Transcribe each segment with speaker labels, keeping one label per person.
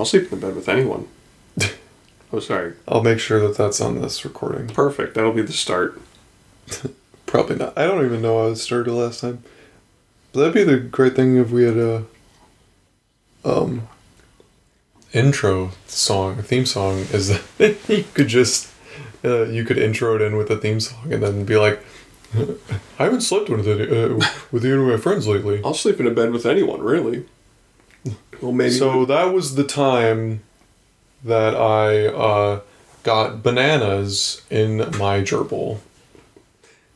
Speaker 1: I'll sleep in the bed with anyone. oh, sorry.
Speaker 2: I'll make sure that that's on this recording.
Speaker 1: Perfect. That'll be the start.
Speaker 2: Probably not. I don't even know how it started last time. But that'd be the great thing if we had a um intro song, a theme song, is that you could just uh, you could intro it in with a theme song and then be like, I haven't slept with any, uh, with any of my friends lately.
Speaker 1: I'll sleep in a bed with anyone, really. Well, maybe.
Speaker 2: So that was the time that I uh, got bananas in my gerbil.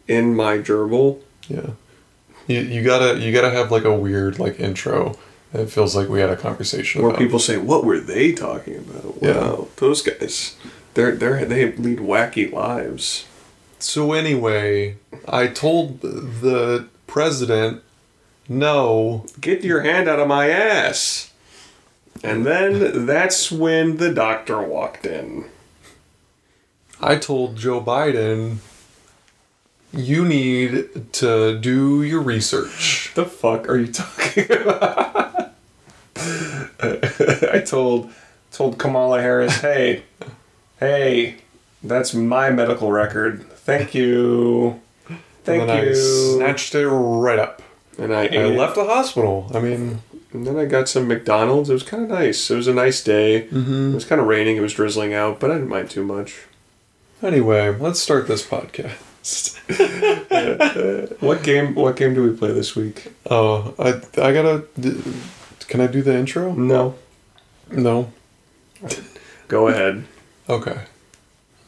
Speaker 1: in my gerbil.
Speaker 2: Yeah. You, you gotta you gotta have like a weird like intro. It feels like we had a conversation
Speaker 1: Where
Speaker 2: about.
Speaker 1: people say, "What were they talking about?"
Speaker 2: Yeah.
Speaker 1: Those guys, they're they they lead wacky lives.
Speaker 2: So anyway, I told the president, no,
Speaker 1: Get your hand out of my ass. And then that's when the doctor walked in.
Speaker 2: I told Joe Biden, you need to do your research.
Speaker 1: The fuck are you talking about? I told told Kamala Harris, "Hey, hey, that's my medical record. Thank you, thank you."
Speaker 2: I snatched it right up.
Speaker 1: and I,
Speaker 2: I left the hospital. I mean,
Speaker 1: And then I got some McDonald's. It was kind of nice. It was a nice day.
Speaker 2: Mm-hmm.
Speaker 1: It was kind of raining. It was drizzling out, but I didn't mind too much.
Speaker 2: anyway, let's start this podcast.
Speaker 1: What game? What game do we play this week?
Speaker 2: Oh, I I gotta. Can I do the intro?
Speaker 1: No.
Speaker 2: No.
Speaker 1: Go ahead.
Speaker 2: Okay.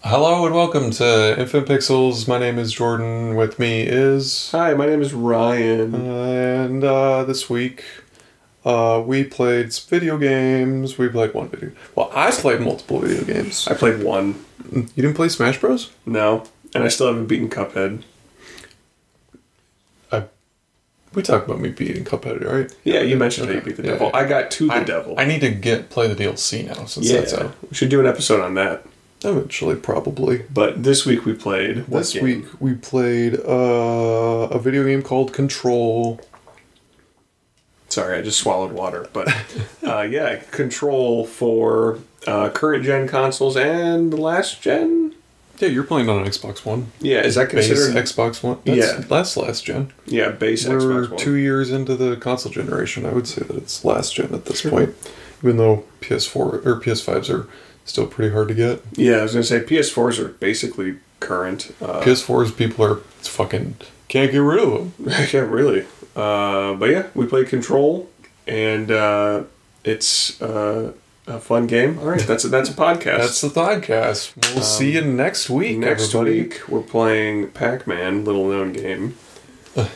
Speaker 2: Hello and welcome to Infinite Pixels. My name is Jordan. With me is,
Speaker 1: Hi, my name is Ryan.
Speaker 2: and uh, this week, uh, we played video games. We played one video. Well, I played multiple video games.
Speaker 1: I played one.
Speaker 2: You didn't play Smash Bros.
Speaker 1: No, and I still haven't beaten Cuphead.
Speaker 2: I. We talked about me beating Cuphead, right?
Speaker 1: Yeah, you mentioned
Speaker 2: Okay.
Speaker 1: that you beat the
Speaker 2: Yeah,
Speaker 1: devil.
Speaker 2: yeah.
Speaker 1: I got to the
Speaker 2: I,
Speaker 1: devil.
Speaker 2: I need to get play the DLC now since
Speaker 1: yeah,
Speaker 2: that's out.
Speaker 1: we should do an episode on that.
Speaker 2: Eventually, probably.
Speaker 1: But this week we played.
Speaker 2: this
Speaker 1: game?
Speaker 2: week we played uh, a video game called Control.
Speaker 1: Sorry, I just swallowed water. But uh, yeah, Control for uh, current gen consoles and last gen.
Speaker 2: Yeah, you're playing on an Xbox One.
Speaker 1: Yeah, is that
Speaker 2: Base
Speaker 1: considered?
Speaker 2: Xbox One. That's,
Speaker 1: Yeah.
Speaker 2: that's last gen.
Speaker 1: yeah, base
Speaker 2: We're
Speaker 1: Xbox One.
Speaker 2: two years into the console generation. I would say that it's last gen at this point, even though PS4 or PS5s are still pretty hard to get.
Speaker 1: Yeah, I was gonna say PS4s are basically current. Uh,
Speaker 2: PS4s, people are it's fucking can't get rid of them.
Speaker 1: yeah, really. Uh, but yeah, we play Control, and uh, it's uh, a fun game. All right, that's a, that's a podcast.
Speaker 2: That's the podcast. We'll see you next week.
Speaker 1: Next
Speaker 2: everybody.
Speaker 1: week we're playing Pac-Man, little known game.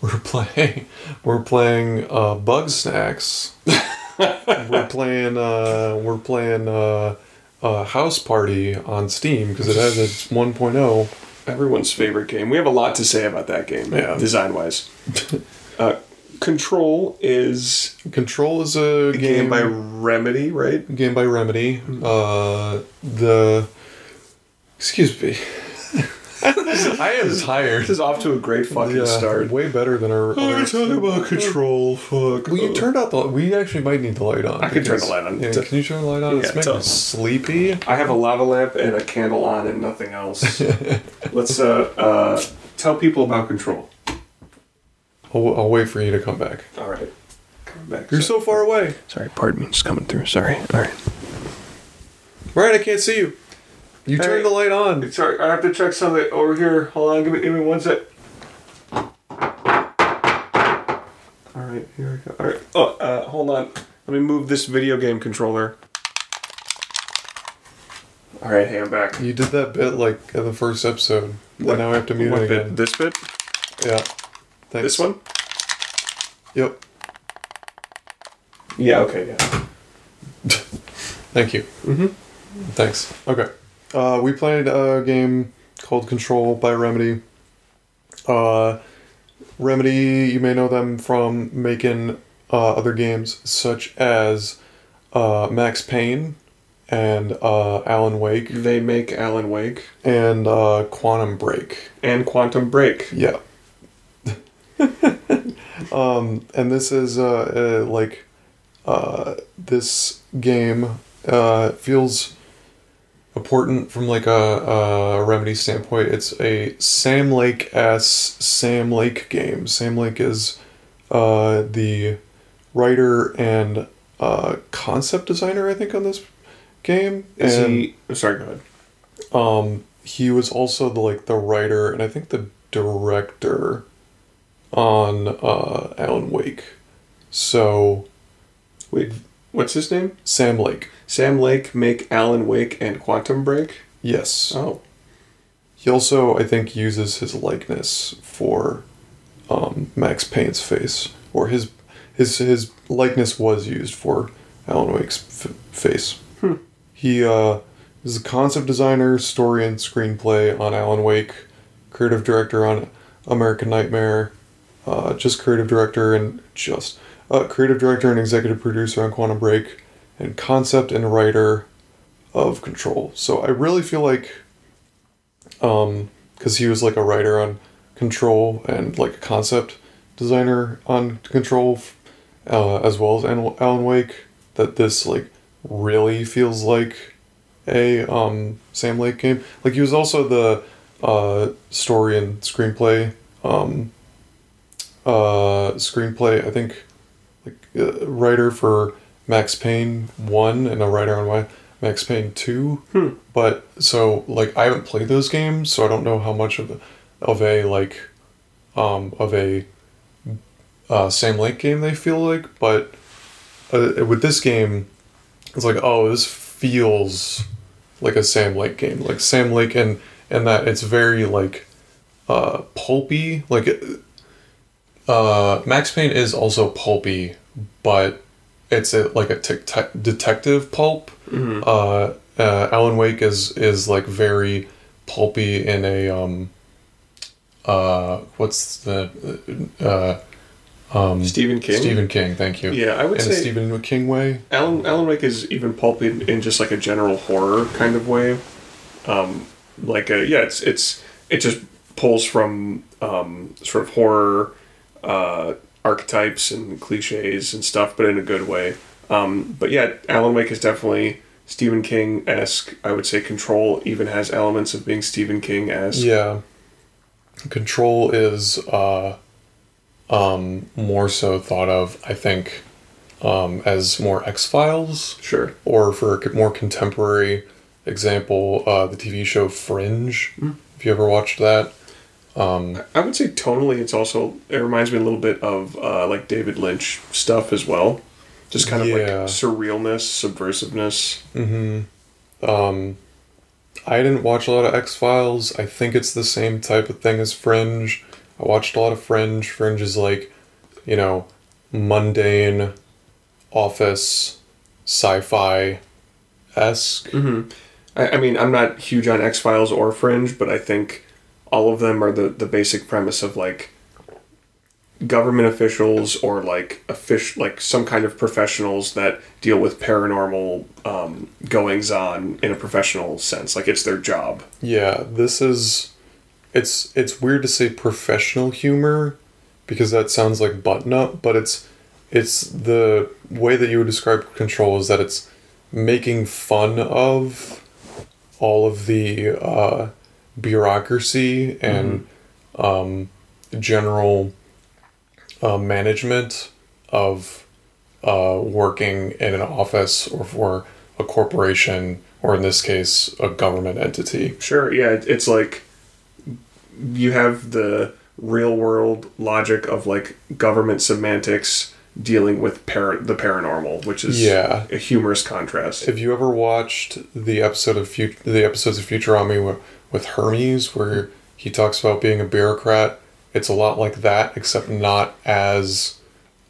Speaker 2: We're playing. We're playing uh, Bugsnax. we're playing. Uh, we're playing uh, uh, House Party on Steam because it has its 1.0.
Speaker 1: Everyone's favorite game. We have a lot to say about that game,
Speaker 2: Yeah.
Speaker 1: design wise. uh, Control is
Speaker 2: Control is a
Speaker 1: a
Speaker 2: game,
Speaker 1: game by Remedy, right?
Speaker 2: game by Remedy. Uh, the excuse me. I am tired.
Speaker 1: This is off to a great fucking
Speaker 2: Yeah,
Speaker 1: start.
Speaker 2: way better than our.
Speaker 1: We're
Speaker 2: other-
Speaker 1: talking about Control. Fuck.
Speaker 2: Well, you turned out the. We actually might need the light on.
Speaker 1: I can turn the light on.
Speaker 2: Yeah, can you turn the light on?
Speaker 1: Yeah,
Speaker 2: it's making me sleepy.
Speaker 1: I have a lava lamp and a candle on and nothing else. Let's uh, uh, tell people about Control.
Speaker 2: I'll, I'll wait for you to come back.
Speaker 1: All right. Coming back.
Speaker 2: You're so far away.
Speaker 1: Sorry, pardon me. Just coming through. Sorry. All right.
Speaker 2: Right, I can't see you. You
Speaker 1: Hey.
Speaker 2: turned the light on.
Speaker 1: Sorry, I have to check something over here. Hold on, give me, give me one sec. All right, here we go. All right. Oh, uh, hold on. Let me move this video game controller. All right, hey, I'm back.
Speaker 2: You did that bit like in the first episode. But now I have to mute
Speaker 1: What
Speaker 2: it
Speaker 1: bit?
Speaker 2: again.
Speaker 1: This bit?
Speaker 2: Yeah. Thanks.
Speaker 1: This one?
Speaker 2: Yep.
Speaker 1: Yeah. Okay. Yeah.
Speaker 2: Thank you.
Speaker 1: Mm-hmm.
Speaker 2: Thanks. Okay. Uh, we played a game called Control by Remedy. Uh, Remedy, you may know them from making uh, other games such as uh, Max Payne and uh, Alan Wake
Speaker 1: They make Alan Wake
Speaker 2: and uh, Quantum Break.
Speaker 1: and Quantum Break.
Speaker 2: Yeah. um, and this is uh, uh, like uh, this game uh, feels important from like a, a remedy standpoint. It's a Sam Lake s Sam Lake game. Sam Lake is uh, the writer and uh, concept designer, I think, on this game.
Speaker 1: Is
Speaker 2: and,
Speaker 1: he? Sorry, go ahead.
Speaker 2: um, he was also the like the writer and I think the director on uh, Alan Wake. So
Speaker 1: Wait, what's his name?
Speaker 2: Sam Lake,
Speaker 1: Sam Lake make Alan Wake and Quantum Break.
Speaker 2: yes.
Speaker 1: Oh,
Speaker 2: He also, I think, uses his likeness for um, Max Payne's face, or his his his likeness was used for Alan Wake's f- face. He uh, is a concept designer, story and screenplay on Alan Wake, creative director on American Nightmare, uh, just creative director and just uh, creative director and executive producer on Quantum Break, and concept and writer of Control. So I really feel like um because he was like a writer on control and like a concept designer on control uh, as well as Alan Wake that this like really feels like a um Sam Lake game like he was also the uh story and screenplay um uh screenplay I think writer for Max Payne 1 and a writer on Ma- Max Payne 2 but so like I haven't played those games, so I don't know how much of a, of a like um of a uh, Sam Lake game they feel like. But uh, with this game, it's like oh this feels like a Sam Lake game, like Sam Lake, and and that it's very like uh pulpy. Like uh Max Payne is also pulpy, but it's a, like a tic- te- detective pulp. Uh, uh, Alan Wake is is like very pulpy in a um. Uh, what's the uh, um
Speaker 1: Stephen King.
Speaker 2: Stephen King, thank you.
Speaker 1: Yeah, I would
Speaker 2: in a
Speaker 1: say
Speaker 2: Stephen King way.
Speaker 1: Alan Alan Wake is even pulpy in, in just like a general horror kind of way. Um, like a, yeah, it's it's it just pulls from um, sort of horror uh, archetypes and cliches and stuff, but in a good way. Um, but yeah, Alan Wake is definitely Stephen King esque. I would say Control even has elements of being Stephen King esque.
Speaker 2: Yeah. Control is uh, um, more so thought of, I think, um, as more X Files,
Speaker 1: Sure.
Speaker 2: or for a more contemporary example, uh, the TV show Fringe. If you ever watched that,
Speaker 1: I would say tonally, it's also it reminds me a little bit of uh, like David Lynch stuff as well. Just kind of like surrealness, subversiveness.
Speaker 2: um, I didn't watch a lot of X Files. I think it's the same type of thing as Fringe. I watched a lot of Fringe. Fringe is like, you know, mundane, office, sci-fi esque.
Speaker 1: I, I mean, I'm not huge on X Files or Fringe, but I think all of them are the the basic premise of like government officials or like offic- like some kind of professionals that deal with paranormal um, goings on in a professional sense. Like it's their job.
Speaker 2: Yeah, this is it's it's weird to say professional humor because that sounds like button up, but it's it's the way that you would describe control is that it's making fun of all of the uh, bureaucracy and um, general uh, management of uh, working in an office or for a corporation or in this case a government entity
Speaker 1: Sure, yeah, it's like you have the real world logic of like government semantics dealing with par- the paranormal, which is
Speaker 2: Yeah.
Speaker 1: a humorous contrast.
Speaker 2: Have you ever watched the episode of Fut- the episodes of Futurama with, with Hermes, where he talks about being a bureaucrat? It's a lot like that, except not as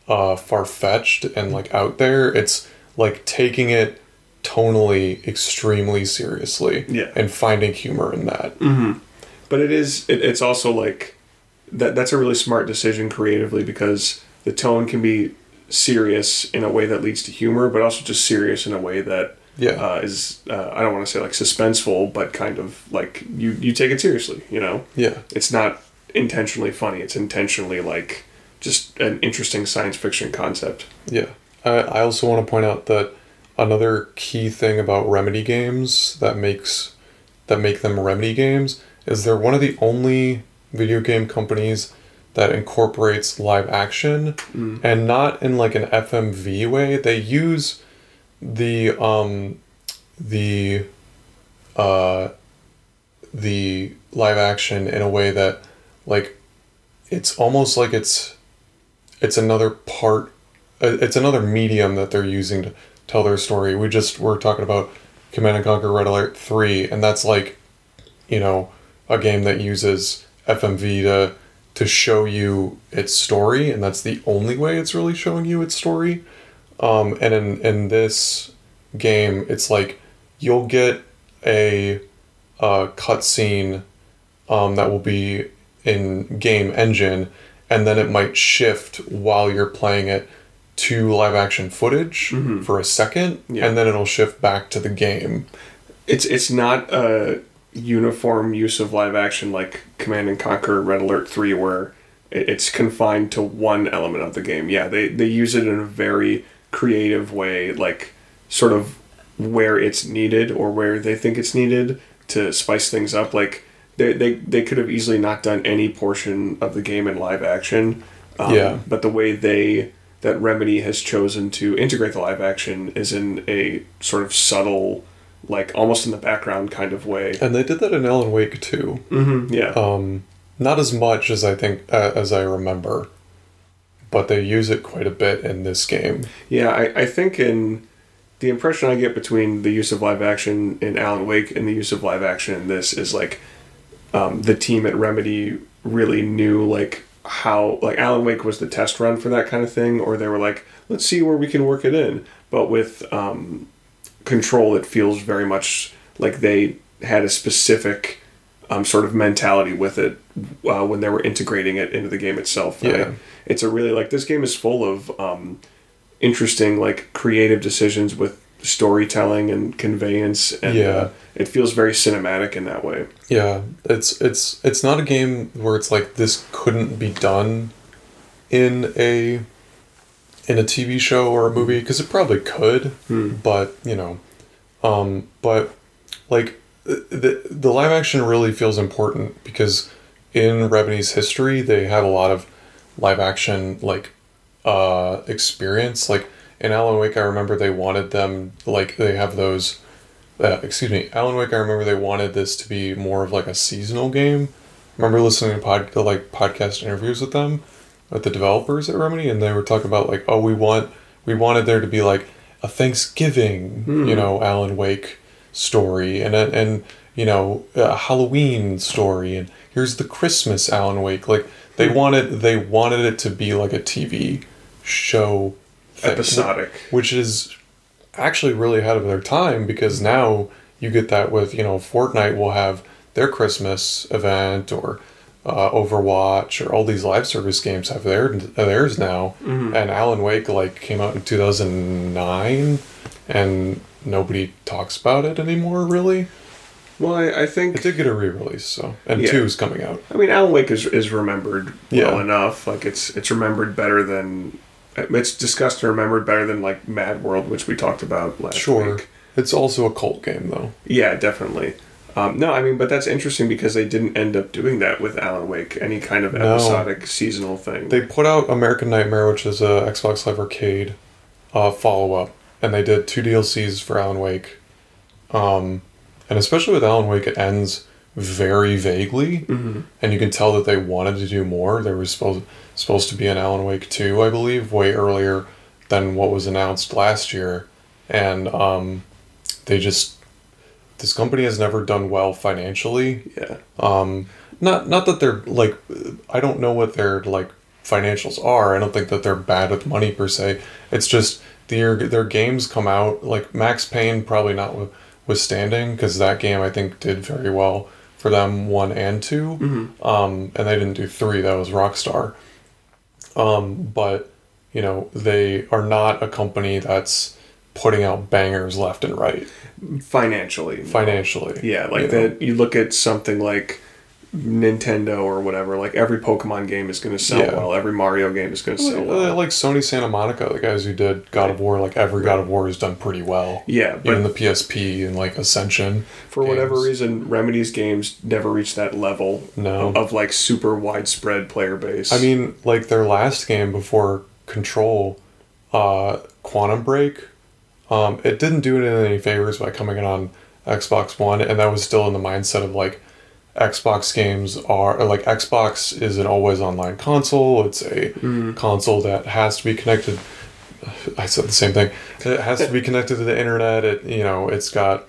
Speaker 2: uh, far fetched and like out there. It's like taking it tonally extremely seriously,
Speaker 1: Yeah.
Speaker 2: and finding humor in that.
Speaker 1: But it is it, it's also like that that's a really smart decision creatively because the tone can be serious in a way that leads to humor, but also just serious in a way that
Speaker 2: Yeah.
Speaker 1: uh, is uh, I don't want to say like suspenseful, but kind of like you you take it seriously. You know,
Speaker 2: Yeah,
Speaker 1: it's not intentionally funny. It's intentionally like just an interesting science fiction concept.
Speaker 2: yeah. I, I also want to point out that another key thing about Remedy games that makes that make them Remedy games is they're one of the only video game companies that incorporates live action
Speaker 1: Mm.
Speaker 2: and not in like an FMV way. They use the um the uh the live action in a way that like it's almost like it's it's another part uh, it's another medium that they're using to tell their story. We just were talking about Command and Conquer Red Alert 3 and that's like you know a game that uses FMV to to show you its story and that's the only way it's really showing you its story. Um and in in this game it's like you'll get a uh cutscene um that will be in game engine and then it might shift while you're playing it to live action footage for a second
Speaker 1: Yeah.
Speaker 2: and then it'll shift back to the game.
Speaker 1: It's it's not a uniform use of live action like Command and Conquer Red Alert 3 where it's confined to one element of the game. Yeah, they, they use it in a very creative way, like sort of where it's needed or where they think it's needed to spice things up. Like they, they, they could have easily not done any portion of the game in live action. Um,
Speaker 2: Yeah.
Speaker 1: But the way they that Remedy has chosen to integrate the live action is in a sort of subtle, like almost in the background kind of way.
Speaker 2: And they did that in Alan Wake too.
Speaker 1: Mm-hmm. Yeah.
Speaker 2: Um, not as much as I think uh, as I remember, but they use it quite a bit in this game.
Speaker 1: Yeah, I, I think in the impression I get between the use of live action in Alan Wake and the use of live action in this is like um, the team at Remedy really knew like how like Alan Wake was the test run for that kind of thing, or they were like, let's see where we can work it in. But with um, Control, it feels very much like they had a specific um, sort of mentality with it uh, when they were integrating it into the game itself.
Speaker 2: Yeah.
Speaker 1: I- it's a really like this game is full of um, interesting like creative decisions with storytelling and conveyance and
Speaker 2: Yeah.
Speaker 1: uh, it feels very cinematic in that way
Speaker 2: Yeah, it's it's it's not a game where it's like this couldn't be done in a in a TV show or a movie because it probably could, but you know, um, but like the the live action really feels important because in Remedy's history they had a lot of live action like uh experience like in Alan Wake I remember they wanted them like they have those uh, excuse me, Alan Wake. I remember they wanted this to be more of like a seasonal game. I remember listening to pod to like podcast interviews with them, with the developers at Remedy, and they were talking about like, oh, we want we wanted there to be like a Thanksgiving, you know, Alan Wake story, and a, and you know, a Halloween story, and here's the Christmas Alan Wake. Like they hmm. wanted they wanted it to be like a TV show thing
Speaker 1: episodic.
Speaker 2: which is actually really ahead of their time because hmm. now you get that with you know Fortnite will have their Christmas event or uh, Overwatch or all these live service games have their theirs now, hmm. and Alan Wake like came out in two thousand nine, and nobody talks about it anymore. Really,
Speaker 1: well I, I
Speaker 2: it
Speaker 1: think
Speaker 2: did get a re-release, so and
Speaker 1: Yeah.
Speaker 2: two is coming out.
Speaker 1: I mean Alan Wake is, is remembered well
Speaker 2: Yeah.
Speaker 1: enough like it's it's remembered better than it's discussed and remembered better than like Mad World which we talked about last
Speaker 2: Sure,
Speaker 1: week
Speaker 2: it's also a cult game though.
Speaker 1: Yeah, definitely. Um, no, I mean, but that's interesting because they didn't end up doing that with Alan Wake, any kind of
Speaker 2: No.
Speaker 1: episodic seasonal thing.
Speaker 2: They put out American Nightmare, which is a Xbox Live Arcade uh, follow up, and they did two DLCs for Alan Wake. Um, and especially with Alan Wake, it ends very vaguely,
Speaker 1: Mhm.
Speaker 2: and you can tell that they wanted to do more. There was supposed supposed to be an Alan Wake two, I believe, way earlier than what was announced last year, and um, they just this company has never done well financially
Speaker 1: yeah.
Speaker 2: um, not not that they're like I don't know what their like financials are. I don't think that they're bad with money per se. It's just their their games come out like Max Payne probably not withstanding because that game I think did very well for them one and 2 um, and they didn't do three. That was Rockstar. Um, but you know they are not a company that's putting out bangers left and right
Speaker 1: Financially.
Speaker 2: financially.
Speaker 1: Yeah, like
Speaker 2: you know?
Speaker 1: that. You look at something like Nintendo or whatever. Like every Pokemon game is going to sell
Speaker 2: Yeah.
Speaker 1: well. Every Mario game is going to sell well.
Speaker 2: like Sony Santa Monica, the guys who did God of War, like every God of War has done pretty well.
Speaker 1: Yeah, but
Speaker 2: Even the PSP and like Ascension.
Speaker 1: for whatever reason, Remedy's games never reached that level
Speaker 2: No.
Speaker 1: of like super widespread player base.
Speaker 2: I mean, like their last game before Control, uh, Quantum Break, um, it didn't do it any favors by coming in on Xbox One, and that was still in the mindset of like Xbox games are like Xbox is an always online console. It's a console that has to be connected. I said the same thing. It has to be connected to the internet. It you know it's got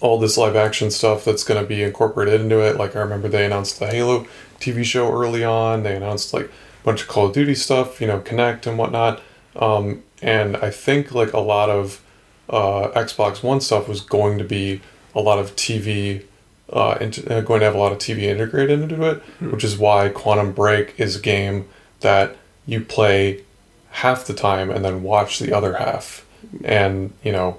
Speaker 2: all this live action stuff that's going to be incorporated into it. Like I remember they announced the Halo TV show early on. They announced like a bunch of Call of Duty stuff, you know, Kinect and whatnot. Um, and I think like a lot of uh, Xbox One stuff was going to be a lot of TV, uh, int- uh, going to have a lot of TV integrated into it, which is why Quantum Break is a game that you play half the time and then watch the other half. And you know,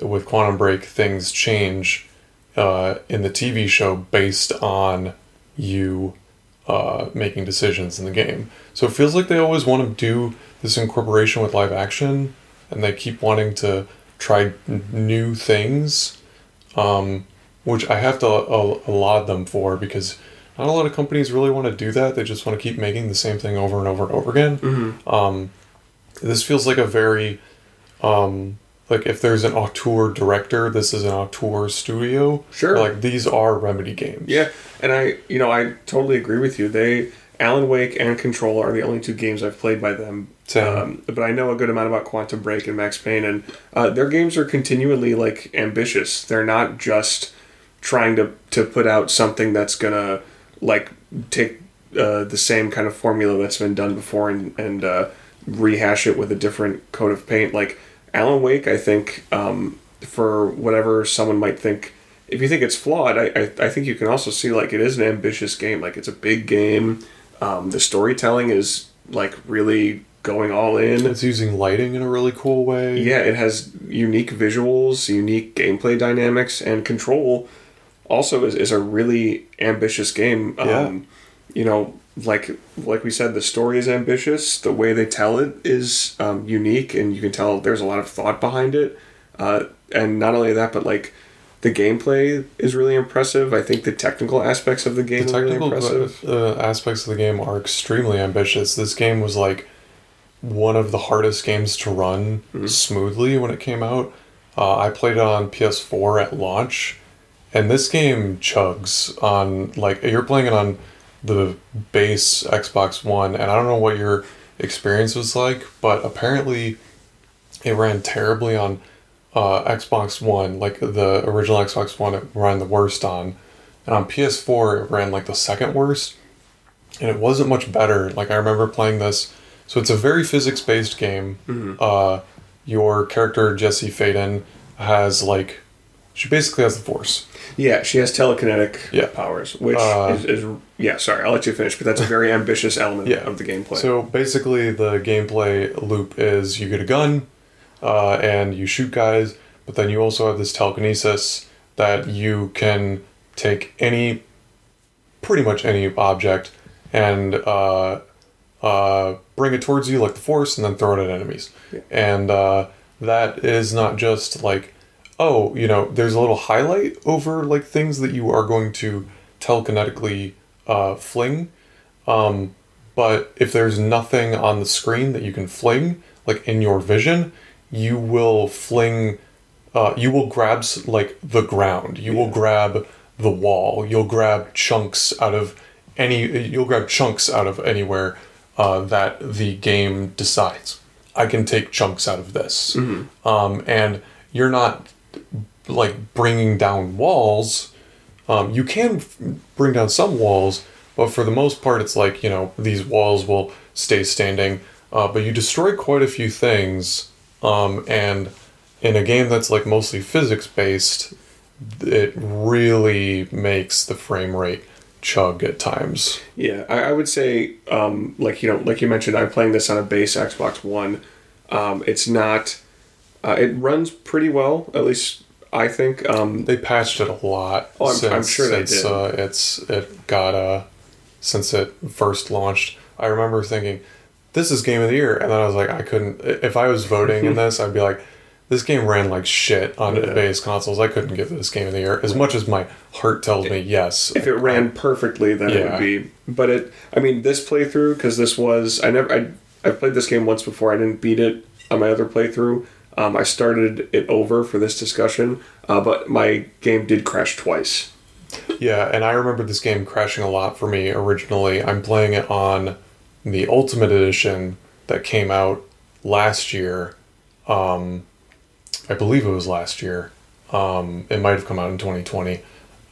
Speaker 2: with Quantum Break, things change uh, in the TV show based on you uh, making decisions in the game. So it feels like they always want to do this incorporation with live action, and they keep wanting to try n- new things, um, which I have to uh, laud them for because not a lot of companies really want to do that. They just want to keep making the same thing over and over and over again. Um, this feels like a very um, like if there's an auteur director, this is an auteur studio.
Speaker 1: Sure.
Speaker 2: Like these are Remedy games.
Speaker 1: Yeah, and I, you know, I totally agree with you. They, Alan Wake and Control are the only two games I've played by them. Um, but I know a good amount about Quantum Break and Max Payne, and uh, their games are continually like ambitious. They're not just trying to to put out something that's gonna like take uh, the same kind of formula that's been done before and and uh, rehash it with a different coat of paint. Like Alan Wake, I think um, for whatever someone might think if you think it's flawed, I, I, I think you can also see like it is an ambitious game. Like it's a big game. Um, the storytelling is like really going all in.
Speaker 2: It's using lighting in a really cool way.
Speaker 1: Yeah, it has unique visuals, unique gameplay dynamics, and Control also is, is a really ambitious game.
Speaker 2: Yeah.
Speaker 1: Um, you know, like like we said, the story is ambitious. The way they tell it is um, unique, and you can tell there's a lot of thought behind it. Uh, and not only that, but like the gameplay is really impressive. I think the technical aspects of the game
Speaker 2: The
Speaker 1: are really
Speaker 2: technical
Speaker 1: impressive.
Speaker 2: uh, aspects of the game are extremely ambitious. This game was like one of the hardest games to run
Speaker 1: Mm-hmm.
Speaker 2: smoothly when it came out. Uh, I played it on PS4 at launch, and this game chugs on like you're playing it on the base Xbox One, and I don't know what your experience was like, but apparently it ran terribly on uh, Xbox One, like the original Xbox One, it ran the worst on, and on PS4 it ran like the second worst, and it wasn't much better. Like I remember playing this, so it's a very physics based game. Uh, your character Jesse Faden has like, she basically has the Force.
Speaker 1: Yeah, she has telekinetic
Speaker 2: Yeah.
Speaker 1: powers, which
Speaker 2: Uh,
Speaker 1: is, is yeah. Sorry, I'll let you finish, but that's a very ambitious element
Speaker 2: Yeah.
Speaker 1: of the gameplay.
Speaker 2: So basically, the gameplay loop is you get a gun uh, and you shoot guys, but then you also have this telekinesis that you can take any, pretty much any object, and uh, uh, bring it towards you like the force, and then throw it at enemies. And uh, that is not just like, oh, you know, there's a little highlight over like things that you are going to telekinetically uh, fling. Um, but if there's nothing on the screen that you can fling, like in your vision, you will fling, uh, you will grab like the ground, you will grab the wall, you'll grab chunks out of any, you'll grab chunks out of anywhere uh, that the game decides. I can take chunks out of this. Um, and you're not like bringing down walls. Um, you can f- bring down some walls, but for the most part, it's like you know these walls will stay standing. Uh, but you destroy quite a few things, um, and in a game that's like mostly physics based, it really makes the frame rate chug at times.
Speaker 1: Yeah, I, I would say, um, like you know, like you mentioned, I'm playing this on a base Xbox One. Um, it's not. Uh, it runs pretty well. At least I think. Um,
Speaker 2: They patched it a lot.
Speaker 1: Oh, I'm- I'm sure they
Speaker 2: since,
Speaker 1: did.
Speaker 2: Uh, it's it got uh since it first launched. I remember thinking, "This is game of the year," and then I was like, I couldn't. If I was voting in this, I'd be like, "This game ran like shit on
Speaker 1: Yeah.
Speaker 2: base consoles. I couldn't give this game of the year as much as my heart tells me yes."
Speaker 1: if it ran perfectly, then it would be. But it, I mean, this playthrough because this was I never I I played this game once before. I didn't beat it on my other playthrough. Um, I started it over for this discussion, uh, but my game did crash twice.
Speaker 2: Yeah, and I remember this game crashing a lot for me originally. I'm playing it on the Ultimate Edition that came out last year. Um, I believe it was last year. Um, it might have come out in 2020.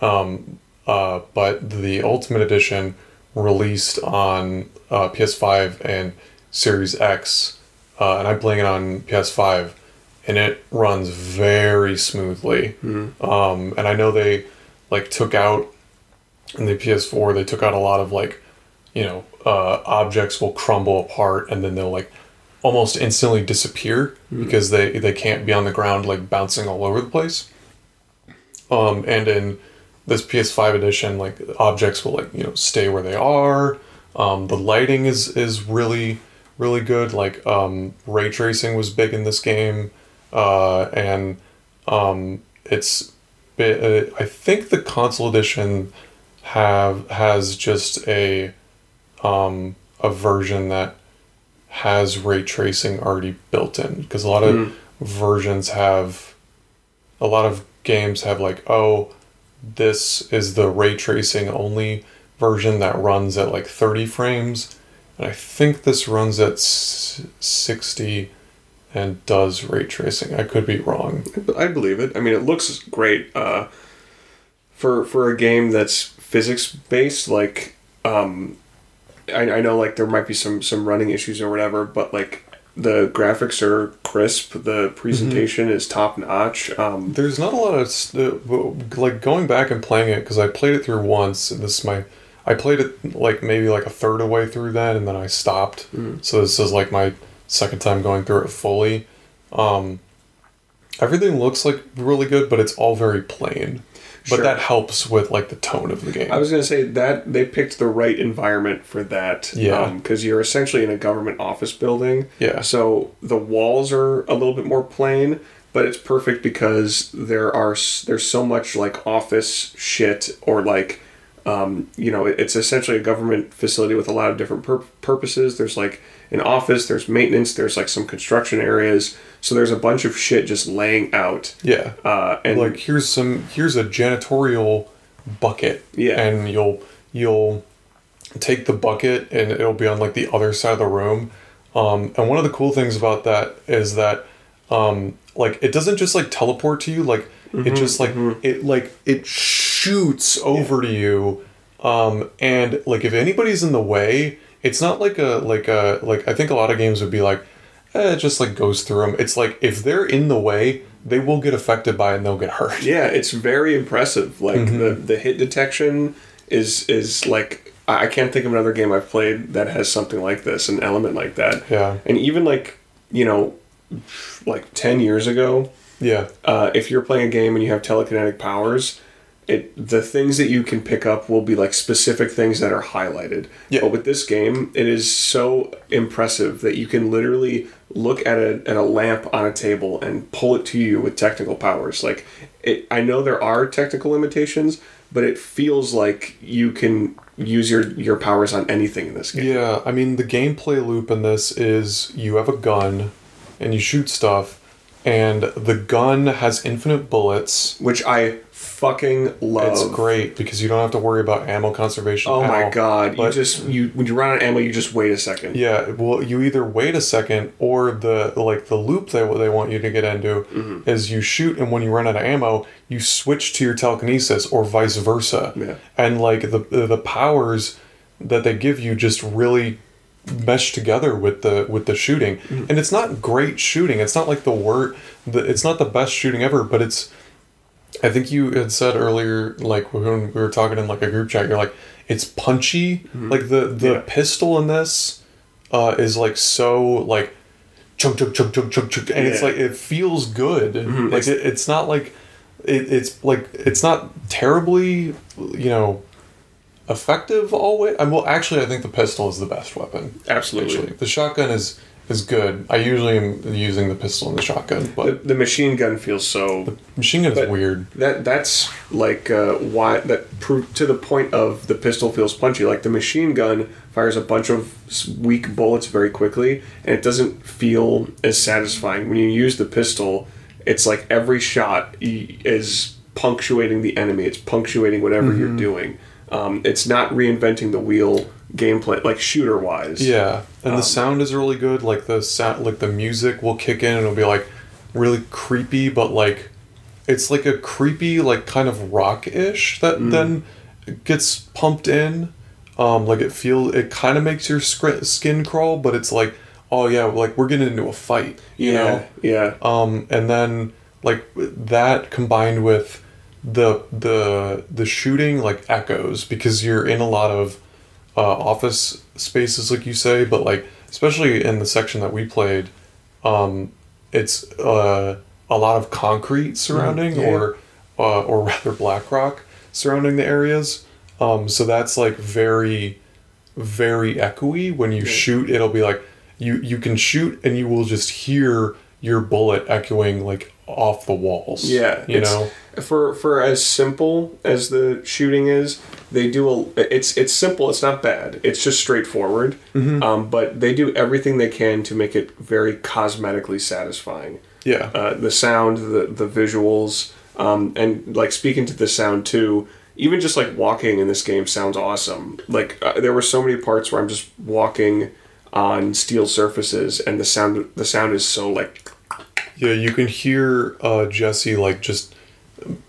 Speaker 2: Um, uh, but the Ultimate Edition released on uh, PS5 and Series X, uh, and I'm playing it on PS5, and it runs very smoothly. Um, and I know they like took out in the PS4 they took out a lot of like you know uh, objects will crumble apart and then they'll like almost instantly disappear because they they can't be on the ground like bouncing all over the place. Um, and in this PS5 edition, like objects will like you know stay where they are. Um, the lighting is is really really good. Like um, ray tracing was big in this game, uh, and um, it's uh, I think the console edition have has just a um, a version that has ray tracing already built in. Because a lot of versions have a lot of games have like oh this is the ray tracing only version that runs at like 30 frames. And i think this runs at 60 and does ray tracing i could be wrong
Speaker 1: I believe it. I mean, it looks great. Uh, for for a game that's physics based, like um, I, I know like there might be some some running issues or whatever, but like the graphics are crisp, the presentation is top notch. Um,
Speaker 2: There's not a lot of st- like going back and playing it because I played it through once. And this is my I played it like maybe like a third of the way through then, and then I stopped. So this is like my second time going through it fully. Um, everything looks like really good, but it's all very plain. But
Speaker 1: Sure.
Speaker 2: that helps with like the tone of the game.
Speaker 1: I was gonna say that they picked the right environment for that.
Speaker 2: Yeah.
Speaker 1: because you're essentially in a government office building.
Speaker 2: Yeah.
Speaker 1: So the walls are a little bit more plain, but it's perfect because there are there's so much like office shit or like. Um, you know, it's essentially a government facility with a lot of different pur- purposes. There's like an office, there's maintenance, there's like some construction areas. So there's a bunch of shit just laying out.
Speaker 2: yeah.
Speaker 1: Uh, and
Speaker 2: like here's some here's a janitorial bucket
Speaker 1: Yeah.
Speaker 2: and you'll you'll take the bucket and it'll be on like the other side of the room um, and one of the cool things about that is that um, like it doesn't just like teleport to you like it just like it like it shoots over to you um, and like if anybody's in the way it's not like a like a like i think a lot of games would be like eh, it just like goes through them it's like if they're in the way they will get affected by it and they'll get hurt
Speaker 1: Yeah, it's very impressive. Like
Speaker 2: Mm-hmm.
Speaker 1: the the hit detection is is like I can't think of another game I've played that has something like this, an element like that.
Speaker 2: Yeah.
Speaker 1: And even like you know, like ten years ago,
Speaker 2: yeah
Speaker 1: uh, if you're playing a game and you have telekinetic powers, it the things that you can pick up will be like specific things that are highlighted.
Speaker 2: Yeah.
Speaker 1: But with this game, it is so impressive that you can literally look at a at a lamp on a table and pull it to you with technical powers. Like it, I know there are technical limitations, but it feels like you can use your your powers on anything in this game.
Speaker 2: Yeah, I mean the gameplay loop in this is you have a gun and you shoot stuff and the gun has infinite bullets.
Speaker 1: Which I fucking love.
Speaker 2: It's great because you don't have to worry about ammo conservation.
Speaker 1: Oh my god!
Speaker 2: But-
Speaker 1: you just you when you run out of ammo, you just wait a second.
Speaker 2: Yeah, well, you either wait a second or the like the loop they they want you to get into
Speaker 1: Mm-hmm.
Speaker 2: is you shoot and when you run out of ammo, you switch to your telekinesis or vice versa.
Speaker 1: Yeah.
Speaker 2: And like the the powers that they give you just really mesh together with the with the shooting.
Speaker 1: Mm-hmm.
Speaker 2: And it's not great shooting. It's not like the word the, it's not the best shooting ever, but it's I think you had said earlier, like when we were talking in like a group chat, you're like, it's punchy. Like the the
Speaker 1: Mm-hmm. Yeah.
Speaker 2: pistol in this uh, is like so like chunk chunk chunk chunk chunk chunk, and it's like it feels good. Like
Speaker 1: It's-
Speaker 2: it, it's not like it, it's like it's not terribly you know effective always. I well actually I think the pistol is the best weapon.
Speaker 1: Absolutely.
Speaker 2: Actually, the shotgun is is good. I usually am using the pistol and the shotgun, but
Speaker 1: the machine gun feels so The
Speaker 2: machine gun is weird.
Speaker 1: that that's like uh, why that pro- to the point of the pistol feels punchy. Like the machine gun fires a bunch of weak bullets very quickly, and it doesn't feel as satisfying when you use the pistol. It's like every shot is punctuating the enemy. It's punctuating whatever you're doing. Um, it's not reinventing the wheel gameplay like shooter wise.
Speaker 2: Yeah, and
Speaker 1: Um,
Speaker 2: the sound is really good. Like the sound, like the music will kick in and it'll be like really creepy, but like it's like a creepy, like kind of rock ish that
Speaker 1: Mm.
Speaker 2: then gets pumped in. Um, like it feel it kind of makes your skin crawl, but it's like oh yeah, like we're getting into a fight, you
Speaker 1: yeah,
Speaker 2: know.
Speaker 1: yeah.
Speaker 2: Um, and then like that combined with the the the shooting like echoes because you're in a lot of uh, office spaces like you say, but like especially in the section that we played, um, it's uh, a lot of concrete surrounding
Speaker 1: Mm, yeah.
Speaker 2: or uh, or rather black rock surrounding the areas. Um, so that's like very very echoey. When you shoot, it'll be like you you can shoot and you will just hear your bullet echoing like off the walls.
Speaker 1: Yeah,
Speaker 2: you know.
Speaker 1: For for as simple as the shooting is, they do a. It's it's simple. It's not bad. It's just straightforward.
Speaker 2: Mm-hmm.
Speaker 1: Um, but they do everything they can to make it very cosmetically satisfying.
Speaker 2: Yeah.
Speaker 1: Uh, the sound, the the visuals, um, and like speaking to the sound too. Even just like walking in this game sounds awesome. Like uh, there were so many parts where I'm just walking on steel surfaces, and the sound the sound is so like
Speaker 2: Yeah, you can hear uh, Jesse like just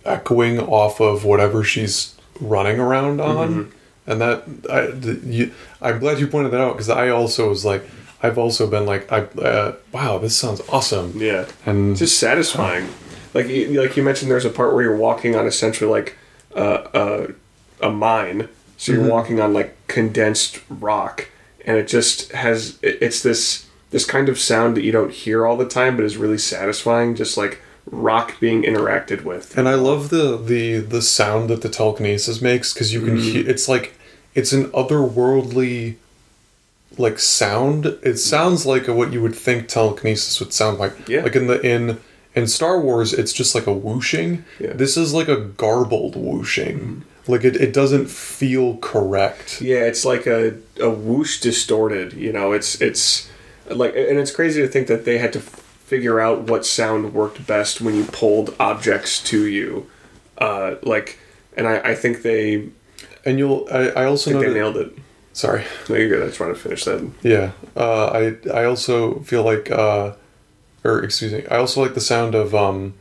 Speaker 2: echoing off of whatever she's running around on,
Speaker 1: Mm-hmm.
Speaker 2: and that I, the, you, I'm glad you pointed that out because I also was like, I've also been like, I uh, wow, this sounds awesome.
Speaker 1: yeah.
Speaker 2: and
Speaker 1: It's just satisfying. Like you, like you mentioned, there's a part where you're walking on essentially like uh, uh, a mine. So you're walking on like condensed rock, and it just has it's this this kind of sound that you don't hear all the time, but is really satisfying. Just like rock being interacted with.
Speaker 2: And I love the the the sound that the telekinesis makes because you can
Speaker 1: Mm-hmm.
Speaker 2: hear. It's like it's an otherworldly like sound. It sounds like what you would think telekinesis would sound like.
Speaker 1: Yeah.
Speaker 2: Like in the in in Star Wars, it's just like a whooshing.
Speaker 1: Yeah.
Speaker 2: This is like a garbled whooshing. Like it, it doesn't feel correct.
Speaker 1: Yeah, it's like a, a whoosh distorted. You know, it's it's like, and it's crazy to think that they had to figure out what sound worked best when you pulled objects to you. Uh, like, and I, I think they
Speaker 2: And you'll I, I also
Speaker 1: think
Speaker 2: know
Speaker 1: they
Speaker 2: that,
Speaker 1: nailed it.
Speaker 2: sorry.
Speaker 1: No, you're good. I just want to finish that.
Speaker 2: Yeah, uh, I I also feel like, uh, or excuse me, I also like the sound of um,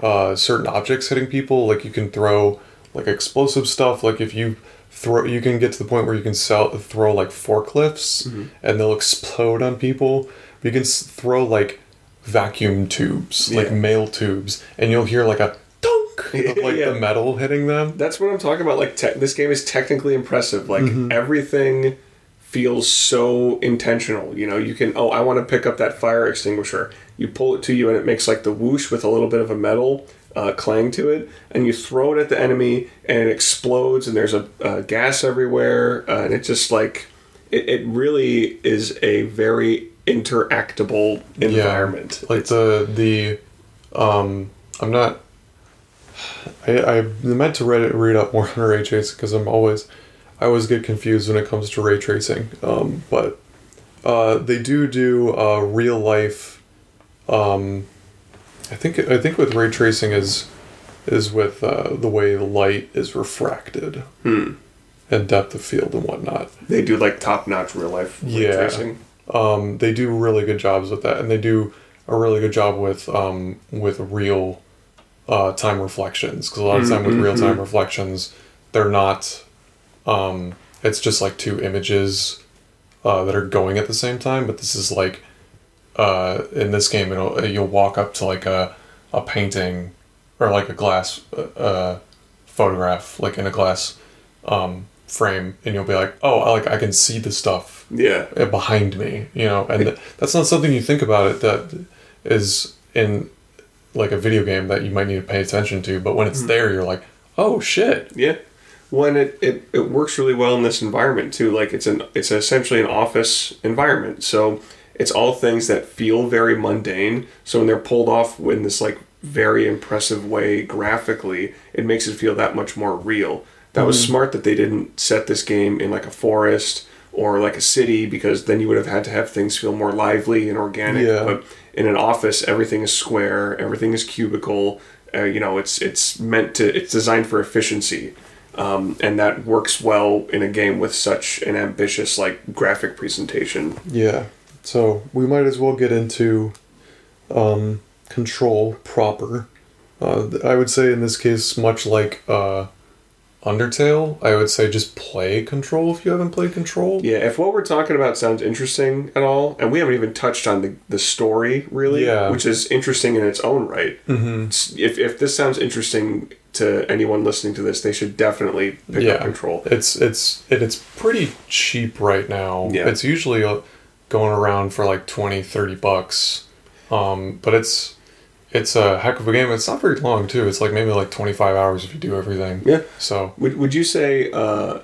Speaker 2: uh, certain objects hitting people. Like you can throw like explosive stuff. Like if you throw, you can get to the point where you can sell throw like forklifts and they'll explode on people. But you can s- throw like vacuum tubes, like
Speaker 1: Yeah.
Speaker 2: mail tubes, and you'll hear like a dunk of like
Speaker 1: Yeah.
Speaker 2: the metal hitting them.
Speaker 1: That's what I'm talking about. Like, te- this game is technically impressive. Like,
Speaker 2: Mm-hmm.
Speaker 1: everything feels so intentional. You know, you can, oh, I want to pick up that fire extinguisher. You pull it to you, and it makes like the whoosh with a little bit of a metal uh, clang to it. And you throw it at the enemy, and it explodes, and there's a, a gas everywhere. Uh, and it just like, it, it really is a very interactable environment.
Speaker 2: Like the the um I'm not I I meant to read read up more on ray tracing because I'm always I always get confused when it comes to ray tracing. Um but uh they do do uh real life um I think I think with ray tracing is is with uh, the way the light is refracted hmm. and depth of field and whatnot.
Speaker 1: they do like top notch real life ray
Speaker 2: Yeah.
Speaker 1: tracing.
Speaker 2: Um, they do really good jobs with that, and they do a really good job with um, with real uh, time reflections. Because a lot of time with real time reflections, they're not. Um, it's just like two images uh, that are going at the same time, but this is like uh, in this game, it'll you'll walk up to like a a painting or like a glass uh, uh, photograph, like in a glass um, frame, and you'll be like, oh, I, like I can see the stuff
Speaker 1: Yeah.
Speaker 2: uh, behind me, you know, and th- that's not something you think about it that is in like a video game that you might need to pay attention to. But when it's there, you're like, oh shit.
Speaker 1: Yeah. When it, it, it works really well in this environment too. Like it's an it's essentially an office environment. So it's all things that feel very mundane. So when they're pulled off in this like very impressive way graphically, it makes it feel that much more real. That was smart that they didn't set this game in like a forest or like a city because then you would have had to have things feel more lively and organic.
Speaker 2: Yeah.
Speaker 1: But in an office, everything is square, everything is cubicle. Uh, you know, it's it's meant to it's designed for efficiency, um, and that works well in a game with such an ambitious like graphic presentation.
Speaker 2: Yeah. So we might as well get into um, control proper. Uh, I would say in this case, much like uh, Undertale, I would say just play Control if you haven't played Control.
Speaker 1: Yeah, if what we're talking about sounds interesting at all, and we haven't even touched on the, the story really,
Speaker 2: Yeah.
Speaker 1: which is interesting in its own right. Mm-hmm. If, if this sounds interesting to anyone listening to this, they should definitely pick
Speaker 2: yeah,
Speaker 1: up Control.
Speaker 2: It's it's and it's pretty cheap right now.
Speaker 1: Yeah.
Speaker 2: It's usually uh, going around for like 20, 30 bucks. Um, but it's it's a heck of a game. It's not very long too. It's like maybe like twenty five hours if you do everything.
Speaker 1: Yeah.
Speaker 2: So
Speaker 1: Would, would you say uh,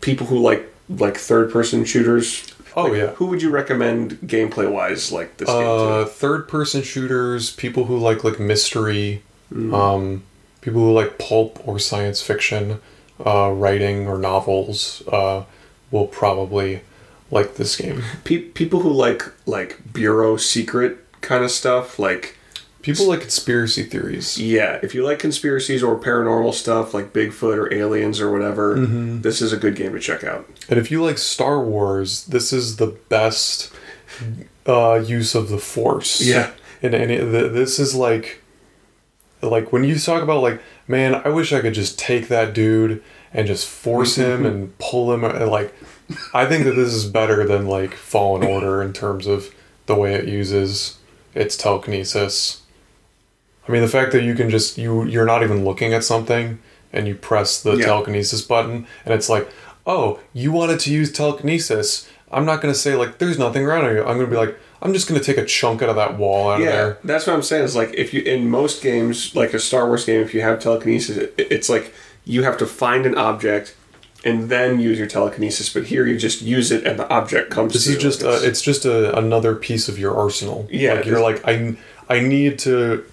Speaker 1: people who like like third person shooters?
Speaker 2: Oh,
Speaker 1: like,
Speaker 2: yeah.
Speaker 1: Who would you recommend gameplay wise like this
Speaker 2: uh,
Speaker 1: game to?
Speaker 2: third person shooters, people who like like mystery,
Speaker 1: Mm.
Speaker 2: um, people who like pulp or science fiction, uh, writing or novels, uh, will probably like this game.
Speaker 1: Pe- people who like like bureau secret kind of stuff, like
Speaker 2: People like conspiracy theories.
Speaker 1: yeah, if you like conspiracies or paranormal stuff like Bigfoot or aliens or whatever,
Speaker 2: Mm-hmm.
Speaker 1: this is a good game to check out.
Speaker 2: And if you like Star Wars, this is the best uh, use of the Force.
Speaker 1: Yeah.
Speaker 2: And any th- this is like, like when you talk about like, man, I wish I could just take that dude and just force him and pull him. And like, I think that this is better than like Fallen Order in terms of the way it uses its telekinesis. I mean, the fact that you can just you you're not even looking at something and you press the
Speaker 1: Yeah.
Speaker 2: telekinesis button and it's like, oh, you wanted to use telekinesis. I'm not gonna say like there's nothing around you. I'm gonna be like, I'm just gonna take a chunk out of that wall out of
Speaker 1: Yeah,
Speaker 2: there.
Speaker 1: that's what I'm saying. Is like if you in most games, like a Star Wars game, if you have telekinesis, it, it's like you have to find an object and then use your telekinesis. But here, you just use it and the object comes.
Speaker 2: This
Speaker 1: to
Speaker 2: is
Speaker 1: you.
Speaker 2: just uh, it's just a, another piece of your arsenal.
Speaker 1: Yeah,
Speaker 2: like you're like I I need to,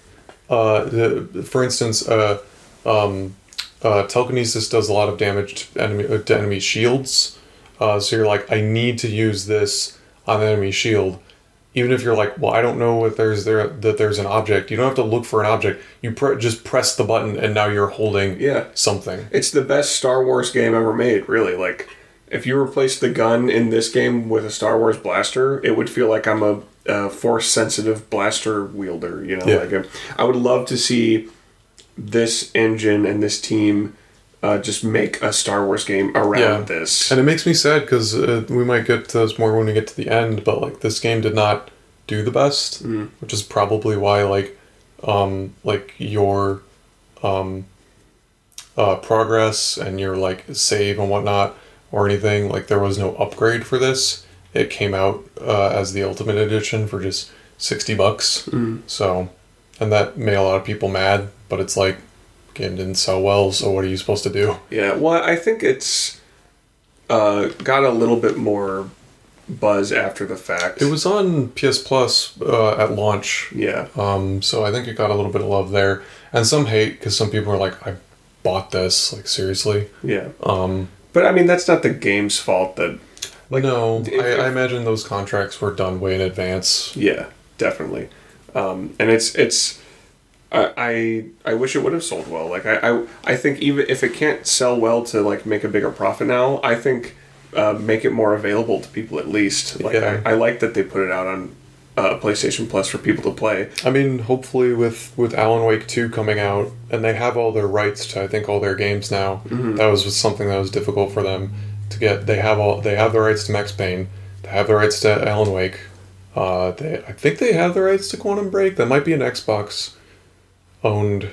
Speaker 2: uh, the, for instance, uh, um, uh, telekinesis does a lot of damage to enemy uh, to enemy shields. Uh, so you're like I need to use this on the enemy shield. Even if you're like, well, I don't know if there's there that there's an object. You don't have to look for an object. You pre- just press the button, and now you're holding
Speaker 1: Yeah.
Speaker 2: something.
Speaker 1: It's the best Star Wars game ever made, really. Like, if you replace the gun in this game with a Star Wars blaster, it would feel like I'm a, a force sensitive blaster wielder. You know,
Speaker 2: Yeah.
Speaker 1: like I would love to see this engine and this team uh, just make a Star Wars game around
Speaker 2: Yeah.
Speaker 1: this.
Speaker 2: And it makes me sad because uh, we might get to this more when we get to the end, but like this game did not do the best, which is probably why like um like your um uh progress and your like save and whatnot or anything like there was no upgrade for this. It came out uh, as the ultimate edition for just sixty bucks. So, and that made a lot of people mad. But it's like game didn't sell well, so what are you supposed to do?
Speaker 1: Yeah, well, I think it's uh, got a little bit more buzz after the fact.
Speaker 2: It was on PS Plus uh, at launch,
Speaker 1: yeah,
Speaker 2: um, so I think it got a little bit of love there, and some hate because some people are like, "I bought this, like seriously."
Speaker 1: yeah.
Speaker 2: Um,
Speaker 1: But I mean, that's not the game's fault. That
Speaker 2: like, no,
Speaker 1: if-
Speaker 2: I, I imagine those contracts were done way in advance.
Speaker 1: yeah, definitely. Um, and it's it's. I, I wish it would have sold well. Like I, I I think even if it can't sell well to like make a bigger profit now, I think uh, make it more available to people at least. Like
Speaker 2: Yeah.
Speaker 1: I, I like that they put it out on uh, PlayStation Plus for people to play.
Speaker 2: I mean, hopefully with with Alan Wake two coming out, and they have all their rights to I think all their games now. That was something that was difficult for them to get. They have all they have the rights to Max Payne. They have the rights to Alan Wake. Uh, they I think they have the rights to Quantum Break. That might be an Xbox owned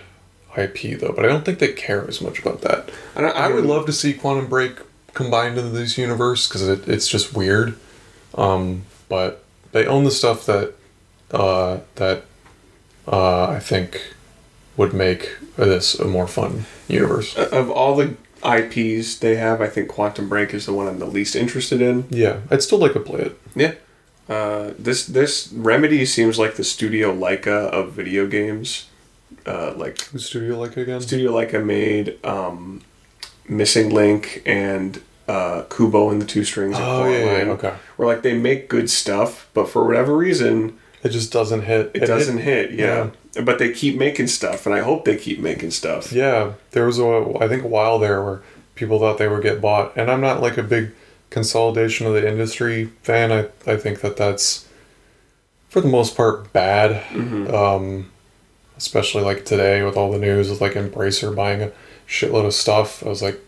Speaker 2: IP though, but I don't think they care as much about that.
Speaker 1: And I,
Speaker 2: I would love to see Quantum Break combined into this universe because it, it's just weird. Um, but they own the stuff that uh, that uh, I think would make this a more fun universe.
Speaker 1: Of all the IPs they have, I think Quantum Break is the one I'm the least interested in.
Speaker 2: Yeah, I'd still like to play it.
Speaker 1: Yeah. Uh, this this Remedy seems like the Studio Laika of video games. Uh, like
Speaker 2: studio like again?
Speaker 1: Studio Laika made um, Missing Link and uh, Kubo and the Two Strings.
Speaker 2: Oh yeah, yeah, okay.
Speaker 1: Where like they make good stuff, but for whatever reason
Speaker 2: It just doesn't hit.
Speaker 1: it doesn't hit. Yeah. But they keep making stuff, and I hope they keep making stuff.
Speaker 2: Yeah, there was a I think a while there where people thought they would get bought, and I'm not like a big consolidation of the industry fan. I I think that that's for the most part bad.
Speaker 1: Mm-hmm.
Speaker 2: Um, especially like today with all the news with like Embracer buying a shitload of stuff. I was like,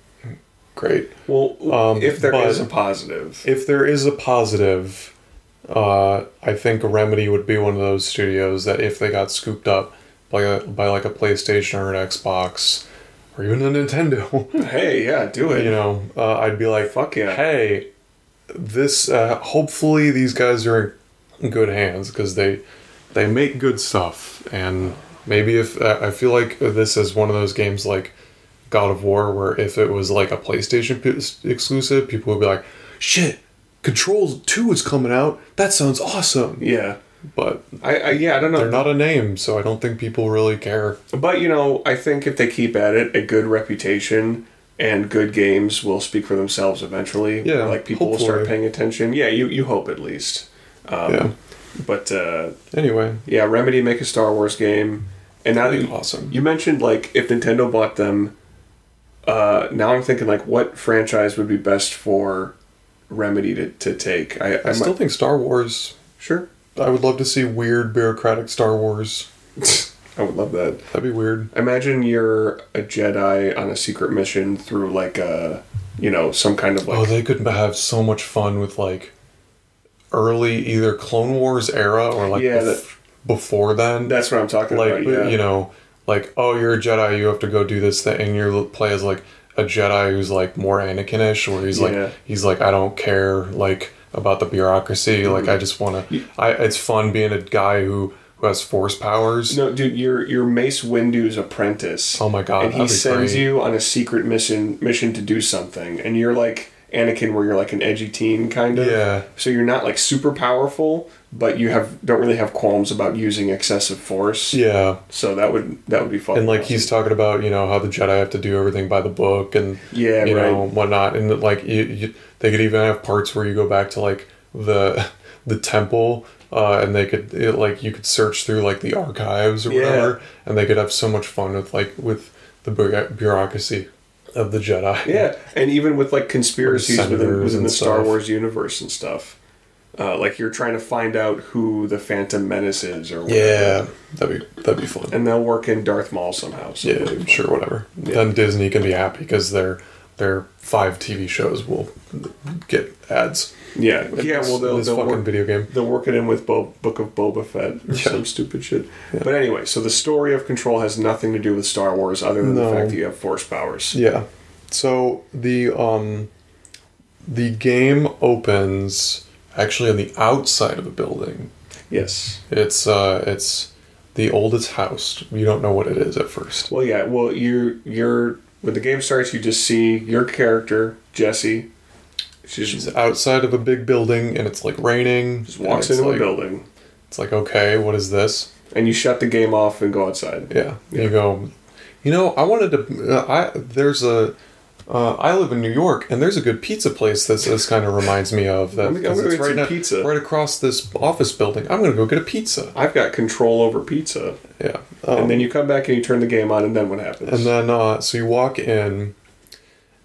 Speaker 2: great.
Speaker 1: Well,
Speaker 2: Um,
Speaker 1: if there is a positive,
Speaker 2: If there is a positive, uh, I think Remedy would be one of those studios that if they got scooped up by a, by like a PlayStation or an Xbox or even a Nintendo,
Speaker 1: hey, yeah, do it.
Speaker 2: you know, uh, I'd be like,
Speaker 1: Fuck yeah.
Speaker 2: hey, this. Uh, hopefully, these guys are in good hands because they they make good stuff, and maybe if uh, I feel like this is one of those games like God of War, where if it was like a PlayStation p- exclusive, people would be like, shit. Control 2 is coming out. That sounds awesome.
Speaker 1: yeah,
Speaker 2: But
Speaker 1: I, I yeah, I don't know.
Speaker 2: they're not a name, so I don't think people really care.
Speaker 1: But you know, I think if they keep at it, a good reputation and good games will speak for themselves eventually.
Speaker 2: Yeah,
Speaker 1: like people will start paying attention. Yeah, you you hope at least. Um,
Speaker 2: Yeah.
Speaker 1: But uh,
Speaker 2: Anyway,
Speaker 1: yeah, Remedy make a Star Wars game, and now that
Speaker 2: That'd
Speaker 1: you,
Speaker 2: be awesome.
Speaker 1: you mentioned like if Nintendo bought them, uh, now I'm thinking like what franchise would be best for Remedy to, to take. I, I,
Speaker 2: I still
Speaker 1: might,
Speaker 2: think Star Wars.
Speaker 1: sure.
Speaker 2: I would love to see weird bureaucratic Star Wars.
Speaker 1: I would love that.
Speaker 2: That'd be weird.
Speaker 1: Imagine you're a Jedi on a secret mission through like a, you know, some kind of oh, like
Speaker 2: oh, they could have so much fun with like early either Clone Wars era or like
Speaker 1: Yeah,
Speaker 2: bef-
Speaker 1: that-
Speaker 2: before then.
Speaker 1: That's what I'm talking
Speaker 2: like
Speaker 1: about. Yeah.
Speaker 2: you know, like oh, you're a Jedi, you have to go do this thing, and you play as like a Jedi who's like more Anakin-ish, where he's
Speaker 1: Yeah.
Speaker 2: like he's like I don't care like about the bureaucracy, like
Speaker 1: Mm-hmm.
Speaker 2: I just want to. I it's fun being a guy who who has force powers.
Speaker 1: no, dude, you're you're Mace Windu's apprentice.
Speaker 2: Oh my God,
Speaker 1: And he sends
Speaker 2: great.
Speaker 1: you on a secret mission mission to do something, and you're like Anakin, where you're like an edgy teen kind of.
Speaker 2: Yeah.
Speaker 1: So you're not like super powerful, but you have don't really have qualms about using excessive force.
Speaker 2: Yeah,
Speaker 1: So that would that would be fun.
Speaker 2: and like he's talking about you know how the Jedi have to do everything by the book and
Speaker 1: Yeah,
Speaker 2: you know
Speaker 1: right.
Speaker 2: whatnot, and like you, you, they could even have parts where you go back to like the the temple. Uh, and they could it, like you could search through like the archives or
Speaker 1: Yeah.
Speaker 2: whatever, and they could have so much fun with like with the bu- bureaucracy of the Jedi.
Speaker 1: Yeah, and even with like conspiracies within, within the Star. Wars universe and stuff. Uh, like you're trying to find out who the Phantom Menace is or whatever.
Speaker 2: yeah, that'd be that'd be fun.
Speaker 1: And they'll work in Darth Maul somehow. So
Speaker 2: Yeah, sure, whatever. Then Disney can be happy because their their five TV shows will get ads.
Speaker 1: Yeah,
Speaker 2: in
Speaker 1: yeah. Well, they'll, they'll
Speaker 2: fucking
Speaker 1: work,
Speaker 2: video game.
Speaker 1: they'll work it in with Bo- Book of Boba Fett or
Speaker 2: Yeah.
Speaker 1: some stupid shit. But anyway, so the story of Control has nothing to do with Star Wars other than
Speaker 2: No.
Speaker 1: the fact that you have force powers.
Speaker 2: Yeah. So the um the game opens actually on the outside of a building.
Speaker 1: Yes.
Speaker 2: It's uh it's the oldest house. You don't know what it is at first.
Speaker 1: Well, yeah. Well, you're you're when the game starts, you just see your character Jesse. She's,
Speaker 2: She's outside of a big building and it's like raining.
Speaker 1: just walks into
Speaker 2: like,
Speaker 1: a building,
Speaker 2: It's like okay, what is this?
Speaker 1: and you shut the game off and go outside.
Speaker 2: Yeah.
Speaker 1: Yeah.
Speaker 2: You go, you know, I wanted to. Uh, I there's a. Uh, I live in New York, and there's a good pizza place that this kind of reminds me of. That
Speaker 1: I'm gonna- I'm
Speaker 2: 'cause
Speaker 1: gonna get
Speaker 2: right now-
Speaker 1: pizza.
Speaker 2: right across this office building. I'm gonna go get a pizza.
Speaker 1: I've got control over pizza,
Speaker 2: Yeah, um,
Speaker 1: and then you come back and you turn the game on, and then what happens?
Speaker 2: and then uh, so you walk in,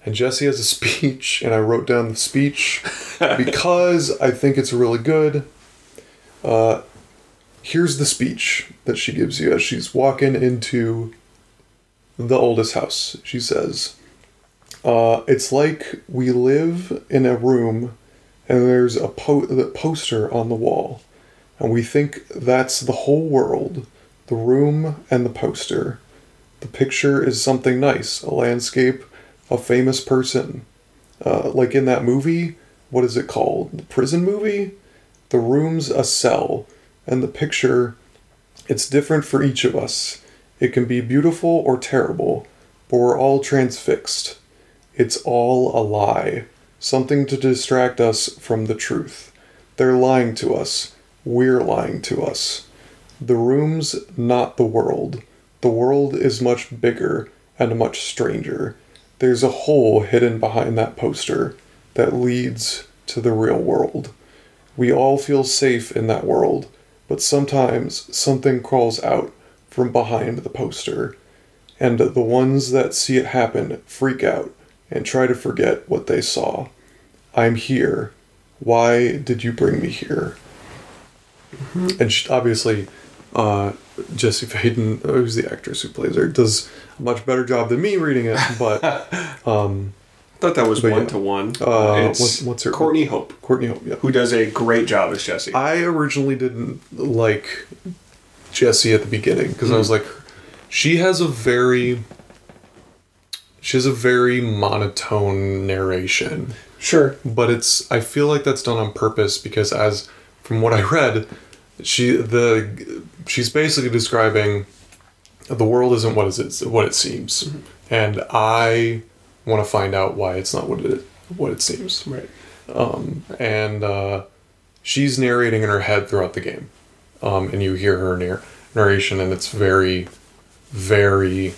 Speaker 2: and Jesse has a speech, and I wrote down the speech because I think it's really good. Uh, here's the speech that she gives you as she's walking into the oldest house. She says, uh, "It's like we live in a room, and there's a po- poster on the wall, and we think that's the whole world, the room and the poster. The picture is something nice, a landscape, a famous person, uh, like in that movie. What is it called? The prison movie. The room's a cell, and the picture It's different for each of us. It can be beautiful or terrible, but we're all transfixed. It's all a lie, something to distract us from the truth. They're lying to us. We're lying to us. The room's not the world. The world is much bigger and much stranger. There's a hole hidden behind that poster that leads to the real world. We all feel safe in that world, but sometimes something crawls out from behind the poster, and the ones that see it happen freak out and try to forget what they saw. I'm here. Why did you bring me here? And she, obviously, uh, Jesse Faden, who's the actress who plays her, does a much better job than me reading it. But um,
Speaker 1: I thought that was one
Speaker 2: yeah.
Speaker 1: to one.
Speaker 2: Uh, what's- what's her-
Speaker 1: Courtney Hope,
Speaker 2: Courtney Hope, yeah.
Speaker 1: who does a great job as Jesse.
Speaker 2: I originally didn't like Jesse at the beginning because I was like, she has a very, she has a very monotone narration,
Speaker 1: sure.
Speaker 2: but it's I feel like that's done on purpose because as from what I read, she the she's basically describing the world isn't what is it what it seems, and I want to find out why it's not what it what it seems
Speaker 1: Right.
Speaker 2: and uh, she's narrating in her head throughout the game, um, and you hear her narr- narration, and it's very, very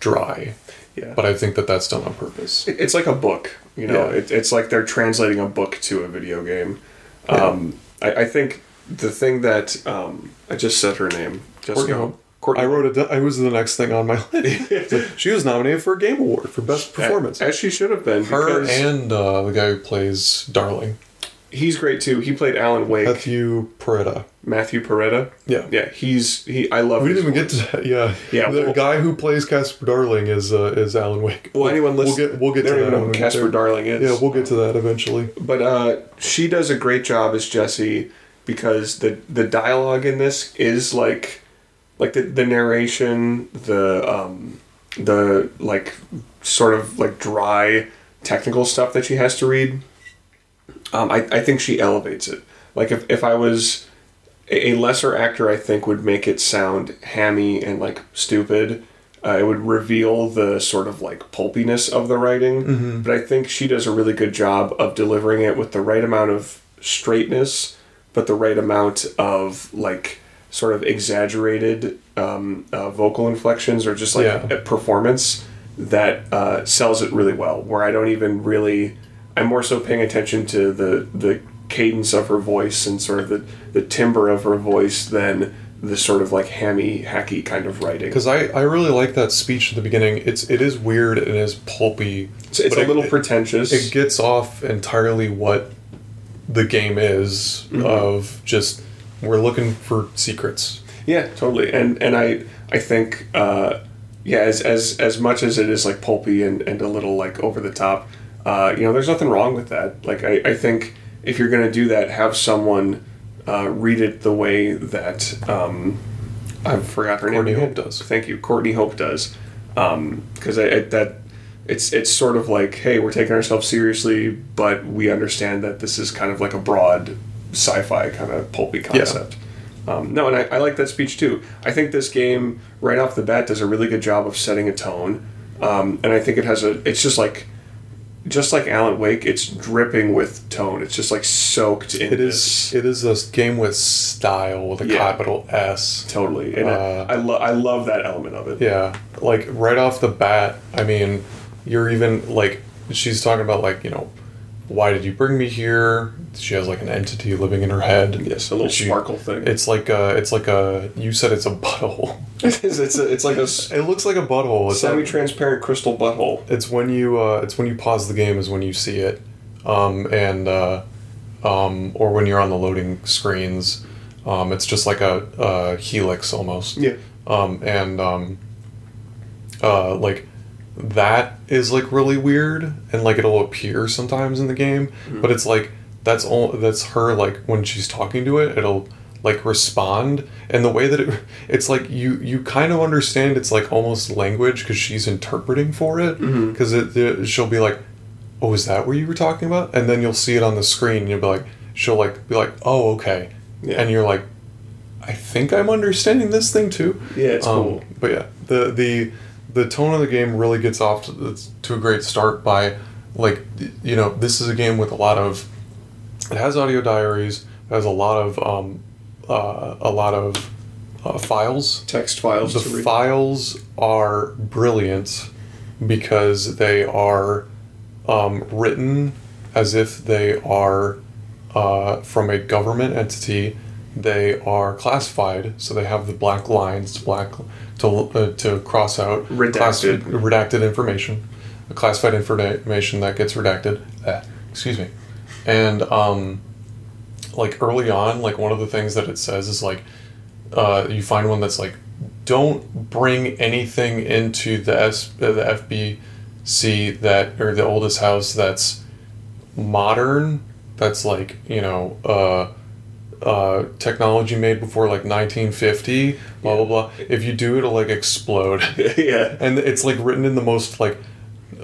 Speaker 2: dry.
Speaker 1: Yeah.
Speaker 2: But I think that that's done on purpose.
Speaker 1: It's like a book you know
Speaker 2: Yeah.
Speaker 1: it, it's like they're translating a book to a video game um, I, I think the thing that um, i just said her name Jessica
Speaker 2: Courtney.
Speaker 1: Courtney
Speaker 2: I wrote it. I was the next thing on my list. Like, she was nominated for a Game Award for Best Performance.
Speaker 1: as she should have been
Speaker 2: Her and uh, the guy who plays Darling,
Speaker 1: he's great too he played alan wake
Speaker 2: Matthew Porretta.
Speaker 1: matthew Porretta.
Speaker 2: Yeah.
Speaker 1: yeah he's he i love
Speaker 2: We didn't even
Speaker 1: voice.
Speaker 2: get to that. Yeah,
Speaker 1: Yeah,
Speaker 2: The
Speaker 1: well-
Speaker 2: guy who plays Casper Darling is uh, is Alan Wake.
Speaker 1: well anyone listen, We'll
Speaker 2: get we'll get to that
Speaker 1: know who casper darling is
Speaker 2: Yeah, we'll get to that eventually.
Speaker 1: but uh, she does a great job as Jesse because the the dialogue in this is like like the, the narration the um the like sort of like dry technical stuff that she has to read um, I, I think she elevates it. Like if, if I was a lesser actor I think would make it sound hammy and like stupid. Uh, it would reveal the sort of like pulpiness of the writing. But I think she does a really good job of delivering it with the right amount of straightness but the right amount of like sort of exaggerated um, uh, vocal inflections or just like
Speaker 2: Yeah.
Speaker 1: a performance that uh, sells it really well where I don't even really I'm more so paying attention to the the cadence of her voice and sort of the, the timbre of her voice than the sort of like hammy hacky kind of writing
Speaker 2: Because I, I really like that speech at the beginning. It's it is weird and it is pulpy.
Speaker 1: it's, it's a
Speaker 2: it-
Speaker 1: little
Speaker 2: it,
Speaker 1: pretentious
Speaker 2: it gets off entirely what the game is
Speaker 1: Mm-hmm.
Speaker 2: of just we're looking for secrets.
Speaker 1: Yeah, totally. And and I I think uh, yeah, as as as much as it is like pulpy and, and a little like over the top, uh, you know, there's nothing wrong with that. Like I, I think if you're gonna do that, have someone uh, read it the way that um, I forgot her
Speaker 2: Courtney
Speaker 1: name.
Speaker 2: Hope does.
Speaker 1: Thank you, Courtney Hope does. Because I, I that it's it's sort of like, hey, we're taking ourselves seriously, but we understand that this is kind of like a broad sci-fi kind of pulpy concept. Um, no, and I, I like that speech too. I think this game right off the bat does a really good job of setting a tone, um, and I think it has a. It's just like, just like Alan Wake, it's dripping with tone. It's just like soaked in.
Speaker 2: It
Speaker 1: this.
Speaker 2: is it is a game with style with a
Speaker 1: Yeah.
Speaker 2: capital S.
Speaker 1: totally, and
Speaker 2: Uh,
Speaker 1: I, I, lo- I love that element of it.
Speaker 2: Yeah, like right off the bat, I mean, you're even like she's talking about like you know, why did you bring me here? She has like an entity living in her head.
Speaker 1: Yes, a little
Speaker 2: She-
Speaker 1: sparkle thing.
Speaker 2: It's like a, it's like a. You said it's a butthole.
Speaker 1: It is. It's a, it's like a
Speaker 2: It looks like a butthole. It's,
Speaker 1: semi-transparent crystal butthole.
Speaker 2: it's when you uh, it's when you pause the game is when you see it, um, and uh, um, or when you're on the loading screens, um, it's just like a, a helix almost.
Speaker 1: Yeah.
Speaker 2: Um, and um, uh, like that is like really weird, and like it'll appear sometimes in the game, but it's like that's all that's her like when she's talking to it, it'll like respond and the way that it it's like you you kind of understand it's like almost language because she's interpreting for it because it, it she'll be like oh is that what you were talking about and then you'll see it on the screen and you'll be like she'll like be like oh okay
Speaker 1: Yeah.
Speaker 2: and you're like I think I'm understanding this thing too.
Speaker 1: Yeah, it's
Speaker 2: Um,
Speaker 1: cool.
Speaker 2: But yeah, the the the tone of the game really gets off to, to a great start by like you know this is a game with a lot of it has audio diaries, it has a lot of um, uh, a lot of uh, files.
Speaker 1: Text files
Speaker 2: The files are brilliant because they are um, written as if they are uh, from a government entity. They are classified, so they have the black lines, black to uh, to cross out
Speaker 1: Redacted.
Speaker 2: redacted information, classified information that gets redacted. Eh, excuse me, and um, like early on, like one of the things that it says is like uh, you find one that's like don't bring anything into the S uh, the FBC that or the oldest house that's modern that's like you know uh, technology made before like 1950 blah blah blah if you do it'll like explode
Speaker 1: yeah.
Speaker 2: and it's like written in the most like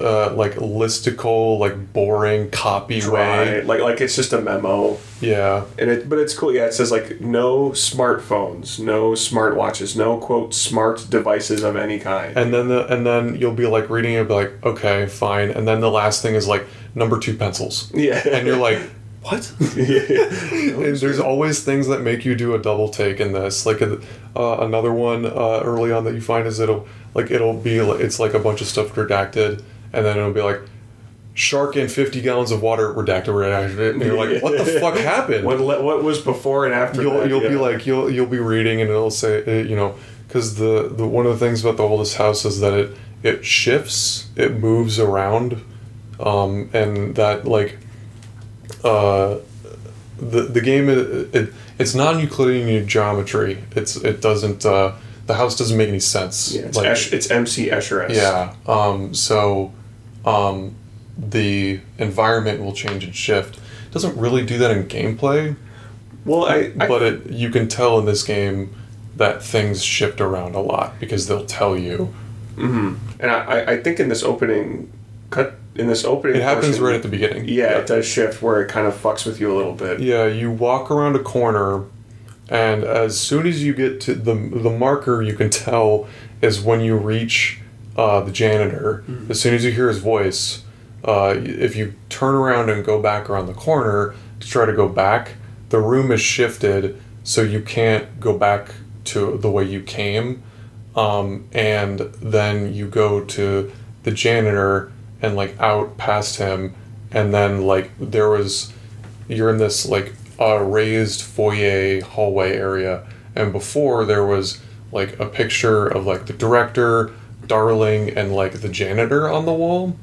Speaker 2: uh, like listicle like boring copy
Speaker 1: Dry.
Speaker 2: way
Speaker 1: Like like it's just a memo.
Speaker 2: yeah
Speaker 1: And it but it's cool, yeah, it says like no smartphones, no smartwatches, no quote smart devices of any kind.
Speaker 2: and then the and then you'll be like reading it be like okay fine and then the last thing is like number two pencils
Speaker 1: yeah.
Speaker 2: and you're like
Speaker 1: What?
Speaker 2: And there's always things that make you do a double take in this. Like uh, another one uh, early on that you find is it'll like it'll be like, it's like a bunch of stuff redacted, and then it'll be like shark in 50 gallons of water redacted redacted, and you're like, what the fuck happened?
Speaker 1: what, what was before and after
Speaker 2: you'll
Speaker 1: that?
Speaker 2: you'll be like you'll you'll be reading and it'll say uh, you know because the the one of the things about the oldest house is that it it shifts it moves around um, and that like uh, the the game it, it it's non-Euclidean geometry it's it doesn't uh, the house doesn't make any sense
Speaker 1: yeah, it's,
Speaker 2: like
Speaker 1: Esh, it's MC Escher.
Speaker 2: yeah um, so um, the environment will change and shift it doesn't really do that in gameplay
Speaker 1: Well, I, I
Speaker 2: but it, you can tell in this game that things shift around a lot because they'll tell you. Hmm.
Speaker 1: and I, I think in this opening cut in this opening
Speaker 2: It happens
Speaker 1: portion,
Speaker 2: right at the beginning.
Speaker 1: Yeah, it does shift where it kind of fucks with you a little bit.
Speaker 2: Yeah, you walk around a corner, and as soon as you get to the the marker, you can tell is when you reach uh, the janitor. As soon as you hear his voice, uh, if you turn around and go back around the corner to try to go back, the room is shifted, so you can't go back to the way you came. Um, and then you go to the janitor and like out past him, and then like there was you're in this like uh, raised foyer hallway area and before there was like a picture of like the director darling and like the janitor on the wall.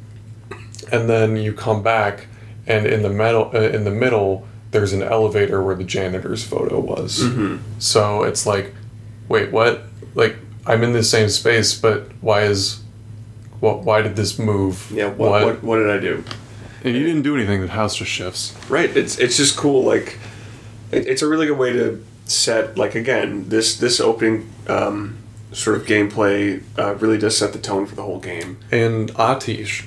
Speaker 2: And then you come back and in the middle uh, in the middle there's an elevator where the janitor's photo was. So it's like wait what? Like i'm in the same space but why is what why did this move
Speaker 1: Yeah, what, what, what did I do?
Speaker 2: And you didn't do anything. The house just shifts.
Speaker 1: Right. It's it's just cool. Like, it, it's a really good way to set. Like again, this this opening um, sort of gameplay uh, really does set the tone for the whole game.
Speaker 2: And Ahti sh-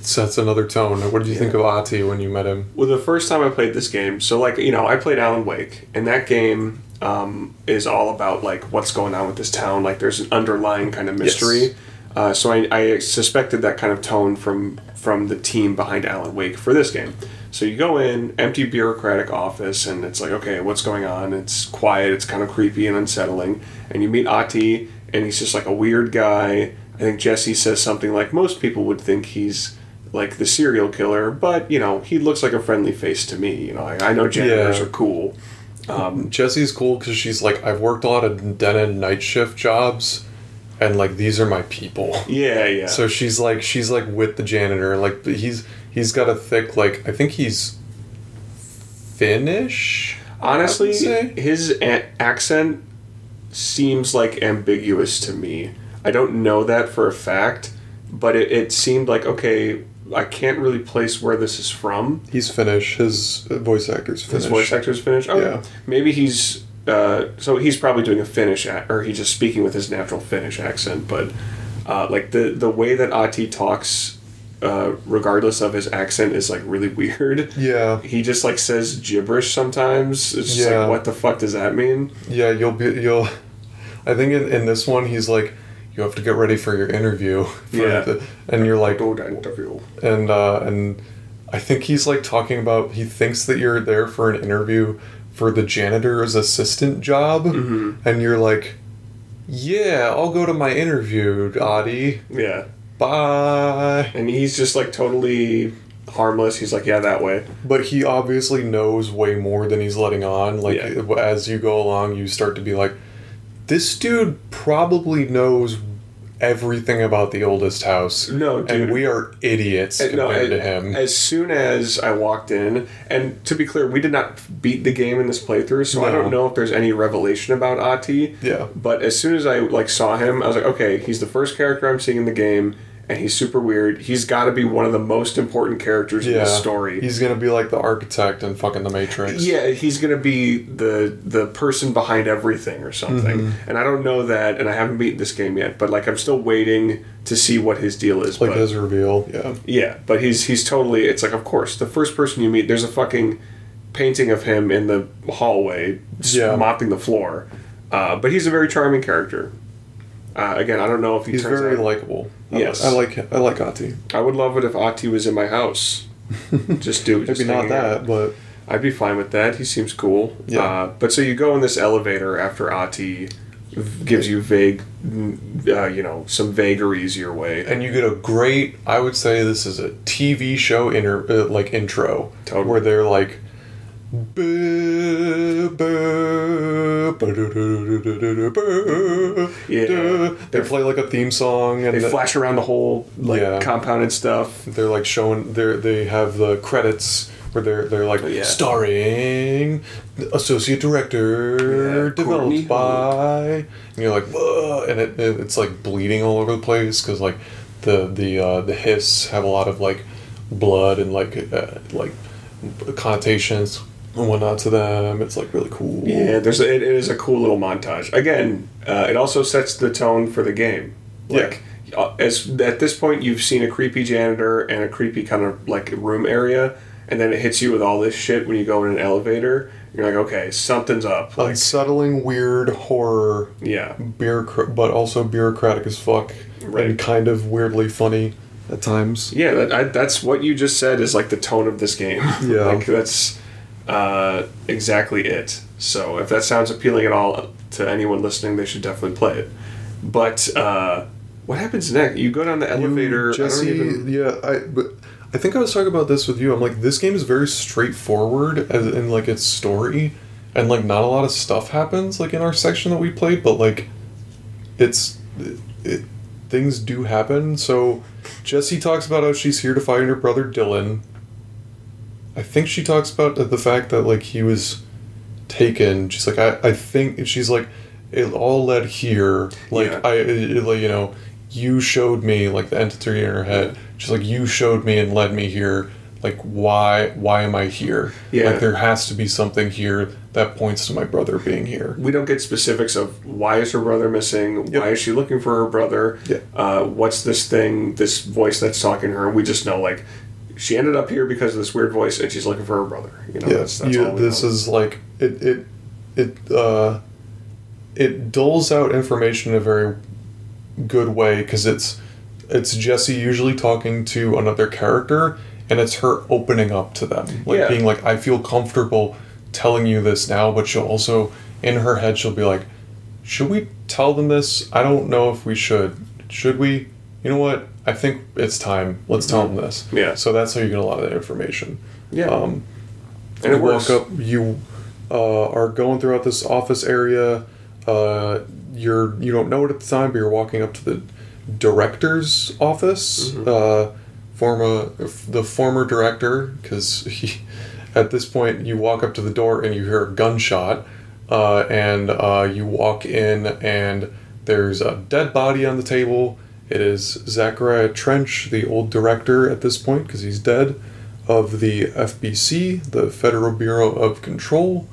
Speaker 2: sets another tone. What did you think of Ahti when you met him?
Speaker 1: Well, the first time I played this game, so like you know, I played Alan Wake, and that game um, is all about like what's going on with this town. Like, there's an underlying kind of mystery.
Speaker 2: Yes.
Speaker 1: Uh, so I, I suspected that kind of tone from from the team behind Alan Wake for this game. So you go in, empty bureaucratic office, and it's like, okay, what's going on? It's quiet, it's kind of creepy and unsettling. And you meet Ahti, and he's just like a weird guy. I think Jesse says something like most people would think he's like the serial killer, but you know, he looks like a friendly face to me. You know, I, I know janitors
Speaker 2: Yeah.
Speaker 1: are cool.
Speaker 2: Jesse's cool because she's like, I've worked a lot of den and night shift jobs, and like these are my people.
Speaker 1: Yeah, yeah.
Speaker 2: So she's like, she's like with the janitor. Like he's he's got a thick like I think he's Finnish.
Speaker 1: Honestly,
Speaker 2: I would say.
Speaker 1: his a- accent seems like ambiguous to me. I don't know that for a fact, but it, it seemed like okay. I can't really place where this is from.
Speaker 2: He's Finnish. His voice actor's Finnish.
Speaker 1: His voice actor's Finnish. Okay.
Speaker 2: Yeah.
Speaker 1: Maybe he's uh, so he's probably doing a Finnish ac- or he's just speaking with his natural Finnish accent. But uh, like the the way that Ahti talks uh, regardless of his accent, is like really weird.
Speaker 2: Yeah,
Speaker 1: He just like says gibberish sometimes. It's just
Speaker 2: Yeah.
Speaker 1: like, what the fuck does that mean?
Speaker 2: yeah. You'll be you'll. I think in, in this one he's like, you have to get ready for your interview. for
Speaker 1: Yeah.
Speaker 2: the- and you're like,
Speaker 1: Go to interview.
Speaker 2: and uh, and I think he's like talking about he thinks that you're there for an interview for the janitor's assistant job,
Speaker 1: Mm-hmm.
Speaker 2: and you're like, yeah, I'll go to my interview, Ahti.
Speaker 1: Yeah,
Speaker 2: Bye.
Speaker 1: and he's just like totally harmless. He's like, yeah, that way.
Speaker 2: But he obviously knows way more than he's letting on. Like
Speaker 1: Yeah.
Speaker 2: as you go along, you start to be like, this dude probably knows everything about the oldest house.
Speaker 1: No, dude.
Speaker 2: and we are idiots
Speaker 1: And no,
Speaker 2: compared
Speaker 1: I-
Speaker 2: to him.
Speaker 1: As soon as I walked in, and to be clear, we did not beat the game in this playthrough, so I don't know if there's any revelation about Ahti.
Speaker 2: Yeah.
Speaker 1: But as soon as I like saw him, I was like, okay, he's the first character I'm seeing in the game, and he's super weird. He's got to be one of the most important characters in the story.
Speaker 2: He's gonna be like the architect in fucking the Matrix.
Speaker 1: yeah, he's gonna be the the person behind everything or something.
Speaker 2: Mm-hmm.
Speaker 1: And I don't know that, and I haven't beaten this game yet. But like, I'm still waiting to see what his deal is.
Speaker 2: like
Speaker 1: but,
Speaker 2: his reveal. Yeah,
Speaker 1: Yeah, but he's he's totally. It's like, of course, the first person you meet, there's a fucking painting of him in the hallway,
Speaker 2: Yeah.
Speaker 1: mopping the floor. Uh, but he's a very charming character. Uh, again, I don't know if he
Speaker 2: he's
Speaker 1: turns
Speaker 2: very likable. I-
Speaker 1: Yes.
Speaker 2: I, like I like Ahti.
Speaker 1: I would love it if Ahti was in my house. just do just
Speaker 2: Maybe not
Speaker 1: hanging out.
Speaker 2: that, but
Speaker 1: I'd be fine with that. He seems cool.
Speaker 2: Yeah.
Speaker 1: Uh, but so you go in this elevator after Ahti gives you vague, uh, you know, some vagaries your way.
Speaker 2: and you get a great. I would say this is a TV show inter uh, like intro
Speaker 1: Totally.
Speaker 2: where they're like. "Boo, boo, ba-do-do-do-do-do-do-boo,
Speaker 1: Yeah.
Speaker 2: They play like a theme song and
Speaker 1: They
Speaker 2: the-
Speaker 1: flash around the whole like
Speaker 2: Yeah.
Speaker 1: compound and stuff.
Speaker 2: they're like showing they they have the credits where they're they're like
Speaker 1: Oh, yeah.
Speaker 2: starring associate director
Speaker 1: Yeah, Courtney
Speaker 2: developed by and you're like Whoa, and it, it it's like bleeding all over the place because like the the uh, the hiss have a lot of like blood and like uh, like connotations and whatnot to them it's like really cool
Speaker 1: Yeah, there's a, it, it is a cool little montage. Again, uh, it also sets the tone for the game. Like uh, as at this point, you've seen a creepy janitor and a creepy kind of like room area, and then it hits you with all this shit when you go in an elevator. You're like, okay, something's up. Like,
Speaker 2: unsettling weird horror
Speaker 1: yeah,
Speaker 2: bureaucrat but also bureaucratic as fuck
Speaker 1: Right.
Speaker 2: and kind of weirdly funny at times
Speaker 1: yeah. That, I, that's what you just said is like the tone of this game.
Speaker 2: Yeah.
Speaker 1: like that's uh, exactly it. So if that sounds appealing at all to anyone listening, they should definitely play it. But uh, what happens next? You go down the elevator.
Speaker 2: You, Jesse,
Speaker 1: I even.
Speaker 2: yeah, I but I think I was talking about this with you. I'm like, this game is very straightforward as in like its story, and like not a lot of stuff happens like in our section that we played, but like it's it, it things do happen. So Jesse talks about how she's here to find her brother Dylan. I think she talks about the fact that like he was taken. She's like, I, I think she's like, it all led here. Like
Speaker 1: Yeah.
Speaker 2: I, it, you know, you showed me like the entity in her head. She's like, you showed me and led me here. Like why why am I here?
Speaker 1: Yeah.
Speaker 2: Like there has to be something here that points to my brother being here.
Speaker 1: We don't get specifics of why is her brother missing?
Speaker 2: Yep.
Speaker 1: Why is she looking for her brother?
Speaker 2: Yeah.
Speaker 1: Uh, what's this thing? This voice that's talking to her? We just know like she ended up here because of this weird voice, and she's looking for her brother. You know,
Speaker 2: yeah,
Speaker 1: that's, that's
Speaker 2: you-
Speaker 1: all
Speaker 2: this
Speaker 1: know.
Speaker 2: is like it it it uh it doles out information in a very good way because it's it's Jesse usually talking to another character and it's her opening up to them like
Speaker 1: Yeah.
Speaker 2: being like I feel comfortable telling you this now but she'll also in her head she'll be like should we tell them this I don't know if we should should we you know what I think it's time let's tell them this
Speaker 1: Yeah.
Speaker 2: so that's how you get a lot of that information
Speaker 1: yeah,
Speaker 2: um,
Speaker 1: and it
Speaker 2: you
Speaker 1: works.
Speaker 2: walk up you uh, are going throughout this office area uh, you're you don't know it at the time but you're walking up to the director's office
Speaker 1: Mm-hmm.
Speaker 2: uh, former the former director because at this point you walk up to the door and you hear a gunshot uh, and uh, you walk in and there's a dead body on the table it is Zachariah Trench the old director at this point because he's dead of the FBC, the Federal Bureau of Control,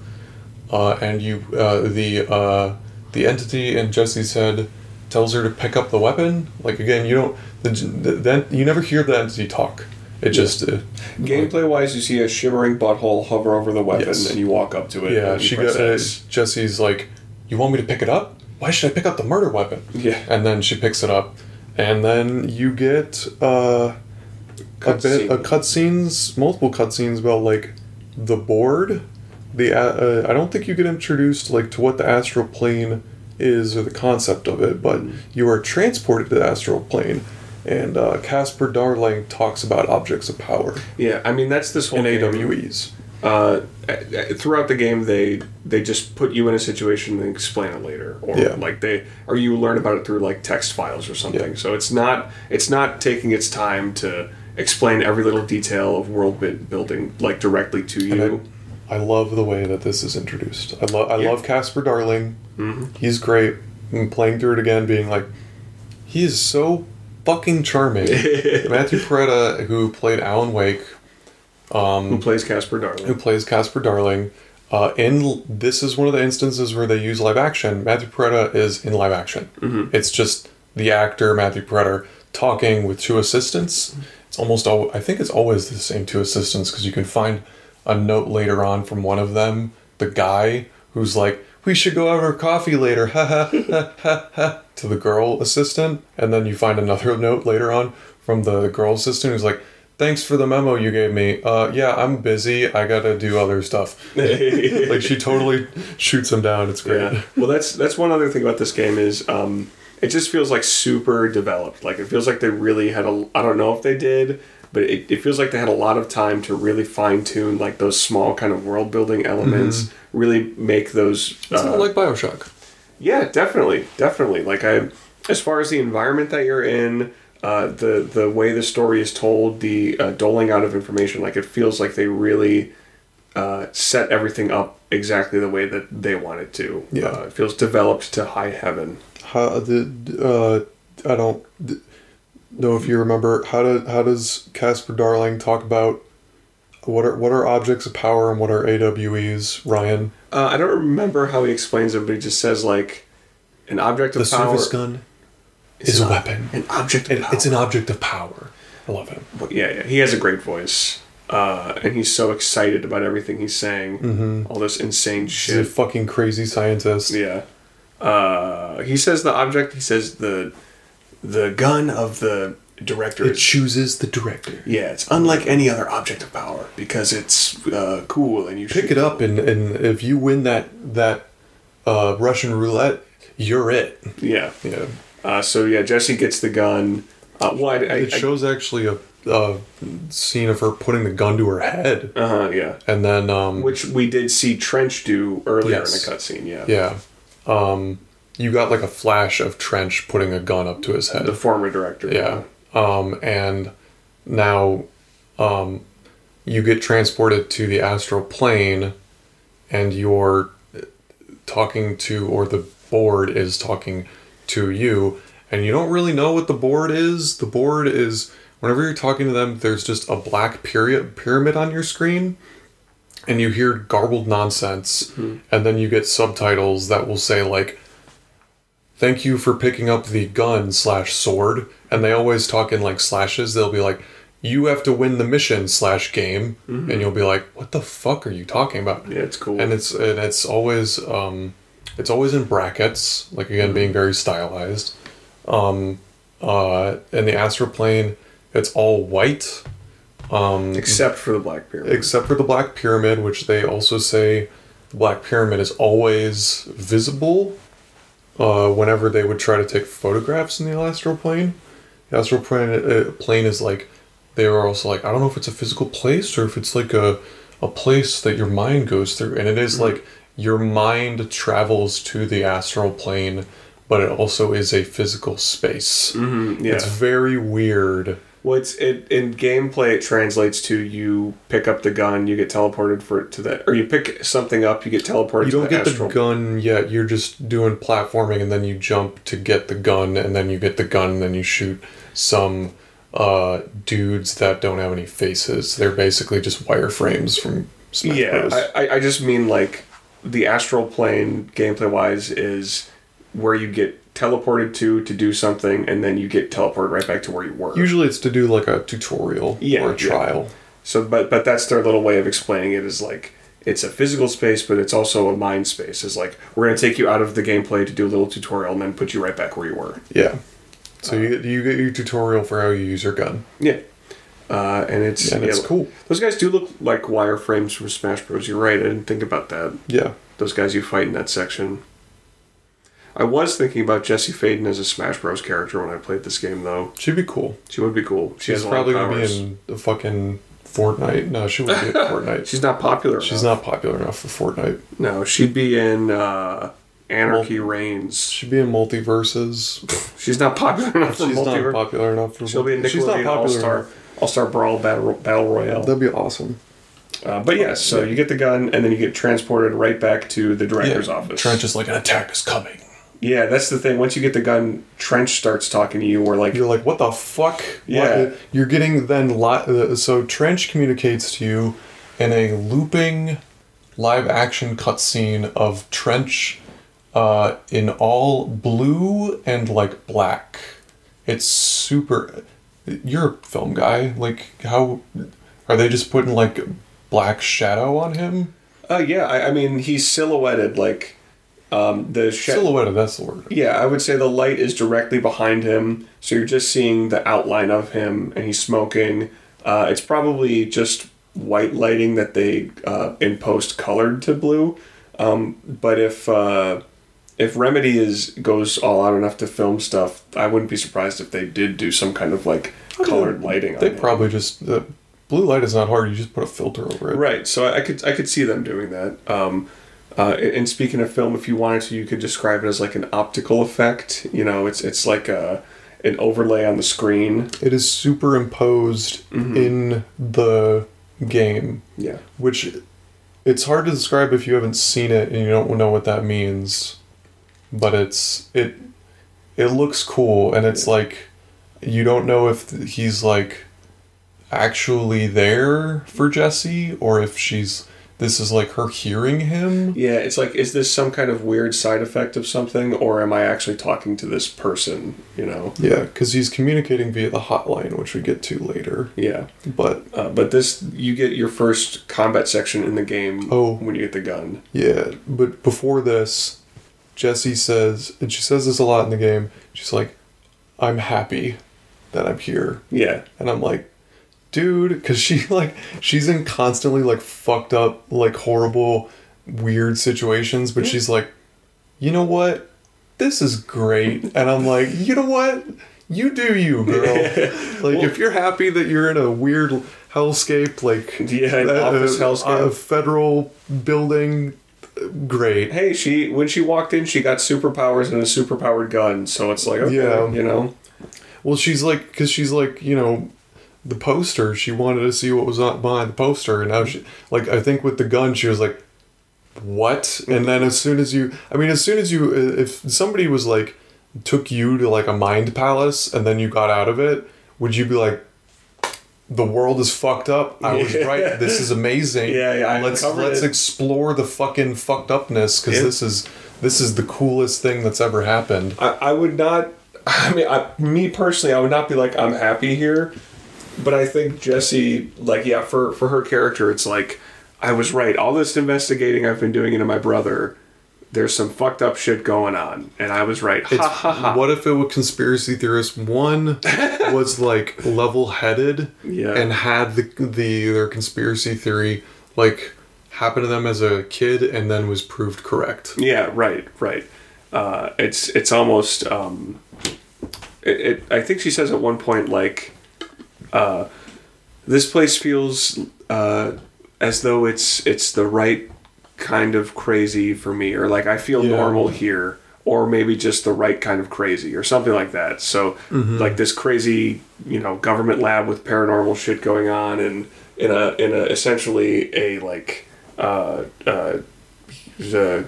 Speaker 2: uh, and you, uh, the uh, the entity in Jesse's head tells her to pick up the weapon. Like again, you don't the, the, then you never hear the entity talk. It just uh,
Speaker 1: Gameplay wise, you see a shimmering butthole hover over the weapon,
Speaker 2: Yes.
Speaker 1: and you walk up to it.
Speaker 2: yeah.
Speaker 1: and
Speaker 2: She got uh, Jesse's like, "You want me to pick it up? Why should I pick up the murder weapon?"
Speaker 1: Yeah.
Speaker 2: And then she picks it up, and then you get uh, a bit a cutscenes, multiple cutscenes about like the board. The uh, uh, I don't think you get introduced like to what the astral plane is or the concept of it, but
Speaker 1: Mm.
Speaker 2: you are transported to the astral plane, and uh, Casper Darling talks about objects of power
Speaker 1: Yeah, I mean that's this whole
Speaker 2: in
Speaker 1: game.
Speaker 2: AWEs.
Speaker 1: Uh, throughout the game, they they just put you in a situation and explain it later, or
Speaker 2: Yeah.
Speaker 1: like they or you learn about it through like text files or something.
Speaker 2: Yeah.
Speaker 1: So it's not it's not taking its time to explain every little detail of world building like directly to you.
Speaker 2: I, I love the way that this is introduced. I love I
Speaker 1: Yeah.
Speaker 2: love Casper Darling.
Speaker 1: Mhm.
Speaker 2: He's great. And playing through it again, being like, he is so fucking charming. Matthew Porretta, who played Alan Wake,
Speaker 1: Who plays Casper Darling.
Speaker 2: who plays Casper Darling, uh, in this is one of the instances where they use live action. Matthew Porretta is in live action. It's just the actor Matthew Porretta talking with two assistants. It's almost al- I think it's always the same two assistants because you can find a note later on from one of them, the guy who's like, "We should go have our coffee later," ha ha ha ha ha, to the girl assistant, and then you find another note later on from the girl assistant who's like. Thanks for the memo you gave me. Uh, yeah, I'm busy. I gotta do other stuff. like she totally shoots him down. It's great.
Speaker 1: Yeah. Well, that's that's one other thing about this game is um, it just feels like super developed. Like it feels like they really had a. I don't know if they did, but it, it feels like they had a lot of time to really fine tune like those small kind of world building elements. Really make those.
Speaker 2: Mm-hmm. It's
Speaker 1: uh,
Speaker 2: not like Bioshock.
Speaker 1: yeah, definitely, definitely. Like I, as far as the environment that you're in, uh, the the way the story is told, the uh, doling out of information, like it feels like they really uh, set everything up exactly the way that they wanted to.
Speaker 2: Yeah.
Speaker 1: uh, it feels developed to high heaven.
Speaker 2: How the uh, I don't know if you remember how do how does Casper Darling talk about what are what are objects of power and what are AWEs? Ryan,
Speaker 1: Uh, I don't remember how he explains it, but he just says like an object of
Speaker 2: the
Speaker 1: power
Speaker 2: service gun is a weapon.
Speaker 1: An object of
Speaker 2: It,
Speaker 1: power.
Speaker 2: it's an object of power. I love him.
Speaker 1: Well, yeah, yeah, he has a great voice, uh, and he's so excited about everything he's saying.
Speaker 2: Mm-hmm.
Speaker 1: All this insane shit.
Speaker 2: He's a fucking crazy scientist.
Speaker 1: Yeah. Uh, he says the object. He says the the gun of the director.
Speaker 2: It
Speaker 1: is-
Speaker 2: chooses the director.
Speaker 1: yeah, it's unlike any other object of power because it's uh, cool and you
Speaker 2: Pick it up and, and if you win that that uh, Russian roulette, you're it.
Speaker 1: Yeah.
Speaker 2: Yeah.
Speaker 1: Uh, so yeah, Jesse gets the gun. Uh, well, I, I,
Speaker 2: It shows actually a, a scene of her putting the gun to her head,
Speaker 1: uh huh. Yeah.
Speaker 2: and then um,
Speaker 1: Which we did see Trench do earlier
Speaker 2: Yes.
Speaker 1: in a cutscene. Yeah.
Speaker 2: yeah, um, you got like a flash of Trench putting a gun up to his head.
Speaker 1: The former director.
Speaker 2: yeah, um, and now um, you get transported to the astral plane, and you're talking to, or the board is talking to you, and you don't really know what the board is. The board is whenever you're talking to them, there's just a black period pyramid on your screen, and you hear garbled nonsense, and then you get subtitles that will say like thank you for picking up the gun slash sword and they always talk in like slashes they'll be like you have to win the mission slash game and you'll be like what the fuck are you talking about
Speaker 1: Yeah, it's cool.
Speaker 2: and it's and it's always um it's always in brackets like again being very stylized. Um uh in the astral plane it's all white um
Speaker 1: Except for the Black Pyramid.
Speaker 2: except for the black pyramid which they also say the black pyramid is always visible uh, whenever they would try to take photographs in the astral plane. The astral plane, uh, plane is like they were also like i don't know if it's a physical place or if it's like a, a place that your mind goes through. And it is like your mind travels to the astral plane but it also is a physical space
Speaker 1: Mhm, yeah.
Speaker 2: it's very weird
Speaker 1: Well, it's it in gameplay. It translates to you pick up the gun, you get teleported for to that, or you pick something up, you get teleported.
Speaker 2: You
Speaker 1: to
Speaker 2: don't
Speaker 1: the
Speaker 2: get
Speaker 1: astral.
Speaker 2: the gun yet. You're just doing platforming, and then you jump to get the gun, and then you get the gun, and then you shoot some uh, dudes that don't have any faces. They're basically just wireframes from Smash
Speaker 1: Yeah,
Speaker 2: Bros.
Speaker 1: I- I just mean like the astral plane gameplay wise is where you get teleported to to do something, and then you get teleported right back to where you were.
Speaker 2: Usually it's to do like a tutorial
Speaker 1: Yeah,
Speaker 2: or a
Speaker 1: yeah.
Speaker 2: trial.
Speaker 1: So, but but that's their little way of explaining it is like it's a physical space, but it's also a mind space. Is like we're gonna take you out of the gameplay to do a little tutorial, and then put you right back where you were.
Speaker 2: Yeah. So uh, you you get your tutorial for how you use your gun.
Speaker 1: Yeah, uh, and it's
Speaker 2: And it's cool.
Speaker 1: Those guys do look like wireframes from Smash Bros. You're right. I didn't think about that.
Speaker 2: Yeah.
Speaker 1: Those guys you fight in that section. I was thinking about Jesse Faden as a Smash Bros. character when I played this game, though.
Speaker 2: She'd be cool.
Speaker 1: She would be cool. She
Speaker 2: She's probably gonna be in the fucking Fortnite. No, she wouldn't be in Fortnite.
Speaker 1: She's not popular.
Speaker 2: She's
Speaker 1: enough.
Speaker 2: not popular enough for Fortnite.
Speaker 1: No, she'd be in uh, Anarchy Reigns.
Speaker 2: She'd be in multiverses.
Speaker 1: She's not popular enough for
Speaker 2: She's not popular enough for.
Speaker 1: She'll be in Nickelodeon All Star. All Star Brawl Battle Battle Royale.
Speaker 2: That'd be awesome.
Speaker 1: Uh, but yes, so you get the gun and then you get transported right back to the director's office.
Speaker 2: Trench is like an attack is coming.
Speaker 1: Yeah, that's the thing. Once you get the gun, Trench starts talking to you. Or like,
Speaker 2: You're like, what the fuck?
Speaker 1: Yeah.
Speaker 2: What- You're getting then li- uh, so Trench communicates to you in a looping live action cutscene of Trench uh, in all blue and like black. It's super. You're a film guy. Like, how are they just putting like black shadow on him?
Speaker 1: oh yeah, I, I mean he's silhouetted like um, the sh-
Speaker 2: Silhouette. That's the word.
Speaker 1: Yeah, I would say the light is directly behind him, so you're just seeing the outline of him, and he's smoking. Uh, it's probably just white lighting that they uh, in post colored to blue. Um, but if uh, if Remedy is goes all out enough to film stuff, I wouldn't be surprised if they did do some kind of like colored lighting.
Speaker 2: They probably just the blue light is not hard. You just put a filter over it.
Speaker 1: Right. So I could I could see them doing that. Um, uh, and speaking of film, if you wanted to, you could describe it as like an optical effect. You know, it's it's like a an overlay on the screen.
Speaker 2: It is superimposed
Speaker 1: Mm-hmm.
Speaker 2: in the game,
Speaker 1: Yeah.
Speaker 2: which it's hard to describe if you haven't seen it and you don't know what that means. But it's it it looks cool and it's like you don't know if he's like actually there for Jesse or if she's this is like her hearing him.
Speaker 1: Yeah. It's like, is this some kind of weird side effect of something, or am I actually talking to this person? You know.
Speaker 2: Yeah, because he's communicating via the hotline, which we get to later.
Speaker 1: Yeah.
Speaker 2: But
Speaker 1: Uh, but this, you get your first combat section in the game.
Speaker 2: Oh.
Speaker 1: When you get the gun.
Speaker 2: Yeah, but before this, Jesse says, and she says this a lot in the game. She's like, "I'm happy that I'm here,"
Speaker 1: Yeah.
Speaker 2: and I'm like, "Dude," because she like she's in constantly like fucked up, like horrible, weird situations, but she's like, "You know what? This is great," and I'm like, "You know what? You do you, girl. like if you're happy that you're in a weird hellscape, like
Speaker 1: Yeah, office uh, uh, hellscape.
Speaker 2: a federal building." Great.
Speaker 1: Hey, she when she walked in, she got superpowers and a superpowered gun. So it's like, okay,
Speaker 2: Yeah.
Speaker 1: you know.
Speaker 2: Well, she's like, because she's like, you know, the poster. She wanted to see what was on behind the poster, and now she, like, I think with the gun, she was like, "What?" And then as soon as you, I mean, as soon as you, if somebody was like, took you to like a mind palace, and then you got out of it, would you be like? The world is fucked up. I was right. This is amazing.
Speaker 1: Yeah, yeah, I
Speaker 2: Let's let's
Speaker 1: it.
Speaker 2: explore the fucking fucked upness because
Speaker 1: Yeah.
Speaker 2: this is this is the coolest thing that's ever happened.
Speaker 1: I, I would not. I mean, I, me personally, I would not be like I'm happy here, but I think Jesse, like, yeah, for for her character, it's like I was right. All this investigating I've been doing into my brother, there's some fucked up shit going on, and I was right. Ha
Speaker 2: It's,
Speaker 1: ha ha.
Speaker 2: What if it was conspiracy theorists? One was like level headed
Speaker 1: Yeah.
Speaker 2: and had the the their conspiracy theory like happen to them as a kid and then was proved correct.
Speaker 1: Yeah, right, right. Uh, it's it's almost. Um, it, it. I think she says at one point like, uh, "This place feels uh, as though it's it's the right kind of crazy for me," or like I feel
Speaker 2: Yeah.
Speaker 1: normal here, or maybe just the right kind of crazy, or something like that. So like this crazy, you know, government lab with paranormal shit going on, and in a in a essentially a like. Uh, uh, the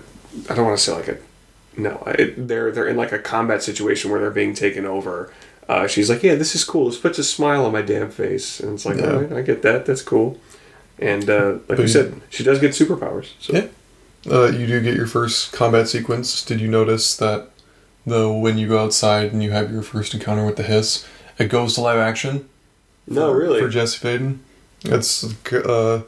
Speaker 1: I don't want to say like a no. It, they're they're in like a combat situation where they're being taken over. Uh, she's like, yeah, this is cool. This puts a smile on my damn face, and it's like,
Speaker 2: Yeah.
Speaker 1: right, I get that. That's cool. And uh, like we
Speaker 2: you-
Speaker 1: said, she does get superpowers. So
Speaker 2: Yeah. Uh, you do get your first combat sequence. Did you notice that the when you go outside and you have your first encounter with the hiss, it goes to live action.
Speaker 1: No,
Speaker 2: for,
Speaker 1: really.
Speaker 2: for Jesse Faden. It's uh,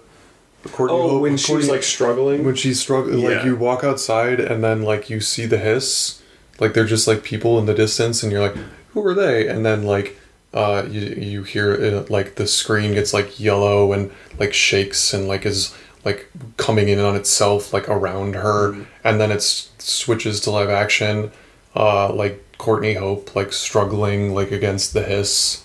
Speaker 2: Courtney
Speaker 1: oh,
Speaker 2: Hope-
Speaker 1: when she's
Speaker 2: Courtney-
Speaker 1: like struggling.
Speaker 2: when she's struggling, like you walk outside and then like you see the hiss, like they're just like people in the distance, and you're like, who are they? And then like uh, you you hear it, like the screen gets like yellow and like shakes and like is like coming in on itself like around her,
Speaker 1: Mm-hmm.
Speaker 2: and then it switches to live action, uh, like Courtney Hope like struggling like against the hiss.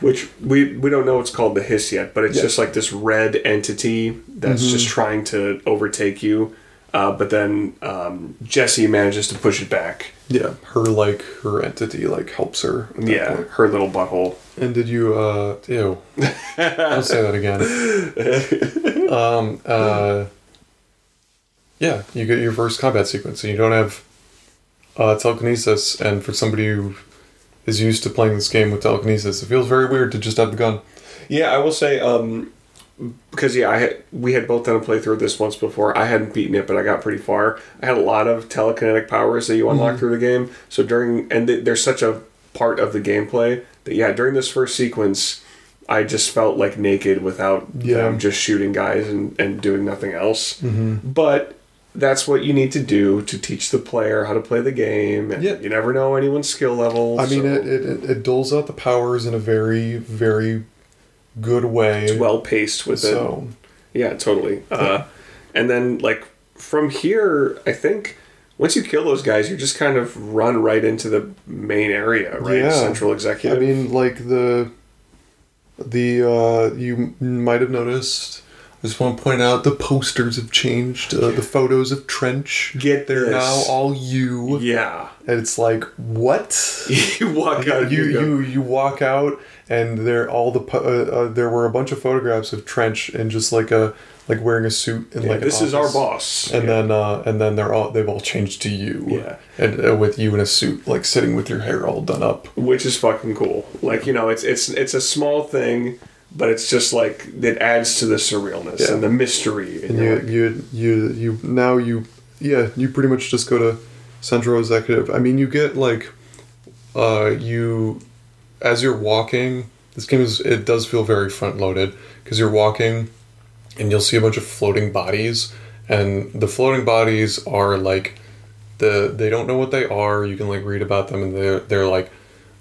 Speaker 1: which we we don't know what's called the hiss yet, but it's
Speaker 2: Yeah.
Speaker 1: just like this red entity that's just trying to overtake you. Uh, but then um, Jesse manages to push it back.
Speaker 2: Yeah, her like her entity like helps her. at that
Speaker 1: Yeah,
Speaker 2: point.
Speaker 1: her little butthole.
Speaker 2: And did you uh ew. I'll say that again. um uh Yeah, you get your first combat sequence and you don't have uh telekinesis and for somebody who is used to playing this game with telekinesis, it feels very weird to just have the gun.
Speaker 1: Yeah, I will say um, because yeah, I had, we had both done a playthrough of this once before. I hadn't beaten it, but I got pretty far. I had a lot of telekinetic powers that you unlock mm-hmm. through the game. So during and th- there's such a part of the gameplay that yeah, during this first sequence, I just felt like naked without
Speaker 2: Yeah.
Speaker 1: them just shooting guys and, and doing nothing else. Mm-hmm. But that's what you need to do to teach the player how to play the game. And
Speaker 2: Yeah.
Speaker 1: You never know anyone's skill level.
Speaker 2: I mean
Speaker 1: so
Speaker 2: it it it doles out the powers in a very, very good way.
Speaker 1: it's well paced with it. Yeah, totally. Uh, and then like from here, I think once you kill those guys, you just kind of run right into the main area, right?
Speaker 2: Yeah.
Speaker 1: Central executive.
Speaker 2: I mean, like the the uh, you might have noticed. I just want to point out the posters have changed. Uh, the photos of Trench.
Speaker 1: Get
Speaker 2: They're now all you,
Speaker 1: yeah.
Speaker 2: and it's like what?
Speaker 1: you walk out.
Speaker 2: you
Speaker 1: you
Speaker 2: you walk out, and there all the po- uh, uh, there were a bunch of photographs of Trench and just like a like wearing a suit and
Speaker 1: yeah,
Speaker 2: like
Speaker 1: this is our boss.
Speaker 2: And
Speaker 1: Yeah.
Speaker 2: then uh, and then they're all they've all changed to you.
Speaker 1: Yeah.
Speaker 2: and uh, with you in a suit, like sitting with your hair all done up.
Speaker 1: which is fucking cool. Like you know, it's it's it's a small thing, but it's just like it adds to the surrealness
Speaker 2: Yeah.
Speaker 1: and the mystery. And
Speaker 2: And you,
Speaker 1: like,
Speaker 2: you, you, you, now you, yeah, you pretty much just go to Central Executive. I mean, you get like, uh, you, as you're walking, this game is, it does feel very front loaded because you're walking and you'll see a bunch of floating bodies. And the floating bodies are like, the, they don't know what they are. You can like read about them and they're, they're like,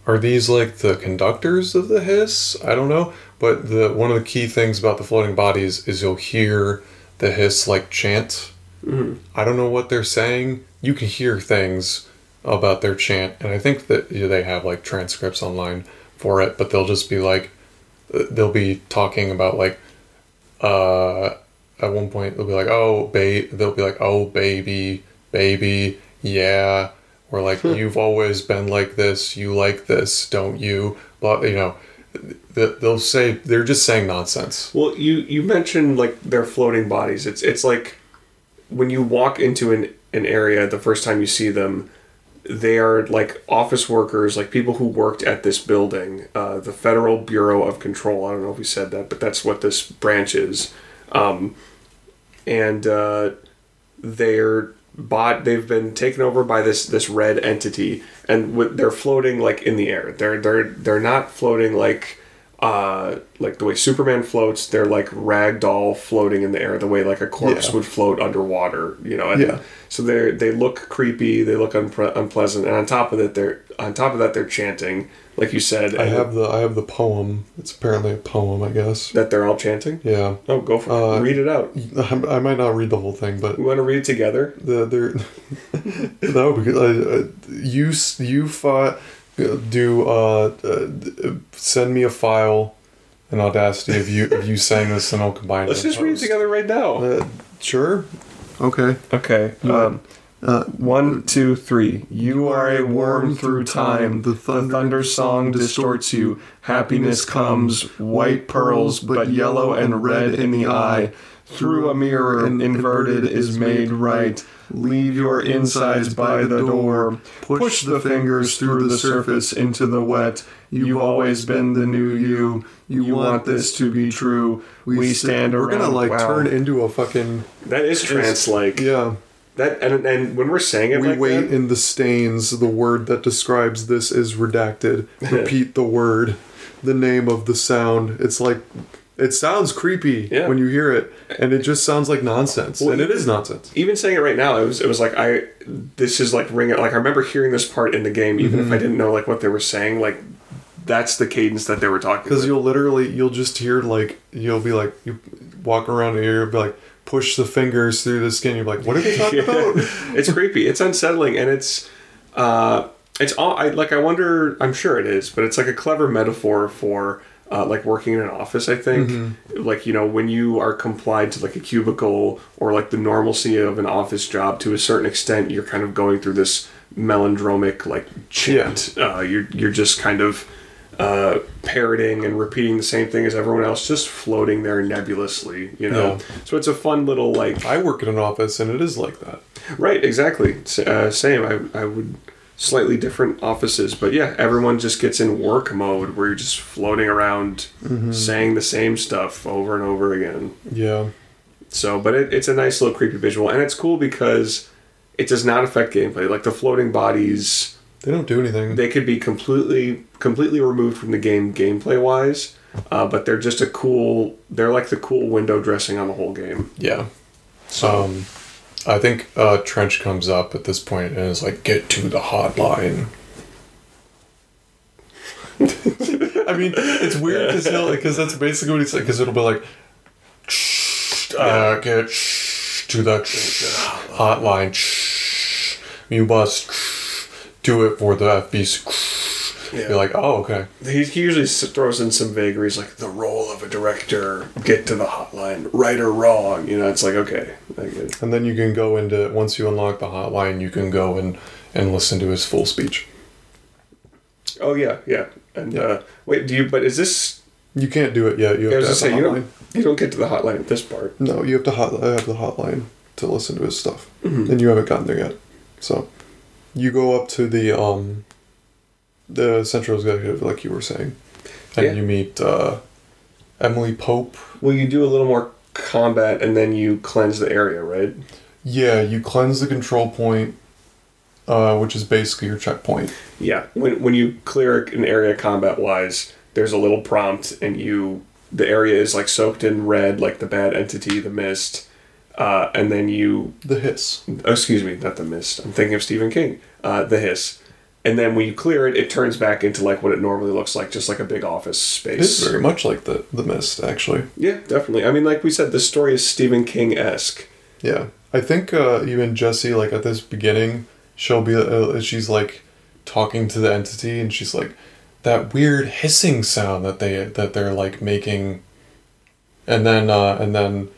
Speaker 2: are these like the conductors of the hiss? I don't know. But the one of the key things about the floating bodies is you'll hear the hiss like chant. Mm-hmm. I don't know what they're saying. You can hear things about their chant, and I think that you know, they have like transcripts online for it. But they'll just be like, they'll be talking about like, uh, at one point they'll be like, oh, ba-, they'll be like, oh, baby, baby, yeah, or like, you've always been like this, you like this, don't you? But you know, they'll say they're just saying nonsense.
Speaker 1: Well, you you mentioned like their floating bodies. It's it's like when you walk into an an area the first time you see them, they are like office workers, like people who worked at this building, uh, the Federal Bureau of Control. I don't know if we said that, but that's what this branch is. Um, and uh, they're bought they've been taken over by this this red entity and w- they're floating like in the air they're they're they're not floating like uh like the way superman floats they're like rag doll floating in the air the way like a corpse
Speaker 2: Yeah.
Speaker 1: would float underwater you know and
Speaker 2: Yeah.
Speaker 1: so they they look creepy they look unpre- unpleasant and on top of that they're on top of that they're chanting like you said
Speaker 2: I have the I have the poem. It's apparently a poem, I guess.
Speaker 1: that they're all chanting
Speaker 2: Yeah,
Speaker 1: oh go for
Speaker 2: Uh,
Speaker 1: it read it out
Speaker 2: I, I might not read the whole thing, but
Speaker 1: we want to read it together
Speaker 2: the there. no, because uh, you you fought. Do uh, uh, send me a file, an audacity of you of you saying this, and I'll combine.
Speaker 1: let's
Speaker 2: it in
Speaker 1: just read it together right now
Speaker 2: Uh, sure. Okay.
Speaker 1: Okay. Um, one, two, three. You are a worm through time. The thunder, song distorts you. Happiness comes, white pearls, but yellow and red in the eye. Through a mirror, inverted is made right. Leave your insides by the door. Push the fingers through the surface into the wet. You've always been the new you. You want this to be true. We stand
Speaker 2: We're gonna like
Speaker 1: Wow.
Speaker 2: turn into a fucking
Speaker 1: That is trance like.
Speaker 2: yeah.
Speaker 1: That and and when we're saying it
Speaker 2: We
Speaker 1: like
Speaker 2: wait
Speaker 1: that,
Speaker 2: in the stains. The word that describes this is redacted. Repeat the word, the name of the sound. It's like it sounds creepy
Speaker 1: Yeah.
Speaker 2: when you hear it, and it just sounds like nonsense,
Speaker 1: Well,
Speaker 2: and it is nonsense.
Speaker 1: even saying it right now, it was it was like I this is like ring like I remember hearing this part in the game, even
Speaker 2: Mm-hmm.
Speaker 1: if I didn't know like what they were saying, like that's the cadence that they were talking.
Speaker 2: Because you'll literally you'll just hear like you'll be like you walk around here, be like push the fingers through the skin. You're like, what are they talking about?
Speaker 1: it's creepy. It's unsettling, and it's uh, it's all. I like. I wonder. I'm sure it is, but it's like a clever metaphor for uh, like working in an office. I think,
Speaker 2: Mm-hmm.
Speaker 1: like you know, when you are complied to like a cubicle or like the normalcy of an office job to a certain extent, you're kind of going through this melodromic like chant. Uh, you're you're just kind of. Uh, parroting and repeating the same thing as everyone else, just floating there nebulously, you know.
Speaker 2: Yeah.
Speaker 1: So it's a fun little like
Speaker 2: I work in an office, and it is like that.
Speaker 1: Right, exactly. Uh, same. I, I would slightly different offices, but yeah, everyone just gets in work mode where you're just floating around, saying the same stuff over and over again.
Speaker 2: Yeah,
Speaker 1: So, but it, it's a nice little creepy visual, and it's cool because it does not affect gameplay. Like the floating bodies,
Speaker 2: they don't do anything.
Speaker 1: they could be completely completely removed from the game gameplay wise, uh, but they're just a cool. They're like the cool window dressing on the whole game.
Speaker 2: yeah.
Speaker 1: So.
Speaker 2: Um, I think uh, Trench comes up at this point and is like, "Get to the hotline." I mean, it's weird because that's basically what he's like. Because it'll be like, uh, "Get to the hotline. You must do it for the FBC."
Speaker 1: Yeah.
Speaker 2: You're like, "Oh, okay."
Speaker 1: He, he usually throws in some vagaries like the role of a director, get to the hotline, right or wrong. You know, it's like okay, I.
Speaker 2: And then you can go into once you unlock the hotline, you can go and and listen to his full speech.
Speaker 1: Oh yeah, yeah. And uh, wait, do you? But is this?
Speaker 2: You can't do it yet. You
Speaker 1: I
Speaker 2: have
Speaker 1: was
Speaker 2: to
Speaker 1: gonna
Speaker 2: have
Speaker 1: say
Speaker 2: the
Speaker 1: you don't. You don't get to the hotline at this part.
Speaker 2: No, you have to hot, have the hotline to listen to his stuff,
Speaker 1: Mm-hmm.
Speaker 2: and you haven't gotten there yet. So, you go up to the um, the central executive, like you were saying, and
Speaker 1: Yeah.
Speaker 2: you meet uh, Emily Pope.
Speaker 1: Well, you do a little more combat, and then you cleanse the area, right?
Speaker 2: Yeah, you cleanse the control point, uh, which is basically your checkpoint.
Speaker 1: Yeah. When when you clear an area combat wise, there's a little prompt, and you the area is like soaked in red, like the bad entity, the mist. Uh, and then you
Speaker 2: The hiss.
Speaker 1: oh, excuse me, not the mist. I'm thinking of Stephen King. Uh, the hiss. And then when you clear it, it turns back into like what it normally looks like, just like a big office space.
Speaker 2: It is very much like the the mist, actually.
Speaker 1: Yeah, definitely. I mean, like we said, the story is Stephen King esque.
Speaker 2: Yeah, I think uh, even Jesse, like at this beginning, she'll be uh, she's like talking to the entity, and she's like that weird hissing sound that they that they're like making, and then uh, and then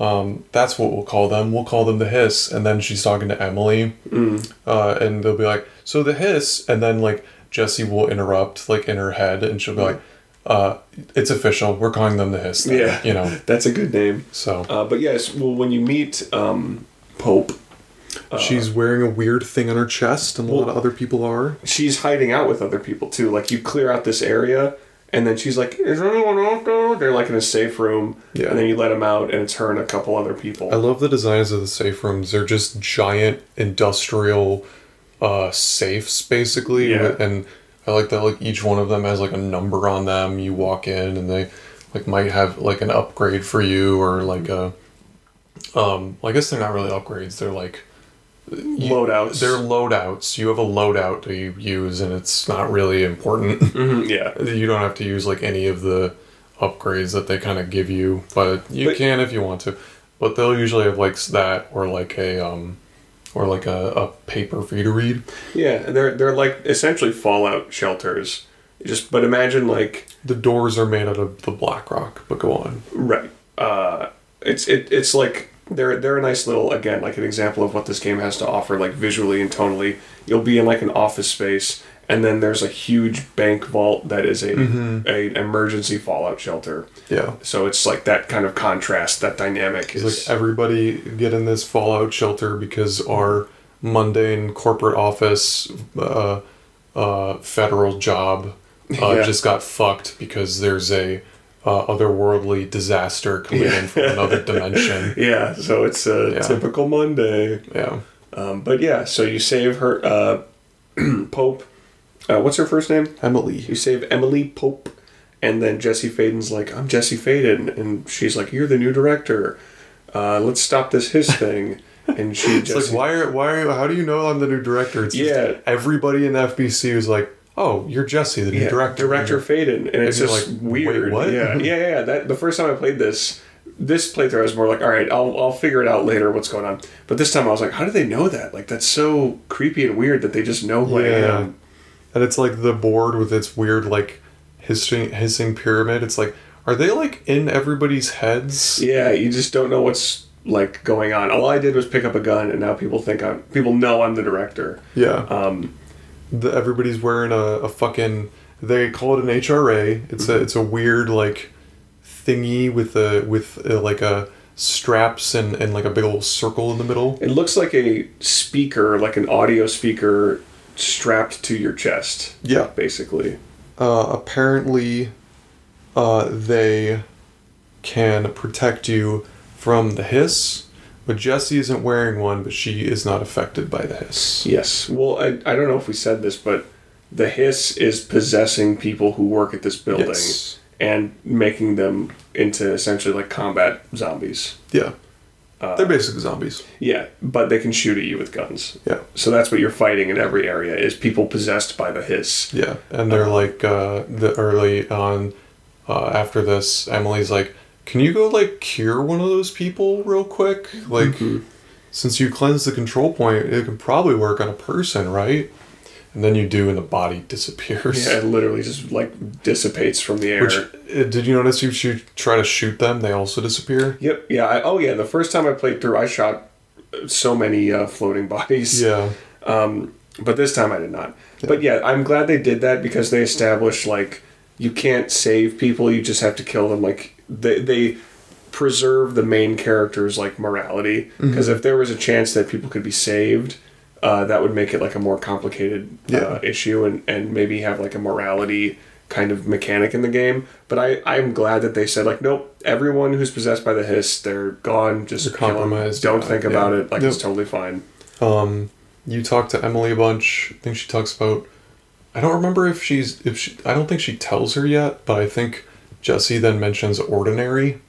Speaker 2: um, that's what we'll call them. We'll call them the hiss, and then she's talking to Emily, uh, and they'll be like, so the hiss, and then like Jesse will interrupt like in her head, and she'll be like. Uh, it's official. We're calling them the hiss. then,"
Speaker 1: Yeah,
Speaker 2: you know.
Speaker 1: that's a good name.
Speaker 2: So
Speaker 1: Uh, but yes, well, when you meet um, Pope,
Speaker 2: She's wearing a weird thing on her chest, and a lot of other people are.
Speaker 1: she's hiding out with other people too. Like you clear out this area, and then she's like, "Is anyone out there?" They're like in a safe room,
Speaker 2: Yeah.
Speaker 1: and then you let them out, and it's her and a couple other people.
Speaker 2: I love the designs of the safe rooms. They're just giant industrial uh, safes, basically.
Speaker 1: Yeah.
Speaker 2: And I like that. Like each one of them has like a number on them. You walk in, and they like might have like an upgrade for you, or like a. Um, well, I guess they're not really upgrades. They're like you-
Speaker 1: Loadouts.
Speaker 2: They're loadouts. You have a loadout to you use, and it's not really important.
Speaker 1: Mhm, yeah,
Speaker 2: you don't have to use like any of the upgrades that they kind of give you, but you
Speaker 1: But-
Speaker 2: can if you want to. But they'll usually have like that or like a um or like a, a paper for you to read.
Speaker 1: yeah. They're they're like essentially fallout shelters. Just but imagine like
Speaker 2: The doors are made out of the black rock, but go on.
Speaker 1: Right. Uh, it's it, it's like they're they're a nice little again like an example of what this game has to offer like visually and tonally. You'll be in like an office space, and then there's a huge bank vault that is a a emergency fallout shelter.
Speaker 2: Yeah.
Speaker 1: So it's like that kind of contrast, that dynamic
Speaker 2: It's
Speaker 1: is
Speaker 2: like everybody get in this fallout shelter because our mundane corporate office uh, uh, federal job uh,
Speaker 1: Yeah.
Speaker 2: just got fucked because there's a uh, otherworldly disaster coming in from another dimension.
Speaker 1: Yeah, so it's a
Speaker 2: Yeah.
Speaker 1: typical Monday.
Speaker 2: Yeah.
Speaker 1: Um, but yeah, so you save her uh, Pope. Uh, what's her first name?
Speaker 2: Emily.
Speaker 1: You save Emily Pope, and then Jesse Faden's like, "I'm Jesse Faden," and she's like, "You're the new director. Uh, let's stop this his thing." And she
Speaker 2: It's
Speaker 1: just
Speaker 2: like why are why are how do you know I'm the new director? It's just
Speaker 1: Yeah.
Speaker 2: everybody in the FBC was like, "Oh, you're Jesse, the new
Speaker 1: yeah,
Speaker 2: director."
Speaker 1: director Faden, and it's
Speaker 2: you're
Speaker 1: just
Speaker 2: like,
Speaker 1: weird.
Speaker 2: "Wait, what?"
Speaker 1: Yeah, yeah, yeah. That the first time I played this, this playthrough I was more like, "All right, I'll I'll figure it out later. What's going on?" But this time I was like, "How do they know that? Like that's so creepy and weird that they just know who I am."
Speaker 2: And it's like the board with its weird like hissing hissing pyramid. It's like, are they like in everybody's heads?
Speaker 1: Yeah, you just don't know what's like going on. All I did was pick up a gun, and now people think I'm people know I'm the director.
Speaker 2: Yeah.
Speaker 1: Um,
Speaker 2: the, everybody's wearing a, a fucking they call it an HRA. It's a it's a weird like thingy with a with uh like a straps and, and like a big old circle in the middle.
Speaker 1: it looks like a speaker, like an audio speaker, strapped to your chest.
Speaker 2: Yeah.
Speaker 1: basically.
Speaker 2: Uh, apparently, uh, they can protect you from the hiss, but Jesse isn't wearing one, but she is not affected by the hiss.
Speaker 1: Yes. Well, I, I don't know if we said this, but the hiss is possessing people who work at this building
Speaker 2: Yes.
Speaker 1: and making them into essentially like combat zombies.
Speaker 2: Yeah. They're basically zombies.
Speaker 1: Yeah, but they can shoot at you with guns.
Speaker 2: Yeah.
Speaker 1: So that's what you're fighting in every area is people possessed by the hiss.
Speaker 2: Yeah, and they're like uh, the early on uh, after this, Emily's like, "Can you go like cure one of those people real quick? Like, since you cleanse the control point, it can probably work on a person, right?" And then you do, and the body disappears.
Speaker 1: Yeah, it literally just like dissipates from the air.
Speaker 2: Which uh, did you notice? If you try to shoot them, they also disappear.
Speaker 1: Yep. Yeah. I, oh, yeah. The first time I played through, I shot so many uh, floating bodies.
Speaker 2: Yeah,
Speaker 1: Um, but this time I did not. But yeah, I'm glad they did that because they established like you can't save people; you just have to kill them. Like they they preserve the main character's like morality because if there was a chance that people could be saved. Uh, that would make it like a more complicated uh, issue and, and maybe have like a morality kind of mechanic in the game. But I, I'm glad that they said like, nope, everyone who's possessed by the hiss, they're gone. Just
Speaker 2: They're compromised,
Speaker 1: Don't
Speaker 2: yeah,
Speaker 1: think about
Speaker 2: yeah.
Speaker 1: it. Like
Speaker 2: Yep.
Speaker 1: it's totally fine.
Speaker 2: Um, you talk to Emily a bunch. I think she talks about. I don't remember if she's if she. I don't think she tells her yet, but I think Jesse then mentions ordinary.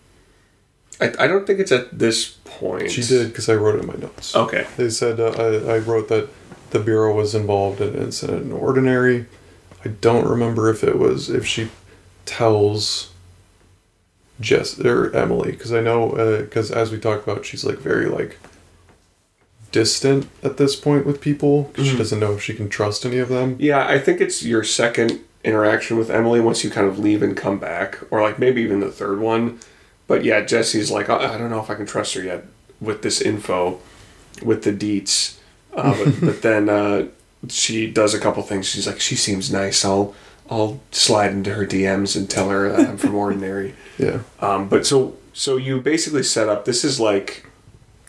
Speaker 1: I, I don't think it's at this point.
Speaker 2: She did because I wrote it in my notes.
Speaker 1: Okay.
Speaker 2: They said uh, I, I wrote that the bureau was involved in an incident in ordinary. I don't remember if it was if she tells Jess or Emily because I know because as we talked about, she's like very like distant at this point with people 'cause she doesn't know if she can trust any of them.
Speaker 1: Yeah, I think it's your second interaction with Emily once you kind of leave and come back, or like maybe even the third one. But yeah, Jesse's like, I I don't know if I can trust her yet with this info, with the deets. Uh, but, but then uh, she does a couple things. She's like, she seems nice. I'll I'll slide into her DMs and tell her that I'm from Ordinary.
Speaker 2: Yeah.
Speaker 1: Um, but so so you basically set up. This is like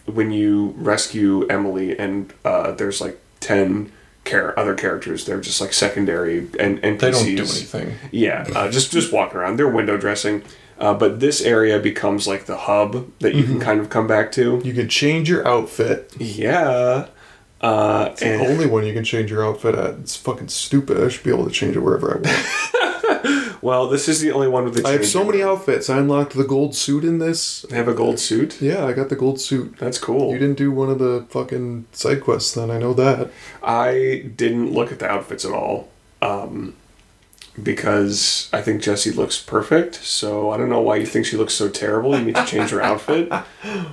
Speaker 1: when you rescue Emily, and uh, there's like ten char- other characters. They're just like secondary and NPCs.
Speaker 2: They don't do anything.
Speaker 1: Yeah, uh, just just walking around. They're window dressing. Uh, but this area becomes like the hub that you
Speaker 2: Mm-hmm.
Speaker 1: can kind of come back to.
Speaker 2: You can change your outfit.
Speaker 1: Yeah. Uh,
Speaker 2: It's the
Speaker 1: and
Speaker 2: only one you can change your outfit at. It's fucking stupid. I should be able to change it wherever I want.
Speaker 1: well, this is the only one with the.
Speaker 2: I have so many outfits. I unlocked the gold suit in this.
Speaker 1: They have a gold suit.
Speaker 2: Yeah, I got the gold suit.
Speaker 1: That's cool.
Speaker 2: You didn't do one of the fucking side quests then, I know that.
Speaker 1: I didn't look at the outfits at all um, because I think Jesse looks perfect. So I don't know why you think she looks so terrible. You need to change her outfit.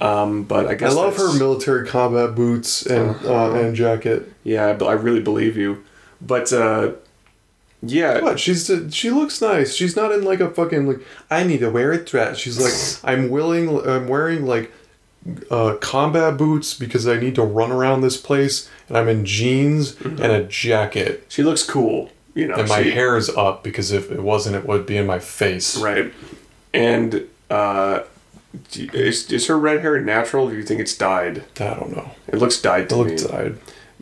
Speaker 1: Um, but I guess I
Speaker 2: love her military combat boots and
Speaker 1: Uh-huh.
Speaker 2: uh, and jacket.
Speaker 1: Yeah, but I really believe you. But uh, yeah,
Speaker 2: What? She's she looks nice. She's not in like a fucking like I need to wear a dress. She's like I'm willing I'm wearing like uh, combat boots because I need to run around this place and I'm in jeans and a jacket
Speaker 1: she looks cool. You know,
Speaker 2: and my hair is up because if it wasn't it would be in my face.
Speaker 1: right. And uh, is is her red hair natural? Or do you think it's dyed?
Speaker 2: I don't know.
Speaker 1: It looks dyed
Speaker 2: It
Speaker 1: to me.
Speaker 2: looked dyed.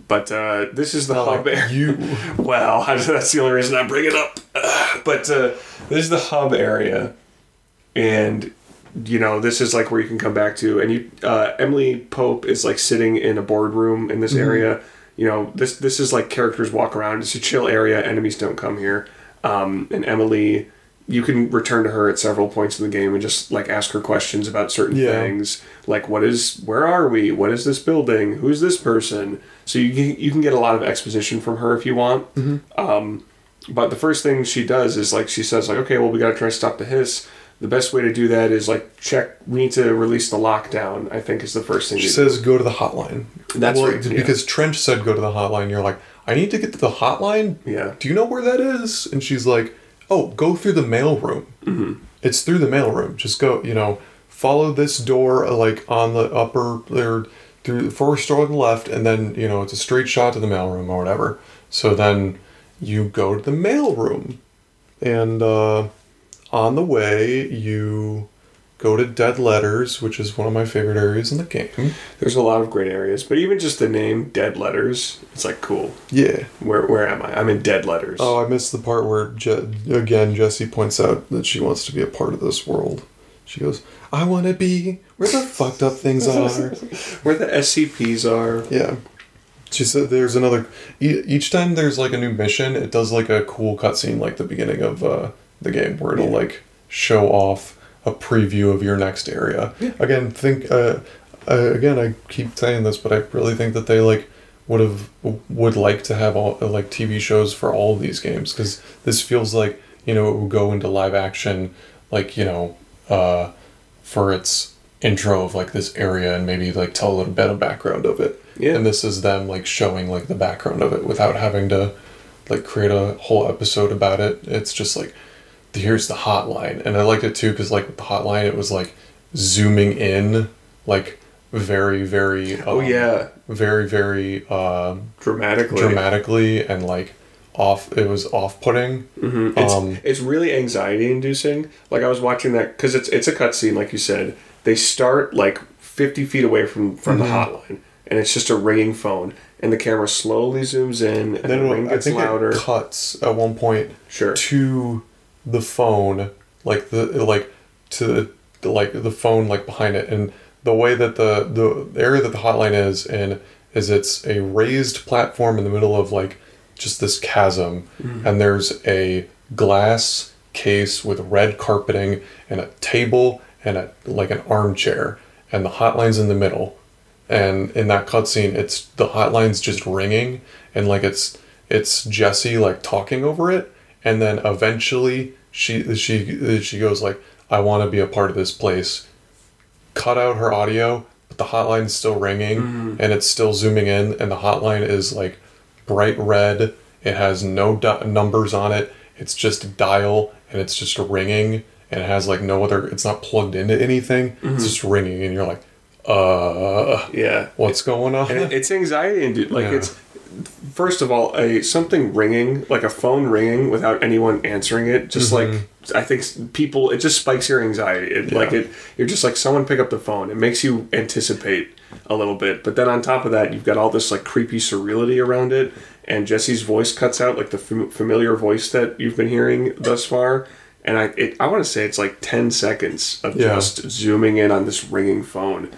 Speaker 1: But uh, this is the
Speaker 2: Not
Speaker 1: hub
Speaker 2: like
Speaker 1: area.
Speaker 2: you.
Speaker 1: Well, that's the only reason I bring it up. But uh, this is the hub area, and you know this is like where you can come back to and you uh, emily pope is like sitting in a boardroom in this area you know this this is like characters walk around. It's a chill area. Enemies don't come here. Um, and emily you can return to her at several points in the game and just like ask her questions about certain
Speaker 2: Yeah.
Speaker 1: things. Like what is where are we? What is this building? Who's this person? So you can, you can get a lot of exposition from her if you want. Um, but the first thing she does is like she says like okay well we got to try to stop the hiss the best way to do that is like check we need to release the lockdown i think is the first thing
Speaker 2: She says go to the hotline.
Speaker 1: That's right, yeah.
Speaker 2: Because Trench said go to the hotline. You're like, I need to get to the hotline.
Speaker 1: Yeah.
Speaker 2: Do you know where that is? And she's like, Oh, go through the mail room. Mm-hmm. It's through the mail room. Just go. You know, follow this door uh, like on the upper there through the first door on the left, and then you know it's a straight shot to the mail room or whatever. So then you go to the mail room, and uh, on the way you go to Dead Letters, which is one of my favorite areas in the game.
Speaker 1: there's a lot of great areas but even just the name dead letters it's like cool
Speaker 2: Yeah.
Speaker 1: where where am i i'm in dead letters
Speaker 2: Oh, I missed the part where Je- again Jesse points out that she wants to be a part of this world. She goes, "I want to be where the fucked up things are."
Speaker 1: where the scps are
Speaker 2: Yeah. She said there's another. e- Each time there's like a new mission, it does like a cool cutscene, like the beginning of uh, the game, where it'll
Speaker 1: Yeah.
Speaker 2: like show off a preview of your next area.
Speaker 1: Yeah.
Speaker 2: Again, think. Uh, uh, again, I keep saying this, but I really think that they like would have would like to have all like TV shows for all of these games because this feels like you know it would go into live action, like you know, uh, for its intro of like this area and maybe like tell a little bit of background of it.
Speaker 1: Yeah.
Speaker 2: And this is them like showing like the background of it without having to like create a whole episode about it. It's just like here's the hotline, and I liked it too because like with the hotline, it was like zooming in, like very very.
Speaker 1: oh
Speaker 2: um,
Speaker 1: yeah
Speaker 2: Very very um,
Speaker 1: dramatically
Speaker 2: dramatically and like off. It was off putting.
Speaker 1: Mhm. It's,
Speaker 2: Um,
Speaker 1: it's really anxiety inducing. Like I was watching that because it's it's a cutscene, like you said. They start like fifty feet away from from the
Speaker 2: Mm-hmm.
Speaker 1: hotline, and it's just a ringing phone, and the camera slowly zooms in, and
Speaker 2: then
Speaker 1: the ring
Speaker 2: I
Speaker 1: gets
Speaker 2: think
Speaker 1: louder.
Speaker 2: it cuts at one point
Speaker 1: Sure.
Speaker 2: to the phone, like the like to like the phone like behind it, and the way that the the area that the hotline is in is it's a raised platform in the middle of like just this chasm, mm. and there's a glass case with red carpeting and a table and a like an armchair, and the hotline's in the middle. And in that cutscene it's the hotline's just ringing. And like it's it's Jesse like talking over it and then eventually she she she goes like I want to be a part of this place cut out her audio but the hotline's still ringing and it's still zooming in and the hotline is like bright red it has no numbers on it it's just a dial and it's just ringing and it has like no other it's not plugged into anything it's just ringing and you're like uh
Speaker 1: yeah,
Speaker 2: what's going on?
Speaker 1: it, it's anxiety inducing. Like
Speaker 2: Yeah.
Speaker 1: it's first of all a something ringing, like a phone ringing without anyone answering it. Just like I think people, it just spikes your anxiety. It, Like
Speaker 2: Mm-hmm.
Speaker 1: It, you're just like someone pick up the phone. It makes you anticipate a little bit, but then on top of that, you've got all this like creepy surreality around it. And Jesse's voice cuts out, like the fam- familiar voice that you've been hearing thus far. And I, it, I want to say it's like ten seconds of
Speaker 2: Yeah.
Speaker 1: just zooming in on this ringing phone,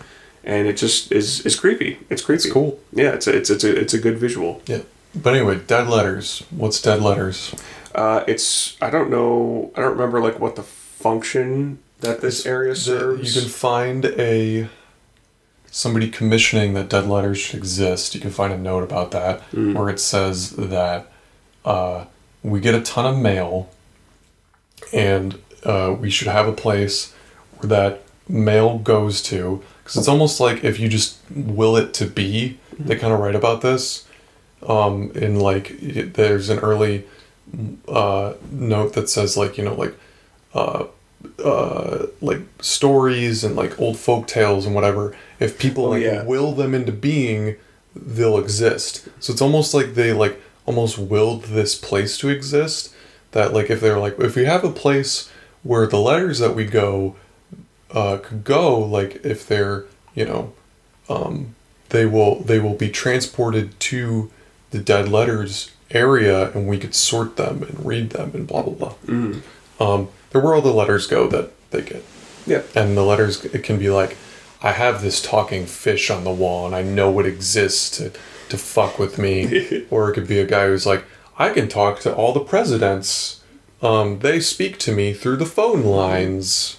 Speaker 1: and it just is is creepy. It's creepy.
Speaker 2: It's cool.
Speaker 1: Yeah, it's a, it's it's a it's a good visual.
Speaker 2: yeah. But anyway, dead letters. What's dead letters?
Speaker 1: Uh, it's I don't know I don't remember like what the function that this area
Speaker 2: The-
Speaker 1: serves.
Speaker 2: you can find a somebody commissioning that dead letters should exist. You can find a note about that where it says that uh, we get a ton of mail, and uh, we should have a place where that mail goes to. Because it's almost like if you just will it to be, they kind of write about this. Um, in like, it- there's an early uh, note that says like you know like uh, uh, like stories and like old folk tales and whatever. If people
Speaker 1: Oh,
Speaker 2: like
Speaker 1: yeah.
Speaker 2: will them into being, they'll exist. So it's almost like they like almost willed this place to exist. That like if they're like if we have a place where the letters that we go uh, could go, like if they're you know, um, they will they will be transported to the dead letters area and we could sort them and read them and blah blah blah. Um, there where all the letters go that they get.
Speaker 1: Yeah.
Speaker 2: And the letters it can be like, I have this talking fish on the wall and I know it exists to, to fuck with me. or it could be a guy who's like, I can talk to all the presidents. Um, they speak to me through the phone lines.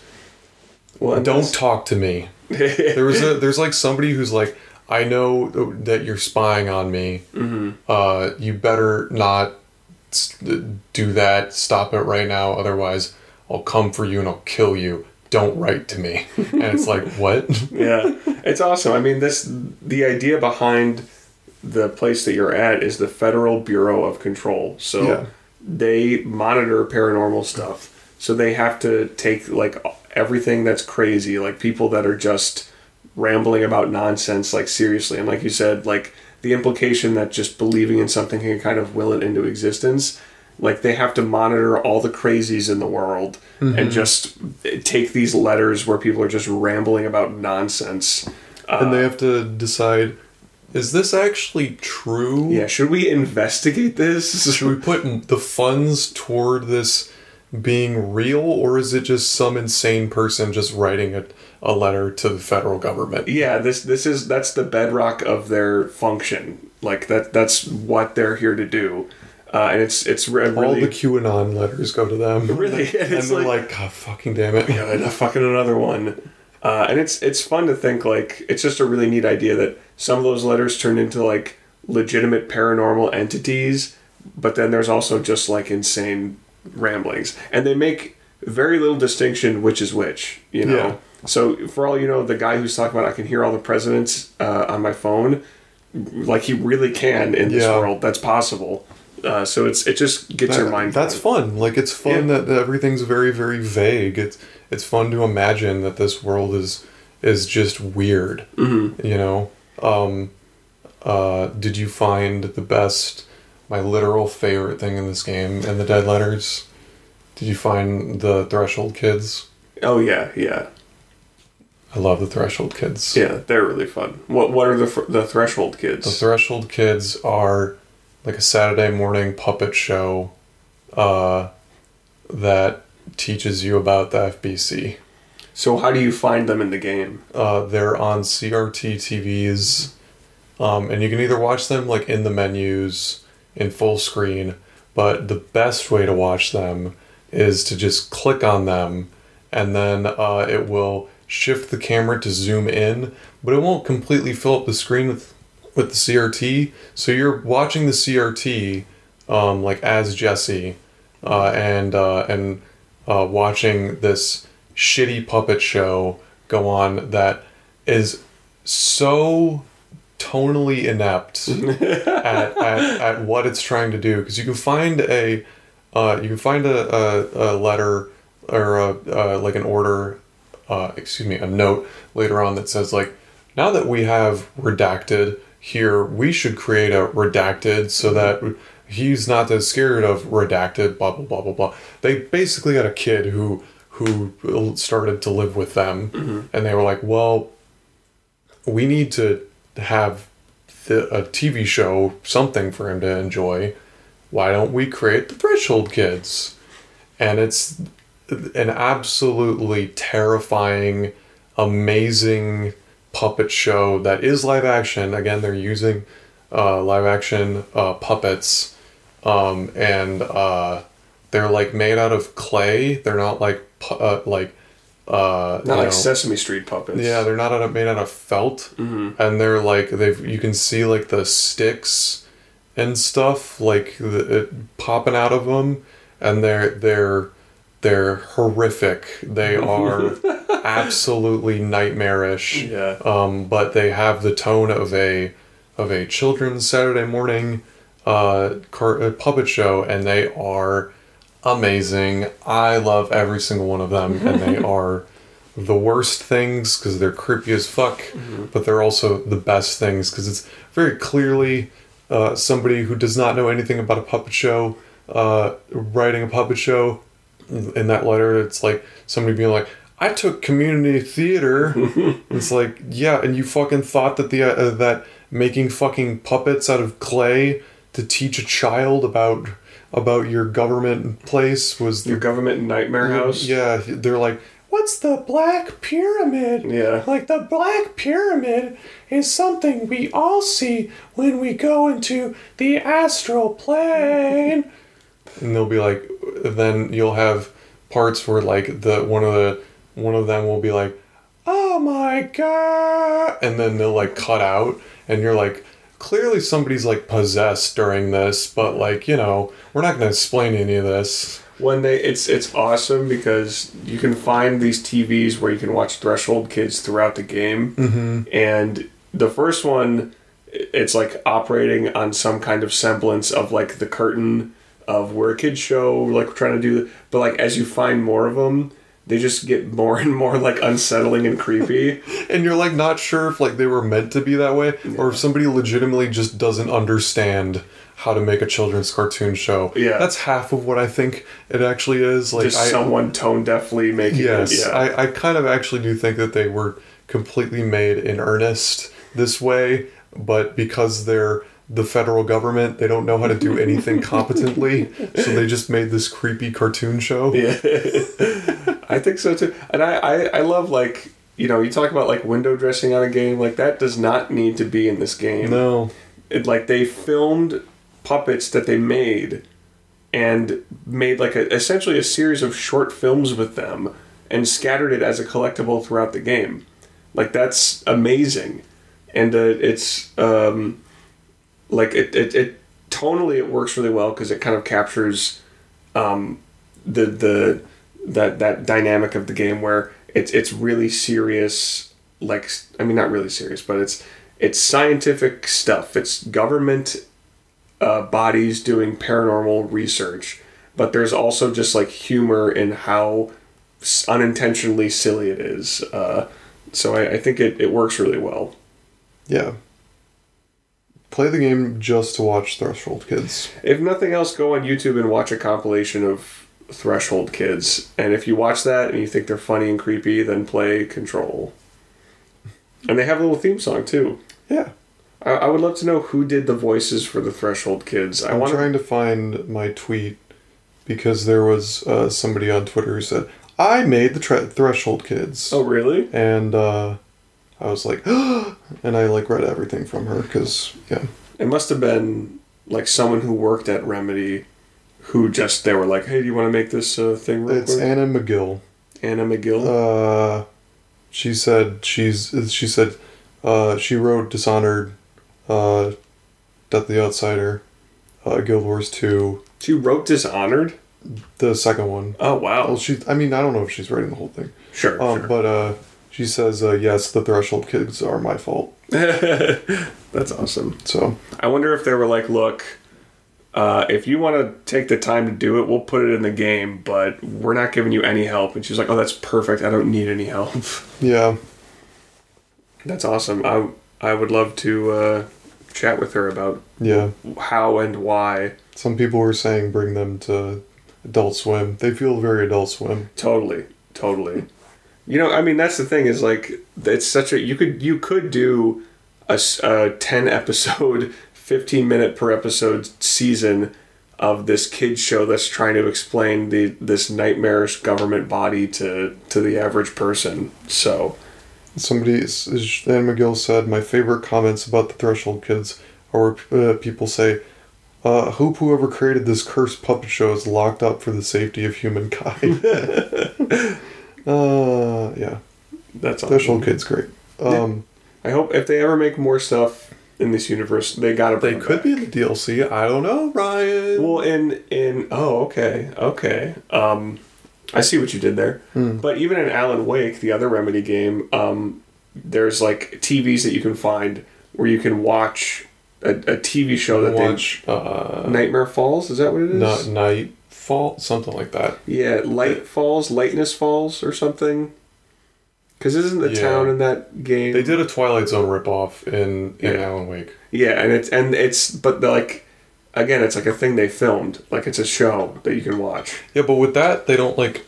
Speaker 1: Well,
Speaker 2: Don't
Speaker 1: that's-
Speaker 2: talk to me. There was a there's like somebody who's like, I know that you're spying on me. Mm-hmm. Uh, you better not do that. Stop it right now, otherwise I'll come for you and I'll kill you. Don't write to me. And it's like, what?
Speaker 1: yeah, it's awesome. I mean, this the idea behind the place that you're at is the Federal Bureau of Control. So
Speaker 2: Yeah.
Speaker 1: they monitor paranormal stuff. So they have to take like everything that's crazy, like people that are just rambling about nonsense, like seriously. And like you said, like the implication that just believing in something can kind of will it into existence. Like they have to monitor all the crazies in the world and mm-hmm. just take these letters where people are just rambling about nonsense.
Speaker 2: and they uh, have to decide, is this actually true?
Speaker 1: Yeah, should we investigate this?
Speaker 2: Should we put the funds toward this being real, or is it just some insane person just writing a, a letter to the federal government?
Speaker 1: yeah, this this is that's the bedrock of their function. Like that that's what they're here to do. Uh, and it's it's re- really
Speaker 2: All the QAnon letters go to them.
Speaker 1: Really?
Speaker 2: and
Speaker 1: It's
Speaker 2: they're
Speaker 1: like-
Speaker 2: like, God fucking damn it.
Speaker 1: yeah, and fucking another one. Uh, and it's it's fun to think like it's just a really neat idea that some of those letters turned into like legitimate paranormal entities, but then there's also just like insane ramblings, and they make very little distinction which is which. You know.
Speaker 2: Yeah.
Speaker 1: So for all you know, the guy who's talking about I can hear all the presidents uh, on my phone, like he really can in this
Speaker 2: Yeah.
Speaker 1: world. That's possible. Uh, so it's it just gets your mind.
Speaker 2: that's
Speaker 1: going.
Speaker 2: fun. Like it's fun
Speaker 1: Yeah.
Speaker 2: that, that everything's very very vague. It's it's fun to imagine that this world is is just weird. Mm-hmm. You know. Um, uh, did you find the best, my literal favorite thing in this game in the dead letters? Did you find the Threshold Kids?
Speaker 1: Oh yeah, yeah.
Speaker 2: I love the Threshold Kids.
Speaker 1: Yeah, they're really fun. What What are the the Threshold Kids? The?
Speaker 2: Threshold Kids are like a Saturday morning puppet show uh, that teaches you about the FBC.
Speaker 1: so how do you find them in the game?
Speaker 2: Uh, they're on CRT TVs, um, and you can either watch them like in the menus in full screen, but the best way to watch them is to just click on them, and then uh, it will shift the camera to zoom in, but it won't completely fill up the screen with with the CRT. So you're watching the CRT um, like as Jesse, uh, and uh, and uh, watching this shitty puppet show go on that is so tonally inept at, at, at what it's trying to do. Because you can find a uh, you can find a, a, a letter or a, uh, like an order uh, excuse me a note later on that says like now that we have redacted here we should create a redacted so that he's not as scared of redacted blah blah blah blah blah. They basically had a kid who who started to live with them and they were like well we need to have a TV show, something for him to enjoy. Why don't we create the Threshold Kids? And it's an absolutely terrifying, amazing puppet show that is live action. Again, they're using uh, live action uh, puppets, um, and uh, they're like made out of clay. They're not like uh, like uh,
Speaker 1: Not like
Speaker 2: know-
Speaker 1: Sesame Street puppets.
Speaker 2: yeah, they're not out of, made out of felt,
Speaker 1: Mm-hmm.
Speaker 2: and they're like they've you can see like the sticks and stuff like the, it popping out of them, and they're they're they're horrific. They are absolutely nightmarish.
Speaker 1: Yeah.
Speaker 2: Um, but they have the tone of a of a children's Saturday morning uh, car, uh, puppet show, and they are amazing. I love every single one of them, and they are the worst things because they're creepy as fuck, but they're also the best things because it's very clearly uh, somebody who does not know anything about a puppet show uh, writing a puppet show. In that letter, it's like somebody being like, "I took community theater." it's like, yeah, and you fucking thought that the uh, that making fucking puppets out of clay to teach a child about about your government place was the
Speaker 1: Your government nightmare house.
Speaker 2: yeah, they're like, what's the Black Pyramid?
Speaker 1: Yeah.
Speaker 2: Like the Black Pyramid is something we all see when we go into the astral plane. and they'll be like, then you'll have parts where like the one of the one of them will be like, oh my god, and then they'll like cut out, and you're like. Clearly, somebody's like possessed during this, but like you know, we're not going to explain any of this.
Speaker 1: when they it's it's awesome because you can find these TVs where you can watch Threshold Kids throughout the game, mm-hmm. and the first one it's like operating on some kind of semblance of like the curtain of where a kids show like we're trying to do, but like as you find more of them. They just get more and more like unsettling and creepy.
Speaker 2: and you're like not sure if like they were meant to be that way or if somebody legitimately just doesn't understand how to make a children's cartoon show.
Speaker 1: Yeah.
Speaker 2: that's half of what I think it actually is. Like
Speaker 1: Just
Speaker 2: I,
Speaker 1: someone tone deafly making
Speaker 2: yes,
Speaker 1: it. Yeah.
Speaker 2: I, I kind of actually do think that they were completely made in earnest this way, but because they're the federal government, they don't know how to do anything competently, so they just made this creepy cartoon show.
Speaker 1: Yeah, I think so too. And I, I, I love like you know you talk about like window dressing on a game like that does not need to be in this game.
Speaker 2: No,
Speaker 1: It like they filmed puppets that they made and made like a, essentially a series of short films with them and scattered it as a collectible throughout the game. Like that's amazing, and uh, it's um, like it, it, it tonally it works really well because it kind of captures um, the the that that dynamic of the game where it's it's really serious like I mean not really serious but it's it's scientific stuff it's government uh, bodies doing paranormal research but there's also just like humor in how unintentionally silly it is uh, so I, I think it, it works really well
Speaker 2: yeah. Play the game just to watch Threshold Kids.
Speaker 1: If nothing else, go on YouTube and watch a compilation of Threshold Kids. And if you watch that and you think they're funny and creepy, then play Control. And they have a little theme song too.
Speaker 2: Yeah.
Speaker 1: I, I would love to know who did the voices for the Threshold Kids. I
Speaker 2: I'm
Speaker 1: want
Speaker 2: trying to find my tweet because there was uh, somebody on Twitter who said, I made the tre- Threshold Kids.
Speaker 1: Oh, really?
Speaker 2: And uh, I was like, and I like read everything from her because, yeah.
Speaker 1: It must have been like someone who worked at Remedy, who just they were like, "Hey, do you want to make this uh, thing real
Speaker 2: It's
Speaker 1: quick?"
Speaker 2: Anna Megill.
Speaker 1: Anna Megill.
Speaker 2: Uh, she said she's she said uh, she wrote Dishonored, uh, Death of the Outsider, uh, Guild Wars Two,
Speaker 1: she wrote Dishonored.
Speaker 2: the second one.
Speaker 1: Oh wow.
Speaker 2: Well, she I mean I don't know if she's writing the whole thing,
Speaker 1: Sure.
Speaker 2: um,
Speaker 1: sure.
Speaker 2: but uh, she says uh, yes, the Threshold kids are my fault.
Speaker 1: That's awesome.
Speaker 2: So
Speaker 1: I wonder if they were like, look, uh, if you want to take the time to do it, we'll put it in the game, but we're not giving you any help. And she's like, oh, that's perfect. I don't need any help.
Speaker 2: yeah,
Speaker 1: that's awesome. I I would love to uh, chat with her about
Speaker 2: yeah.
Speaker 1: how and why.
Speaker 2: Some people were saying bring them to Adult Swim. They feel very Adult Swim.
Speaker 1: Totally, totally. You know, I mean, that's the thing is like it's such a you could you could do a ten episode, fifteen minute per episode season of this kids show that's trying to explain the this nightmarish government body to to the average person. So
Speaker 2: Somebody, Dan McGill said, my favorite comments about the Threshold Kids are where uh, people say, uh, hope whoever created this cursed puppet show is locked up for the safety of humankind. uh, yeah.
Speaker 1: that's awesome.
Speaker 2: Threshold Kids, great. Um,
Speaker 1: I hope if they ever make more stuff in this universe, they gotta.
Speaker 2: They could
Speaker 1: back.
Speaker 2: be in the DLC. I don't know, Ryan.
Speaker 1: Well, in in oh okay okay um, I see what you did there. But even in Alan Wake, the other Remedy game, um, there's like TVs that you can find where you can watch a, a TV show that
Speaker 2: watch uh,
Speaker 1: Nightmare Falls. Is that what it is?
Speaker 2: N- Nightfall, something like that.
Speaker 1: Yeah, Light Falls, Lightness Falls, or something. Because isn't the
Speaker 2: Yeah.
Speaker 1: town in that game?
Speaker 2: They did a Twilight Zone ripoff in in
Speaker 1: Yeah.
Speaker 2: Alan Wake.
Speaker 1: Yeah, and it's and it's but the, like again, it's like a thing they filmed. Like it's a show that you can watch.
Speaker 2: Yeah, but with that, they don't like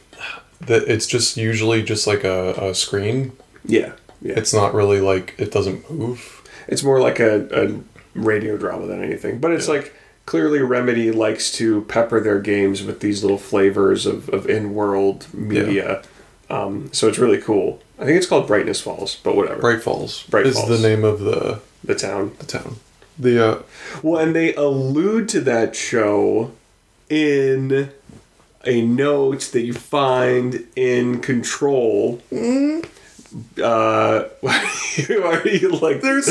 Speaker 2: that. It's just usually just like a, a screen.
Speaker 1: Yeah, yeah.
Speaker 2: It's not really like it doesn't move.
Speaker 1: It's more like a, a radio drama than anything. But it's like clearly Remedy likes to pepper their games with these little flavors of, of in world media. Um, so it's really cool. I think it's called Brightness Falls, but whatever.
Speaker 2: Bright Falls
Speaker 1: Bright Falls.
Speaker 2: is
Speaker 1: Falls.
Speaker 2: the name of the
Speaker 1: the town.
Speaker 2: the town. The uh,
Speaker 1: Well, and they allude to that show in a note that you find in Control. Uh, why are you like?
Speaker 2: there's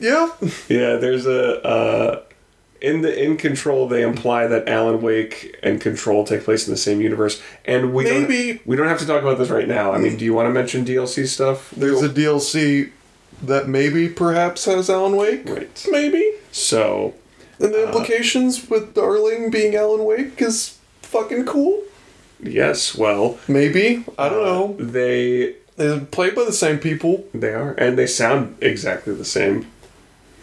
Speaker 2: yeah
Speaker 1: Yeah, there's a uh, in the in Control. They imply that Alan Wake and Control take place in the same universe, and we
Speaker 2: Maybe.
Speaker 1: don't, we don't have to talk about this right now. I mean, do you want to mention DLC stuff?
Speaker 2: there's a DLC that maybe perhaps has Alan Wake.
Speaker 1: Right.
Speaker 2: Maybe.
Speaker 1: So
Speaker 2: And the uh, implications with Darling being Alan Wake is fucking cool.
Speaker 1: yes, well,
Speaker 2: Maybe I don't know.
Speaker 1: Uh, they
Speaker 2: They're played by the same people.
Speaker 1: They are, and they sound exactly the same.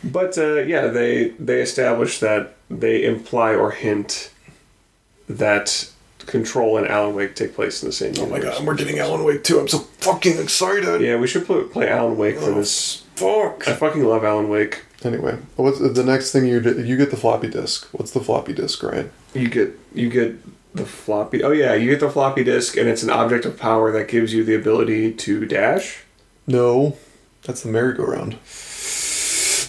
Speaker 1: But uh, yeah, they they establish that they imply or hint that Control and Alan Wake take place in the same.
Speaker 2: Oh my
Speaker 1: universe.
Speaker 2: god, we're getting Alan Wake too. I'm so fucking excited.
Speaker 1: Yeah, we should play, play Alan Wake for this.
Speaker 2: Fuck.
Speaker 1: I fucking love Alan Wake.
Speaker 2: Anyway, what's the next thing you do? You get the floppy disk. What's the floppy disk, right?
Speaker 1: You get you get the floppy. Oh yeah, you get the floppy disk, and it's an object of power that gives you the ability to dash.
Speaker 2: No, that's the merry-go-round.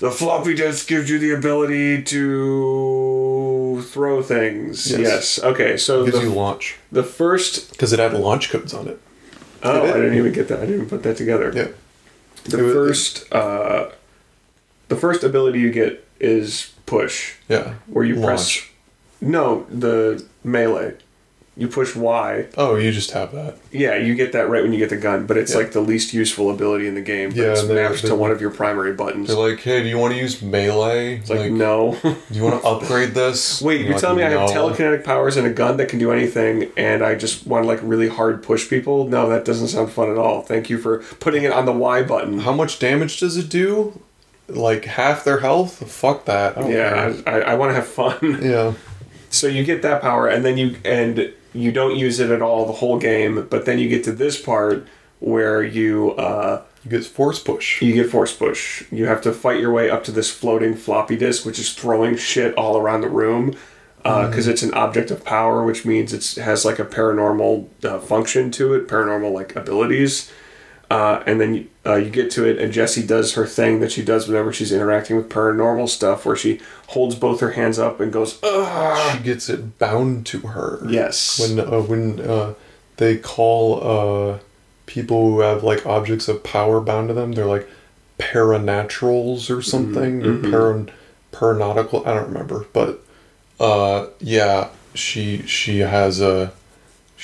Speaker 1: The floppy disk gives you the ability to throw things.
Speaker 2: Yes.
Speaker 1: Yes. Okay. So
Speaker 2: Gives
Speaker 1: the,
Speaker 2: you launch
Speaker 1: the first.
Speaker 2: because it had launch codes on it.
Speaker 1: Oh,
Speaker 2: it?
Speaker 1: I didn't even get that. I didn't even put that together.
Speaker 2: Yeah.
Speaker 1: The
Speaker 2: It was-
Speaker 1: first. Uh, the first ability you get is push,
Speaker 2: Yeah.
Speaker 1: where you press. No, the melee. You push Y.
Speaker 2: Oh, you just have that.
Speaker 1: Yeah, you get that right when you get the gun, but it's
Speaker 2: Yeah.
Speaker 1: like the least useful ability in the game. But
Speaker 2: Yeah,
Speaker 1: it's mapped to one of your primary buttons.
Speaker 2: They're like, hey, do you want to use melee?
Speaker 1: it's like, no.
Speaker 2: do you want to upgrade this?
Speaker 1: Wait, you're
Speaker 2: like,
Speaker 1: telling me I have telekinetic powers and a gun that can do anything, and I just want to like really hard push people? No, that doesn't sound fun at all. Thank you for putting it on the Y button.
Speaker 2: How much damage does it do? Like half their health? Fuck that. I
Speaker 1: Yeah,
Speaker 2: care.
Speaker 1: I, I, I want to have fun.
Speaker 2: Yeah.
Speaker 1: so you get that power, and then you and you don't use it at all the whole game. But then you get to this part where you uh,
Speaker 2: You get force push.
Speaker 1: you get force push. You have to fight your way up to this floating floppy disk, which is throwing shit all around the room. Because it's an object of power, which means it has like a paranormal uh, function to it, paranormal like abilities. Uh, and then uh, you get to it, and Jesse does her thing that she does whenever she's interacting with paranormal stuff, where she holds both her hands up and goes, "Ugh."
Speaker 2: She gets it bound to her.
Speaker 1: Yes.
Speaker 2: When uh, when uh, they call uh, people who have like objects of power bound to them, they're like paranaturals or something.
Speaker 1: Mm-hmm.
Speaker 2: Or paran paranautical. I don't remember, but uh, yeah, she she has a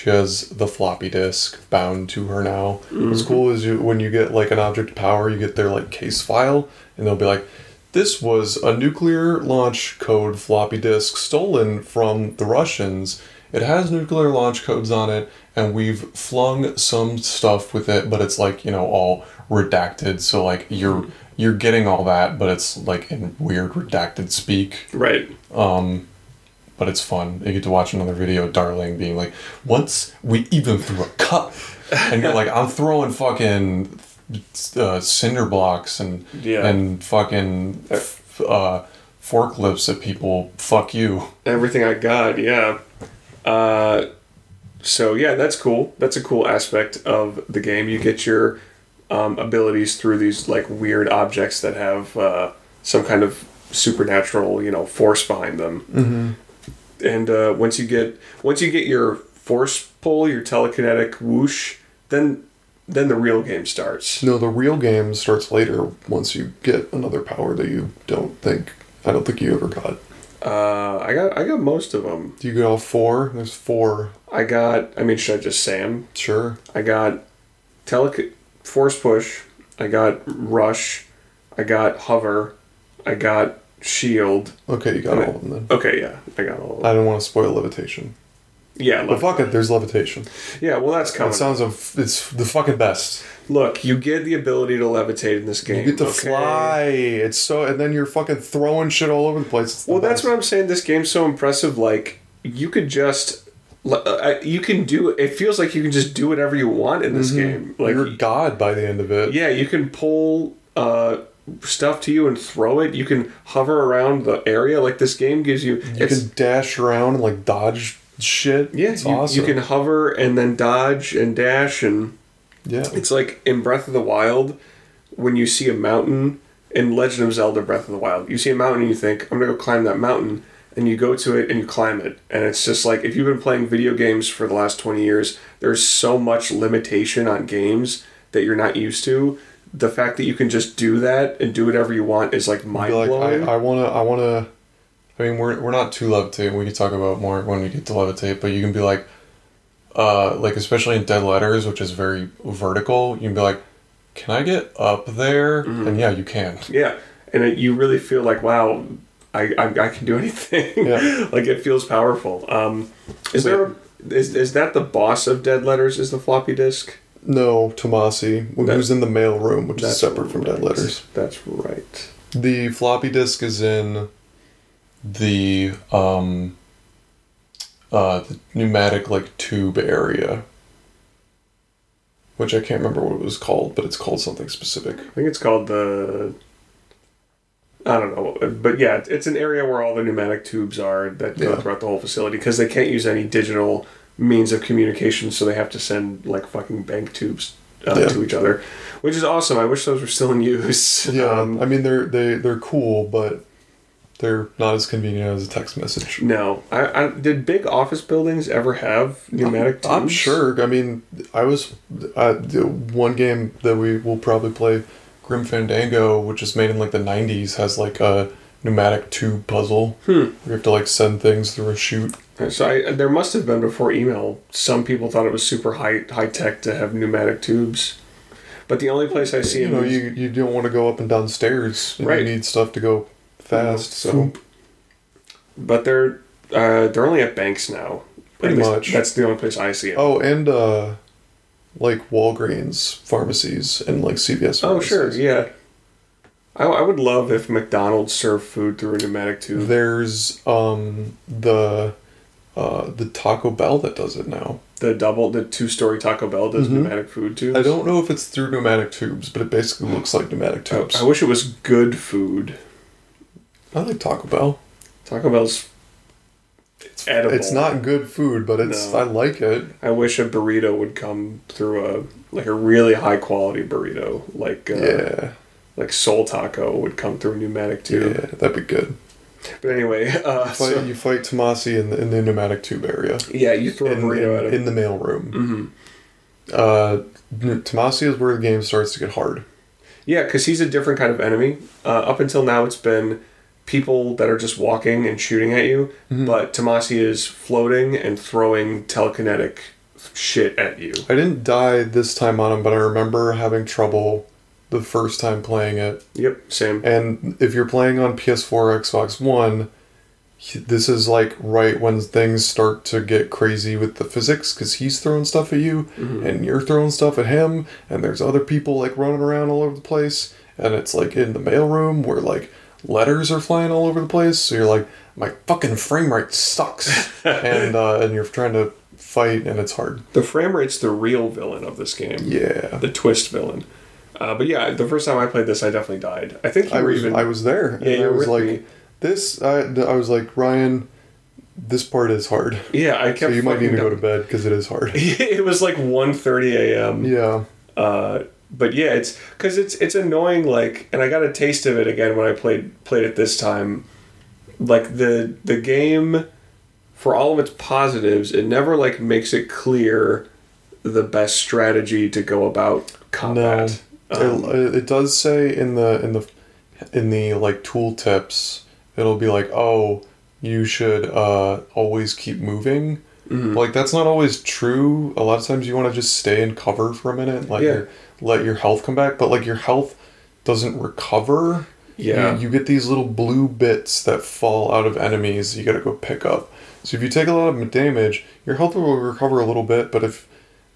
Speaker 2: she has the floppy disk bound to her now. What's mm-hmm. cool is you when you get like an object power, you get their like case file, and they'll be like. This was a nuclear launch code floppy disk stolen from the Russians. It has nuclear launch codes on it, and we've flung some stuff with it, but it's like you know all redacted. So like you're you're getting all that, but it's like in weird redacted speak.
Speaker 1: right.
Speaker 2: Um, But it's fun. You get to watch another video Darling being like, once we even threw a cup, and you're like, I'm throwing fucking uh, cinder blocks and
Speaker 1: Yeah.
Speaker 2: and fucking uh, forklifts at people. Fuck you.
Speaker 1: everything I got, yeah. Uh, so yeah, that's cool. That's a cool aspect of the game. You get your um, abilities through these like weird objects that have uh, some kind of supernatural, you know, force behind them. Mm-hmm. And uh, once you get once you get your force pull, your telekinetic whoosh, then then the real game starts.
Speaker 2: No, the real game starts later once you get another power that you don't think. I don't think you ever got.
Speaker 1: Uh, I got I got most of them.
Speaker 2: Do you get all four? There's four.
Speaker 1: I got. I mean, should I just say them?
Speaker 2: Sure.
Speaker 1: I got tele force push. I got rush. I got hover. I got shield.
Speaker 2: Okay, you got all of them then.
Speaker 1: Okay, yeah, I got all.
Speaker 2: I don't want to spoil levitation.
Speaker 1: Yeah,
Speaker 2: But fuck it, there's levitation.
Speaker 1: yeah. Well, that's coming.
Speaker 2: It sounds of it's the fucking best.
Speaker 1: look, you get the ability to levitate in this game.
Speaker 2: You get to
Speaker 1: okay?
Speaker 2: fly. It's so, and then you're fucking throwing shit all over the place. It's the
Speaker 1: Well, that's
Speaker 2: best.
Speaker 1: what I'm saying. This game's so impressive. Like you could just. le- uh, You can do. It feels like you can just do whatever you want in this game. Like
Speaker 2: Mm-hmm. you're God by the end of it.
Speaker 1: Yeah, you can pull uh, stuff to you and throw it. You can hover around the area. Like this game gives you.
Speaker 2: You can dash around and like dodge shit.
Speaker 1: Yeah,
Speaker 2: it's
Speaker 1: you,
Speaker 2: awesome.
Speaker 1: you can hover and then dodge and dash and
Speaker 2: yeah,
Speaker 1: It's like in Breath of the Wild, when you see a mountain in Legend of Zelda Breath of the Wild, you see a mountain and you think, I'm gonna go climb that mountain, and you go to it and you climb it. And it's just like if you've been playing video games for the last 20 years, there's so much limitation on games that you're not used to. The fact that you can just do that and do whatever you want is like mind
Speaker 2: like,
Speaker 1: blowing.
Speaker 2: I, I wanna, I wanna. I mean, we're we're not too levitate. We can talk about more when we get to levitate, but you can be like, uh, like especially in Dead Letters, which is very vertical. You can be like, can I get up there?
Speaker 1: Mm-hmm.
Speaker 2: And yeah, you can.
Speaker 1: Yeah, and it, you really feel like, wow, I, I, I can do anything.
Speaker 2: Yeah.
Speaker 1: like it feels powerful. Um, is there a, is, is that the boss of Dead Letters? Is the floppy disk?
Speaker 2: No, Tommasi,
Speaker 1: That-
Speaker 2: who's in the mail room, which is separate from Dead. Letters.
Speaker 1: That's right.
Speaker 2: The floppy disk is in the um uh the pneumatic like tube area. Which I can't remember what it was called, but it's called something specific.
Speaker 1: I think it's called the. I don't know, but yeah, it's an area where all the pneumatic tubes are that go
Speaker 2: Yeah.
Speaker 1: throughout the whole facility because they can't use any digital means of communication, so they have to send like fucking bank tubes uh,
Speaker 2: Yeah.
Speaker 1: to each other, which is awesome. I wish those were still in use.
Speaker 2: Yeah,
Speaker 1: Um,
Speaker 2: I mean they're they they're cool, but they're not as convenient as a text message.
Speaker 1: No, I, I did big office buildings ever have pneumatic tubes?
Speaker 2: I'm sure. I mean, I was uh, the one game that we will probably play, Grim Fandango, which is made in like the '90s, has like a pneumatic tube puzzle.
Speaker 1: Hmm.
Speaker 2: Where you have to like send things through a chute.
Speaker 1: So I, there must have been before email. Some people thought it was super high high tech to have pneumatic tubes, but the only place I see
Speaker 2: You know,
Speaker 1: is-
Speaker 2: you you don't want to go up and down stairs. and
Speaker 1: Right.
Speaker 2: You need stuff to go fast. So
Speaker 1: Foop. but they're uh, they're only at banks now.
Speaker 2: Pretty much.
Speaker 1: That's the only place I see it.
Speaker 2: oh, and uh, like Walgreens pharmacies and like CVS.
Speaker 1: Oh, sure, yeah. I, I would love if McDonald's served food through a pneumatic tube.
Speaker 2: There's um the uh the Taco Bell that does it now.
Speaker 1: The double, the two story Taco Bell does
Speaker 2: Mhm.
Speaker 1: pneumatic food tubes.
Speaker 2: I don't know if it's through pneumatic tubes, but it basically looks like pneumatic
Speaker 1: I,
Speaker 2: tubes.
Speaker 1: I wish it was good food.
Speaker 2: I like Taco Bell.
Speaker 1: Taco Bell's it's edible.
Speaker 2: It's not good food, but it's
Speaker 1: No.
Speaker 2: I like it.
Speaker 1: I wish a burrito would come through a like a really high quality burrito, like uh,
Speaker 2: yeah,
Speaker 1: like Soul Taco would come through a pneumatic tube.
Speaker 2: yeah, that'd be good.
Speaker 1: But anyway, uh,
Speaker 2: Fight,
Speaker 1: so,
Speaker 2: you fight Tommasi in the, in the pneumatic tube area
Speaker 1: yeah, you throw a
Speaker 2: in,
Speaker 1: burrito
Speaker 2: in,
Speaker 1: at him.
Speaker 2: in the mail room.
Speaker 1: hmm
Speaker 2: Uh, Tommasi is where the game starts to get hard.
Speaker 1: Yeah, because he's a different kind of enemy. Uh, up until now, it's been people that are just walking and shooting at you,
Speaker 2: Mm-hmm.
Speaker 1: but Tommasi is floating and throwing telekinetic shit at you.
Speaker 2: I didn't die this time on him, but I remember having trouble the first time playing it.
Speaker 1: Yep, same.
Speaker 2: And if you're playing on PS4 or Xbox One, this is like right when things start to get crazy with the physics because he's throwing stuff at you and you're throwing stuff at him, and there's other people like running around all over the place. And it's like in the mailroom where like letters are flying all over the place. So you're like, my fucking frame rate sucks, and uh, and you're trying to fight and it's hard.
Speaker 1: The frame rate's the real villain of this game.
Speaker 2: Yeah,
Speaker 1: The twist villain. Uh, but yeah, the first time I played this, I definitely died. I think you
Speaker 2: I
Speaker 1: were
Speaker 2: was
Speaker 1: even.
Speaker 2: I was there.
Speaker 1: Yeah,
Speaker 2: and
Speaker 1: you
Speaker 2: I
Speaker 1: were
Speaker 2: was like,
Speaker 1: me.
Speaker 2: this. I, I was like Ryan. This part is hard.
Speaker 1: yeah, I kept.
Speaker 2: So you might need to
Speaker 1: fucking
Speaker 2: go to bed because it is hard.
Speaker 1: it was like 1.30 a.m.
Speaker 2: yeah.
Speaker 1: Uh, but yeah, it's because it's it's annoying. Like, and I got a taste of it again when I played played it this time. Like the the game, for all of its positives, it never like makes it clear the best strategy to go about combat. Um,
Speaker 2: it, it does say in the in the in the like tool tips, it'll be like, oh, you should uh, always keep moving.
Speaker 1: Mm-hmm.
Speaker 2: Like that's not always true. A lot of times you want to just stay in cover for a minute, let
Speaker 1: Yeah.
Speaker 2: your let your health come back. But like your health doesn't recover.
Speaker 1: Yeah.
Speaker 2: you, you get these little blue bits that fall out of enemies. You got to go pick up. So if you take a lot of damage, your health will recover a little bit. But if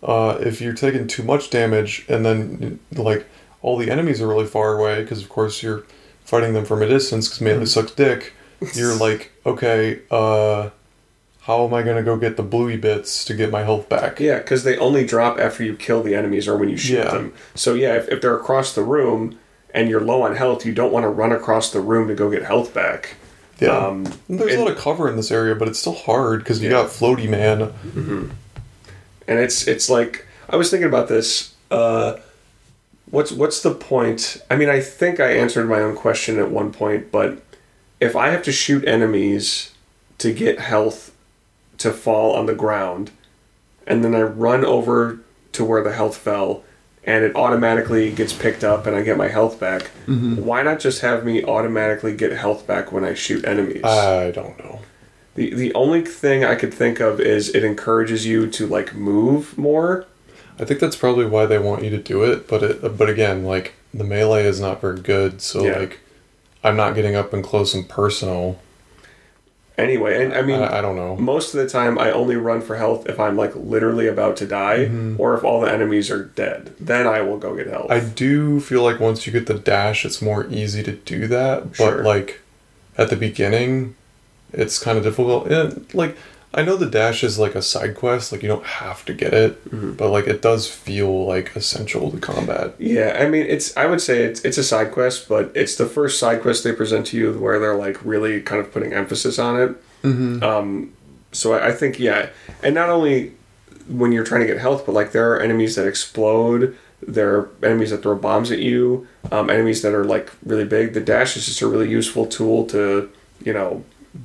Speaker 2: uh, if you're taking too much damage and then like all the enemies are really far away because of course you're fighting them from a distance because melee sucks dick you're like okay uh how am i going to go get the bluey bits to get my health back
Speaker 1: Yeah, because they only drop after you kill the enemies or when you shoot
Speaker 2: Yeah.
Speaker 1: them. So yeah, if, if they're across the room and you're low on health, you don't want to run across the room to go get health back.
Speaker 2: Yeah.
Speaker 1: Um,
Speaker 2: There's a lot of cover in this area, but it's still hard because you
Speaker 1: Yeah.
Speaker 2: got Floaty Man.
Speaker 1: And it's it's like I was thinking about this. Uh, what's what's the point? I mean, I think I answered my own question at one point, but if I have to shoot enemies to get health to fall on the ground, and then I run over to where the health fell, and it automatically gets picked up, and I get my health back. Why not just have me automatically get health back when I shoot enemies?
Speaker 2: I don't know.
Speaker 1: The the only thing I could think of is it encourages you to like move more.
Speaker 2: I think that's probably why they want you to do it, but it, but again, like the melee is not very good, so
Speaker 1: Yeah.
Speaker 2: like I'm not getting up and close and personal.
Speaker 1: Anyway, and I mean
Speaker 2: I, I don't know.
Speaker 1: most of the time I only run for health if I'm like literally about to die mm-hmm. or if all the enemies are dead. Then I will go get health.
Speaker 2: I do feel like once you get the dash, it's more easy to do that, but like at the beginning, it's kind of difficult. And like I know the dash is like a side quest, like you don't have to get it,
Speaker 1: Mm-hmm.
Speaker 2: but like it does feel like essential to combat.
Speaker 1: yeah, I mean it's I would say it's it's a side quest, but it's the first side quest they present to you where they're like really kind of putting emphasis on it.
Speaker 2: Mm-hmm.
Speaker 1: Um, so I, I think yeah, and not only when you're trying to get health, but like there are enemies that explode. There are enemies that throw bombs at you. Um, enemies that are like really big. The dash is just a really useful tool to you know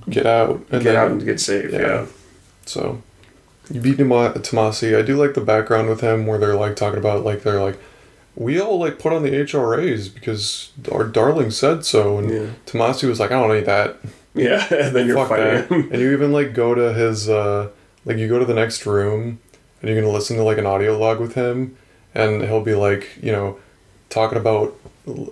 Speaker 2: Get out and
Speaker 1: get out and get saved.
Speaker 2: yeah.
Speaker 1: Yeah.
Speaker 2: So you beat Tommasi. I do like the background with him where they're like talking about like they're like we all like put on the HRAs because our darling said so, and
Speaker 1: Yeah.
Speaker 2: Tommasi was like, I don't need that.
Speaker 1: Yeah. and then you're
Speaker 2: Fuck that.
Speaker 1: fighting.
Speaker 2: and you even like go to his uh like you go to the next room and you're gonna listen to like an audio log with him and he'll be like, you know, talking about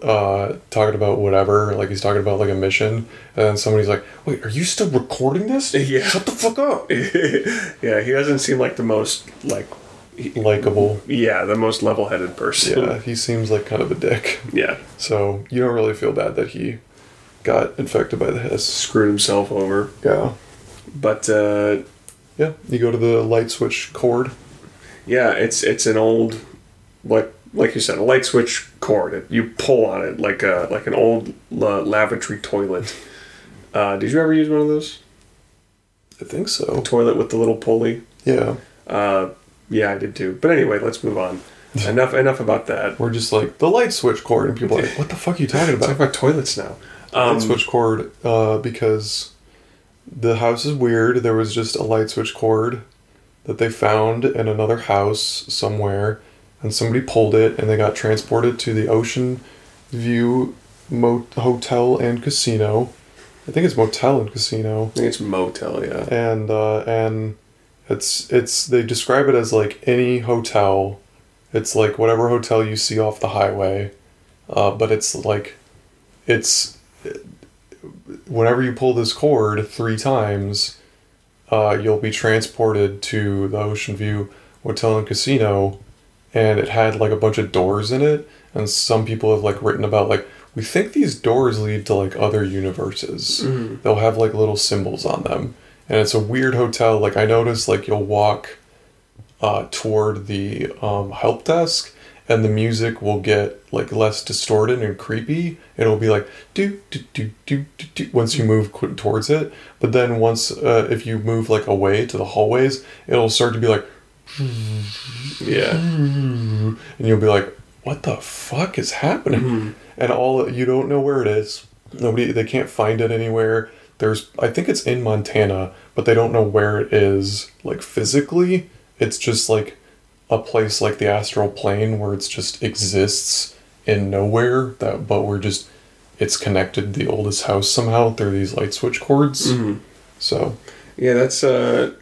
Speaker 2: uh talking about whatever, like he's talking about like a mission and then somebody's like, Wait, are you still recording this?
Speaker 1: Yeah.
Speaker 2: Shut the fuck up.
Speaker 1: yeah, he doesn't seem like the most like
Speaker 2: Likeable.
Speaker 1: yeah, the most level-headed person.
Speaker 2: Yeah, he seems like kind of a dick.
Speaker 1: Yeah.
Speaker 2: So you don't really feel bad that he got infected by the hiss.
Speaker 1: Screwed himself over.
Speaker 2: Yeah.
Speaker 1: But uh
Speaker 2: Yeah. You go to the light switch cord.
Speaker 1: yeah, it's it's an old like like you said, a light switch cord. It, you pull on it like a like an old la- lavatory toilet. Uh, did you ever use one of those?
Speaker 2: I think so.
Speaker 1: Toilet with the little pulley.
Speaker 2: Yeah.
Speaker 1: Uh, yeah, I did too. But anyway, let's move on. enough enough about that.
Speaker 2: We're just like the light switch cord, and people are like, "What the fuck are you talking
Speaker 1: Let's talk
Speaker 2: about?"
Speaker 1: about toilets now.
Speaker 2: light
Speaker 1: Um,
Speaker 2: switch cord, uh, because the house is weird. There was just a light switch cord that they found in another house somewhere, and somebody pulled it, and they got transported to the Ocean View Mo- Hotel and Casino. I think it's motel and casino,
Speaker 1: I think it's motel. Yeah.
Speaker 2: and uh, and it's it's they describe it as like any hotel. It's like whatever hotel you see off the highway, uh, but it's like it's whenever you pull this cord three times, uh, you'll be transported to the Ocean View Hotel and Casino, and it had like a bunch of doors in it, and some people have like written about like we think these doors lead to like other universes. They'll have like little symbols on them, and it's a weird hotel. Like I noticed, like you'll walk uh, toward the um, help desk, and the music will get like less distorted and creepy. It'll be like do do do do do do once you move qu- towards it. But then once uh, if you move like away to the hallways, it'll start to be like,
Speaker 1: Yeah.
Speaker 2: and you'll be like, what the fuck is happening? Mm-hmm. And all you don't know where it is. Nobody they can't find it anywhere. There's I think it's in Montana, but they don't know where it is like physically. It's just like a place like the astral plane where it's just exists in nowhere that but we're just it's connected the oldest house somehow through these light switch cords. Mm-hmm. So
Speaker 1: Yeah, that's a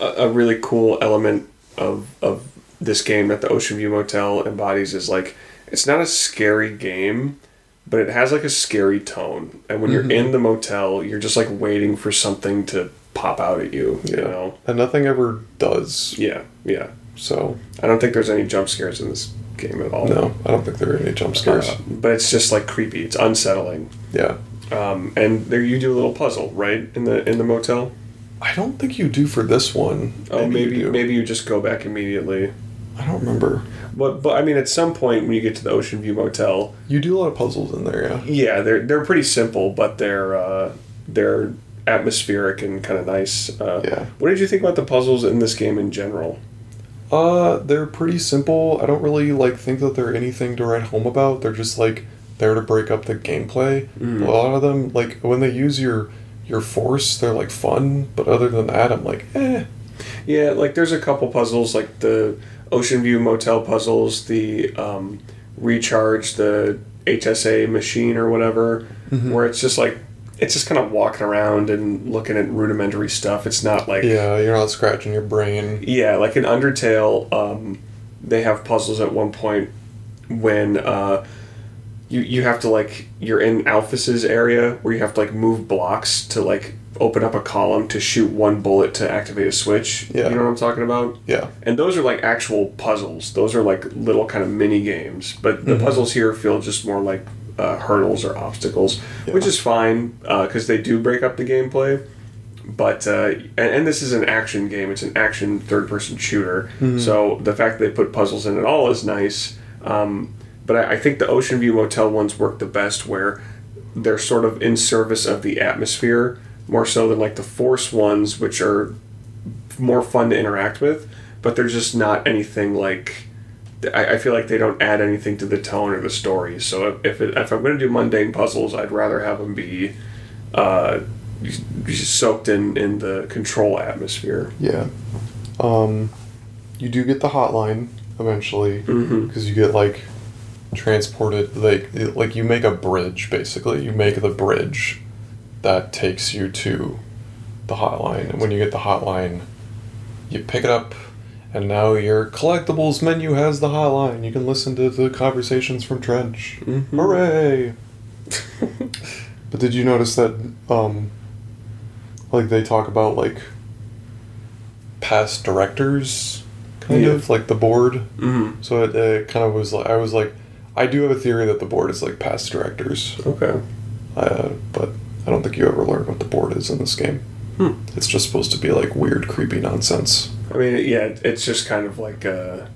Speaker 1: a a really cool element of of this game that the Ocean View Motel embodies is like it's not a scary game, but it has like a scary tone. And when you're in the motel, you're just like waiting for something to pop out at you, you know.
Speaker 2: and nothing ever does.
Speaker 1: Yeah, yeah.
Speaker 2: So
Speaker 1: I don't think there's any jump scares in this game at all.
Speaker 2: no, I don't think there are any jump scares.
Speaker 1: Uh, but it's just like creepy. It's unsettling.
Speaker 2: yeah.
Speaker 1: Um, and there you do a little puzzle, right? In the in the motel.
Speaker 2: I don't think you do for this one.
Speaker 1: Oh, maybe
Speaker 2: you
Speaker 1: maybe, you just go back immediately.
Speaker 2: I don't remember.
Speaker 1: But but I mean, at some point when you get to the Ocean View Motel,
Speaker 2: You do a lot of puzzles in there, yeah.
Speaker 1: yeah, they're they're pretty simple, but they're uh, they're atmospheric and kind of nice. Uh,
Speaker 2: Yeah.
Speaker 1: What did you think about the puzzles in this game in general?
Speaker 2: Uh, they're pretty simple. I don't really like think that they're anything to write home about. They're just like there to break up the gameplay.
Speaker 1: Mm.
Speaker 2: A lot of them, like when they use your your force, they're like fun. But other than that, I'm like, eh.
Speaker 1: Yeah, like there's a couple puzzles, like the Ocean View Motel puzzles, the um, recharge the HSA machine or whatever,
Speaker 2: Mm-hmm.
Speaker 1: where it's just like it's just kind of walking around and looking at rudimentary stuff. It's not like
Speaker 2: Yeah, you're not scratching your brain.
Speaker 1: Yeah, like in Undertale, um, they have puzzles at one point when uh, you you have to like you're in Alphys's area where you have to like move blocks to like open up a column to shoot one bullet to activate a switch.
Speaker 2: Yeah.
Speaker 1: You know what I'm talking about?
Speaker 2: Yeah,
Speaker 1: And those are like actual puzzles. Those are like little kind of mini games. But the puzzles here feel just more like uh, hurdles or obstacles, which is fine because they do break up the gameplay. But uh, and, and this is an action game. It's an action third-person shooter. So the fact that they put puzzles in at all is nice. Um, but I, I think the Ocean View Motel ones work the best, where they're sort of in service of the atmosphere more so than like the Force ones, which are more fun to interact with, but they're just not anything like. I, I feel like they don't add anything to the tone or the story. So if if, it, if I'm going to do mundane puzzles, I'd rather have them be uh, soaked in in the control atmosphere.
Speaker 2: yeah. Um, you do get the hotline eventually
Speaker 1: Mm-hmm.
Speaker 2: because you get like transported like like you make a bridge basically. You make the bridge that takes you to the hotline, and when you get the hotline, you pick it up. And now your collectibles menu has the hotline. You can listen to the conversations from Trench.
Speaker 1: Mhm.
Speaker 2: Hooray! but did you notice that, um, like they talk about like past directors, kind
Speaker 1: Yeah.
Speaker 2: of like the board.
Speaker 1: Mm-hmm.
Speaker 2: So it, uh kind of was like I was like, I do have a theory that the board is like past directors,
Speaker 1: Okay.
Speaker 2: uh, but I don't think you ever learn what the board is in this game.
Speaker 1: Hmm.
Speaker 2: It's just supposed to be like weird, creepy nonsense.
Speaker 1: I mean, yeah, it's just kind of like uh,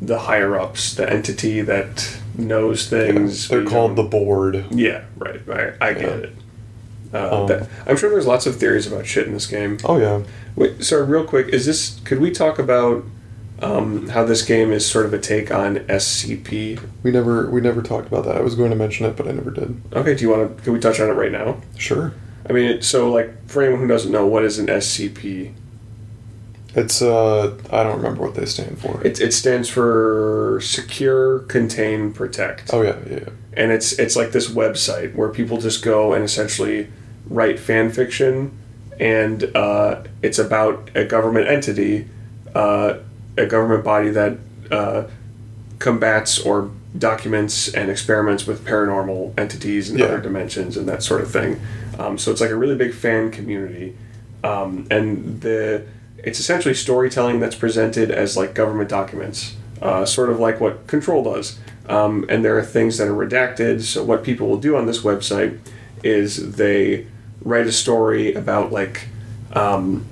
Speaker 1: the higher ups, the entity that knows things. Yeah, They're
Speaker 2: called the board.
Speaker 1: Yeah, right. right. I get
Speaker 2: Yeah.
Speaker 1: it. Uh,
Speaker 2: Um,
Speaker 1: that, I'm sure there's lots of theories about shit in this game.
Speaker 2: Oh yeah,
Speaker 1: Wait, sorry, real quick. Is this? Could we talk about um, how this game is sort of a take on SCP?
Speaker 2: we never we never talked about that. I was going to mention it, but I never did.
Speaker 1: Okay, do you want to? Can we touch on it right now?
Speaker 2: Sure.
Speaker 1: I mean, it, so like for anyone who doesn't know, what is an SCP?
Speaker 2: It's uh I don't remember what they stand for.
Speaker 1: It, it stands for Secure, Contain, Protect.
Speaker 2: oh yeah, yeah, yeah.
Speaker 1: and it's it's like this website where people just go and essentially write fan fiction, and uh, it's about a government entity, uh, a government body that uh, combats or documents and experiments with paranormal entities and
Speaker 2: Yeah.
Speaker 1: other dimensions and that sort of thing. Um, so it's like a really big fan community, um, and the it's essentially storytelling that's presented as like government documents, uh, sort of like what Control does. Um, and there are things that are redacted. So what people will do on this website is they write a story about like um,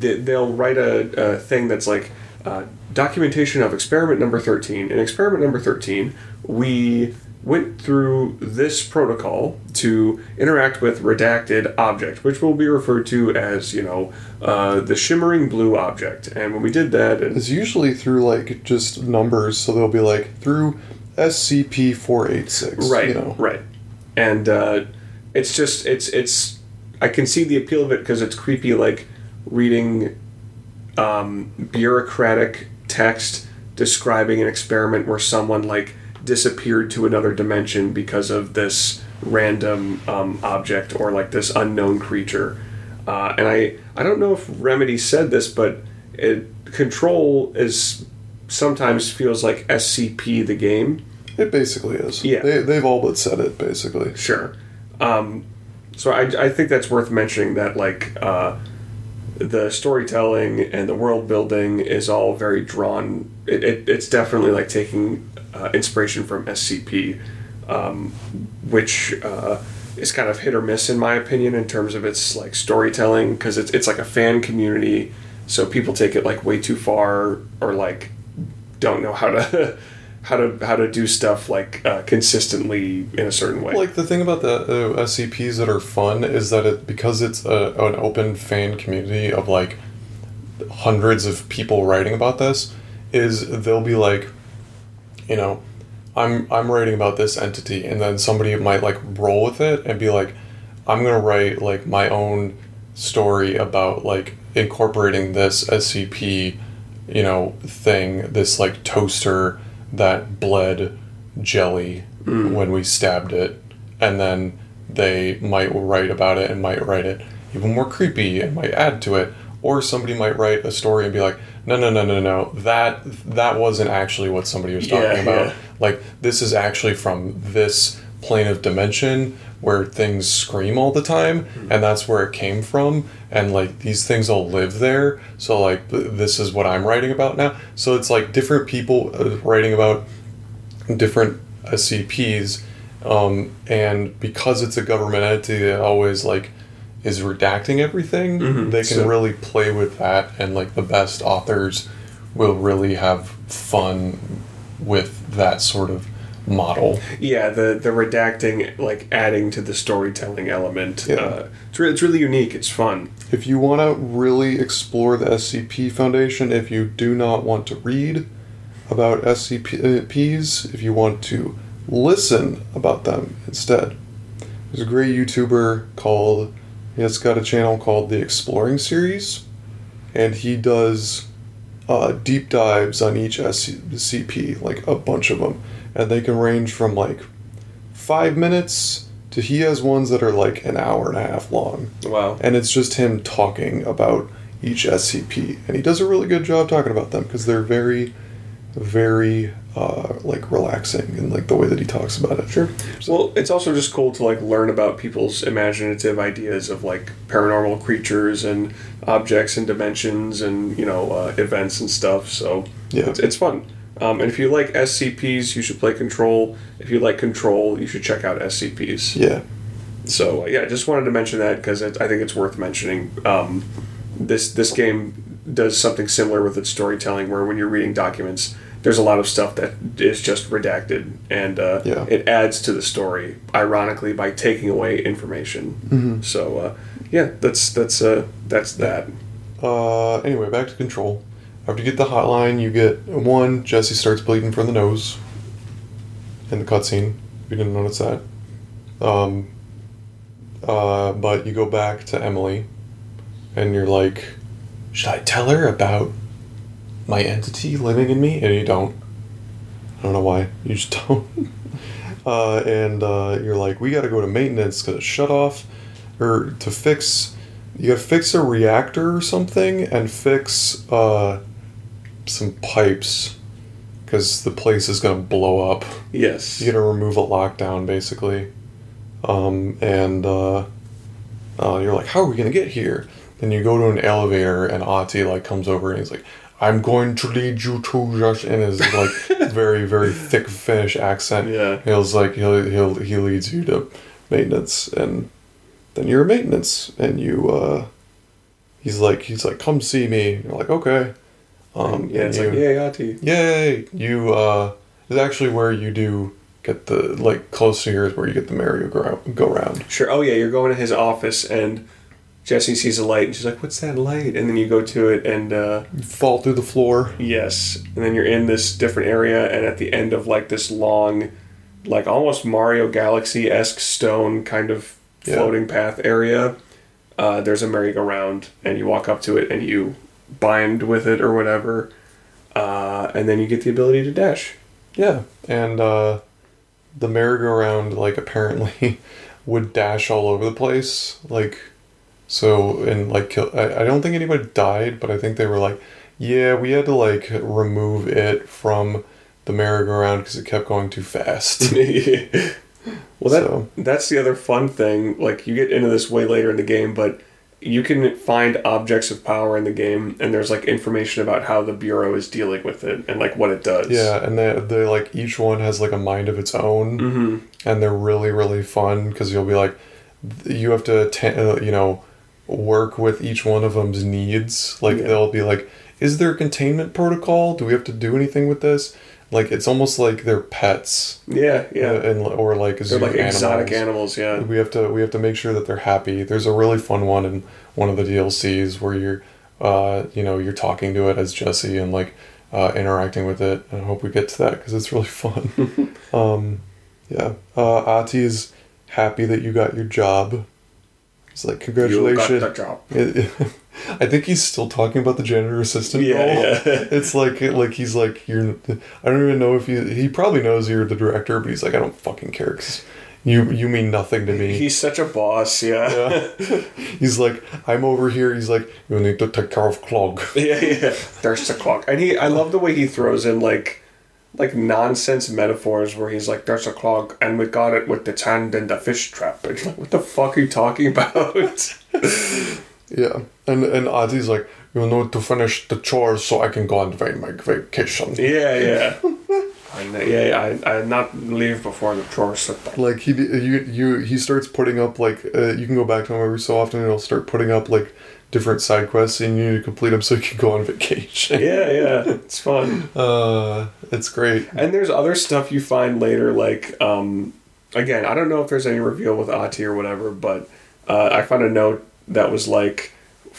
Speaker 1: th- they'll write a, a thing that's like uh, documentation of experiment number 13 in experiment number 13 we went through this protocol to interact with redacted object which will be referred to as you know uh, the shimmering blue object and when we did that and
Speaker 2: It's usually through like just numbers, so they'll be like through SCP four eight six.
Speaker 1: right
Speaker 2: You know.
Speaker 1: right and uh, it's just it's it's i can see the appeal of it because it's creepy like reading um, bureaucratic text describing an experiment where someone like disappeared to another dimension because of this random um, object or like this unknown creature uh, and i i don't know if remedy said this but it control is sometimes feels like scp the game
Speaker 2: It basically is.
Speaker 1: Yeah.
Speaker 2: They they've all but said it basically.
Speaker 1: Sure. Um, so I, I think that's worth mentioning that like uh, the storytelling and the world building is all very drawn. It, it, it's definitely like taking uh, inspiration from SCP, um, which uh, is kind of hit or miss in my opinion in terms of its like storytelling because it's it's like a fan community. So people take it like way too far or like don't know how to how to how to do stuff like uh, consistently in a certain way.
Speaker 2: Like the thing about the uh, SCPs that are fun is that it because it's a, an open fan community of like hundreds of people writing about this, is they'll be like, you know, I'm I'm writing about this entity, and then somebody might like roll with it and be like, I'm gonna write like my own story about like incorporating this SCP, you know, thing, this like toaster that bled jelly mm. when we stabbed it, and then they might write about it and might write it even more creepy and might add to it or somebody might write a story and be like no no no no no that that wasn't actually what somebody was talking
Speaker 1: Yeah,
Speaker 2: about
Speaker 1: yeah.
Speaker 2: like this is actually from this plane of dimension where things scream all the time
Speaker 1: Hmm.
Speaker 2: and that's where it came from and like these things all live there so like th- this is what i'm writing about now so it's like different people uh, writing about different scps um, and because it's a government entity that always like is redacting everything
Speaker 1: Mhm.
Speaker 2: they can
Speaker 1: So-
Speaker 2: really play with that and like the best authors will really have fun with that sort of model
Speaker 1: yeah, the the redacting like adding to the storytelling element.
Speaker 2: Yeah.
Speaker 1: Uh, it's, re- it's really unique. It's fun.
Speaker 2: If you want to really explore the SCP Foundation, if you do not want to read about SCPs, if you want to listen about them instead, there's a great YouTuber called, he's got a channel called The Exploring Series, and he does uh, deep dives on each SCP, like a bunch of them, and they can range from like five minutes to he has ones that are like an hour and a half long
Speaker 1: Wow.
Speaker 2: and it's just him talking about each SCP, and he does a really good job talking about them because they're very, very uh, like relaxing and like the way that he talks about it.
Speaker 1: Sure. Well, it's also just cool to like learn about people's imaginative ideas of like paranormal creatures and objects and dimensions and you know uh, events and stuff. So
Speaker 2: Yeah.
Speaker 1: it's, it's fun. Um, and if you like SCPs, you should play Control. If you like Control, you should check out SCPs.
Speaker 2: Yeah,
Speaker 1: So uh, yeah, I just wanted to mention that because I think it's worth mentioning. Um, this this game does something similar with its storytelling, where when you're reading documents, there's a lot of stuff that is just redacted, and uh,
Speaker 2: Yeah.
Speaker 1: it adds to the story. Ironically, by taking away information.
Speaker 2: Mhm.
Speaker 1: So uh, yeah, that's that's uh, that's that.
Speaker 2: Uh, anyway, back to control. After you get the hotline, you get one. Jesse starts bleeding from the nose. In the cutscene, if you didn't notice that. Um, uh, but you go back to Emily, and you're like, "Should I tell her about my entity living in me?" And you don't. I don't know why. You just don't. uh, and uh, you're like, "We got to go to maintenance because it's shut off, or to fix." You gotta fix a reactor or something and fix uh, some pipes because the place is gonna blow up.
Speaker 1: Yes.
Speaker 2: You're going to remove a lockdown basically. Um, and uh, uh, you're like, how are we gonna get here? Then you go to an elevator and Ahti like comes over and he's like, I'm going to lead you to Josh in his like very very thick Finnish accent.
Speaker 1: Yeah.
Speaker 2: He's like he'll he'll he leads you to maintenance and then you're maintenance and you uh he's like he's like come see me you're like okay um
Speaker 1: yeah, it's
Speaker 2: you,
Speaker 1: like yay, Ahti.
Speaker 2: yay you uh is actually where you do get the like close to here is where you get the merry go round
Speaker 1: Sure. Oh yeah, you're going to his office and Jesse sees a light and she's like, "What's that light?" And then you go to it and. Uh,
Speaker 2: fall through the floor
Speaker 1: Yes, and then you're in this different area, and at the end of like this long, like almost Mario Galaxy esque stone kind of
Speaker 2: Yeah.
Speaker 1: floating path area, uh, there's a merry-go-round, and you walk up to it and you bind with it or whatever, uh, and then you get the ability to dash.
Speaker 2: yeah and uh the merry-go-round like apparently would dash all over the place like so and like kill I, I don't think anybody died but i think they were like yeah we had to like remove it from the merry-go-round because it kept going too fast
Speaker 1: well, that
Speaker 2: So-
Speaker 1: that's the other fun thing. Like you get into this way later in the game, but you can find objects of power in the game, and there's like information about how the bureau is dealing with it and like what it does.
Speaker 2: yeah and they, they like each one has like a mind of its own
Speaker 1: Mm-hmm.
Speaker 2: and they're really really fun because you'll be like you have to uh, you know work with each one of them's needs like
Speaker 1: Yeah.
Speaker 2: they'll be like is there a containment protocol do we have to do anything with this like it's almost like they're pets,
Speaker 1: Yeah, yeah.
Speaker 2: uh, and or like
Speaker 1: They're like exotic
Speaker 2: animals.
Speaker 1: animals. Yeah.
Speaker 2: We have to we have to make sure that they're happy. There's a really fun one in one of the DLCs where you're, uh, you know, you're talking to it as Jesse and like uh, interacting with it. And I hope we get to that because it's really fun. um, yeah, uh, Ahti's happy that you got your job. It's like, congratulations.
Speaker 1: You got the job.
Speaker 2: I think he's still talking about the janitor assistant
Speaker 1: Yeah,
Speaker 2: role.
Speaker 1: yeah.
Speaker 2: It's like like he's like you're. I don't even know if he he probably knows you're the director, but he's like I don't fucking care because you you mean nothing to me.
Speaker 1: He's such a boss. Yeah.
Speaker 2: Yeah. he's like I'm over here. He's like you need to take care of Clog.
Speaker 1: Yeah, yeah. There's the Clog, and he. I love the way he throws in like, like nonsense metaphors where he's like, "There's a clog, and we got it with its hand in the fish trap." And like, what the fuck are you talking about?
Speaker 2: Yeah, and and Ahti's like you know, to finish the chores so I can go on my vacation.
Speaker 1: yeah, yeah. I, kn- yeah, I, I not leave before the chores
Speaker 2: like he you you he starts putting up like uh, you can go back to him every so often and he'll start putting up like different side quests and you need to complete them so you can go on vacation
Speaker 1: Yeah, yeah. It's fun.
Speaker 2: uh it's great
Speaker 1: And there's other stuff you find later, like um, again, I don't know if there's any reveal with Ati or whatever, but uh, I found a note that was like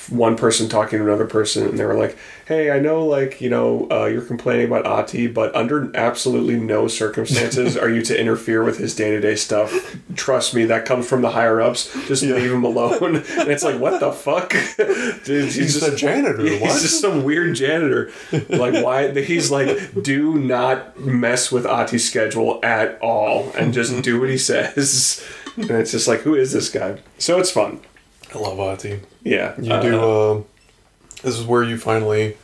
Speaker 1: one person talking to another person, and they were like, "Hey, I know, like you know, uh, you're complaining about Ahti, but under absolutely no circumstances are you to interfere with his day to day stuff. Trust me, that comes from the higher ups. Just
Speaker 2: Yeah.
Speaker 1: leave him alone." and it's like, what the fuck? Dude, he's,
Speaker 2: he's
Speaker 1: just
Speaker 2: a janitor what
Speaker 1: He's just some weird janitor. Like why? He's like, do not mess with Ahti's schedule at all, and just do what he says. And it's just like, who is this guy? So it's fun.
Speaker 2: I love Ahti
Speaker 1: Yeah,
Speaker 2: you do uh this is where you finally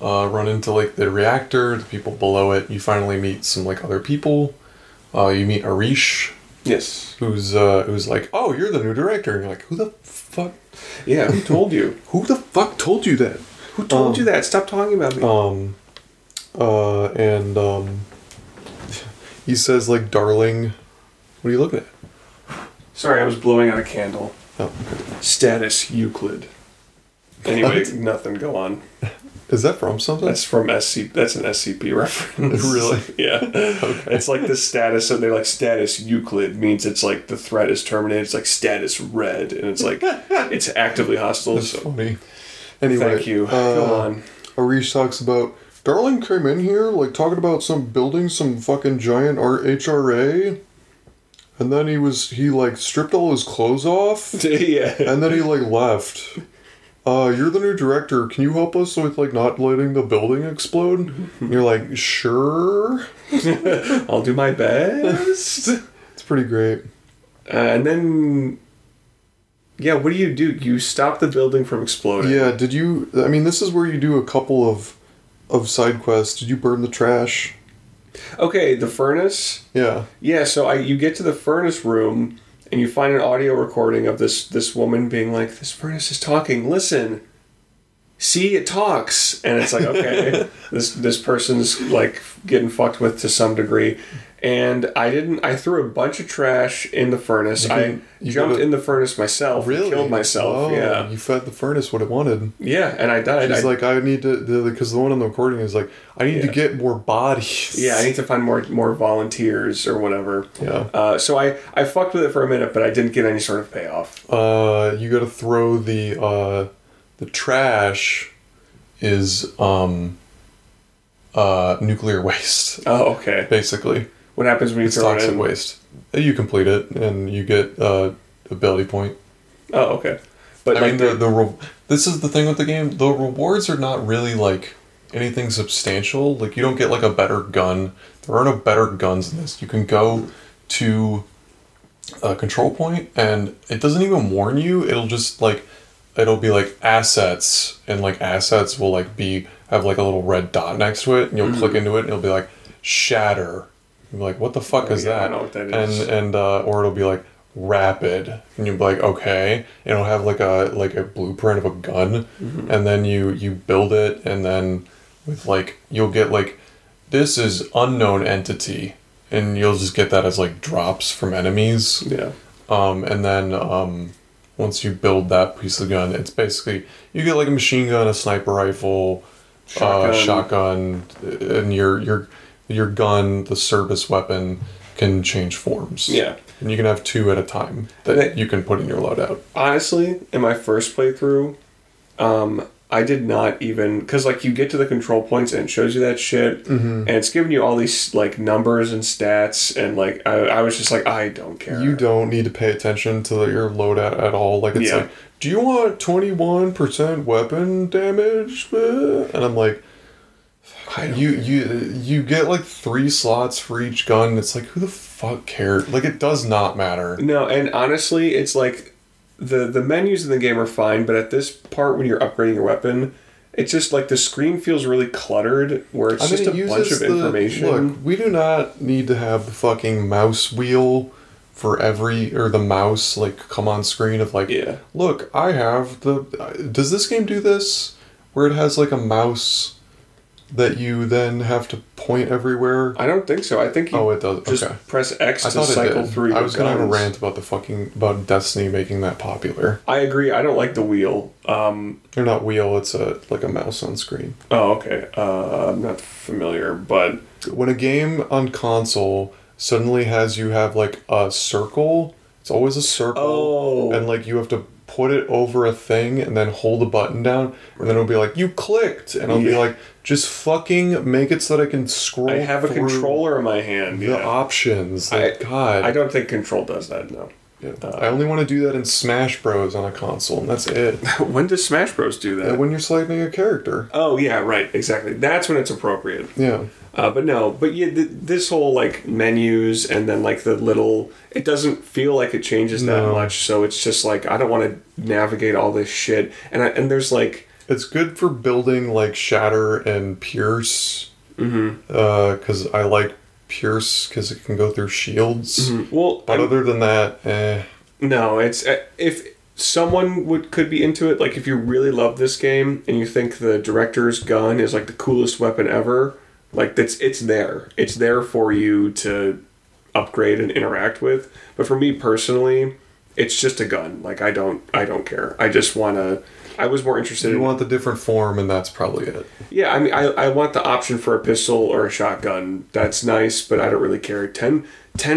Speaker 2: uh run into like the reactor the people below it you finally meet some like other people uh you meet arish
Speaker 1: yes.
Speaker 2: who's uh who's like oh you're the new director and you're like who the fuck
Speaker 1: Yeah. Who told you?
Speaker 2: who the fuck told you that
Speaker 1: Who told you that? Stop talking about me.
Speaker 2: Um, uh, and um, he says like, "Darling." What are you looking at?
Speaker 1: Sorry, I was blowing out a candle.
Speaker 2: Oh, okay.
Speaker 1: Status Euclid. Anyway,
Speaker 2: What?
Speaker 1: nothing. Go on.
Speaker 2: is that from something?
Speaker 1: That's from SC. That's an SCP reference.
Speaker 2: Really?
Speaker 1: yeah. It's like the status, and they're like status Euclid means it's like the threat is terminated. It's like status red, and it's like it's actively hostile.
Speaker 2: That's
Speaker 1: So
Speaker 2: funny. Anyway,
Speaker 1: thank you.
Speaker 2: Uh,
Speaker 1: Go on.
Speaker 2: Arish talks about Darling came in here like talking about some building some fucking giant art HRA, and then he was he like stripped all his clothes off.
Speaker 1: yeah.
Speaker 2: and then he like left. Uh, you're the new director. Can you help us with like not letting the building explode? And you're like, sure.
Speaker 1: I'll do my best.
Speaker 2: It's pretty great.
Speaker 1: Uh, and then, yeah, what do you do? You stop the building from exploding.
Speaker 2: Yeah. Did you? I mean, this is where you do a couple of of side quests. Did you burn the trash?
Speaker 1: Okay, the furnace.
Speaker 2: Yeah.
Speaker 1: Yeah, so I you get to the furnace room and you find an audio recording of this this woman being like, "This furnace is talking. Listen." See, it talks, and it's like okay, this this person's like getting fucked with to some degree, and I didn't. I threw a bunch of trash in the furnace.
Speaker 2: You
Speaker 1: I
Speaker 2: you
Speaker 1: jumped
Speaker 2: gotta-
Speaker 1: in the furnace myself. and killed myself.
Speaker 2: Oh,
Speaker 1: yeah,
Speaker 2: You fed the furnace what it wanted.
Speaker 1: yeah, and I died.
Speaker 2: She's
Speaker 1: I,
Speaker 2: like, I need to because the one on the recording is like, I need to get more bodies.
Speaker 1: yeah, I need to find more more volunteers or whatever.
Speaker 2: Yeah.
Speaker 1: Uh, so I I fucked with it for a minute, but I didn't get any sort of payoff.
Speaker 2: Uh, you got to throw the uh, the trash is um uh nuclear waste
Speaker 1: Oh, okay.
Speaker 2: basically.
Speaker 1: What happens when you
Speaker 2: It's
Speaker 1: throw it
Speaker 2: toxic
Speaker 1: in?
Speaker 2: waste. You complete it and you get uh, ability point.
Speaker 1: Oh, okay. But
Speaker 2: I
Speaker 1: like
Speaker 2: mean, the the re- this is the thing with the game. The rewards are not really like anything substantial. Like you don't get like a better gun. There are no better guns in this. You can go to a control point and it doesn't even warn you. It'll just like it'll be like assets and like assets will like be have like a little red dot next to it and you'll click into it and it'll be like shatter. You'll be like, what the fuck
Speaker 1: Oh,
Speaker 2: is
Speaker 1: yeah, I
Speaker 2: that?
Speaker 1: that
Speaker 2: and and uh, or it'll be like rapid and you'll be like okay and it'll have like a like a blueprint of a gun
Speaker 1: Mm-hmm.
Speaker 2: and then you you build it and then with like you'll get like this is unknown entity and you'll just get that as like drops from enemies
Speaker 1: yeah.
Speaker 2: um, and then um, once you build that piece of gun it's basically you get like a machine gun a sniper rifle
Speaker 1: Shotgun.
Speaker 2: uh, shotgun and you're you're your gun, the service weapon, can change forms.
Speaker 1: Yeah.
Speaker 2: And you can have two at a time that
Speaker 1: That-
Speaker 2: you can put in your loadout.
Speaker 1: honestly, in my first playthrough, um, I did not even because like you get to the control points and it shows you that shit,
Speaker 2: Mm-hmm.
Speaker 1: and it's giving you all these like numbers and stats, and like I, I was just like, I don't care.
Speaker 2: You don't need to pay attention to your loadout at all. Like it's
Speaker 1: Yeah.
Speaker 2: like, do you want twenty one percent weapon damage? And I'm like, you you you get like three slots for each gun. It's like who the fuck cares? Like it does not matter.
Speaker 1: No, and honestly, it's like the the menus in the game are fine, but at this part when you're upgrading your weapon, it's just like the screen feels really cluttered, where it's just a bunch of
Speaker 2: the-
Speaker 1: information.
Speaker 2: Look, we do not need to have the fucking mouse wheel for every or the mouse like come on screen of like
Speaker 1: Yeah.
Speaker 2: look I have the does this game do this where it has like a mouse that you then have to point everywhere
Speaker 1: I don't think so. I think you
Speaker 2: oh it does
Speaker 1: just
Speaker 2: okay
Speaker 1: press X
Speaker 2: I
Speaker 1: to cycle through.
Speaker 2: I was gonna have a rant about the fucking about Destiny making that popular
Speaker 1: I agree. I don't like the wheel. Um,
Speaker 2: they're not wheel it's a like a mouse on screen
Speaker 1: oh, okay. Uh, I'm not familiar, but
Speaker 2: when a game on console suddenly has you have like a circle, it's always a circle,
Speaker 1: Oh.
Speaker 2: and like you have to put it over a thing and then hold a button down, and then it'll be like you clicked, and I'll be like, just fucking make it so that I can scroll.
Speaker 1: I have a controller in my hand.
Speaker 2: The
Speaker 1: Yeah.
Speaker 2: options,
Speaker 1: I-
Speaker 2: God,
Speaker 1: I don't think Control does that. No.
Speaker 2: Yeah. I only want to do that in Smash Bros on a console, and that's it.
Speaker 1: when does Smash Bros do that?
Speaker 2: when you're selecting a character,
Speaker 1: oh yeah, right. Exactly. That's when it's appropriate.
Speaker 2: yeah.
Speaker 1: Uh, but no, but yeah, th- this whole like menus and then like the little, it doesn't feel like it changes that
Speaker 2: No.
Speaker 1: much. So it's just like I don't want to navigate all this shit. And I, and there's like,
Speaker 2: It's good for building like Shatter and Pierce.
Speaker 1: Mm-hmm.
Speaker 2: Because I like Pierce because it can go through shields.
Speaker 1: well,
Speaker 2: But
Speaker 1: I'm-
Speaker 2: other than that, eh.
Speaker 1: no, it's uh, if someone would could be into it. Like if you really love this game and you think the director's gun is like the coolest weapon ever, like that's it's there. It's there for you to upgrade and interact with. But for me personally, it's just a gun. Like I don't I don't care. I just want to. I was more interested
Speaker 2: You
Speaker 1: in
Speaker 2: want the different form, and that's probably it.
Speaker 1: yeah, I mean, I, I want the option for a pistol or a shotgun. That's nice, but I don't really care. 10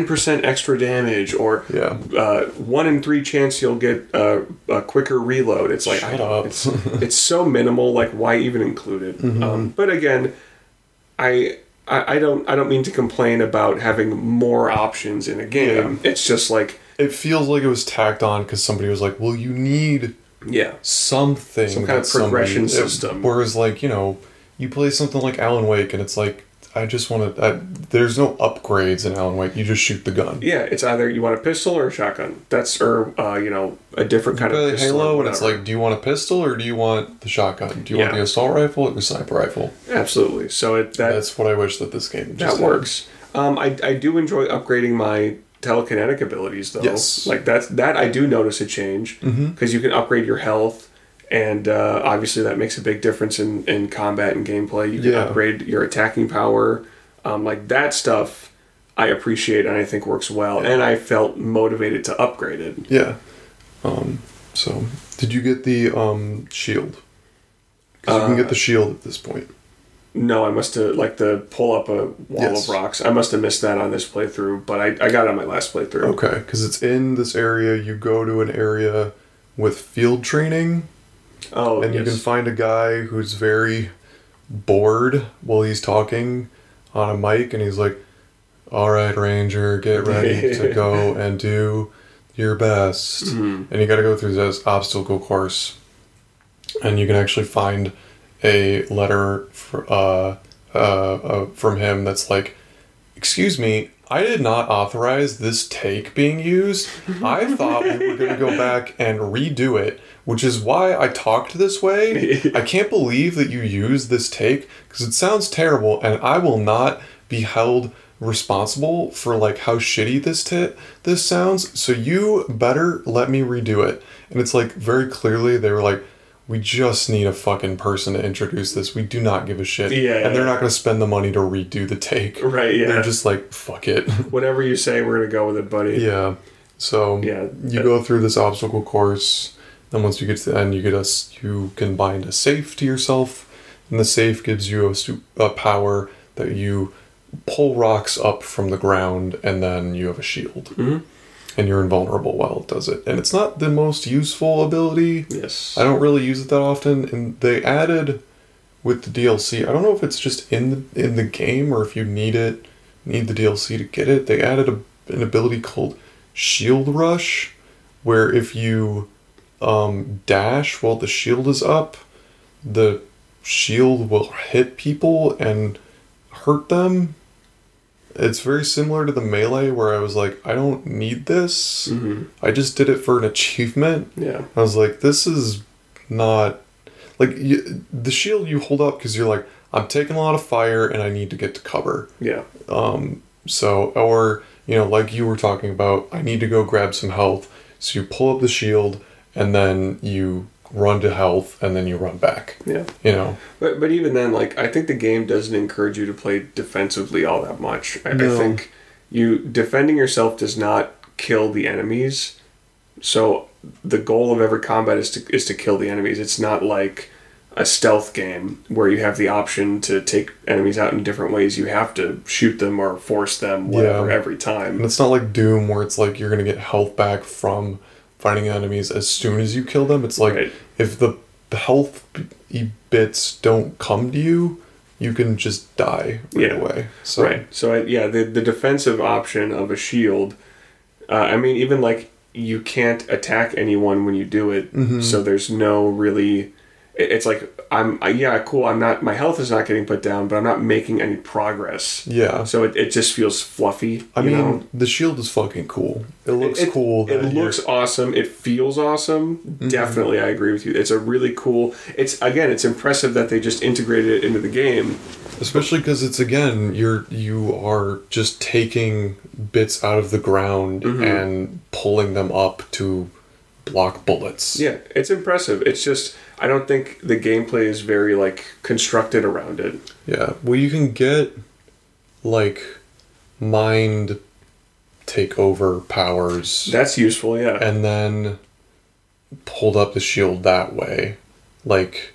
Speaker 1: percent extra damage, or
Speaker 2: Yeah.
Speaker 1: uh, one in three chance you'll get a, a quicker reload. It's like I
Speaker 2: Shut
Speaker 1: don't-
Speaker 2: up.
Speaker 1: It's, it's so minimal. Like why even include it?
Speaker 2: Mm-hmm.
Speaker 1: Um, but again, I. I I don't. I don't mean to complain about having more options in a game. It's just like,
Speaker 2: It feels like it was tacked on because somebody was like, "Well, you need
Speaker 1: yeah,
Speaker 2: something,
Speaker 1: Some kind of
Speaker 2: somebody-"
Speaker 1: progression
Speaker 2: it-
Speaker 1: system.
Speaker 2: Whereas, like you know, you play something like Alan Wake, and it's like, I just want to. There's no upgrades in Alan Wake. You just shoot the gun.
Speaker 1: yeah. It's either you want a pistol or a shotgun. That's or uh, you know a different kind of pistol.
Speaker 2: Halo, and it's like, do you want a pistol or do you want the shotgun? Do you want the assault rifle or the sniper rifle?
Speaker 1: Absolutely. So it that
Speaker 2: That's what I wish that this game
Speaker 1: that
Speaker 2: just had.
Speaker 1: works. Um, I I do enjoy upgrading my telekinetic abilities though.
Speaker 2: Yes.
Speaker 1: Like that's that I do notice a change because you can upgrade your health. And uh, obviously, that makes a big difference in, in combat and gameplay. You can
Speaker 2: Yeah.
Speaker 1: upgrade your attacking power, um, like that stuff. I appreciate and I think works well. And I felt motivated to upgrade it.
Speaker 2: Yeah. Um. So, did you get the um shield? 'Cause you can
Speaker 1: Uh,
Speaker 2: get the shield at this point.
Speaker 1: No, I must have like the pull up a wall
Speaker 2: Yes.
Speaker 1: of rocks. I must have missed that on this playthrough, but I, I got it on my last playthrough.
Speaker 2: Okay, because it's in this area. You go to an area with field training,
Speaker 1: Oh,
Speaker 2: and
Speaker 1: yes.
Speaker 2: you can find a guy who's very bored while he's talking on a mic, and he's like, "All right, Ranger, get ready to go and do your best."
Speaker 1: Mhm.
Speaker 2: And you got to go through this obstacle course, and you can actually find a letter for, uh, uh, uh, from him that's like, "Excuse me." I did not authorize this take being used. I thought we were going to go back and redo it, which is why I talked this way. I can't believe that you used this take because it sounds terrible, and I will not be held responsible for like how shitty this tit this sounds. So you better let me redo it. And it's like very clearly they were like, we just need a fucking person to introduce this. We do not give a shit.
Speaker 1: Yeah,
Speaker 2: and they're not going to spend the money to redo the take.
Speaker 1: Right, yeah.
Speaker 2: They're just like, fuck it.
Speaker 1: Whatever you say, we're gonna go with it, buddy.
Speaker 2: yeah. So
Speaker 1: Yeah.
Speaker 2: you go through this obstacle course. Then once you get to the end, you get a s- you can bind a safe to yourself, and the safe gives you a, a power that you pull rocks up from the ground and then you have a shield.
Speaker 1: Mhm.
Speaker 2: And you're invulnerable while it does it. And it's not the most useful ability.
Speaker 1: Yes.
Speaker 2: I don't really use it that often. And they added with the DLC. I don't know if it's just in the in the game or if you need it, need the DLC to get it. They added a, an ability called Shield Rush, where if you um, dash while the shield is up, the shield will hit people and hurt them. It's very similar to the melee where I was like, I don't need this.
Speaker 1: hmm
Speaker 2: I just did it for an achievement.
Speaker 1: Yeah.
Speaker 2: I was like, this is not like you, the shield you hold up because you're like, I'm taking a lot of fire and I need to get to cover.
Speaker 1: Yeah.
Speaker 2: Um, so or you know, like you were talking about, I need to go grab some health. So you pull up the shield and then you run to health and then you run back.
Speaker 1: Yeah.
Speaker 2: You know,
Speaker 1: But but even then, like I think the game doesn't encourage you to play defensively all that much. I, I think you defending yourself does not kill the enemies. So the goal of every combat is to is to kill the enemies. It's not like a stealth game where you have the option to take enemies out in different ways. You have to shoot them or force them, whatever,
Speaker 2: Yeah.
Speaker 1: every
Speaker 2: and
Speaker 1: time.
Speaker 2: it's not like Doom where it's like you're gonna get health back from fighting enemies as soon as you kill them. It's like
Speaker 1: Right.
Speaker 2: if the health bits don't come to you, you can just die right
Speaker 1: Yeah.
Speaker 2: away. So
Speaker 1: Right. So I, yeah, the the defensive option of a shield. Uh, I mean, even like you can't attack anyone when you do it.
Speaker 2: Mhm.
Speaker 1: So there's no really. It- It's like I'm I, yeah cool. I'm not my health is not getting put down, but I'm not making any progress.
Speaker 2: yeah.
Speaker 1: So it, it just feels fluffy.
Speaker 2: I mean,
Speaker 1: know?
Speaker 2: the shield is fucking cool. It looks
Speaker 1: It-
Speaker 2: cool.
Speaker 1: It
Speaker 2: you're-
Speaker 1: looks awesome. It feels awesome.
Speaker 2: Mm-hmm.
Speaker 1: Definitely, I agree with you. It's a really cool. It's again, it's impressive that they just integrated it into the game.
Speaker 2: especially because it's again you're you are just taking bits out of the ground
Speaker 1: Mm-hmm.
Speaker 2: and pulling them up to block bullets.
Speaker 1: Yeah, it's impressive. It's just I don't think the gameplay is very like constructed around it.
Speaker 2: Yeah. Well, you can get like mind takeover powers
Speaker 1: That's useful, yeah.
Speaker 2: and then hold up the shield that way. Like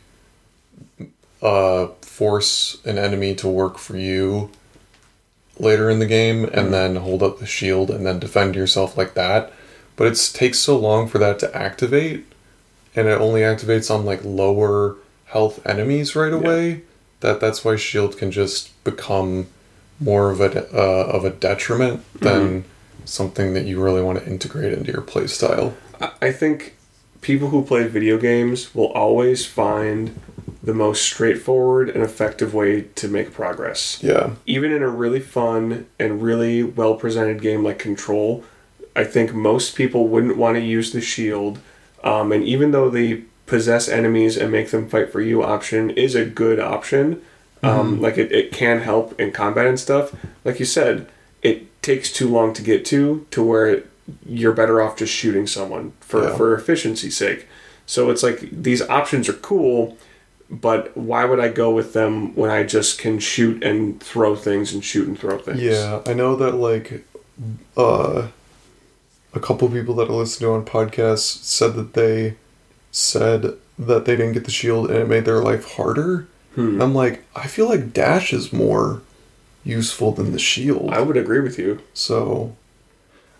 Speaker 2: uh force an enemy to work for you later in the game and then hold up the shield and then defend yourself like that. But it takes so long for that to activate and it only activates on like lower health enemies right away that that's why shield can just become more of a uh, of a detriment than something that you really want to integrate into your playstyle.
Speaker 1: I I think people who play video games will always find the most straightforward and effective way to make progress.
Speaker 2: Yeah.
Speaker 1: Even in a really fun and really well presented game like Control, I think most people wouldn't want to use the shield. Um, and even though the possess enemies and make them fight for you option is a good option, um, like it, it can help in combat and stuff, like you said, it takes too long to get to, to where it, you're better off just shooting someone for,
Speaker 2: Yeah.
Speaker 1: for efficiency's sake. So it's like these options are cool, but why would I go with them when I just can shoot and throw things and shoot and throw things?
Speaker 2: Yeah, I know that like uh a couple people that I listen to on podcasts said that they said that they didn't get the shield and it made their life harder.
Speaker 1: Hmm.
Speaker 2: I'm like, I feel like dash is more useful than the shield.
Speaker 1: I would agree with you.
Speaker 2: So,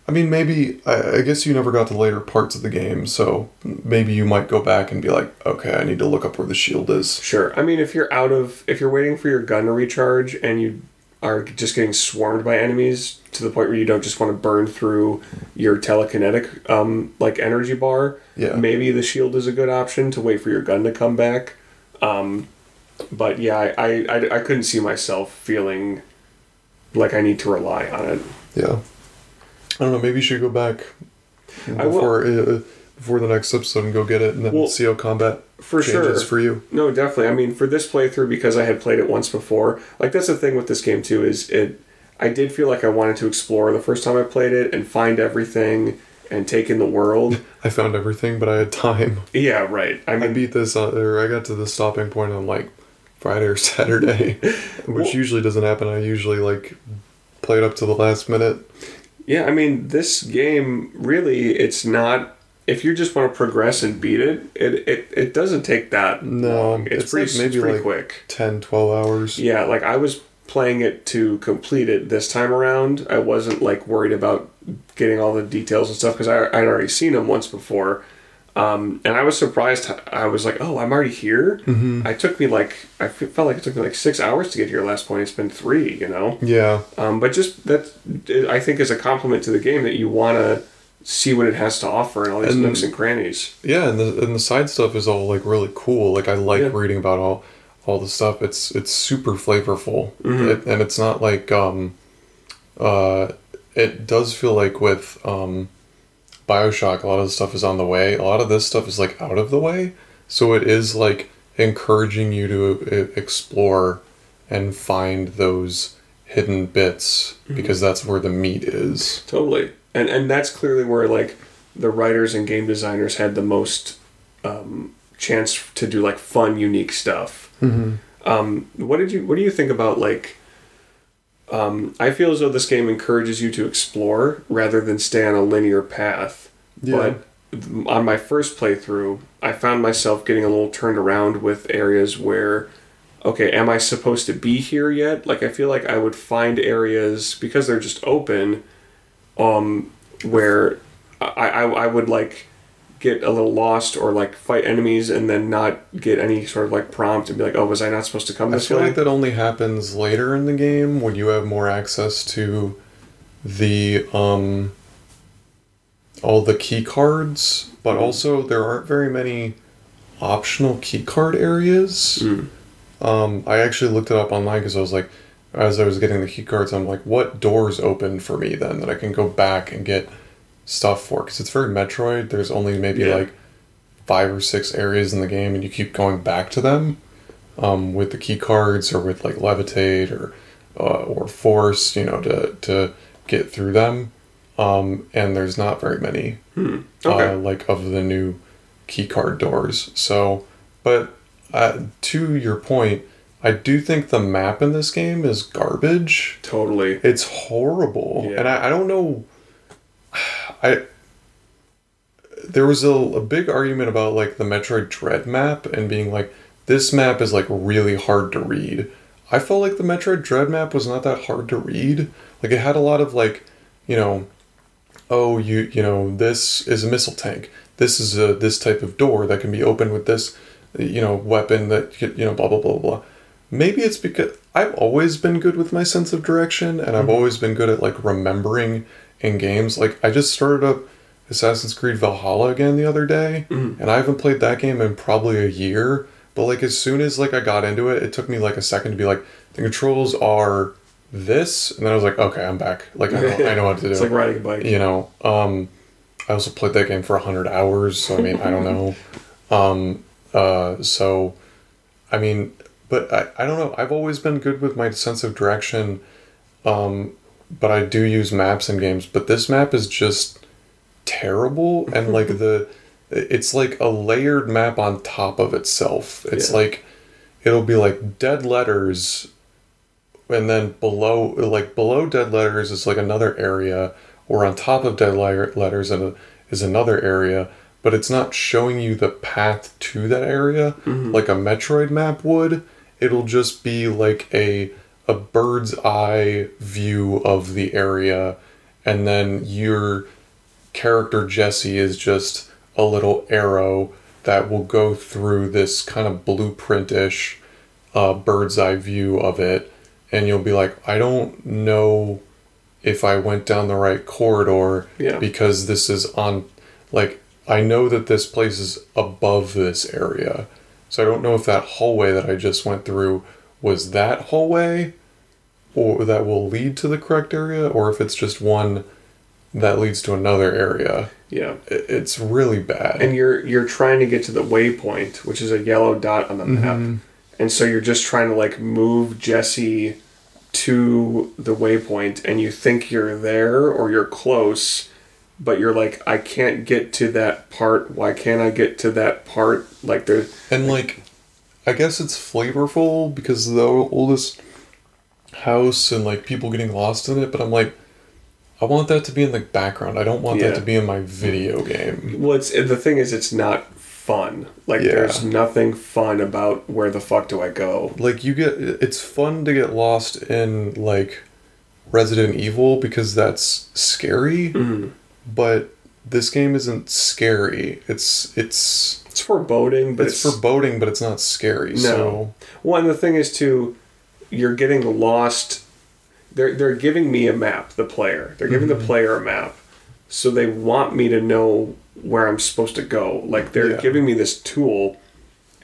Speaker 2: I mean, maybe I, I guess you never got to later parts of the game, so maybe you might go back and be like, okay, I need to look up where the shield is.
Speaker 1: Sure. I mean, if you're out of, if you're waiting for your gun to recharge and you are just getting swarmed by enemies to the point where you don't just want to burn through your telekinetic, um, like energy bar,
Speaker 2: Yeah.
Speaker 1: maybe the shield is a good option to wait for your gun to come back. Um, but yeah, I, I, I, couldn't see myself feeling like I need to rely on it.
Speaker 2: Yeah. I don't know. Maybe you should go back
Speaker 1: I will.
Speaker 2: before uh, before the next episode and go get it, and then
Speaker 1: Well,
Speaker 2: see how combat
Speaker 1: For
Speaker 2: changes
Speaker 1: sure.
Speaker 2: for you.
Speaker 1: No, definitely. I mean, for this playthrough, because I had played it once before, like that's the thing with this game too is it. I did feel like I wanted to explore the first time I played it and find everything and take in the world.
Speaker 2: I found everything, but I had time.
Speaker 1: yeah, right. I
Speaker 2: I
Speaker 1: mean,
Speaker 2: beat this, uh, or I got to the stopping point on like Friday or Saturday, which
Speaker 1: Well-
Speaker 2: usually doesn't happen. I usually like play it up to the last minute.
Speaker 1: yeah. I mean, this game really, it's not. If you just want to progress and beat it, it it, it doesn't take that
Speaker 2: No,
Speaker 1: long. It's,
Speaker 2: it's
Speaker 1: pretty,
Speaker 2: like maybe
Speaker 1: pretty
Speaker 2: like-
Speaker 1: quick.
Speaker 2: 10, 12 hours.
Speaker 1: Yeah, like I was playing it to complete it this time around, I wasn't like worried about getting all the details and stuff because I I'd already seen them once before. Um, and I was surprised. I was like, "Oh, I'm already here." Mm-hmm. I took me like I felt like it took me like six hours to get here. Last point, it's been three. You know.
Speaker 2: Yeah.
Speaker 1: Um, but just that, I think, is a compliment to the game that you want to see what it has to offer and all these
Speaker 2: And-
Speaker 1: nooks and crannies.
Speaker 2: Yeah, and the and the side stuff is all like really cool. Like I like
Speaker 1: Yeah.
Speaker 2: reading about all all the stuff. It's it's super flavorful,
Speaker 1: Mhm.
Speaker 2: it, and it's not like um, uh, it does feel like with um, Bioshock, a lot of the stuff is on the way. A lot of this stuff is like out of the way, so it is like encouraging you to uh, explore and find those hidden bits because that's where the meat is.
Speaker 1: Totally, and and that's clearly where like the writers and game designers had the most um, chance to do like fun, unique stuff.
Speaker 2: Mm-hmm.
Speaker 1: Um, what did you What do you think about like? Um, I feel as though this game encourages you to explore rather than stay on a linear path.
Speaker 2: Yeah.
Speaker 1: But on my first playthrough, I found myself getting a little turned around with areas where, okay, am I supposed to be here yet? Like I feel like I would find areas because they're just open, um, where I, I, I would like get a little lost or like fight enemies and then not get any sort of like prompt and be like, oh, was I not supposed to come
Speaker 2: I feel
Speaker 1: way?
Speaker 2: like that only happens later in the game when you have more access to the um all the key cards, but
Speaker 1: Mhm.
Speaker 2: also there aren't very many optional key card areas.
Speaker 1: Mm.
Speaker 2: Um, I actually looked it up online because I was like, as I was getting the key cards, I'm like, what doors open for me then that I can go back and get stuff for? Because it's very Metroid. There's only maybe
Speaker 1: Yeah.
Speaker 2: like five or six areas in the game, and you keep going back to them um, with the key cards or with like levitate or uh, or force, you know, to to get through them. Um, and there's not very many
Speaker 1: Hmm. Okay.
Speaker 2: uh, like of the new key card doors. So, but uh, to your point, I do think the map in this game is garbage.
Speaker 1: totally.
Speaker 2: It's horrible,
Speaker 1: Yeah.
Speaker 2: and I, I don't know. I there was a, a big argument about like the Metroid Dread map and being like this map is like really hard to read. I felt like the Metroid Dread map was not that hard to read. Like it had a lot of like, you know, oh you you know this is a missile tank. This is a this type of door that can be opened with this, you know, weapon that you know blah blah blah blah. Maybe it's because I've always been good with my sense of direction, and I've always been good at like remembering in games. Like I just started up Assassin's Creed Valhalla again the other day,
Speaker 1: Mhm.
Speaker 2: and I haven't played that game in probably a year. But like as soon as like I got into it, it took me like a second to be like the controls are this, and then I was like, okay, I'm back. Like I know, I know what to do.
Speaker 1: It's like riding a bike.
Speaker 2: you know, um, I also played that game for hundred hours, so I mean, I don't know. Um, uh, so, I mean, but I, I don't know. I've always been good with my sense of direction, um, but I do use maps in games. But this map is just terrible, and like the, it's like a layered map on top of itself. It's
Speaker 1: Yeah.
Speaker 2: like, it'll be like dead letters and then below like below dead letters is like another area or on top of dead letters is another area but it's not showing you the path to that area
Speaker 1: Mhm.
Speaker 2: like a metroid map would it'll just be like a a bird's eye view of the area and then your character Jesse is just a little arrow that will go through this kind of blueprint-ish uh, bird's eye view of it and you'll be like i don't know if i went down the right corridor
Speaker 1: Yeah.
Speaker 2: because this is on like i know that this place is above this area so i don't know if that hallway that i just went through was that hallway or that will lead to the correct area or if it's just one that leads to another area
Speaker 1: Yeah.
Speaker 2: It's really bad
Speaker 1: And you're you're trying to get to the waypoint, which is a yellow dot on the map.
Speaker 2: Mhm.
Speaker 1: And so you're just trying to like move Jesse to the waypoint and you think you're there or you're close, but you're like, I can't get to that part. Why can't I get to that part? Like there's
Speaker 2: And like, I guess it's flavorful because the oldest house and like people getting lost in it. But I'm like, I want that to be in the background. I don't want
Speaker 1: Yeah.
Speaker 2: that to be in my video game.
Speaker 1: well it's the thing is it's not fun. Like
Speaker 2: Yeah.
Speaker 1: there's nothing fun about where the fuck do I go?
Speaker 2: like you get it's fun to get lost in like Resident Evil because that's scary,
Speaker 1: Mm-hmm.
Speaker 2: But this game isn't scary. It's it's
Speaker 1: It's foreboding, but
Speaker 2: it's,
Speaker 1: it's,
Speaker 2: foreboding, but it's not scary.
Speaker 1: No.
Speaker 2: So
Speaker 1: Well, and the thing is too, you're getting lost. They're they're giving me a map, the player. They're giving
Speaker 2: Mm-hmm.
Speaker 1: the player a map, so they want me to know where I'm supposed to go. Like they're
Speaker 2: Yeah.
Speaker 1: giving me this tool,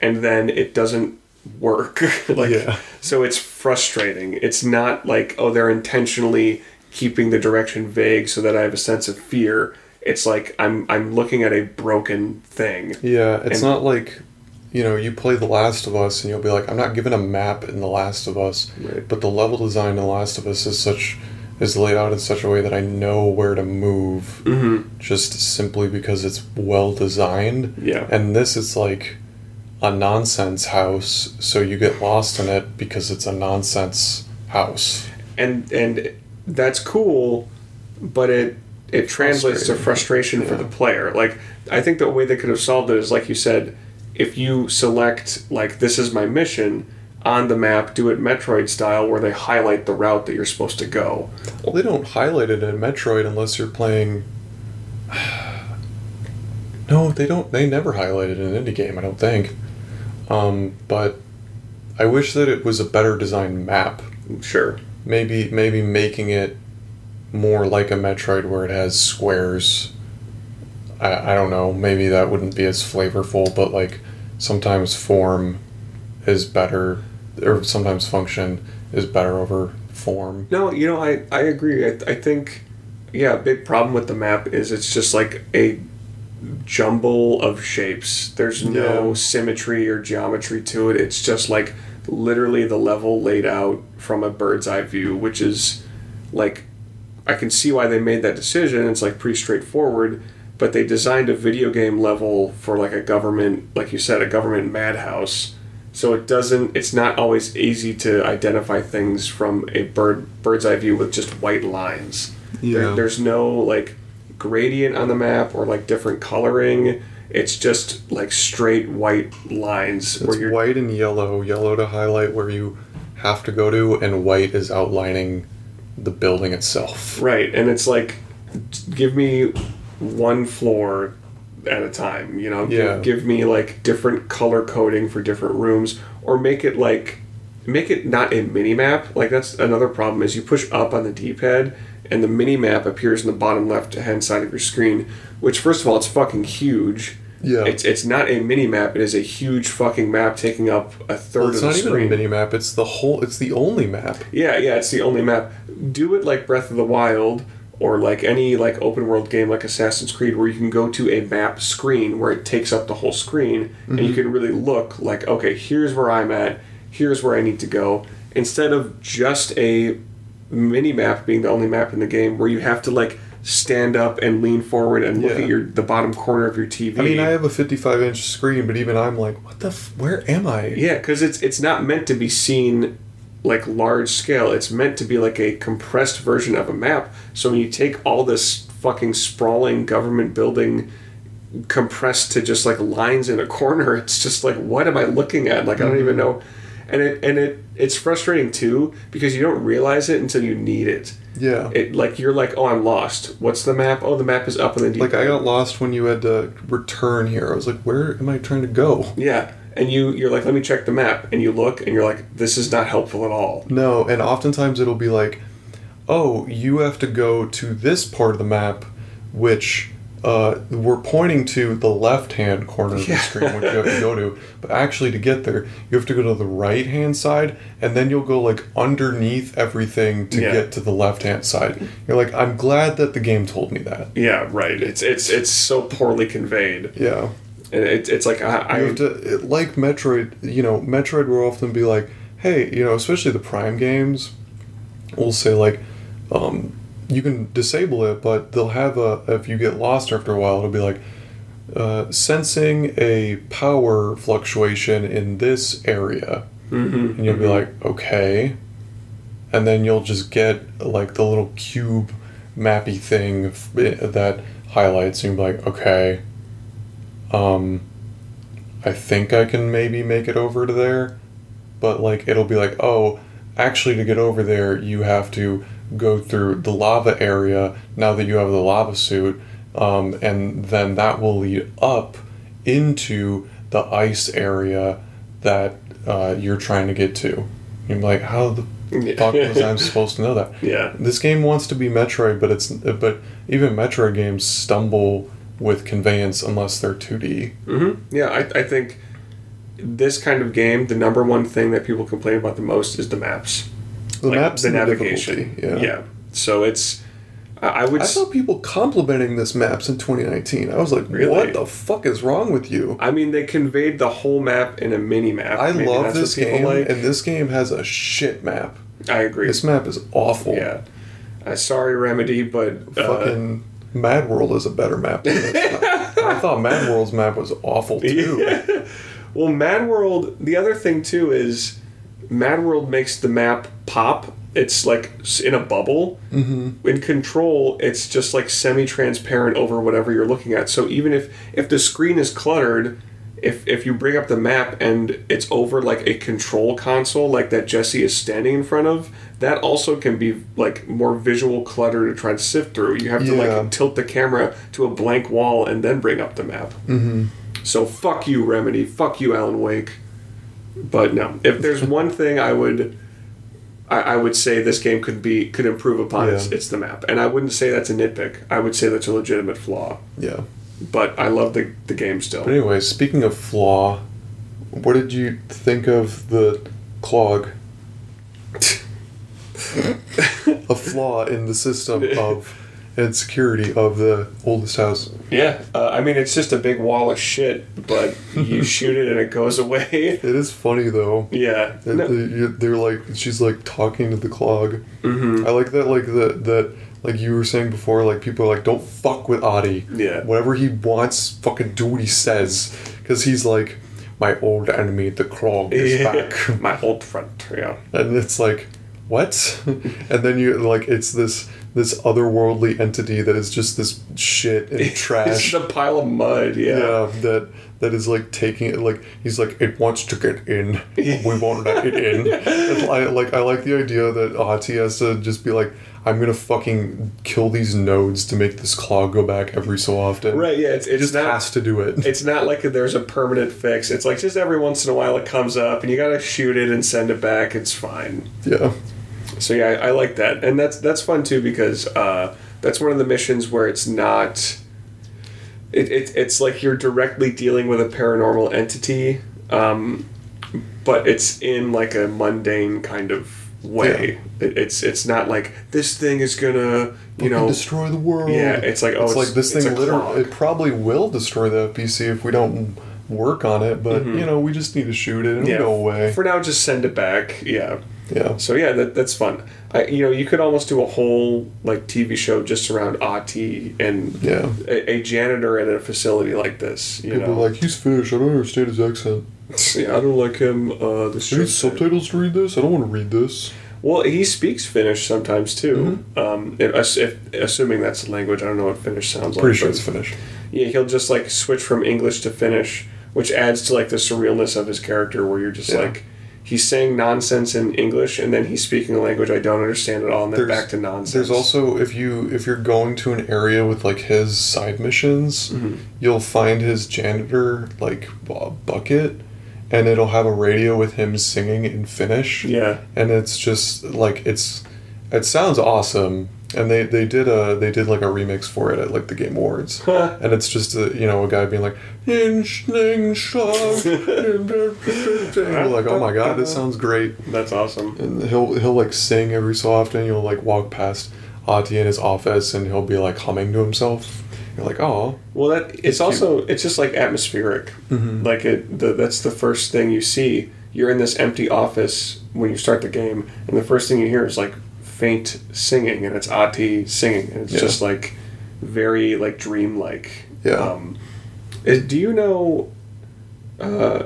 Speaker 1: and then it doesn't work. like
Speaker 2: Yeah.
Speaker 1: so, it's frustrating. It's not like oh they're intentionally keeping the direction vague so that I have a sense of fear. It's like I'm I'm looking at a broken thing.
Speaker 2: yeah, it's
Speaker 1: And-
Speaker 2: not like you know you play The Last of Us and you'll be like, I'm not given a map in The Last of Us,
Speaker 1: Right.
Speaker 2: but the level design in The Last of Us is such is laid out in such a way that I know where to move.
Speaker 1: Mm-hmm.
Speaker 2: just simply because it's well designed.
Speaker 1: Yeah.
Speaker 2: And this is like a nonsense house, so you get lost in it because it's a nonsense house.
Speaker 1: and and that's cool, but it it translates to frustration for the player. Like I think the way they could have solved it is like you said, if you select like this is my mission on the map, do it Metroid style where they highlight the route that you're supposed to go.
Speaker 2: Well, they don't highlight it in Metroid unless you're playing. No, they don't. They never highlight it in an indie game. I don't think. Um, but I wish that it was a better designed map.
Speaker 1: Sure.
Speaker 2: Maybe maybe making it more like a Metroid where it has squares. I, I don't know. Maybe that wouldn't be as flavorful, but like sometimes form is better, or sometimes function is better over form.
Speaker 1: No, you know, I, I agree. I, I think, yeah, a big problem with the map is it's just like a jumble of shapes. There's no
Speaker 2: Yeah.
Speaker 1: symmetry or geometry to it. It's just like literally the level laid out from a bird's eye view, which is like, I can see why they made that decision. It's like pretty straightforward, but they designed a video game level for like a government, like you said, a government madhouse. So it doesn't. It's not always easy to identify things from a bird bird's eye view with just white lines. There,
Speaker 2: Yeah.
Speaker 1: there's no like gradient on the map or like different coloring. It's just like straight white lines
Speaker 2: It's white and yellow. Yellow to highlight where you have to go to, and white is outlining the building itself.
Speaker 1: right, and it's like give me one floor at a time. You know,
Speaker 2: Yeah.
Speaker 1: give, give me like different color coding for different rooms, or make it like make it not a mini map. Like that's another problem is you push up on the D-pad and the mini map appears in the bottom left hand side of your screen. Which first of all, it's fucking huge.
Speaker 2: Yeah.
Speaker 1: It's it's not a mini map. It is a huge fucking map taking up a third
Speaker 2: Well, it's
Speaker 1: of the
Speaker 2: not even
Speaker 1: screen.
Speaker 2: a mini map. It's the whole. It's the only map.
Speaker 1: Yeah, yeah, it's the only map. Do it like Breath of the Wild or like any like open world game like Assassin's Creed where you can go to a map screen where it takes up the whole screen and you mm-hmm. can really look like okay, here's where I'm at, here's where I need to go instead of just a mini map being the only map in the game where you have to like stand up and lean forward and look
Speaker 2: Yeah.
Speaker 1: at your the bottom corner of your TV.
Speaker 2: I mean, I have a 55 inch screen, but even I'm like, what the? F- where am I?
Speaker 1: Yeah, because it's it's not meant to be seen like large scale. It's meant to be like a compressed version of a map. So when you take all this fucking sprawling government building compressed to just like lines in a corner, it's just like what am I looking at? Like I don't even mm-hmm. know. And it and it it's frustrating too because you don't realize it until you need it.
Speaker 2: Yeah.
Speaker 1: It like you're like oh I'm lost. What's the map? Oh the map is up in the deep.
Speaker 2: Like I got lost when you had to return here. I was like, where am I trying to go?
Speaker 1: yeah. And you you're like let me check the map and you look and you're like this is not helpful at all.
Speaker 2: No, and oftentimes it'll be like, oh, you have to go to this part of the map, which uh, we're pointing to the left hand corner of the screen, which you have to go to. But actually, to get there, you have to go to the right hand side, and then you'll go like underneath everything to
Speaker 1: Yeah.
Speaker 2: get to the left hand side. You're like, I'm glad that the game told me that.
Speaker 1: Yeah, right. It's it's it's so poorly conveyed.
Speaker 2: Yeah.
Speaker 1: And It, it's like I, I
Speaker 2: have to it- like Metroid. You know, Metroid will often be like, "Hey, you know, especially the Prime games, will say like, um, you can disable it, but they'll have a if you get lost after a while, it'll be like, uh, sensing a power fluctuation in this area,
Speaker 1: Mhm,
Speaker 2: and you'll be
Speaker 1: mhm.
Speaker 2: like, okay, and then you'll just get like the little cube mappy thing f- that highlights, and you'll be like, okay, um, I think I can maybe make it over to there, but like it'll be like, oh, actually to get over there you have to go through the lava area now that you have the lava suit, um, and then that will lead up into the ice area that uh, you're trying to get to. You're like, how the fuck was I supposed to know that?
Speaker 1: Yeah.
Speaker 2: This game wants to be Metroid, but it's but even Metroid games stumble with conveyance unless they're 2D.
Speaker 1: hmm Yeah, I, I think this kind of game, the number one thing that people complain about the most is the maps.
Speaker 2: The
Speaker 1: Like,
Speaker 2: maps
Speaker 1: the
Speaker 2: and
Speaker 1: navigation.
Speaker 2: difficulty, yeah.
Speaker 1: So it's, I I would.
Speaker 2: I saw people complimenting this maps in 2019. I was like,
Speaker 1: Really?
Speaker 2: what the fuck is wrong with you?
Speaker 1: I mean, they conveyed the whole map in a mini map.
Speaker 2: I
Speaker 1: Maybe
Speaker 2: love this game,
Speaker 1: like.
Speaker 2: and this game has a shit map.
Speaker 1: I agree.
Speaker 2: This map is awful.
Speaker 1: yeah. Uh, sorry, Remedy, but uh,
Speaker 2: Fucking Mad World is a better map than this map. I thought Mad World's map was awful too.
Speaker 1: well, Mad World. The other thing too is, Mad World makes the map pop. It's like in a bubble. Mm-hmm. In Control, it's just like semi-transparent over whatever you're looking at. So even if if the screen is cluttered, if if you bring up the map and it's over like a control console, like that Jesse is standing in front of, that also can be like more visual clutter to try to sift through. You have to
Speaker 2: Yeah.
Speaker 1: like tilt the camera to a blank wall and then bring up the map. So fuck you, Remedy. Fuck you, Alan Wake. But no, if there's one thing I would, I, I would say this game could be could improve upon. It's, it's the map, and I wouldn't say that's a nitpick. I would say that's a legitimate flaw.
Speaker 2: Yeah.
Speaker 1: But I love the the game still.
Speaker 2: But anyway, speaking of flaw, what did you think of the clog? a flaw in the system of and security of the oldest house.
Speaker 1: Yeah, uh, I mean it's just a big wall of shit, but you shoot it and it goes away.
Speaker 2: It is funny though.
Speaker 1: Yeah, No-
Speaker 2: they- They're like she's like talking to the clog.
Speaker 1: Mhm.
Speaker 2: I like that like that that like you were saying before like people are like don't fuck with Ahti.
Speaker 1: Yeah.
Speaker 2: Whatever he wants, fucking do what he says because he's like my old enemy, the clog is
Speaker 1: Yeah.
Speaker 2: back.
Speaker 1: My old friend. Yeah.
Speaker 2: and it's like what and then you like it's this this otherworldly entity that is just this shit and
Speaker 1: It's
Speaker 2: trash
Speaker 1: just a pile of mud. Yeah.
Speaker 2: yeah that that is like taking it like he's like it wants to get in we won't let it in and I, like i like the idea that Ahti has to just be like i'm gonna fucking kill these nodes to make this clog go back every so often
Speaker 1: Right. Yeah. It's,
Speaker 2: it
Speaker 1: it's
Speaker 2: just
Speaker 1: not.
Speaker 2: has to do it
Speaker 1: it's not like there's a permanent fix. It's like just every once in a while it comes up and you gotta shoot it and send it back. It's fine.
Speaker 2: yeah
Speaker 1: So yeah, I, I like that, and that's that's fun too because uh, that's one of the missions where it's not. It, it it's like you're directly dealing with a paranormal entity, um, but it's in like a mundane kind of way. It, it's it's not like this thing is gonna you
Speaker 2: Fucking
Speaker 1: know
Speaker 2: destroy the world
Speaker 1: Yeah, it's like, oh,
Speaker 2: it's,
Speaker 1: it's-
Speaker 2: like this
Speaker 1: it's
Speaker 2: thing literally it probably will destroy the FBC if we don't work on it but you know we just need to shoot it and
Speaker 1: Mm-hmm. yeah.
Speaker 2: go away
Speaker 1: For now, just send it back. Yeah.
Speaker 2: Yeah
Speaker 1: So yeah, that, that's fun. I, you know, you could almost do a whole like TV show just around Ahti and
Speaker 2: yeah
Speaker 1: a, a janitor in a facility like this. You
Speaker 2: people
Speaker 1: know,
Speaker 2: are like he's Finnish. I don't understand his accent.
Speaker 1: yeah, I don't like him. Uh, this
Speaker 2: I need
Speaker 1: show-
Speaker 2: subtitles to read this. I don't want to read this.
Speaker 1: Well, he speaks Finnish sometimes too.
Speaker 2: Mm-hmm.
Speaker 1: Um, if, if, assuming that's the language, I don't know what Finnish sounds like.
Speaker 2: Pretty sure it's Finnish.
Speaker 1: Yeah, he'll just like switch from English to Finnish, which adds to like the surrealness of his character, where you're just
Speaker 2: Yeah.
Speaker 1: like. He's saying nonsense in English, and then he's speaking a language I don't understand at all, and then
Speaker 2: There's-
Speaker 1: back to nonsense.
Speaker 2: There's also if you if you're going to an area with like his side missions,
Speaker 1: Mm-hmm.
Speaker 2: you'll find his janitor like bu- bucket, and it'll have a radio with him singing in Finnish.
Speaker 1: yeah,
Speaker 2: and it's just like it's it sounds awesome and they they did a they did like a remix for it at like the game awards. And it's just a, you know a guy being like "In schning like oh my god this sounds great.
Speaker 1: That's awesome.
Speaker 2: and he'll he'll like sing every so often. You'll like walk past Ahti in his office and he'll be like humming to himself. You're like oh
Speaker 1: Well, that it's,
Speaker 2: It's
Speaker 1: also it's just like atmospheric. Mm-hmm. Like it, the, that's the first thing you see. You're in this empty office when you start the game, and the first thing you hear is like faint singing, and it's Ahti singing, and it's
Speaker 2: Yeah.
Speaker 1: just like very like dreamlike.
Speaker 2: Yeah.
Speaker 1: Um, is, do you know? Uh,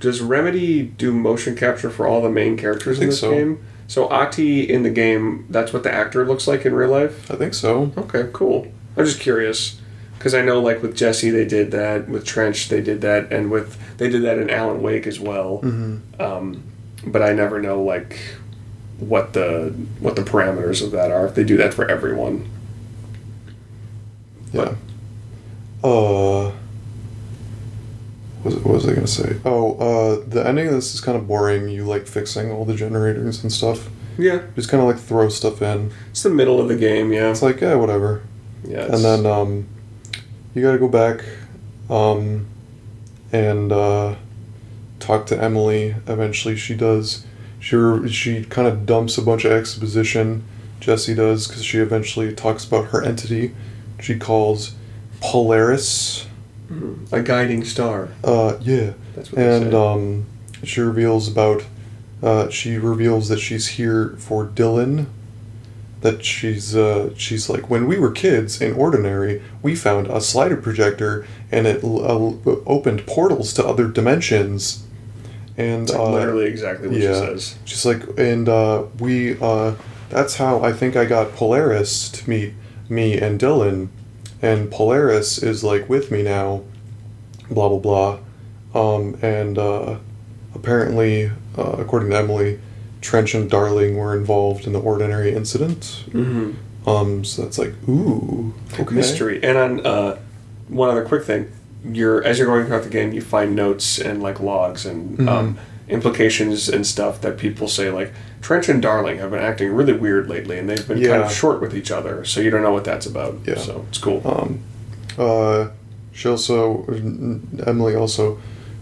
Speaker 1: does Remedy do motion capture for all the main characters in this
Speaker 2: so.
Speaker 1: game? So Ahti in the game, that's what the actor looks like in real life.
Speaker 2: I think so
Speaker 1: Okay, cool. I'm just curious Because I know, like with Jesse, they did that. With Trench, they did that, and with they did that in Alan Wake as well.
Speaker 2: Mm-hmm.
Speaker 1: Um, but I never know like what the what the parameters of that are. If they do that for everyone,
Speaker 2: Yeah. Uh. What was, I gonna say? Oh, uh, the ending of this is kind of boring. You like fixing all the generators and stuff.
Speaker 1: yeah,
Speaker 2: Just kind of like throw stuff in.
Speaker 1: it's the middle of the game. Yeah,
Speaker 2: It's like yeah, whatever.
Speaker 1: yeah.
Speaker 2: and then um, you got to go back um, and uh, talk to Emily. Eventually, she does. She she kind of dumps a bunch of exposition. Jesse does because she eventually talks about her entity. She calls Polaris.
Speaker 1: a guiding star.
Speaker 2: Uh, yeah,
Speaker 1: That's what
Speaker 2: and um, she reveals about. Uh, she reveals that she's here for Dylan. That she's uh, she's like when we were kids in ordinary, we found a slider projector and it l- uh, opened portals to other dimensions. And
Speaker 1: like
Speaker 2: uh,
Speaker 1: literally exactly what
Speaker 2: yeah.
Speaker 1: she says.
Speaker 2: She's like, and uh, we, uh, that's how I think I got Polaris to meet me and Dylan. And Polaris is like with me now, blah, blah, blah. Um, and uh, apparently, uh, according to Emily, Trench and Darling were involved in the ordinary incident.
Speaker 1: Mm-hmm.
Speaker 2: Um, so that's like, ooh, okay.
Speaker 1: Mystery. And on uh, one other quick thing, you're as you're going throughout the game, you find notes and like logs and
Speaker 2: Mm-hmm.
Speaker 1: um, implications and stuff that people say like Trench and Darling have been acting really weird lately, and they've been kind of short with each other. So you don't know what that's about.
Speaker 2: Yeah.
Speaker 1: So it's cool.
Speaker 2: Um, uh, she also, Emily also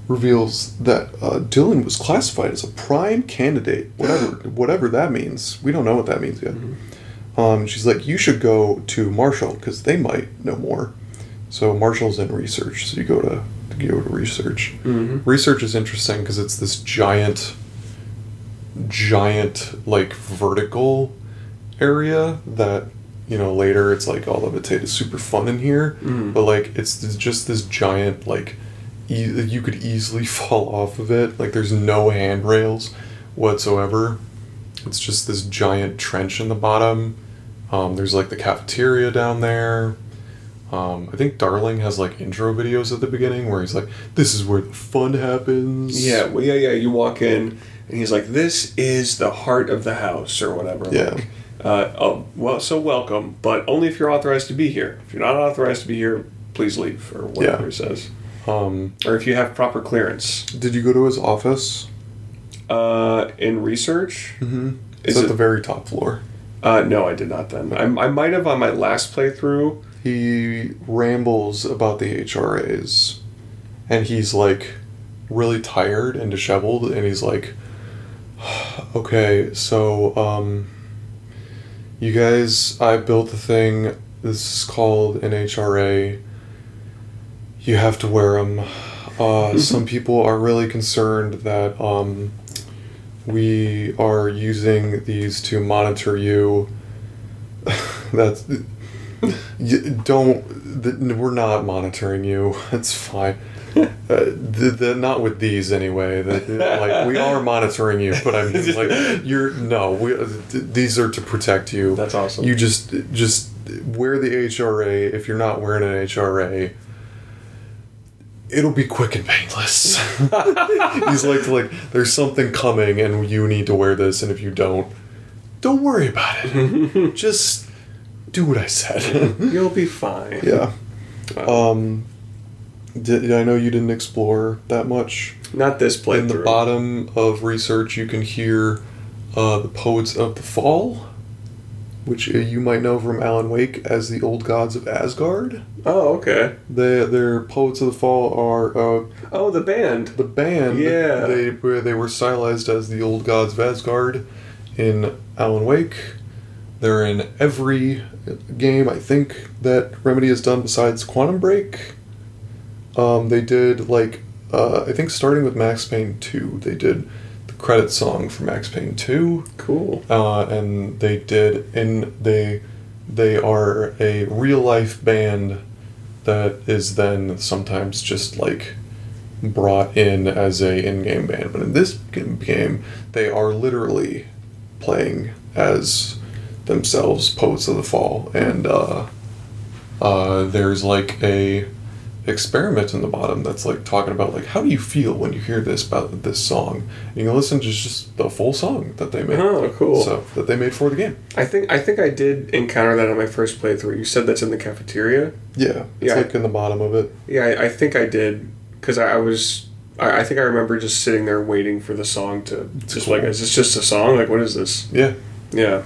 Speaker 2: reveals that uh, Dylan was classified as a prime candidate, whatever whatever that means. We don't know what that means yet. Um, she's like, you should go to Marshall because they might know more. So Marshall's in research, so you go to, to go to research.
Speaker 1: Mhm.
Speaker 2: Research is interesting because it's this giant, giant like vertical area that you know later it's like all levitate is super fun in here,
Speaker 1: Mhm.
Speaker 2: but like it's th- just this giant like e- you could easily fall off of it. Like there's no handrails whatsoever. It's just this giant trench in the bottom. Um, there's like the cafeteria down there. Um, I think Darling has like intro videos at the beginning where he's like, "This is where the fun happens."
Speaker 1: Yeah, well, yeah, yeah. You walk in, and he's like, "This is the heart of the house," or whatever.
Speaker 2: Yeah.
Speaker 1: Like, uh, oh, well, so welcome, but only if you're authorized to be here. If you're not authorized to be here, please leave, or whatever
Speaker 2: Yeah.
Speaker 1: he says.
Speaker 2: Um,
Speaker 1: Or if you have proper clearance.
Speaker 2: did you go to his office?
Speaker 1: Uh, in research,
Speaker 2: Mm-hmm.
Speaker 1: Is
Speaker 2: It's at
Speaker 1: it-
Speaker 2: the very top floor.
Speaker 1: uh, no, I did not. Then I, I might have on my last playthrough.
Speaker 2: He rambles about the HRAs, and he's like really tired and disheveled, and he's like, "Okay, so um, you guys, I built the thing. This is called an HRA. You have to wear them. Uh, some people are really concerned that um, we are using these to monitor you. That's you don't. th we're not monitoring you. It's fine. Uh, the, the, not with these anyway. The, the- like we are monitoring you, but I mean, like you're no. We, uh, these are to protect you.
Speaker 1: That's awesome.
Speaker 2: You just just wear the HRA. If you're not wearing an HRA, it'll be quick and painless. He's like like there's something coming, and you need to wear this, and if you don't, don't worry about it. just do what I said.
Speaker 1: You'll be fine.
Speaker 2: yeah.
Speaker 1: Wow.
Speaker 2: Um, did, I know you didn't explore that much.
Speaker 1: not this playthrough.
Speaker 2: In the bottom of research, you can hear uh, the Poets of the Fall, which uh, you might know from Alan Wake as the Old Gods of Asgard.
Speaker 1: Oh, okay.
Speaker 2: They, their Poets of the Fall are uh,
Speaker 1: Oh, the band.
Speaker 2: the band.
Speaker 1: Yeah.
Speaker 2: They, where they were stylized as the Old Gods of Asgard in Alan Wake. They're in every game, I think, that Remedy has done besides Quantum Break. Um, they did, like, uh, I think starting with Max Payne 2, they did the credit song for Max Payne 2.
Speaker 1: Cool.
Speaker 2: Uh, and they did, and they, they are a real life band that is then sometimes just like brought in as a in-game band but in this game they are literally playing as themselves poets of the fall and uh uh, there's like a experiment in the bottom that's like talking about like how do you feel when you hear this about this song. And you can listen to just the full song that they made.
Speaker 1: Oh, cool.
Speaker 2: So that they made for the game.
Speaker 1: I think I think I did encounter that on my first playthrough. You said that's in the cafeteria.
Speaker 2: Yeah, it's
Speaker 1: Yeah.
Speaker 2: like in the bottom of it.
Speaker 1: Yeah, I, I think I did because I, I was. I, I think I remember just sitting there waiting for the song to just
Speaker 2: cool.
Speaker 1: like, is this just a song? Like, what is this?
Speaker 2: Yeah,
Speaker 1: Yeah,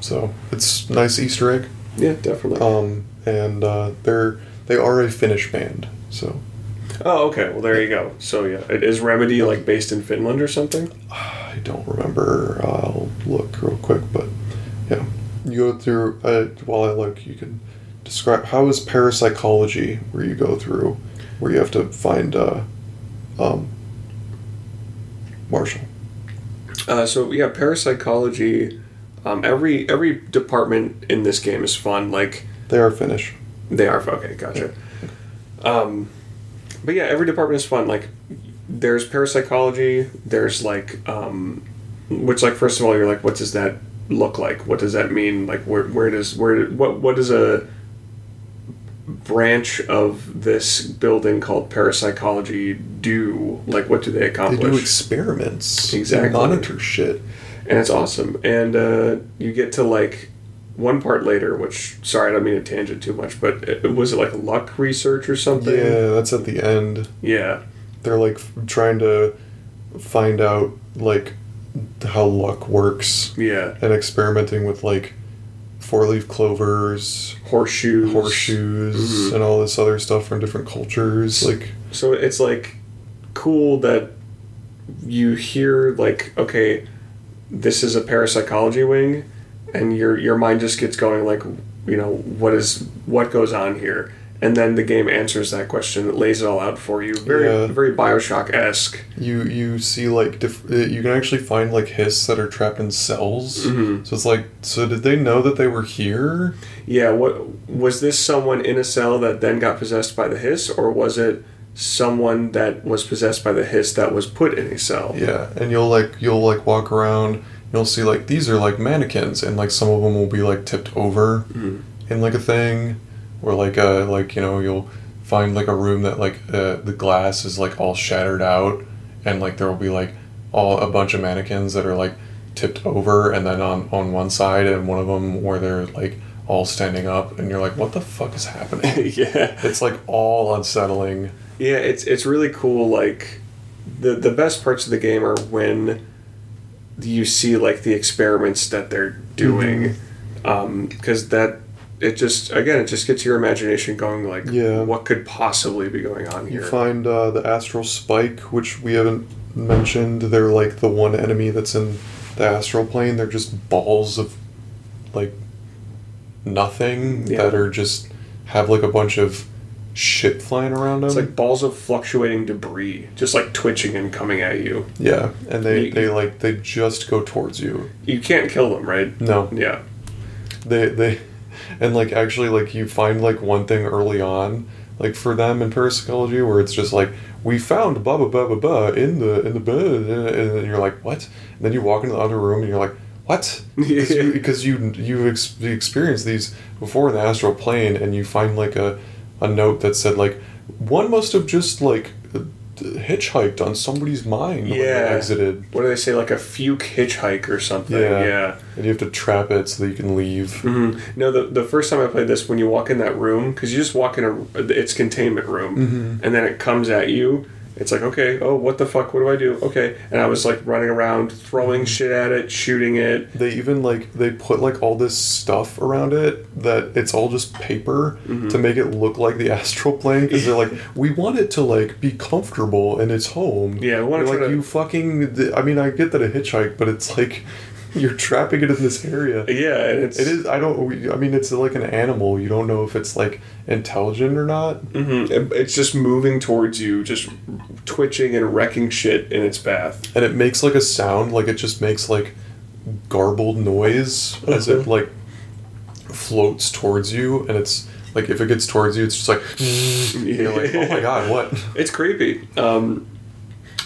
Speaker 2: so it's nice Easter egg.
Speaker 1: yeah, definitely.
Speaker 2: Um, and uh, they're they are a Finnish band. So
Speaker 1: oh, okay. Well, there you go. So yeah, it is Remedy like based in Finland or something?
Speaker 2: I don't remember. I'll look real quick, but yeah, you go through. Uh, while I look, you can describe how is parapsychology, where you go through, where you have to find uh, um, Marshall.
Speaker 1: Uh, so yeah, parapsychology. Um, every every department in this game is fun. Like
Speaker 2: They are Finnish.
Speaker 1: They are okay, gotcha. Um, but yeah, every department is fun. Like, there's parapsychology. There's like, um, which like first of all, you're like, what does that look like? What does that mean? Like, where where does where what what does a branch of this building called parapsychology do? Like, what do they accomplish?
Speaker 2: They do experiments.
Speaker 1: Exactly.
Speaker 2: They monitor shit.
Speaker 1: And it's awesome. And uh, you get to like one part later, which sorry, I don't mean to tangent too much, but it, was it like luck research or something?
Speaker 2: Yeah, that's at the end.
Speaker 1: Yeah.
Speaker 2: They're like trying to find out like how luck works
Speaker 1: Yeah.
Speaker 2: and experimenting with like four leaf clovers,
Speaker 1: Horseshoes.
Speaker 2: horseshoes,
Speaker 1: Mhm.
Speaker 2: and all this other stuff from different cultures. Like,
Speaker 1: So it's like cool that you hear like okay, this is a parapsychology wing, and your your mind just gets going like you know what is what goes on here, and then the game answers that question, it lays it all out for you, very
Speaker 2: Yeah.
Speaker 1: very Bioshock esque.
Speaker 2: you you see like diff- uh, you can actually find like hiss that are trapped in cells.
Speaker 1: Mhm.
Speaker 2: So it's like, so did they know that they were here?
Speaker 1: Yeah, what was this someone in a cell that then got possessed by the hiss, or was it someone that was possessed by the hiss that was put in a cell?
Speaker 2: Yeah, and you'll like you'll like walk around. You'll see like these are like mannequins, and like some of them will be like tipped over
Speaker 1: Mhm.
Speaker 2: in like a thing, or like uh like you know you'll find like a room that like uh, the glass is like all shattered out, and like there will be like all a bunch of mannequins that are like tipped over, and then on on one side and one of them where they're like all standing up, and you're like, what the fuck is happening?
Speaker 1: yeah.
Speaker 2: it's like all unsettling.
Speaker 1: Yeah, it's it's really cool. Like the the best parts of the game are when you see like the experiments that they're doing, because that it just again it just gets your imagination going. Like,
Speaker 2: Yeah.
Speaker 1: what could possibly be going on here?
Speaker 2: You find uh, the astral spike, which we haven't mentioned. They're like the one enemy that's in the astral plane. They're just balls of like nothing
Speaker 1: Yeah.
Speaker 2: that are just have like a bunch of shit flying around them.
Speaker 1: It's like balls of fluctuating debris, just like twitching and coming at you.
Speaker 2: yeah, and they
Speaker 1: You-
Speaker 2: they like they just go towards you.
Speaker 1: You can't kill them, right?
Speaker 2: No,
Speaker 1: Yeah.
Speaker 2: they they and like actually like you find like one thing early on like for them in parapsychology where it's just like we found blah blah blah blah blah in the in the bed and then you're like what and then you walk into the other room and you're like what because you, you you've ex- experienced these before in the astral plane and you find like a a note that said like one must have just like hitchhiked on somebody's mind when they
Speaker 1: Yeah.
Speaker 2: exited
Speaker 1: What do they say? Like a fuke hitchhike or something.
Speaker 2: Yeah.
Speaker 1: yeah.
Speaker 2: and you have to trap it so that you can leave
Speaker 1: hmm No, the, the first time I played this, when you walk in that room, because you just walk in a its containment room,
Speaker 2: Mhm.
Speaker 1: and then it comes at you. It's like, okay, oh, what the fuck? What do I do? Okay, and I was like running around, throwing shit at it, shooting it.
Speaker 2: They even like they put like all this stuff around it that it's all just paper
Speaker 1: Mm-hmm.
Speaker 2: to make it look like the astral plane because they're like we want it to like be comfortable in its home.
Speaker 1: Yeah, we wanna
Speaker 2: like
Speaker 1: to-
Speaker 2: you fucking. I mean, I get that a hitchhike, but it's like you're trapping it in this area.
Speaker 1: Yeah, and it's
Speaker 2: It is. I don't. I mean, it's like an animal. You don't know if it's like intelligent or not.
Speaker 1: mhm, it's just moving towards you, just twitching and wrecking shit in its path.
Speaker 2: and it makes like a sound like it just makes like garbled noise as it
Speaker 1: Mhm.
Speaker 2: like floats towards you and it's like if it gets towards you it's just like you're like oh my god what
Speaker 1: It's creepy. Um,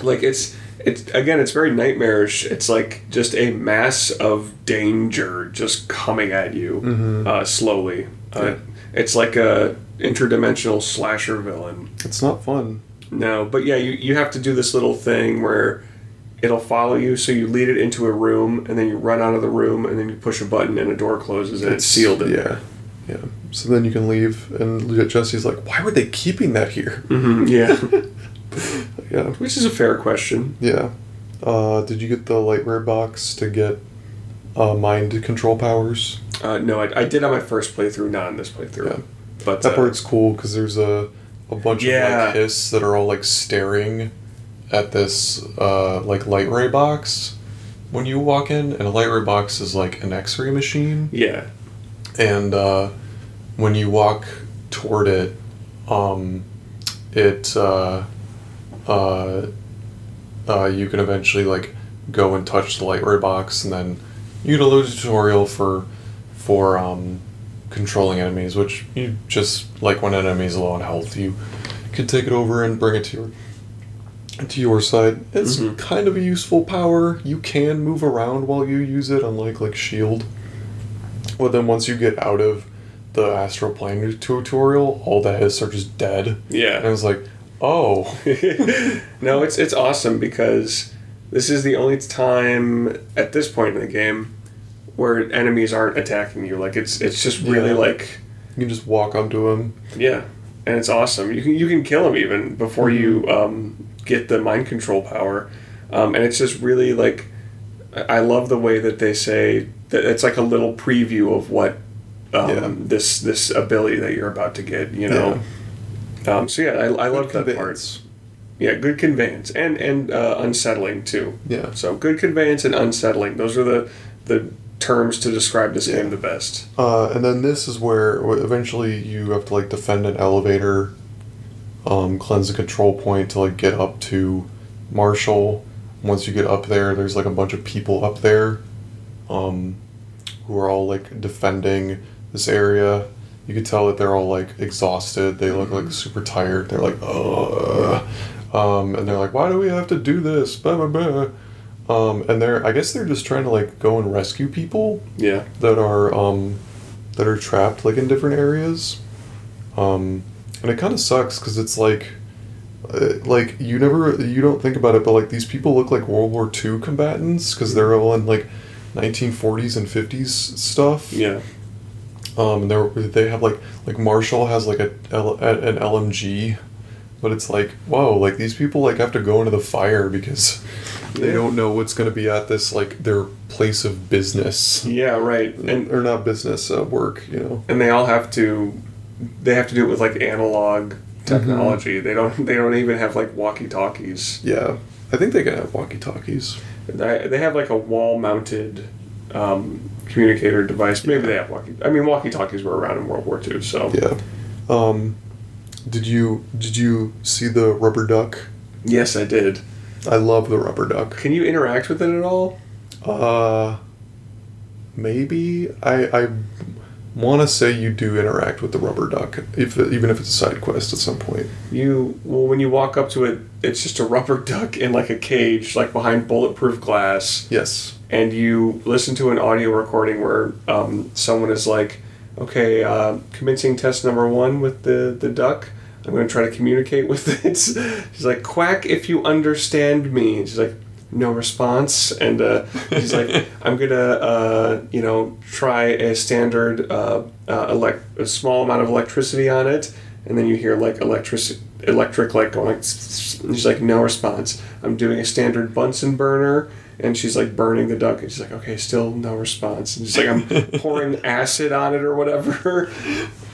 Speaker 1: like it's it's again, it's very nightmarish. It's like just a mass of danger just coming at you
Speaker 2: Mhm.
Speaker 1: uh, slowly. Uh, It's like a interdimensional slasher villain.
Speaker 2: It's not fun.
Speaker 1: No, but yeah, you, you have to do this little thing where it'll follow you. So you lead it into a room, and then you run out of the room, and then you push a button, and a door closes, and it's, sealed in
Speaker 2: yeah.
Speaker 1: there.
Speaker 2: Yeah. So then you can leave, and Jesse's like, "Why were they keeping that here?"
Speaker 1: hmm yeah,
Speaker 2: Yeah.
Speaker 1: which is a fair question.
Speaker 2: Yeah. Uh, did you get the light ray box to get uh, mind control powers?
Speaker 1: Uh, no, I, I did on my first playthrough, not on this playthrough.
Speaker 2: Yeah.
Speaker 1: But
Speaker 2: That
Speaker 1: uh,
Speaker 2: part's cool because there's a a bunch of like hiss that are all like staring at this uh, like light ray box when you walk in, and a light ray box is like an X-ray machine,
Speaker 1: yeah,
Speaker 2: and uh, when you walk toward it, um, it uh, uh, uh, you can eventually like go and touch the light ray box, and then you get a little tutorial for for um, controlling enemies, which you just like when an enemy low on health, you can take it over and bring it to your to your side. It's
Speaker 1: Mhm.
Speaker 2: kind of a useful power. You can move around while you use it, unlike like shield. But then once you get out of the astral plane tutorial, all the hits are just dead. And
Speaker 1: yeah.
Speaker 2: was like, oh,
Speaker 1: no, it's it's awesome because this is the only time at this point in the game where enemies aren't attacking you. Like it's it's just really
Speaker 2: Yeah.
Speaker 1: like
Speaker 2: you can just walk onto them.
Speaker 1: yeah, and it's awesome. You can you can kill them even before you
Speaker 2: Mm-hmm.
Speaker 1: um, get the mind control power, um, and it's just really like I love the way that they say that it's like a little preview of what um,
Speaker 2: Yeah.
Speaker 1: this this ability that you're about to get. You know. Um, so yeah, I, I love that part. Yeah, good conveyance and and uh, unsettling too.
Speaker 2: Yeah.
Speaker 1: So good conveyance and unsettling. Those are the the terms to describe this
Speaker 2: Yeah.
Speaker 1: game the best.
Speaker 2: Uh, and then this is where eventually you have to like defend an elevator, um, cleanse a control point to like get up to Marshall. Once you get up there, there's like a bunch of people up there, um, who are all like defending this area. You could tell that they're all like exhausted. They look like super tired. They're like, ugh. Um, and they're like, why do we have to do this? Blah, blah, blah. Um, and they're, I guess they're just trying to like go and rescue people
Speaker 1: Yeah.
Speaker 2: that are um, that are trapped like in different areas, um, and it kind of sucks because it's like, uh, like you never you don't think about it, but like these people look like World War II combatants because they're all in like 1940s and 50s stuff.
Speaker 1: Yeah.
Speaker 2: Um, and they're they have like like Marshall has like a L- an LMG, but it's like whoa, like these people like have to go into the fire because they
Speaker 1: Yeah.
Speaker 2: don't know what's going to be at this like their place of business
Speaker 1: Yeah. Right. And
Speaker 2: or not business uh, work you know
Speaker 1: and they all have to they have to do it with like analog technology. They don't they don't even have like walkie talkies.
Speaker 2: yeah i think they can have walkie talkies
Speaker 1: They they have like a wall mounted um, communicator device. Maybe they have walkie. I mean, walkie talkies were around in World War II. So
Speaker 2: yeah um did you did you see the rubber duck
Speaker 1: yes, I did.
Speaker 2: i love the rubber duck
Speaker 1: Can you interact with it at all?
Speaker 2: uh maybe i i want to say you do interact with the rubber duck if even if it's a side quest at some point
Speaker 1: You well, when you walk up to it, it's just a rubber duck in like a cage, like behind bulletproof glass.
Speaker 2: yes
Speaker 1: and you listen to an audio recording where um, someone is like, "Okay, uh, commencing test number one with the the duck. I'm going to try to communicate with it." She's like, "Quack if you understand me." And she's like, "No response." And uh, she's like, "I'm gonna, uh, you know, try a standard uh, uh, elect a small amount of electricity on it." And then you hear like electric electric like going. And she's like, "No response." I'm doing a standard Bunsen burner and she's like burning the duck and she's like okay still no response. And she's like i'm pouring acid on it or whatever.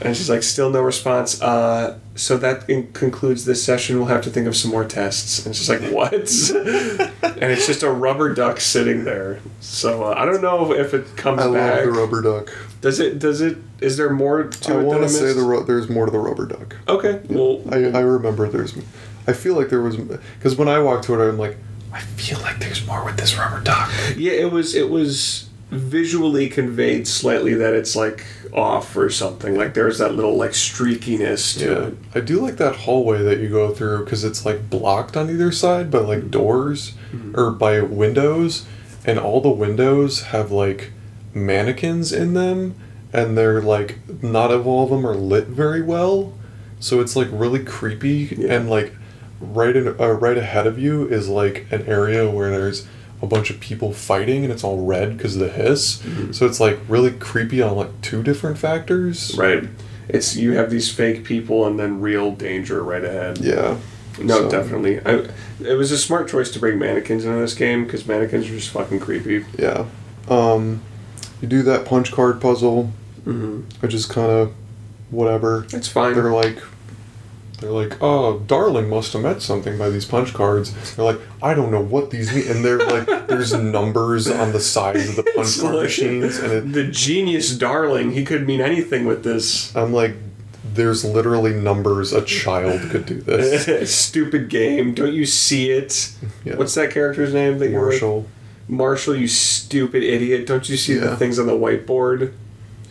Speaker 1: And she's like still no response. Uh, so that in- concludes this session. We'll have to think of some more tests. And she's like what? And it's just a rubber duck sitting there. So uh, i don't know if it comes
Speaker 2: i
Speaker 1: back.
Speaker 2: love the rubber duck.
Speaker 1: Does it does it is there more to
Speaker 2: i
Speaker 1: it
Speaker 2: want to say the ru- there's more to the rubber duck.
Speaker 1: Okay well
Speaker 2: I, I remember there's I feel like there was because when I walked to it I'm like I feel like there's more with this rubber duck.
Speaker 1: Yeah, it was it was visually conveyed slightly that it's like off or something. Like there's that little like streakiness to
Speaker 2: Yeah,
Speaker 1: it.
Speaker 2: I do like that hallway that you go through because it's like blocked on either side by like doors mm-hmm. or by windows, and all the windows have like mannequins in them, and they're like not all of them are lit very well, so it's like really creepy
Speaker 1: Yeah.
Speaker 2: and like right in uh, right ahead of you is like an area where there's a bunch of people fighting and it's all red because of the hiss.
Speaker 1: Mm-hmm.
Speaker 2: So it's like really creepy on like two different factors.
Speaker 1: Right. It's you have these fake people and then real danger right ahead.
Speaker 2: Yeah.
Speaker 1: No,
Speaker 2: So-
Speaker 1: definitely. I, it was a smart choice to bring mannequins into this game because mannequins are just fucking creepy.
Speaker 2: Yeah. Um, you do that punch card puzzle,
Speaker 1: Mm-hmm.
Speaker 2: which is kind of whatever.
Speaker 1: It's fine.
Speaker 2: They're like, they're like, oh, darling must have met something by these punch cards. They're like, I don't know what these mean, and they're like, there's numbers on the sides of the punch
Speaker 1: It's
Speaker 2: card
Speaker 1: like-
Speaker 2: machines, and it,
Speaker 1: the genius darling. He could mean anything with this.
Speaker 2: I'm like, there's literally numbers. A child could do this.
Speaker 1: Stupid game. Don't you see it?
Speaker 2: Yeah.
Speaker 1: What's that character's name? That?
Speaker 2: Marshall.
Speaker 1: Marshall, you stupid idiot. Don't you see the things on the whiteboard?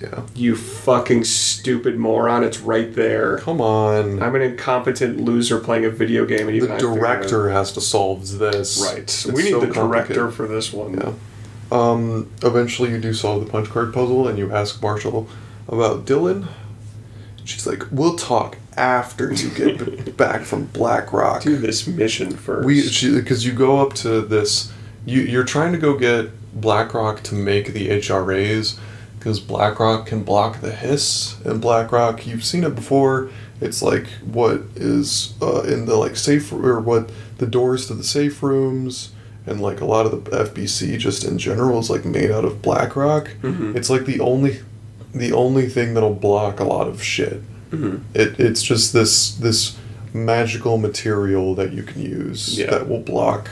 Speaker 2: Yeah.
Speaker 1: You fucking stupid moron. It's right there.
Speaker 2: Come on.
Speaker 1: I'm an incompetent loser playing a video game and even
Speaker 2: the
Speaker 1: I figured it out.
Speaker 2: director has to solve this.
Speaker 1: Right.
Speaker 2: It's
Speaker 1: we need
Speaker 2: so
Speaker 1: the director for this one.
Speaker 2: Yeah. Um, eventually, you do solve the punch card puzzle, and you ask Marshall about Dylan. She's like, "We'll talk after you get back from Black Rock."
Speaker 1: Do this mission first.
Speaker 2: We because you go up to this. You you're trying to go get BlackRock to make the HRAs because BlackRock can block the hiss, and BlackRock you've seen it before. It's like what is uh, in the like safe or what the doors to the safe rooms and like a lot of the FBC just in general is like made out of BlackRock.
Speaker 1: Mhm.
Speaker 2: It's like the only the only thing that'll block a lot of shit.
Speaker 1: Mhm.
Speaker 2: It, it's just this this magical material that you can use
Speaker 1: Yeah.
Speaker 2: that will block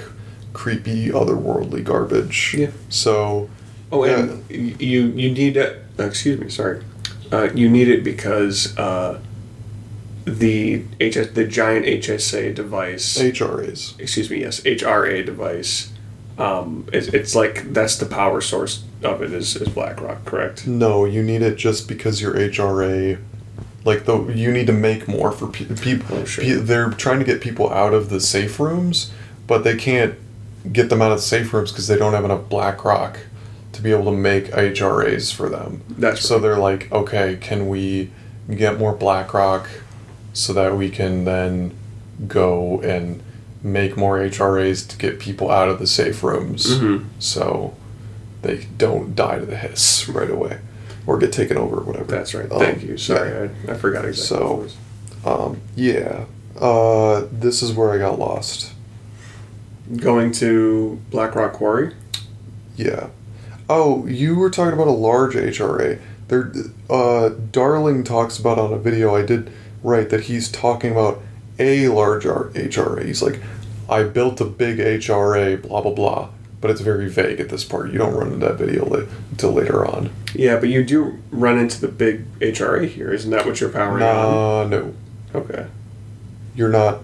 Speaker 2: creepy otherworldly garbage.
Speaker 1: Yeah.
Speaker 2: So
Speaker 1: Oh, and you you need it. Excuse me. Sorry. Uh, you need it because uh, the HS the giant HSA device.
Speaker 2: HRAs.
Speaker 1: excuse me. Yes, HRA device. Um, it's, it's like that's the power source of it is, is BlackRock, correct?
Speaker 2: No, you need it just because your HRA like the you need to make more for pe- people.
Speaker 1: Oh, sure.
Speaker 2: pe- they're trying to get people out of the safe rooms, but they can't get them out of the safe rooms because they don't have enough BlackRock to be able to make HRAs for them.
Speaker 1: That's
Speaker 2: So they're like, okay, can we get more BlackRock so that we can then go and make more HRAs to get people out of the safe rooms
Speaker 1: Mhm.
Speaker 2: so they don't die to the hiss right away or get taken over or whatever.
Speaker 1: That's right.
Speaker 2: Um,
Speaker 1: Thank you. Sorry,
Speaker 2: yeah.
Speaker 1: I, I forgot exactly.
Speaker 2: So-
Speaker 1: what it was.
Speaker 2: Um, yeah. Uh, this is where I got lost.
Speaker 1: going to BlackRock Quarry.
Speaker 2: Yeah. Oh, you were talking about a large HRA. There, uh, Darling talks about on a video I did right that he's talking about a large HRA. He's like, I built a big HRA, blah blah blah. But it's very vague at this part. You don't run into that video li- until later on.
Speaker 1: Yeah, but you do run into the big HRA here. Isn't that what you're powering on?
Speaker 2: Nah, no,
Speaker 1: Okay.
Speaker 2: you're not.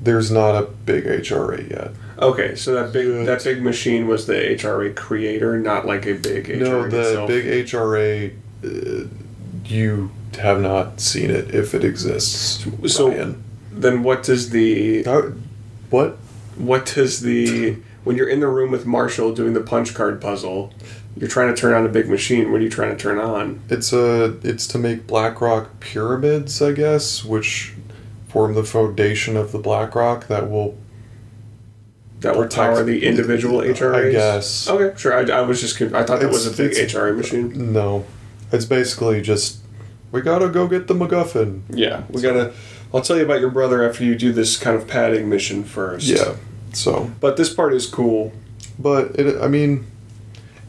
Speaker 2: There's not a big HRA yet.
Speaker 1: Okay, so that big
Speaker 2: Good.
Speaker 1: that big machine was the HRA creator, not like a big HRA
Speaker 2: no, the
Speaker 1: itself.
Speaker 2: big HRA, uh, you have not seen it if it exists.
Speaker 1: So-
Speaker 2: Ryan.
Speaker 1: Then what does the
Speaker 2: How, what?
Speaker 1: what does the when you're in the room with Marshall doing the punch card puzzle, you're trying to turn on a big machine. What are you trying to turn on?
Speaker 2: It's a. It's to make BlackRock pyramids, I guess, which form the foundation of the BlackRock that will.
Speaker 1: That
Speaker 2: would
Speaker 1: power the individual HRAs.
Speaker 2: I guess.
Speaker 1: Okay, sure. I, I was just con- I thought that was a big
Speaker 2: it's-
Speaker 1: HRA machine.
Speaker 2: No, it's basically just. We gotta go get the MacGuffin.
Speaker 1: Yeah, we gotta. I'll tell you about your brother after you do this kind of padding mission first.
Speaker 2: Yeah. So,
Speaker 1: But this part is cool.
Speaker 2: but it. I mean,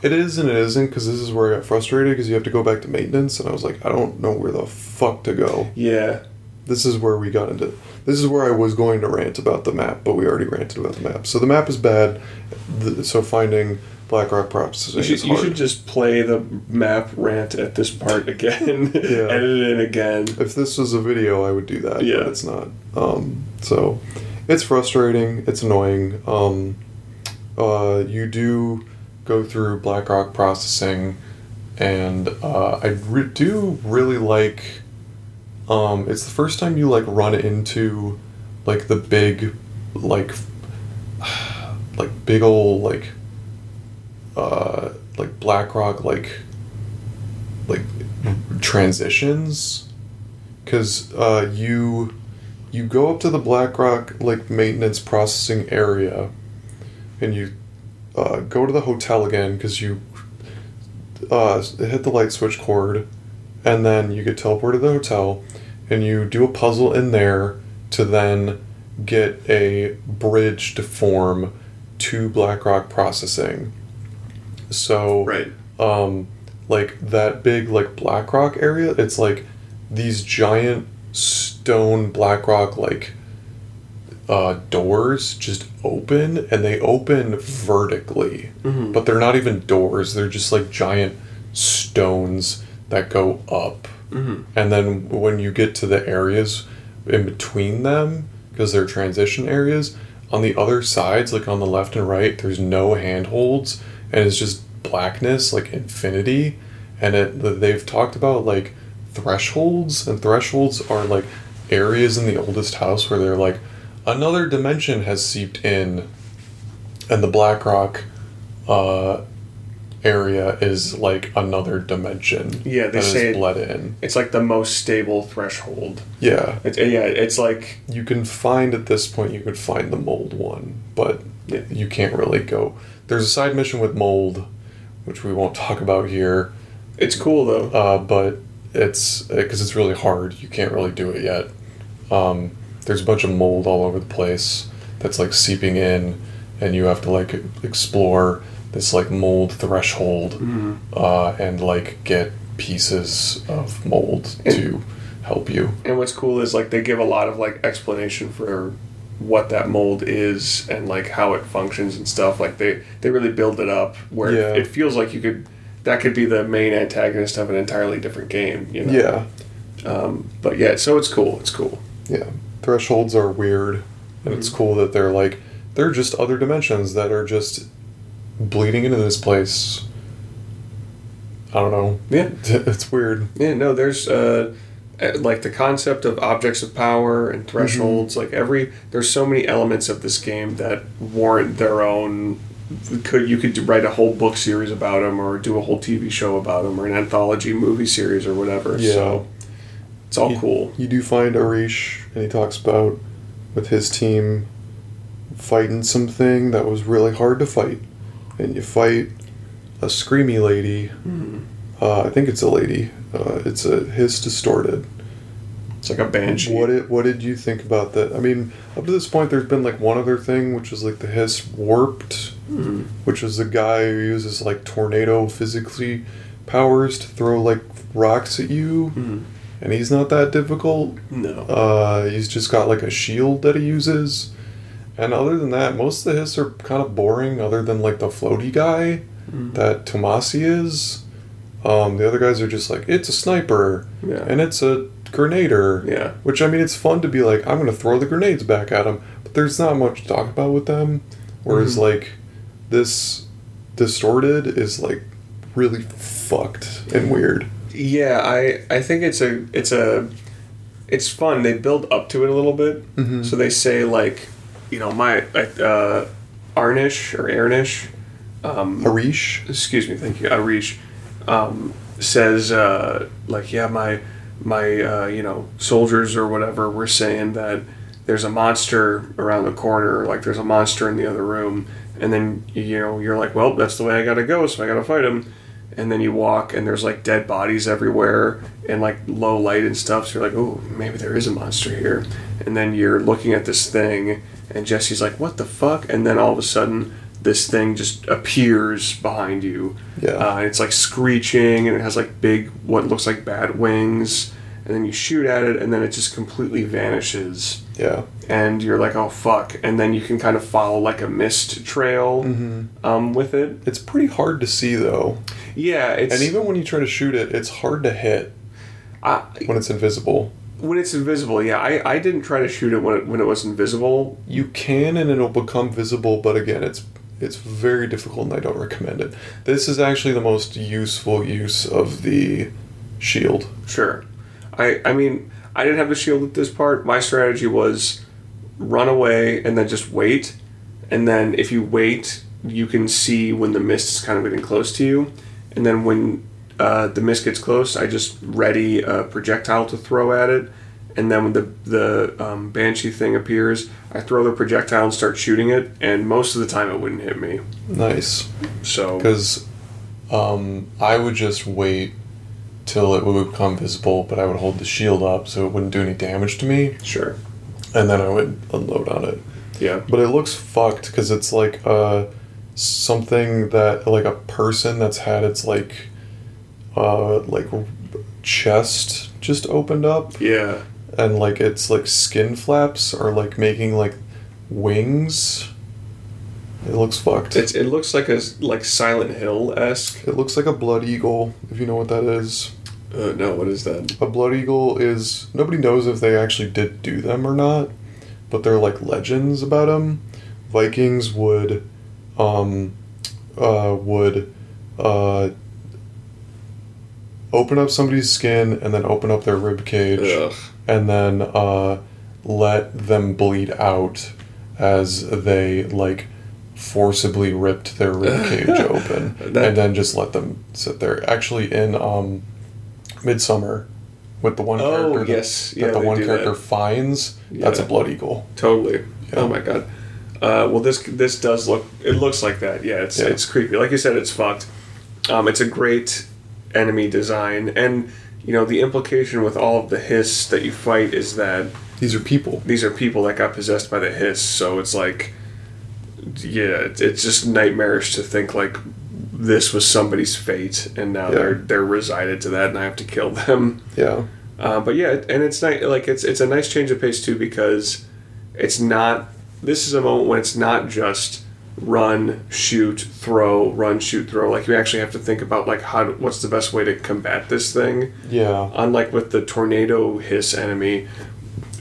Speaker 2: it is and it isn't because this is where I got frustrated because you have to go back to maintenance, and I was like, I don't know where the fuck to go.
Speaker 1: Yeah.
Speaker 2: This is where we got into. This is where I was going to rant about the map, but we already ranted about the map. So the map is bad. The, so finding BlackRock processing
Speaker 1: You should, you should just play the map rant at this part again.
Speaker 2: Yeah.
Speaker 1: Edit it again.
Speaker 2: if this was a video, I would do that.
Speaker 1: Yeah.
Speaker 2: it's not. Um, so it's frustrating. It's annoying. Um, uh, you do go through BlackRock processing, and uh, I re- do really like. Um, it's the first time you like run into like the big, like, like big old like, uh, like BlackRock like, like transitions? Because uh, you you go up to the BlackRock like maintenance processing area, and you uh, go to the hotel again because you uh, hit the light switch cord, and then you get teleported to the hotel, and you do a puzzle in there to then get a bridge to form to BlackRock processing. So
Speaker 1: Right.
Speaker 2: um, like that big like BlackRock area it's like these giant stone BlackRock like uh, doors just open and they open vertically
Speaker 1: Mhm.
Speaker 2: but they're not even doors they're just like giant stones that go up
Speaker 1: Mhm.
Speaker 2: and then when you get to the areas in between them because they're transition areas on the other sides like on the left and right there's no handholds and it's just blackness like infinity and it they've talked about like thresholds and thresholds are like areas in the oldest house where they're like another dimension has seeped in and the black rock uh area is like another dimension
Speaker 1: Yeah, they
Speaker 2: that is
Speaker 1: say it-
Speaker 2: bled in.
Speaker 1: It's like the most stable threshold.
Speaker 2: yeah.
Speaker 1: It's, yeah, it's like
Speaker 2: you can find at this point you could find the mold one but
Speaker 1: Yeah.
Speaker 2: you can't really go. There's a side mission with mold which we won't talk about here.
Speaker 1: It's cool though.
Speaker 2: uh, but it's because it's really hard. You can't really do it yet. Um, there's a bunch of mold all over the place that's like seeping in and you have to like explore this like mold threshold
Speaker 1: Mhm.
Speaker 2: uh, and like get pieces of mold to help you
Speaker 1: And what's cool is like they give a lot of like explanation for what that mold is and like how it functions and stuff. Like they they really build it up where
Speaker 2: Yeah.
Speaker 1: it feels like you could that could be the main antagonist of an entirely different game. You know?
Speaker 2: yeah
Speaker 1: Um, but yeah, so it's cool. It's cool.
Speaker 2: Yeah, thresholds are weird, and it's cool that they're like they're just other dimensions that are just bleeding into this place. I don't know.
Speaker 1: Yeah.
Speaker 2: It's weird.
Speaker 1: Yeah, no, there's uh, uh, like the concept of objects of power and thresholds. Like every, there's so many elements of this game that warrant their own. Could you could write a whole book series about them, or do a whole TV show about them, or an anthology movie series, or whatever.
Speaker 2: Yeah.
Speaker 1: So it's all
Speaker 2: You-
Speaker 1: cool.
Speaker 2: You do find Arish, and he talks about with his team fighting something that was really hard to fight, and you fight a screamy lady. Uh, I think it's a lady. Uh, it's a Hiss Distorted.
Speaker 1: It's like a banshee.
Speaker 2: What did what did you think about that? I mean, up to this point, there's been like one other thing, which is like the Hiss warped,
Speaker 1: Mhm.
Speaker 2: which is the guy who uses like tornado physically powers to throw like rocks at you,
Speaker 1: Mhm.
Speaker 2: and he's not that difficult.
Speaker 1: No.
Speaker 2: Uh, he's just got like a shield that he uses, and other than that, most of the Hiss are kind of boring. Other than like the floaty guy
Speaker 1: Mhm.
Speaker 2: that Tommasi is, um, the other guys are just like it's a sniper
Speaker 1: Yeah.
Speaker 2: and it's a grenader.
Speaker 1: Yeah.
Speaker 2: Which I mean, it's fun to be like, I'm gonna throw the grenades back at him, but there's not much to talk about with them. Whereas
Speaker 1: Mhm.
Speaker 2: like this distorted is like really fucked and weird.
Speaker 1: Yeah, I I think it's a it's a it's fun. They build up to it a little bit.
Speaker 2: Mhm.
Speaker 1: So they say like, you know, my uh, Arnish or Arnish, um,
Speaker 2: Harish.
Speaker 1: excuse me, thank you, Arish, um, says uh, like, yeah, my my uh, you know soldiers or whatever were saying that there's a monster around the corner, like there's a monster in the other room, and then you know you're like, well, that's the way I gotta go, so I gotta fight him. And then you walk, and there's like dead bodies everywhere, and like low light and stuff. So you're like, oh, maybe there is a monster here. And then you're looking at this thing, and Jesse's like, what the fuck? And then all of a sudden, this thing just appears behind you.
Speaker 2: Yeah.
Speaker 1: Uh, and it's like screeching, and it has like big, what looks like bat wings. And then you shoot at it, and then it just completely vanishes.
Speaker 2: Yeah.
Speaker 1: And you're like, oh fuck. And then you can kind of follow like a mist trail
Speaker 2: Mm-hmm.
Speaker 1: um, with it.
Speaker 2: It's pretty hard to see though,
Speaker 1: Yeah, it's.
Speaker 2: and even when you try to shoot it, it's hard to hit
Speaker 1: I,
Speaker 2: when it's invisible.
Speaker 1: When it's invisible, yeah, I, I didn't try to shoot it when it, when it was invisible.
Speaker 2: You can, and it'll become visible, but again, it's it's very difficult, and I don't recommend it. This is actually the most useful use of the shield.
Speaker 1: Sure. I I mean, I didn't have the shield at this part. My strategy was run away and then just wait. And then if you wait, you can see when the mist is kind of getting close to you. And then when uh, the mist gets close, I just ready a projectile to throw at it, and then when the the um, banshee thing appears, I throw the projectile and start shooting it, and most of the time it wouldn't hit me.
Speaker 2: Nice.
Speaker 1: So
Speaker 2: Because um, I would just wait till it would become visible, but I would hold the shield up so it wouldn't do any damage to me,
Speaker 1: sure,
Speaker 2: and then I would unload on it.
Speaker 1: yeah,
Speaker 2: But it looks fucked because it's like uh, something that like a person that's had its like uh, like chest just opened up
Speaker 1: yeah,
Speaker 2: and like its like skin flaps are like making like wings. It looks fucked.
Speaker 1: it's it looks like a like Silent Hill esque.
Speaker 2: it looks like a blood eagle, if you know what that is.
Speaker 1: Uh, no, what is that?
Speaker 2: A blood eagle is nobody knows if they actually did do them or not, but they're like legends about them. Vikings would, um, uh, would, uh, open up somebody's skin and then open up their rib cage
Speaker 1: Ugh.
Speaker 2: and then uh, let them bleed out as they like forcibly ripped their rib cage open
Speaker 1: That-
Speaker 2: and then just let them sit there. Actually, in um, Midsommar, with the one
Speaker 1: Oh,
Speaker 2: character that,
Speaker 1: yes.
Speaker 2: that
Speaker 1: Yeah,
Speaker 2: the one character
Speaker 1: that.
Speaker 2: finds, that's a
Speaker 1: Yeah.
Speaker 2: blood eagle.
Speaker 1: Totally.
Speaker 2: Yeah.
Speaker 1: Oh my god. Uh, well, this this does look. It looks like that. Yeah, it's
Speaker 2: Yeah.
Speaker 1: it's creepy. Like you said, it's fucked. Um, it's a great enemy design, and you know the implication with all of the hiss that you fight is that
Speaker 2: These are people.
Speaker 1: these are people that got possessed by the hiss. So it's like, yeah, it's, just nightmarish to think like this was somebody's fate, and now
Speaker 2: Yeah.
Speaker 1: they're they're resided to that, and I have to kill them.
Speaker 2: Yeah.
Speaker 1: Uh, but yeah, and it's nice. Like it's it's a nice change of pace too because it's not. This is a moment when it's not just run, shoot, throw, run, shoot, throw. Like you actually have to think about like how to, what's the best way to combat this thing.
Speaker 2: Yeah.
Speaker 1: Unlike with the tornado hiss enemy,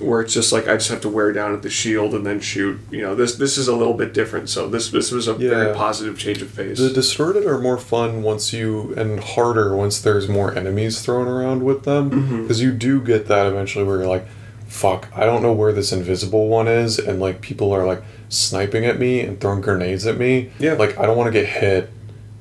Speaker 1: where it's just like I just have to wear down at the shield and then shoot. You know, this this is a little bit different. So this this was a very positive change of pace.
Speaker 2: The distorted are more fun once you and harder once there's more enemies thrown around with them
Speaker 1: Mm-hmm.
Speaker 2: because you do get that eventually where you're like, "Fuck, I don't know where this invisible one is," and like people are like sniping at me and throwing grenades at me.
Speaker 1: Yeah.
Speaker 2: like I don't want to get hit,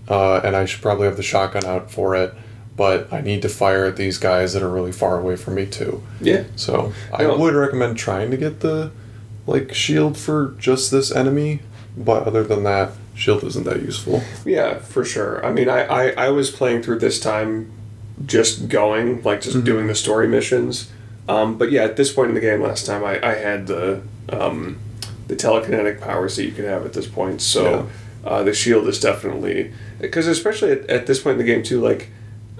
Speaker 2: uh, and I should probably have the shotgun out for it, but I need to fire at these guys that are really far away from me too.
Speaker 1: yeah.
Speaker 2: So I
Speaker 1: No.
Speaker 2: would recommend trying to get the like shield for just this enemy, but other than that, shield isn't that useful.
Speaker 1: Yeah, for sure. I mean, I, I, I was playing through this time just going, like just doing the story missions. Um, but yeah, at this point in the game last time, I, I had the um, the telekinetic powers that you can have at this point. So uh, the shield is definitely because especially at, at this point in the game too, like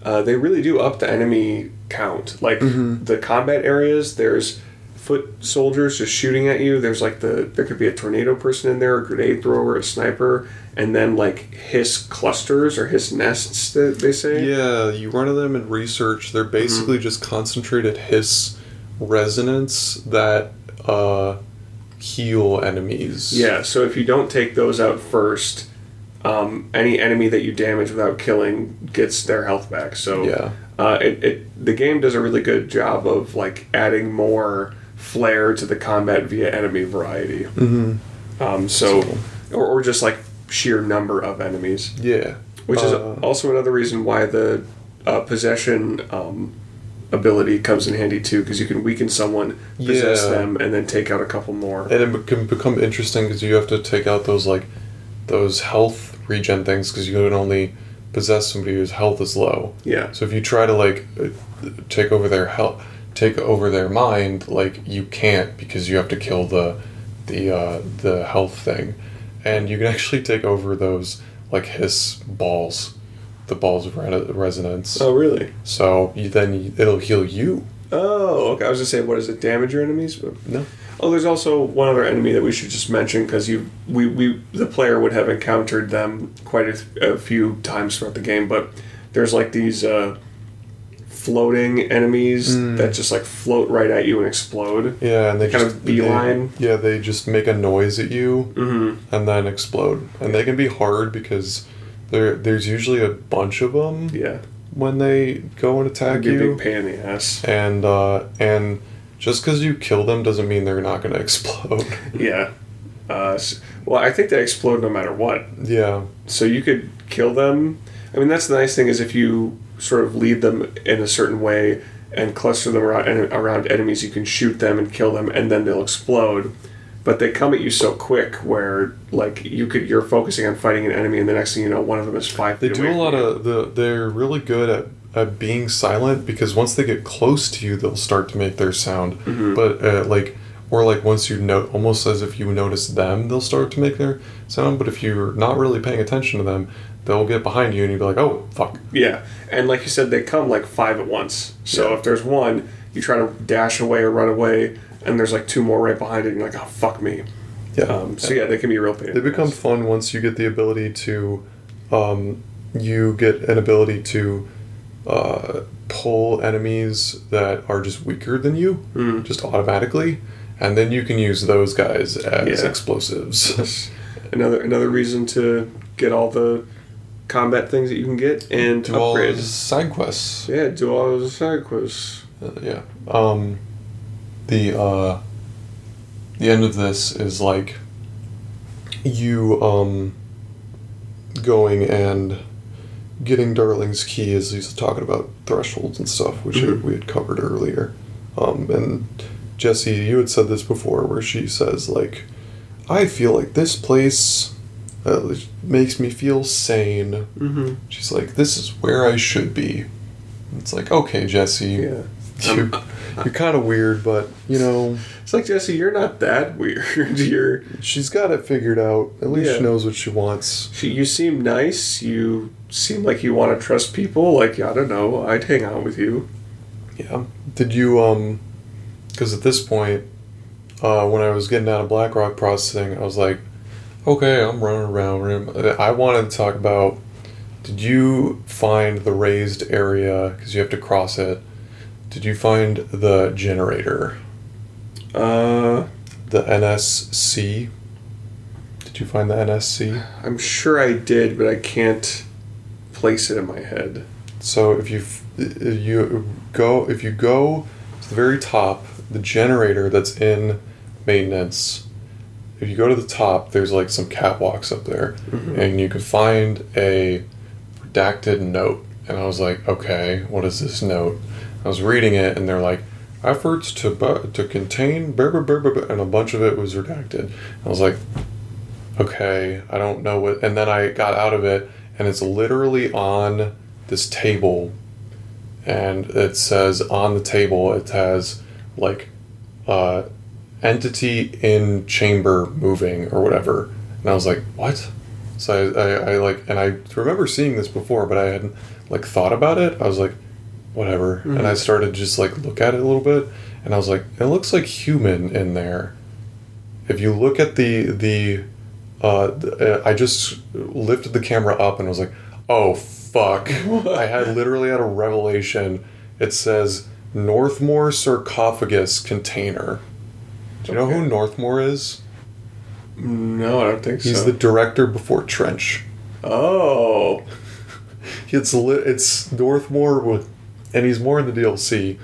Speaker 1: uh, they really do up the enemy count. Like the combat areas, there's foot soldiers just shooting at you. There's like the there could be a tornado person in there, a grenade thrower, a sniper, and then like hiss clusters or hiss nests that they say.
Speaker 2: Yeah, you run into them and research. They're basically just concentrated hiss resonance that uh, heal enemies.
Speaker 1: Yeah, so if you don't take those out first, um, any enemy that you damage without killing gets their health back. So
Speaker 2: Yeah.
Speaker 1: uh, it, it the game does a really good job of like adding more flair to the combat via enemy variety. Mm-hmm. Um, so, or, or just like sheer number of enemies,
Speaker 2: Yeah.
Speaker 1: which is
Speaker 2: Uh,
Speaker 1: also another reason why the uh, possession um, ability comes in handy too, because you can weaken someone, possess
Speaker 2: Yeah.
Speaker 1: them, and then take out a couple more.
Speaker 2: and it can become interesting because you have to take out those like those health regen things because you can only possess somebody whose health is low.
Speaker 1: Yeah.
Speaker 2: So if you try to like uh, take over their health, take over their mind, like you can't because you have to kill the the uh, the health thing, and you can actually take over those like hiss balls, the balls of re- resonance.
Speaker 1: Oh, really?
Speaker 2: So you, then it'll heal you.
Speaker 1: Oh, okay. I was gonna say, what does it damage your enemies? But
Speaker 2: No.
Speaker 1: oh, there's also one other enemy that we should just mention because you, we, we, the player would have encountered them quite a, a few times throughout the game. But there's like these uh, floating enemies that just like float right at you and explode.
Speaker 2: Yeah, and they
Speaker 1: Kind
Speaker 2: just
Speaker 1: of beeline.
Speaker 2: They, yeah, they just make a noise at you
Speaker 1: Mm-hmm.
Speaker 2: and then explode, and they can be hard because there there's usually a bunch of them
Speaker 1: Yeah,
Speaker 2: when they go and attack
Speaker 1: that'd be a
Speaker 2: you,
Speaker 1: big pain in the ass.
Speaker 2: and uh, and just because you kill them doesn't mean they're not going to explode.
Speaker 1: Yeah. Uh, well, I think they explode no matter what.
Speaker 2: yeah,
Speaker 1: so you could kill them. I mean, that's the nice thing is if you sort of lead them in a certain way and cluster them around around enemies, you can shoot them and kill them, and then they'll explode. But they come at you so quick, where like you could you're focusing on fighting an enemy, and the next thing you know, one of them is five.
Speaker 2: They do a lot of the. They're really good at, at being silent because once they get close to you, they'll start to make their sound.
Speaker 1: Mm-hmm.
Speaker 2: But uh, like, or like once you know, almost as if you notice them, they'll start to make their sound. But if you're not really paying attention to them, they'll get behind you and you'll be like, oh fuck.
Speaker 1: Yeah, and like you said, they come like five at once. So
Speaker 2: Yeah.
Speaker 1: if there's one, you try to dash away or run away, and there's like two more right behind it, and you're like, oh fuck me.
Speaker 2: Yeah.
Speaker 1: Um, so yeah, they can be real pain.
Speaker 2: They become fun once you get the ability to, um, you get an ability to uh, pull enemies that are just weaker than you,
Speaker 1: Mm.
Speaker 2: just automatically, and then you can use those guys as
Speaker 1: Yeah.
Speaker 2: explosives.
Speaker 1: another another reason to get all the combat things that you can get and
Speaker 2: Do all
Speaker 1: upgrade.
Speaker 2: those side quests.
Speaker 1: Yeah, do all those side quests.
Speaker 2: Uh, yeah. Um, the uh, the end of this is like you um going and getting Darling's key as he's talking about thresholds and stuff, which
Speaker 1: Mhm.
Speaker 2: we had covered earlier. Um, and Jesse, you had said this before, where she says like, "I feel like this place." Uh, makes me feel sane.
Speaker 1: Mm-hmm.
Speaker 2: She's like, "This is where I should be." It's like, okay, Jesse,
Speaker 1: Yeah.
Speaker 2: you, you're kind of weird, but you know,
Speaker 1: It's like Jesse, you're not that weird. you're
Speaker 2: she's got it figured out. At least
Speaker 1: Yeah.
Speaker 2: she knows what she wants.
Speaker 1: she, you seem nice. You seem like you want to trust people. Like I don't know, I'd hang out with you.
Speaker 2: Yeah. Did you um? Because at this point, uh, when I was getting out of BlackRock processing, I was like, okay, I'm running around. I wanted to talk about. Did you find the raised area? Because you have to cross it. Did you find the generator?
Speaker 1: Uh,
Speaker 2: The NSC? Did you find the NSC?
Speaker 1: I'm sure I did, but I can't place it in my head.
Speaker 2: So if you if you go if you go to the very top, the generator that's in maintenance. If you go to the top, there's like some catwalks up there,
Speaker 1: Mhm.
Speaker 2: and you can find a redacted note. And I was like, okay, what is this note? I was reading it, and they're like, efforts to bu- to contain blah, blah, blah, blah," and a bunch of it was redacted. I was like, okay, I don't know what. And then I got out of it, and it's literally on this table, and it says on the table it has like uh, entity in chamber moving or whatever, and I was like, what? So I, I, I like, and I remember seeing this before, but I hadn't like thought about it. I was like, whatever, and I started just like look at it a little bit, and I was like, it looks like human in there. If you look at the the, uh, th- I just lifted the camera up and was like, oh fuck! I had literally had a revelation. It says Northmoor sarcophagus container. Do you know who
Speaker 1: Okay.
Speaker 2: Northmoor is?
Speaker 1: No, I don't think
Speaker 2: He's
Speaker 1: so.
Speaker 2: He's the director before Trench.
Speaker 1: oh,
Speaker 2: It's it's Northmoor with, and he's more in the DLC,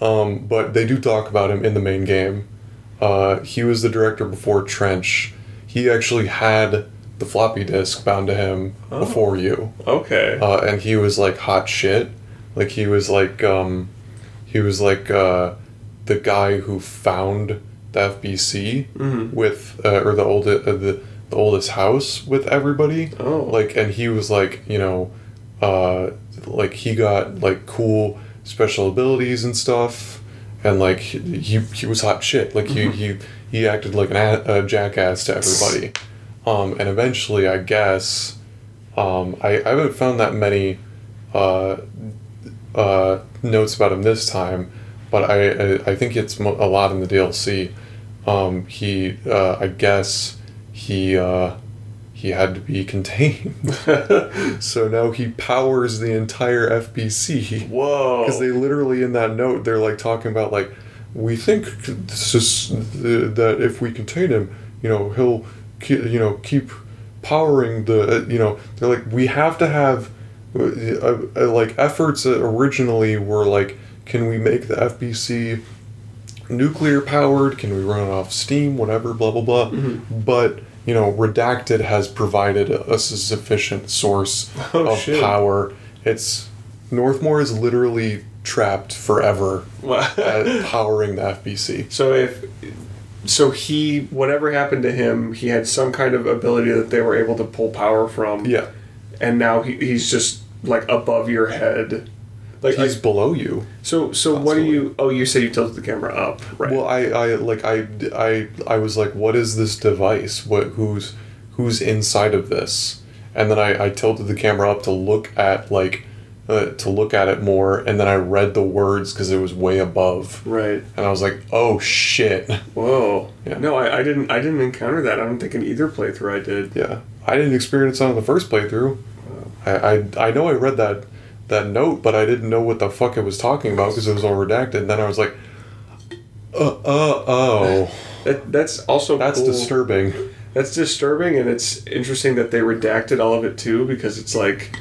Speaker 2: um, but they do talk about him in the main game. Uh, he was the director before Trench. He actually had the floppy disk bound to him
Speaker 1: Oh.
Speaker 2: before you,
Speaker 1: okay.
Speaker 2: uh, and he was like hot shit. Like he was like um, he was like uh, the guy who found the FBC
Speaker 1: Mhm.
Speaker 2: with uh, or the old uh, the the oldest house with everybody.
Speaker 1: Oh.
Speaker 2: like and he was like you know uh like he got like cool special abilities and stuff. And like he he, was hot shit. Like he he he acted like an a, a jackass to everybody. Um and eventually i guess um i, I haven't found that many uh uh notes about him this time but i i, I think it's mo- a lot in the dlc um he uh i guess he uh he had to be contained. so now he powers the entire FBC.
Speaker 1: Whoa.
Speaker 2: Because they literally, in that note, they're like talking about, like, we think this is, that if we contain him, you know, he'll, you know, keep powering the, uh, you know, they're like, we have to have, uh, uh, like, efforts that originally were like, can we make the FBC nuclear powered? Can we run it off steam? Whatever, blah, blah, blah. Mm-hmm. But, you know, Redacted has provided a, a sufficient source
Speaker 1: Oh,
Speaker 2: of
Speaker 1: shit.
Speaker 2: power. It's Northmoor is literally trapped forever at powering the FBC.
Speaker 1: so if so he whatever happened to him, he had some kind of ability that they were able to pull power from.
Speaker 2: Yeah,
Speaker 1: And now he, he's just like above your head. Like
Speaker 2: he's
Speaker 1: I-
Speaker 2: below you.
Speaker 1: so so what do you oh you said you tilted the camera up, right?
Speaker 2: Well, I, I like I, I I was like, what is this device? What who's who's inside of this? And then I, I tilted the camera up to look at like uh, to look at it more, and then I read the words because it was way above,
Speaker 1: right.
Speaker 2: and I was like, oh shit.
Speaker 1: Whoa.
Speaker 2: Yeah.
Speaker 1: No, I, I didn't I didn't encounter that. I don't think in either playthrough I did.
Speaker 2: Yeah, I didn't experience that on the first playthrough. I, I I know I read that that note, but I didn't know what the fuck it was talking about because it was all redacted. And then I was like, uh, uh, oh,
Speaker 1: That that's also
Speaker 2: that's
Speaker 1: cool.
Speaker 2: disturbing.
Speaker 1: That's disturbing, and it's interesting that they redacted all of it too, because it's like,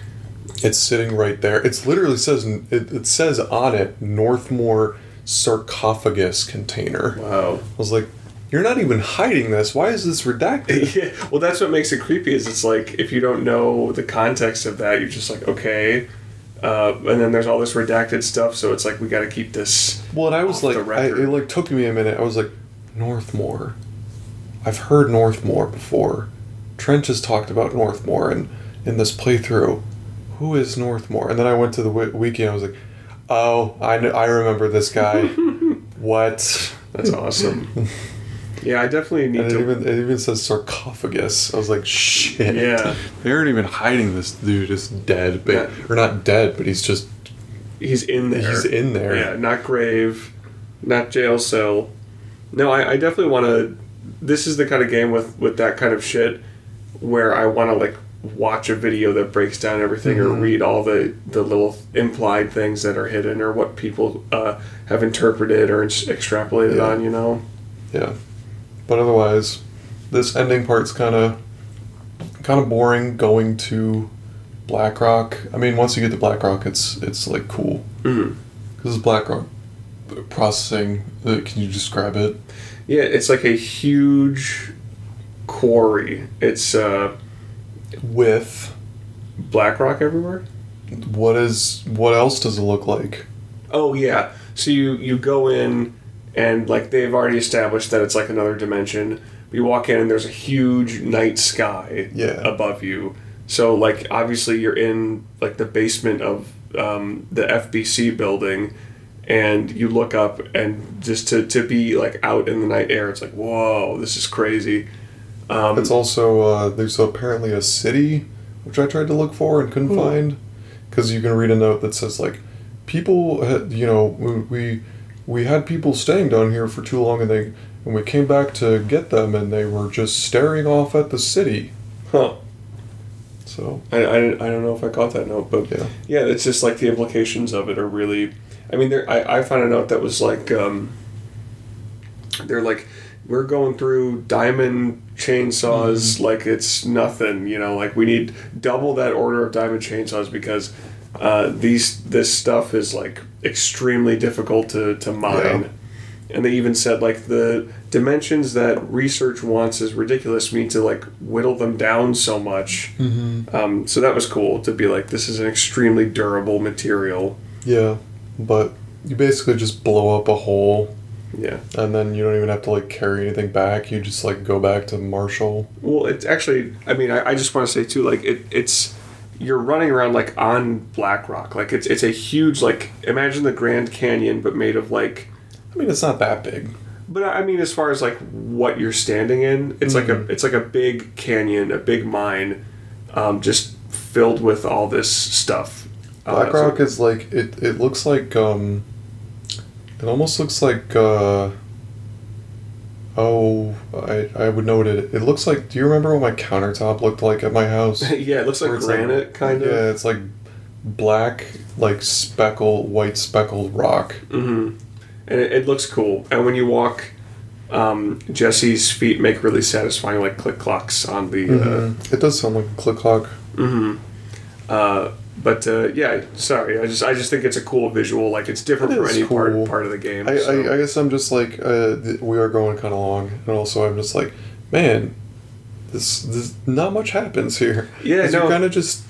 Speaker 2: It's sitting right there. It's literally says it, it says on it Northmoor sarcophagus container.
Speaker 1: wow.
Speaker 2: I was like, you're not even hiding this. Why is this redacted?
Speaker 1: yeah. Well, that's what makes it creepy. Is it's like if you don't know the context of that, you're just like, okay. Uh, and then there's all this redacted stuff, so it's like we got to keep this.
Speaker 2: Well, and I was like, I, it like took me a minute. I was like, Northmoor. I've heard Northmoor before. Trench has talked about Northmoor, and in this playthrough, who is Northmoor? And then I went to the wi- wiki and I was like, oh, I kn- I remember this guy. what?
Speaker 1: That's awesome. yeah, I definitely need
Speaker 2: And it
Speaker 1: to.
Speaker 2: even it even says sarcophagus. I was like, shit.
Speaker 1: Yeah.
Speaker 2: They aren't even hiding this dude is dead, but
Speaker 1: Yeah.
Speaker 2: or not dead, but he's just
Speaker 1: he's in there.
Speaker 2: he's in there.
Speaker 1: Yeah, not grave, not jail cell. No, I, I definitely want to. This is the kind of game with with that kind of shit where I want to like watch a video that breaks down everything or read all the the little implied things that are hidden or what people uh, have interpreted or ex- extrapolated
Speaker 2: Yeah.
Speaker 1: on. You know.
Speaker 2: Yeah. But otherwise, this ending part's kind of kind of boring going to BlackRock. I mean, once you get to BlackRock, it's it's like cool.
Speaker 1: Mhm.
Speaker 2: This is BlackRock processing. Uh, can you describe it?
Speaker 1: Yeah, it's like a huge quarry. It's uh,
Speaker 2: With
Speaker 1: Blackrock everywhere.
Speaker 2: what is what else does it look like?
Speaker 1: Oh yeah. So you you go in and like they've already established that it's like another dimension. You walk in and there's a huge night sky
Speaker 2: Yeah.
Speaker 1: above you. So like obviously you're in like the basement of um, the FBC building and you look up and just to, to be like out in the night air it's like whoa this is crazy um,
Speaker 2: It's also uh, there's apparently a city which I tried to look for and couldn't find because you can read a note that says like people had, you know we, we had people staying down here for too long and they and we came back to get them and they were just staring off at the city.
Speaker 1: huh.
Speaker 2: So
Speaker 1: I, I, I don't know if I caught that note, but
Speaker 2: Yeah.
Speaker 1: yeah, it's just like the implications of it are really. I mean, there. I, I found a note that was like, um, they're like, we're going through diamond chainsaws like it's nothing. You know, like we need double that order of diamond chainsaws because uh, these this stuff is like extremely difficult to to mine.
Speaker 2: Yeah.
Speaker 1: And they even said like the dimensions that research wants is ridiculous. We need to like whittle them down so much. Um, so that was cool to be like, this is an extremely durable material.
Speaker 2: yeah, but you basically just blow up a hole
Speaker 1: Yeah.
Speaker 2: and then you don't even have to like carry anything back. You just like go back to Marshall.
Speaker 1: Well, it's actually. I mean, I, I just want to say too, like it, it's you're running around like on Black Rock. Like it's it's a huge like imagine the Grand Canyon, but made of like.
Speaker 2: I mean, it's not that big.
Speaker 1: But I mean, as far as like what you're standing in, it's like a it's like a big canyon, a big mine, um, just filled with all this stuff. Uh,
Speaker 2: Black
Speaker 1: so-
Speaker 2: Rock is like it. It looks like um, it almost looks like uh. Oh, I I would know what it. It looks like. Do you remember what my countertop looked like at my house?
Speaker 1: yeah, it looks like granite, kind of.
Speaker 2: Yeah, it's like black, like speckled, white speckled rock.
Speaker 1: hmm And it, it looks cool. And when you walk, um, Jesse's feet make really satisfying, like click clocks on the.
Speaker 2: Mhm. It does sound like a click clock.
Speaker 1: Uh, mhm. uh, but uh, yeah, sorry. I just I just think it's a cool visual. Like it's different from any part
Speaker 2: cool.
Speaker 1: part of the game.
Speaker 2: I,
Speaker 1: so.
Speaker 2: I, I guess I'm just like uh, th- we are going kind of long, and also I'm just like, man, this, this not much happens here.
Speaker 1: Yeah, no.
Speaker 2: kind of just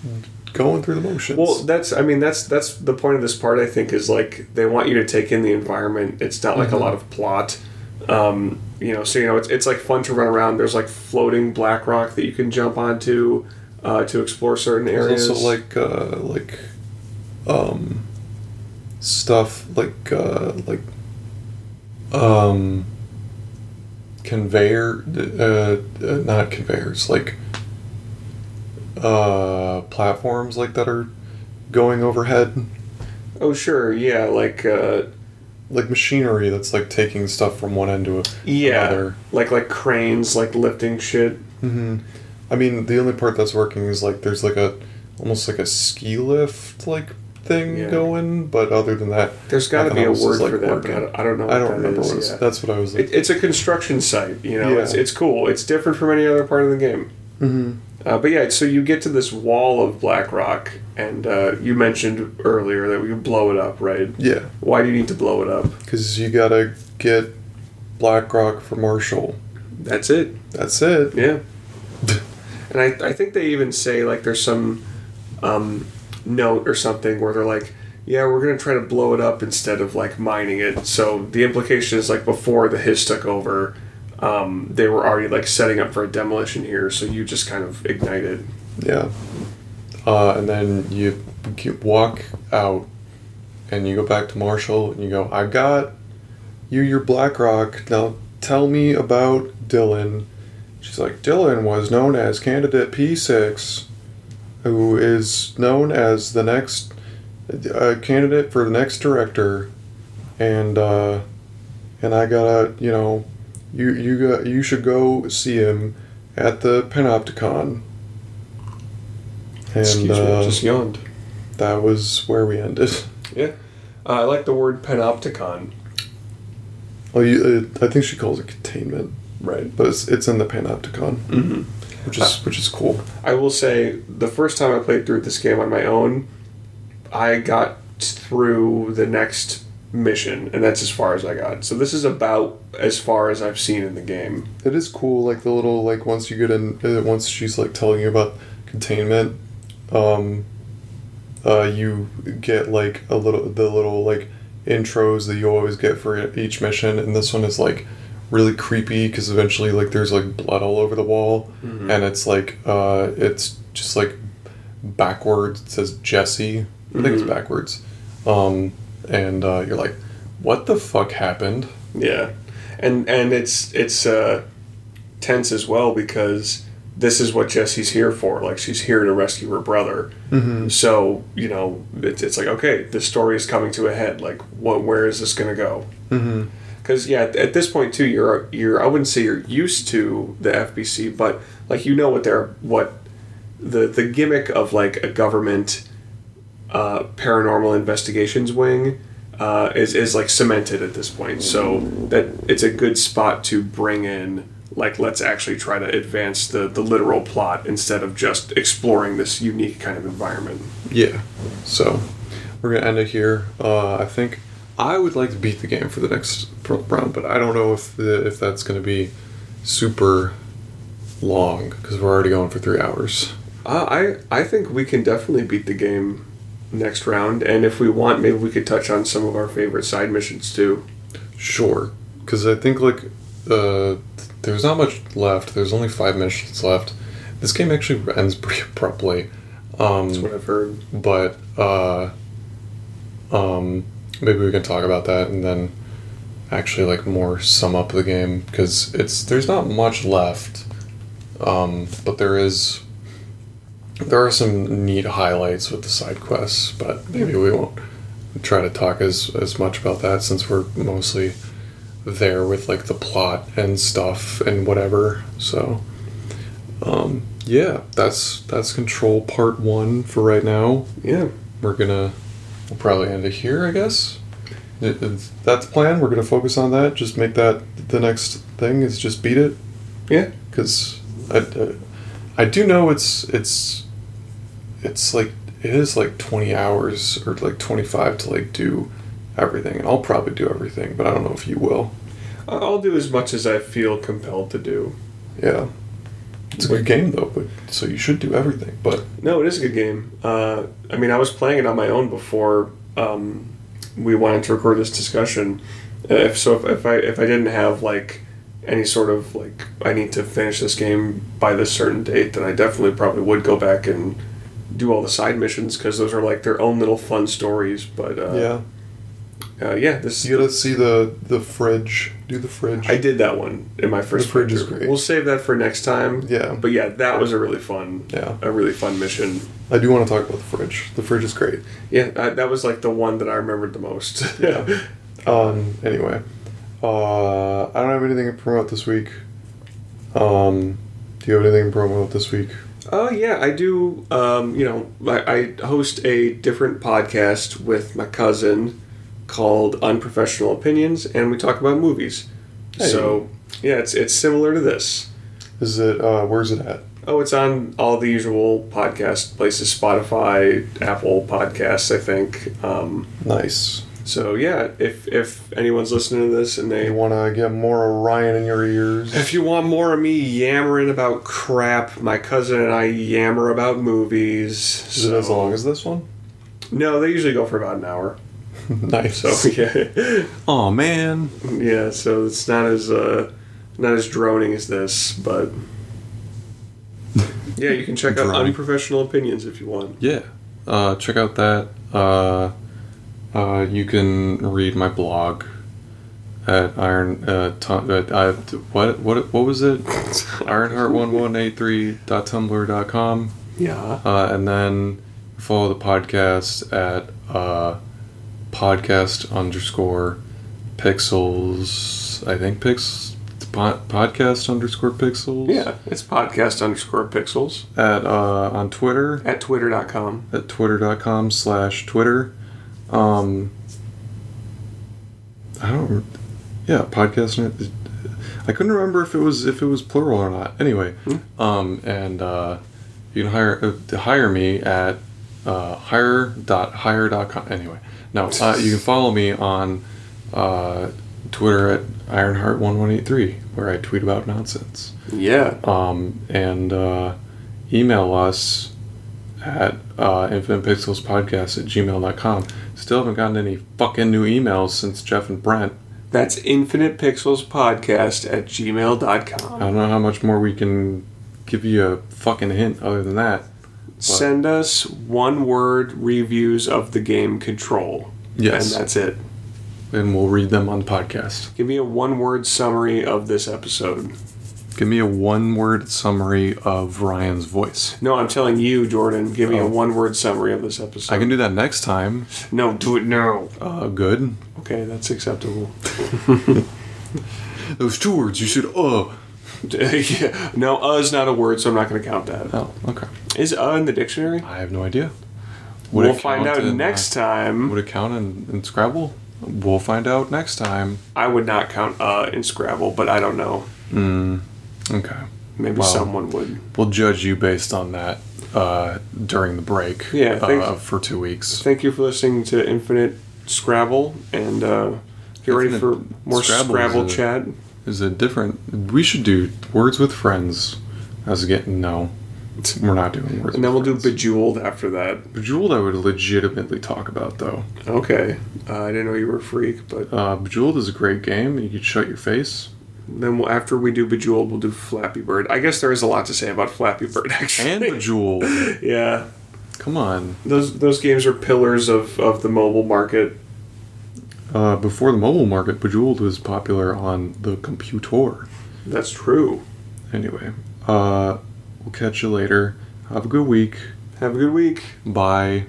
Speaker 2: going through the motions.
Speaker 1: Well, that's I mean that's that's the point of this part. I think is like they want you to take in the environment. It's not like
Speaker 2: Mhm.
Speaker 1: a lot of plot. Um, you know, so you know it's it's like fun to run around. There's like floating black rock that you can jump onto uh, to explore certain
Speaker 2: There's
Speaker 1: areas.
Speaker 2: also like uh, like um stuff like uh, like um conveyor uh, uh not conveyors like uh platforms like that are going overhead
Speaker 1: oh sure, yeah, like uh,
Speaker 2: like machinery that's like taking stuff from one end to a,
Speaker 1: yeah,
Speaker 2: another
Speaker 1: like like cranes, like lifting shit.
Speaker 2: hmm I mean, the only part that's working is like there's like a almost like a ski lift like thing
Speaker 1: Yeah.
Speaker 2: going, but other than that,
Speaker 1: There's got to be a word
Speaker 2: like,
Speaker 1: for that, but
Speaker 2: working.
Speaker 1: I don't, I don't know.
Speaker 2: I
Speaker 1: what
Speaker 2: don't
Speaker 1: that
Speaker 2: remember
Speaker 1: is
Speaker 2: what it
Speaker 1: yet.
Speaker 2: That's what I was.
Speaker 1: It, it's a construction site. You know,
Speaker 2: Yeah.
Speaker 1: it's it's cool. It's different from any other part of the game.
Speaker 2: hmm
Speaker 1: Uh, but yeah, so you get to this wall of black rock, and uh, you mentioned earlier that we can blow it up, right?
Speaker 2: Yeah,
Speaker 1: Why do you need to blow it up?
Speaker 2: because you gotta get BlackRock for Marshall.
Speaker 1: That's it.
Speaker 2: That's it.
Speaker 1: Yeah. And I, I think they even say like there's some um, note or something where they're like, yeah, we're gonna try to blow it up instead of like mining it. So the implication is like before the Hiss took over, um, they were already like setting up for a demolition here. So you just kind of ignite it.
Speaker 2: Yeah. Uh, and then you walk out, and you go back to Marshall, and you go, "I got you your BlackRock. Now tell me about Dylan." She's like, "Dylan was known as Candidate P6, who is known as the next uh, candidate for the next director, and uh, and I gotta, you know, you you got you should go see him at the Panopticon." And
Speaker 1: Excuse me,
Speaker 2: uh,
Speaker 1: I just yawned.
Speaker 2: that was where we ended.
Speaker 1: Yeah. Uh, I like the word panopticon.
Speaker 2: Oh, you, uh, I think she calls it containment,
Speaker 1: Right.
Speaker 2: but it's, it's in the Panopticon,
Speaker 1: Mm-hmm.
Speaker 2: which is which is cool.
Speaker 1: I will say the first time I played through this game on my own, I got through the next mission, and that's as far as I got. So this is about as far as I've seen in the game.
Speaker 2: It is cool, like the little like once you get in, uh, once she's like telling you about containment, um, uh, you get like a little the little like intros that you always get for each mission, and this one is like really creepy because eventually like there's like blood all over the wall,
Speaker 1: Mhm.
Speaker 2: and it's like uh, it's just like backwards. It says Jesse. I think it's
Speaker 1: Mhm.
Speaker 2: backwards, um, and uh, you're like, what the fuck happened?
Speaker 1: Yeah, and and it's it's uh, tense as well because this is what Jesse's here for. Like she's here to rescue her brother.
Speaker 2: Mm-hmm.
Speaker 1: So you know, it's, it's like okay, this story is coming to a head. Like, what? Where is this going to go?
Speaker 2: Mm-hmm.
Speaker 1: Because yeah, at, this point too, you're you're I wouldn't say you're used to the FBC, but like you know what they're what the the gimmick of like a government uh, paranormal investigations wing uh, is is like cemented at this point. So that it's a good spot to bring in like let's actually try to advance the the literal plot instead of just exploring this unique kind of environment.
Speaker 2: Yeah. So we're gonna end it here. Uh, I think I would like to beat the game for the next round, but I don't know if the, if that's gonna be super long because we're already going for three hours.
Speaker 1: Uh, I I think we can definitely beat the game next round, and if we want, maybe we could touch on some of our favorite side missions too.
Speaker 2: Sure, because I think like uh, there's not much left. There's only five missions left. This game actually ends pretty abruptly. Um,
Speaker 1: That's what I've heard.
Speaker 2: but uh, um, maybe we can talk about that and then actually like more sum up the game because it's there's not much left um, but there is there are some neat highlights with the side quests but maybe we won't try to talk as as much about that since we're mostly there with like the plot and stuff and whatever so um, yeah that's that's control part one for right now.
Speaker 1: Yeah,
Speaker 2: we're gonna we'll probably end it here i guess. It- that's the plan. We're gonna focus on that. Just make that the next thing is just beat it.
Speaker 1: Yeah,
Speaker 2: because I, I, I do know it's it's it's like it is like 20 hours or like 25 to like do everything and i'll probably do everything but i don't know if you will.
Speaker 1: I'll do as much as I feel compelled to do.
Speaker 2: yeah It's a good game though, but so you should do everything. But
Speaker 1: No, it is a good game. Uh, I mean, I was playing it on my own before um, we wanted to record this discussion. If so, if, if I if I didn't have like any sort of like I need to finish this game by this certain date, then I definitely probably would go back and do all the side missions because those are like their own little fun stories. But uh,
Speaker 2: yeah,
Speaker 1: uh, yeah, this
Speaker 2: you gotta see the the fridge. Do the fridge.
Speaker 1: I did that one in my first.
Speaker 2: The fridge is great.
Speaker 1: We'll save that for next time.
Speaker 2: Yeah.
Speaker 1: but yeah, that was a really fun,
Speaker 2: Yeah.
Speaker 1: a really fun mission.
Speaker 2: I do want to talk about the fridge. The fridge is great.
Speaker 1: Yeah, I, that was like the one that I remembered the most.
Speaker 2: Yeah. Um. Anyway, uh, I don't have anything to promote this week. Um, do you have anything to promote this week?
Speaker 1: Oh yeah, I do. Um, you know, I, I host a different podcast with my cousin called Unprofessional Opinions, and we talk about movies.
Speaker 2: Hey.
Speaker 1: So yeah, it's it's similar to this.
Speaker 2: Is it? Uh, where's it at?
Speaker 1: Oh, it's on all the usual podcast places: Spotify, Apple Podcasts, I think. Um,
Speaker 2: Nice.
Speaker 1: so yeah, if if anyone's listening to this and they
Speaker 2: want to get more Orion in your ears?
Speaker 1: If you want more of me yammering about crap, my cousin and I yammer about movies.
Speaker 2: Is it as long as this one?
Speaker 1: No, they usually go for about an hour.
Speaker 2: nice.
Speaker 1: So yeah,
Speaker 2: oh man.
Speaker 1: yeah. So it's not as uh, not as droning as this, but yeah, you can check out unprofessional opinions if you want.
Speaker 2: Yeah. Uh, check out that. Uh, uh, you can read my blog at Iron. Uh, Tom, uh, I, what what what was it? Ironheart1183.tumblr.com.
Speaker 1: Yeah.
Speaker 2: Uh, and then follow the podcast at uh, podcast underscore pixels. I think pix po- podcast underscore pixels.
Speaker 1: Yeah, it's podcast underscore pixels
Speaker 2: At uh, on Twitter
Speaker 1: at twitter.com.
Speaker 2: at twitter.com slash Twitter. Um, I don't. Yeah, podcast. I couldn't remember if it was if it was plural or not. Anyway, um, and uh, you can hire uh, hire me at uh, hire.hire.com. Anyway, no, uh, you can follow me on uh, Twitter at Ironheart1183, where I tweet about nonsense.
Speaker 1: Yeah.
Speaker 2: Um, and uh, email us at uh, infinitepixelspodcast at gmail.com. Still haven't gotten any fucking new emails since Jeff and Brent.
Speaker 1: That's infinite pixels podcast at
Speaker 2: I don't know how much more we can give you a fucking hint other than that.
Speaker 1: Send us one word reviews of the game Control.
Speaker 2: Yes.
Speaker 1: And that's it.
Speaker 2: And we'll read them on the podcast.
Speaker 1: Give me a one word summary of this episode.
Speaker 2: Give me a one word summary of Ryan's voice.
Speaker 1: No, I'm telling you, Jordan, give me a
Speaker 2: Oh.
Speaker 1: one word summary of this episode.
Speaker 2: I can do that next time.
Speaker 1: No, do it now.
Speaker 2: Uh, good.
Speaker 1: Okay, that's acceptable.
Speaker 2: Those two words you should, uh.
Speaker 1: Yeah. No, uh is not a word, so I'm not going to count that.
Speaker 2: Oh, okay.
Speaker 1: Is uh in the dictionary?
Speaker 2: I have no idea. Would
Speaker 1: we'll
Speaker 2: it
Speaker 1: find
Speaker 2: count
Speaker 1: out
Speaker 2: in, uh,
Speaker 1: next time.
Speaker 2: Would it count in, in Scrabble? We'll find out next time.
Speaker 1: I would not count uh in Scrabble, but I don't know.
Speaker 2: Mm, okay.
Speaker 1: Maybe
Speaker 2: Well.
Speaker 1: someone would.
Speaker 2: We'll judge you based on that uh, during the break.
Speaker 1: Yeah, thank
Speaker 2: uh, for two weeks.
Speaker 1: Thank you for listening to Infinite Scrabble, and uh, get ready for more
Speaker 2: Scrabble
Speaker 1: Scrabble
Speaker 2: is a-
Speaker 1: chat.
Speaker 2: Is a different? We should do words with friends. As getting no, we're not doing words.
Speaker 1: And then we'll
Speaker 2: with
Speaker 1: do. Bejeweled after that.
Speaker 2: Bejeweled. I would legitimately talk about though.
Speaker 1: Okay. Uh, I didn't know you were a freak, but
Speaker 2: Uh, Bejeweled is a great game. You could shut your face.
Speaker 1: then we'll, after we do Bejeweled, we'll do Flappy Bird. I guess there is a lot to say about Flappy Bird, actually.
Speaker 2: And Bejeweled.
Speaker 1: yeah.
Speaker 2: Come on.
Speaker 1: Those those games are pillars of, of the mobile market.
Speaker 2: Uh, before the mobile market, Bejeweled was popular on the computer.
Speaker 1: That's true.
Speaker 2: Anyway, uh, we'll catch you later. Have a good week.
Speaker 1: Have a good week.
Speaker 2: Bye.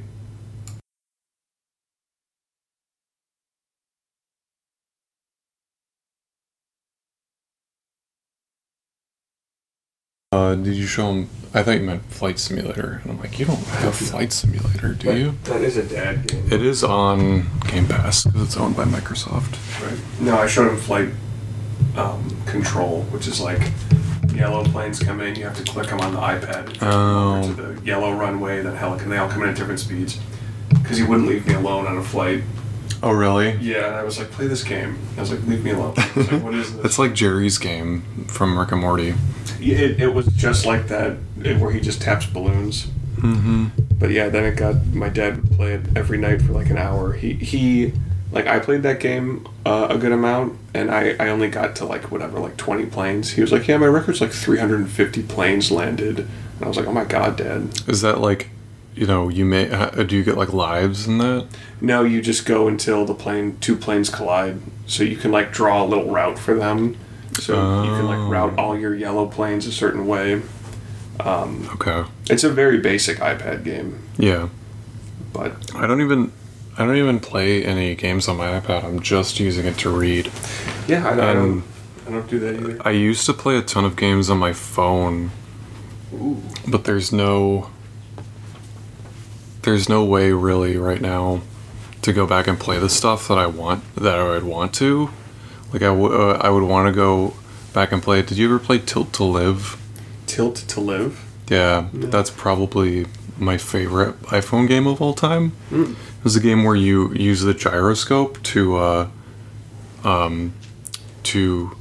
Speaker 2: Uh, did you show him? I thought you meant Flight Simulator, and I'm like, you don't have Flight Simulator, do you?
Speaker 1: That is a dad game.
Speaker 2: It is on Game Pass because it's owned by Microsoft.
Speaker 1: Right. No, I showed him Flight um, Control, which is like yellow planes come in, you have to click them on the iPad and
Speaker 2: Oh.
Speaker 1: over to the yellow runway, then helic, and they all come in at different speeds. Because he wouldn't leave me alone on a flight.
Speaker 2: Oh, really?
Speaker 1: Yeah, and I was like, play this game. I was like, leave me alone. Was like, what is this?
Speaker 2: It's like Jerry's game from Rick and Morty.
Speaker 1: It, it was just like that, where he just taps balloons.
Speaker 2: Mm-hmm.
Speaker 1: But yeah, then it got my dad would play it every night for like an hour. He he like I played that game uh, a good amount, and I I only got to like whatever like twenty planes. He was like, yeah, my record's like three hundred and fifty planes landed, and I was like, oh my god, dad.
Speaker 2: Is that like, you know, you may ha- do you get like lives in that?
Speaker 1: No, you just go until the plane two planes collide, so you can like draw a little route for them. So you can like
Speaker 2: Oh.
Speaker 1: route all your yellow planes a certain way. Um,
Speaker 2: Okay.
Speaker 1: it's a very basic iPad game,
Speaker 2: Yeah.
Speaker 1: but
Speaker 2: I don't even I don't even play any games on my iPad. I'm just using it to read.
Speaker 1: yeah, I, I don't I don't do that either.
Speaker 2: I used to play a ton of games on my phone,
Speaker 1: Ooh.
Speaker 2: but there's no there's no way really right now to go back and play the stuff that I want that I would want to. Like I w- uh, I would want to go back and play. It. Did you ever play Tilt to Live?
Speaker 1: Tilt to live.
Speaker 2: Yeah,
Speaker 1: No.
Speaker 2: that's probably my favorite iPhone game of all time.
Speaker 1: Mm.
Speaker 2: It was a game where you use the gyroscope to uh, um, to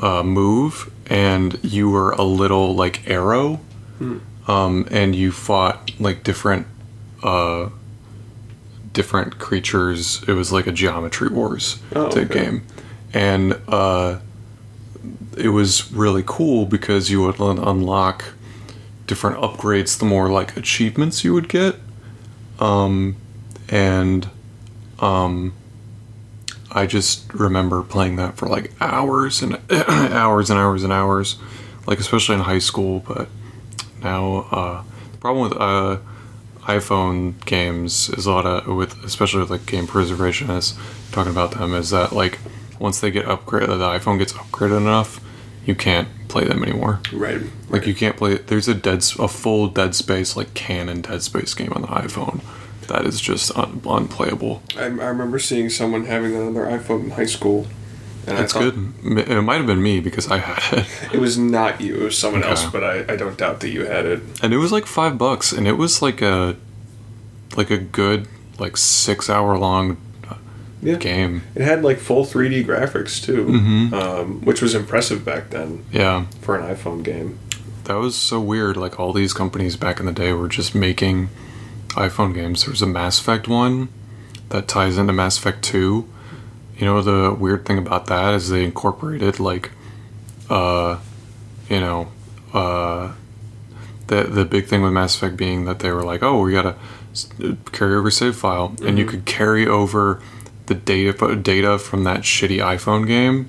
Speaker 2: uh, move, and you were a little like arrow,
Speaker 1: Hmm.
Speaker 2: um, and you fought like different uh, different creatures. It was like a Geometry Wars
Speaker 1: Oh,
Speaker 2: type
Speaker 1: okay.
Speaker 2: game, and uh, it was really cool because you would un- unlock different upgrades the more like achievements you would get. Um and um i just remember playing that for like hours and hours and hours and hours like especially in high school. But now uh the problem with uh iphone games is a lot of with especially with like game preservation is talking about them is that like once they get upgraded the iphone gets upgraded enough you can't play them anymore
Speaker 1: Right.
Speaker 2: like you can't play. There's a dead, a full Dead Space like canon Dead Space game on the iPhone. That is just un- unplayable.
Speaker 1: I, I remember seeing someone having that on their iPhone in high school, and I thought
Speaker 2: good. It might have been me because I had it,
Speaker 1: it was not you; it was someone
Speaker 2: Okay.
Speaker 1: else. But I, I don't doubt that you had it.
Speaker 2: and it was like five bucks, and it was like a, like a good like six hour long
Speaker 1: Yeah.
Speaker 2: game.
Speaker 1: It had like full 3D graphics too,
Speaker 2: Mhm.
Speaker 1: um, which was impressive back then
Speaker 2: Yeah,
Speaker 1: for an iPhone game.
Speaker 2: that was so weird. Like all these companies back in the day were just making iPhone games. There was a Mass Effect one that ties into Mass Effect Two. You know the weird thing about that is they incorporated like, uh, you know, uh, the the big thing with Mass Effect being that they were like, oh, we gotta carry over save file, and you
Speaker 1: Mhm.
Speaker 2: could carry over the data data from that shitty iPhone game,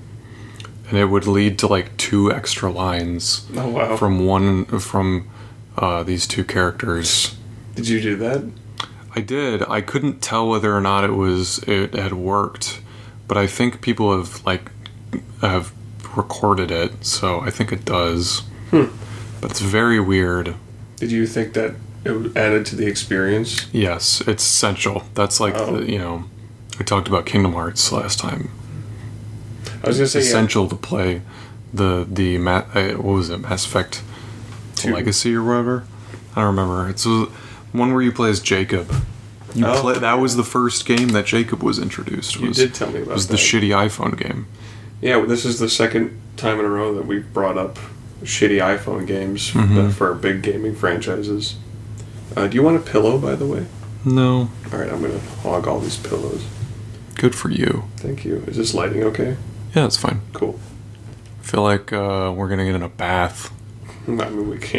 Speaker 2: and it would lead to like two extra lines
Speaker 1: Oh wow!
Speaker 2: from one from uh, these two characters.
Speaker 1: Did you do that?
Speaker 2: I did. I couldn't tell whether or not it was it had worked, but I think people have like have recorded it, so I think it does.
Speaker 1: Hmm.
Speaker 2: But it's very weird.
Speaker 1: Did you think that it would added to the experience?
Speaker 2: Yes, it's essential. That's like
Speaker 1: Oh.
Speaker 2: the, you know, I talked about Kingdom Hearts last time.
Speaker 1: I was gonna say yeah.
Speaker 2: essential to play the the Ma- uh, what was it Mass Effect
Speaker 1: Two.
Speaker 2: Legacy or whatever. I don't remember. It's a, one where you play as Jacob. You
Speaker 1: Oh.
Speaker 2: play that was the first game that Jacob was introduced.
Speaker 1: You did tell me about
Speaker 2: was
Speaker 1: that.
Speaker 2: the shitty iPhone game.
Speaker 1: Yeah, this is the second time in a row that we've brought up shitty iPhone games
Speaker 2: Mhm.
Speaker 1: that- for big gaming franchises. Uh, do you want a pillow, by the way?
Speaker 2: No,
Speaker 1: All right, I'm gonna hog all these pillows.
Speaker 2: Good for you.
Speaker 1: Thank you. Is this lighting okay?
Speaker 2: Yeah, it's fine.
Speaker 1: Cool.
Speaker 2: I feel like uh, we're gonna get in a bath.
Speaker 1: I mean, we can't.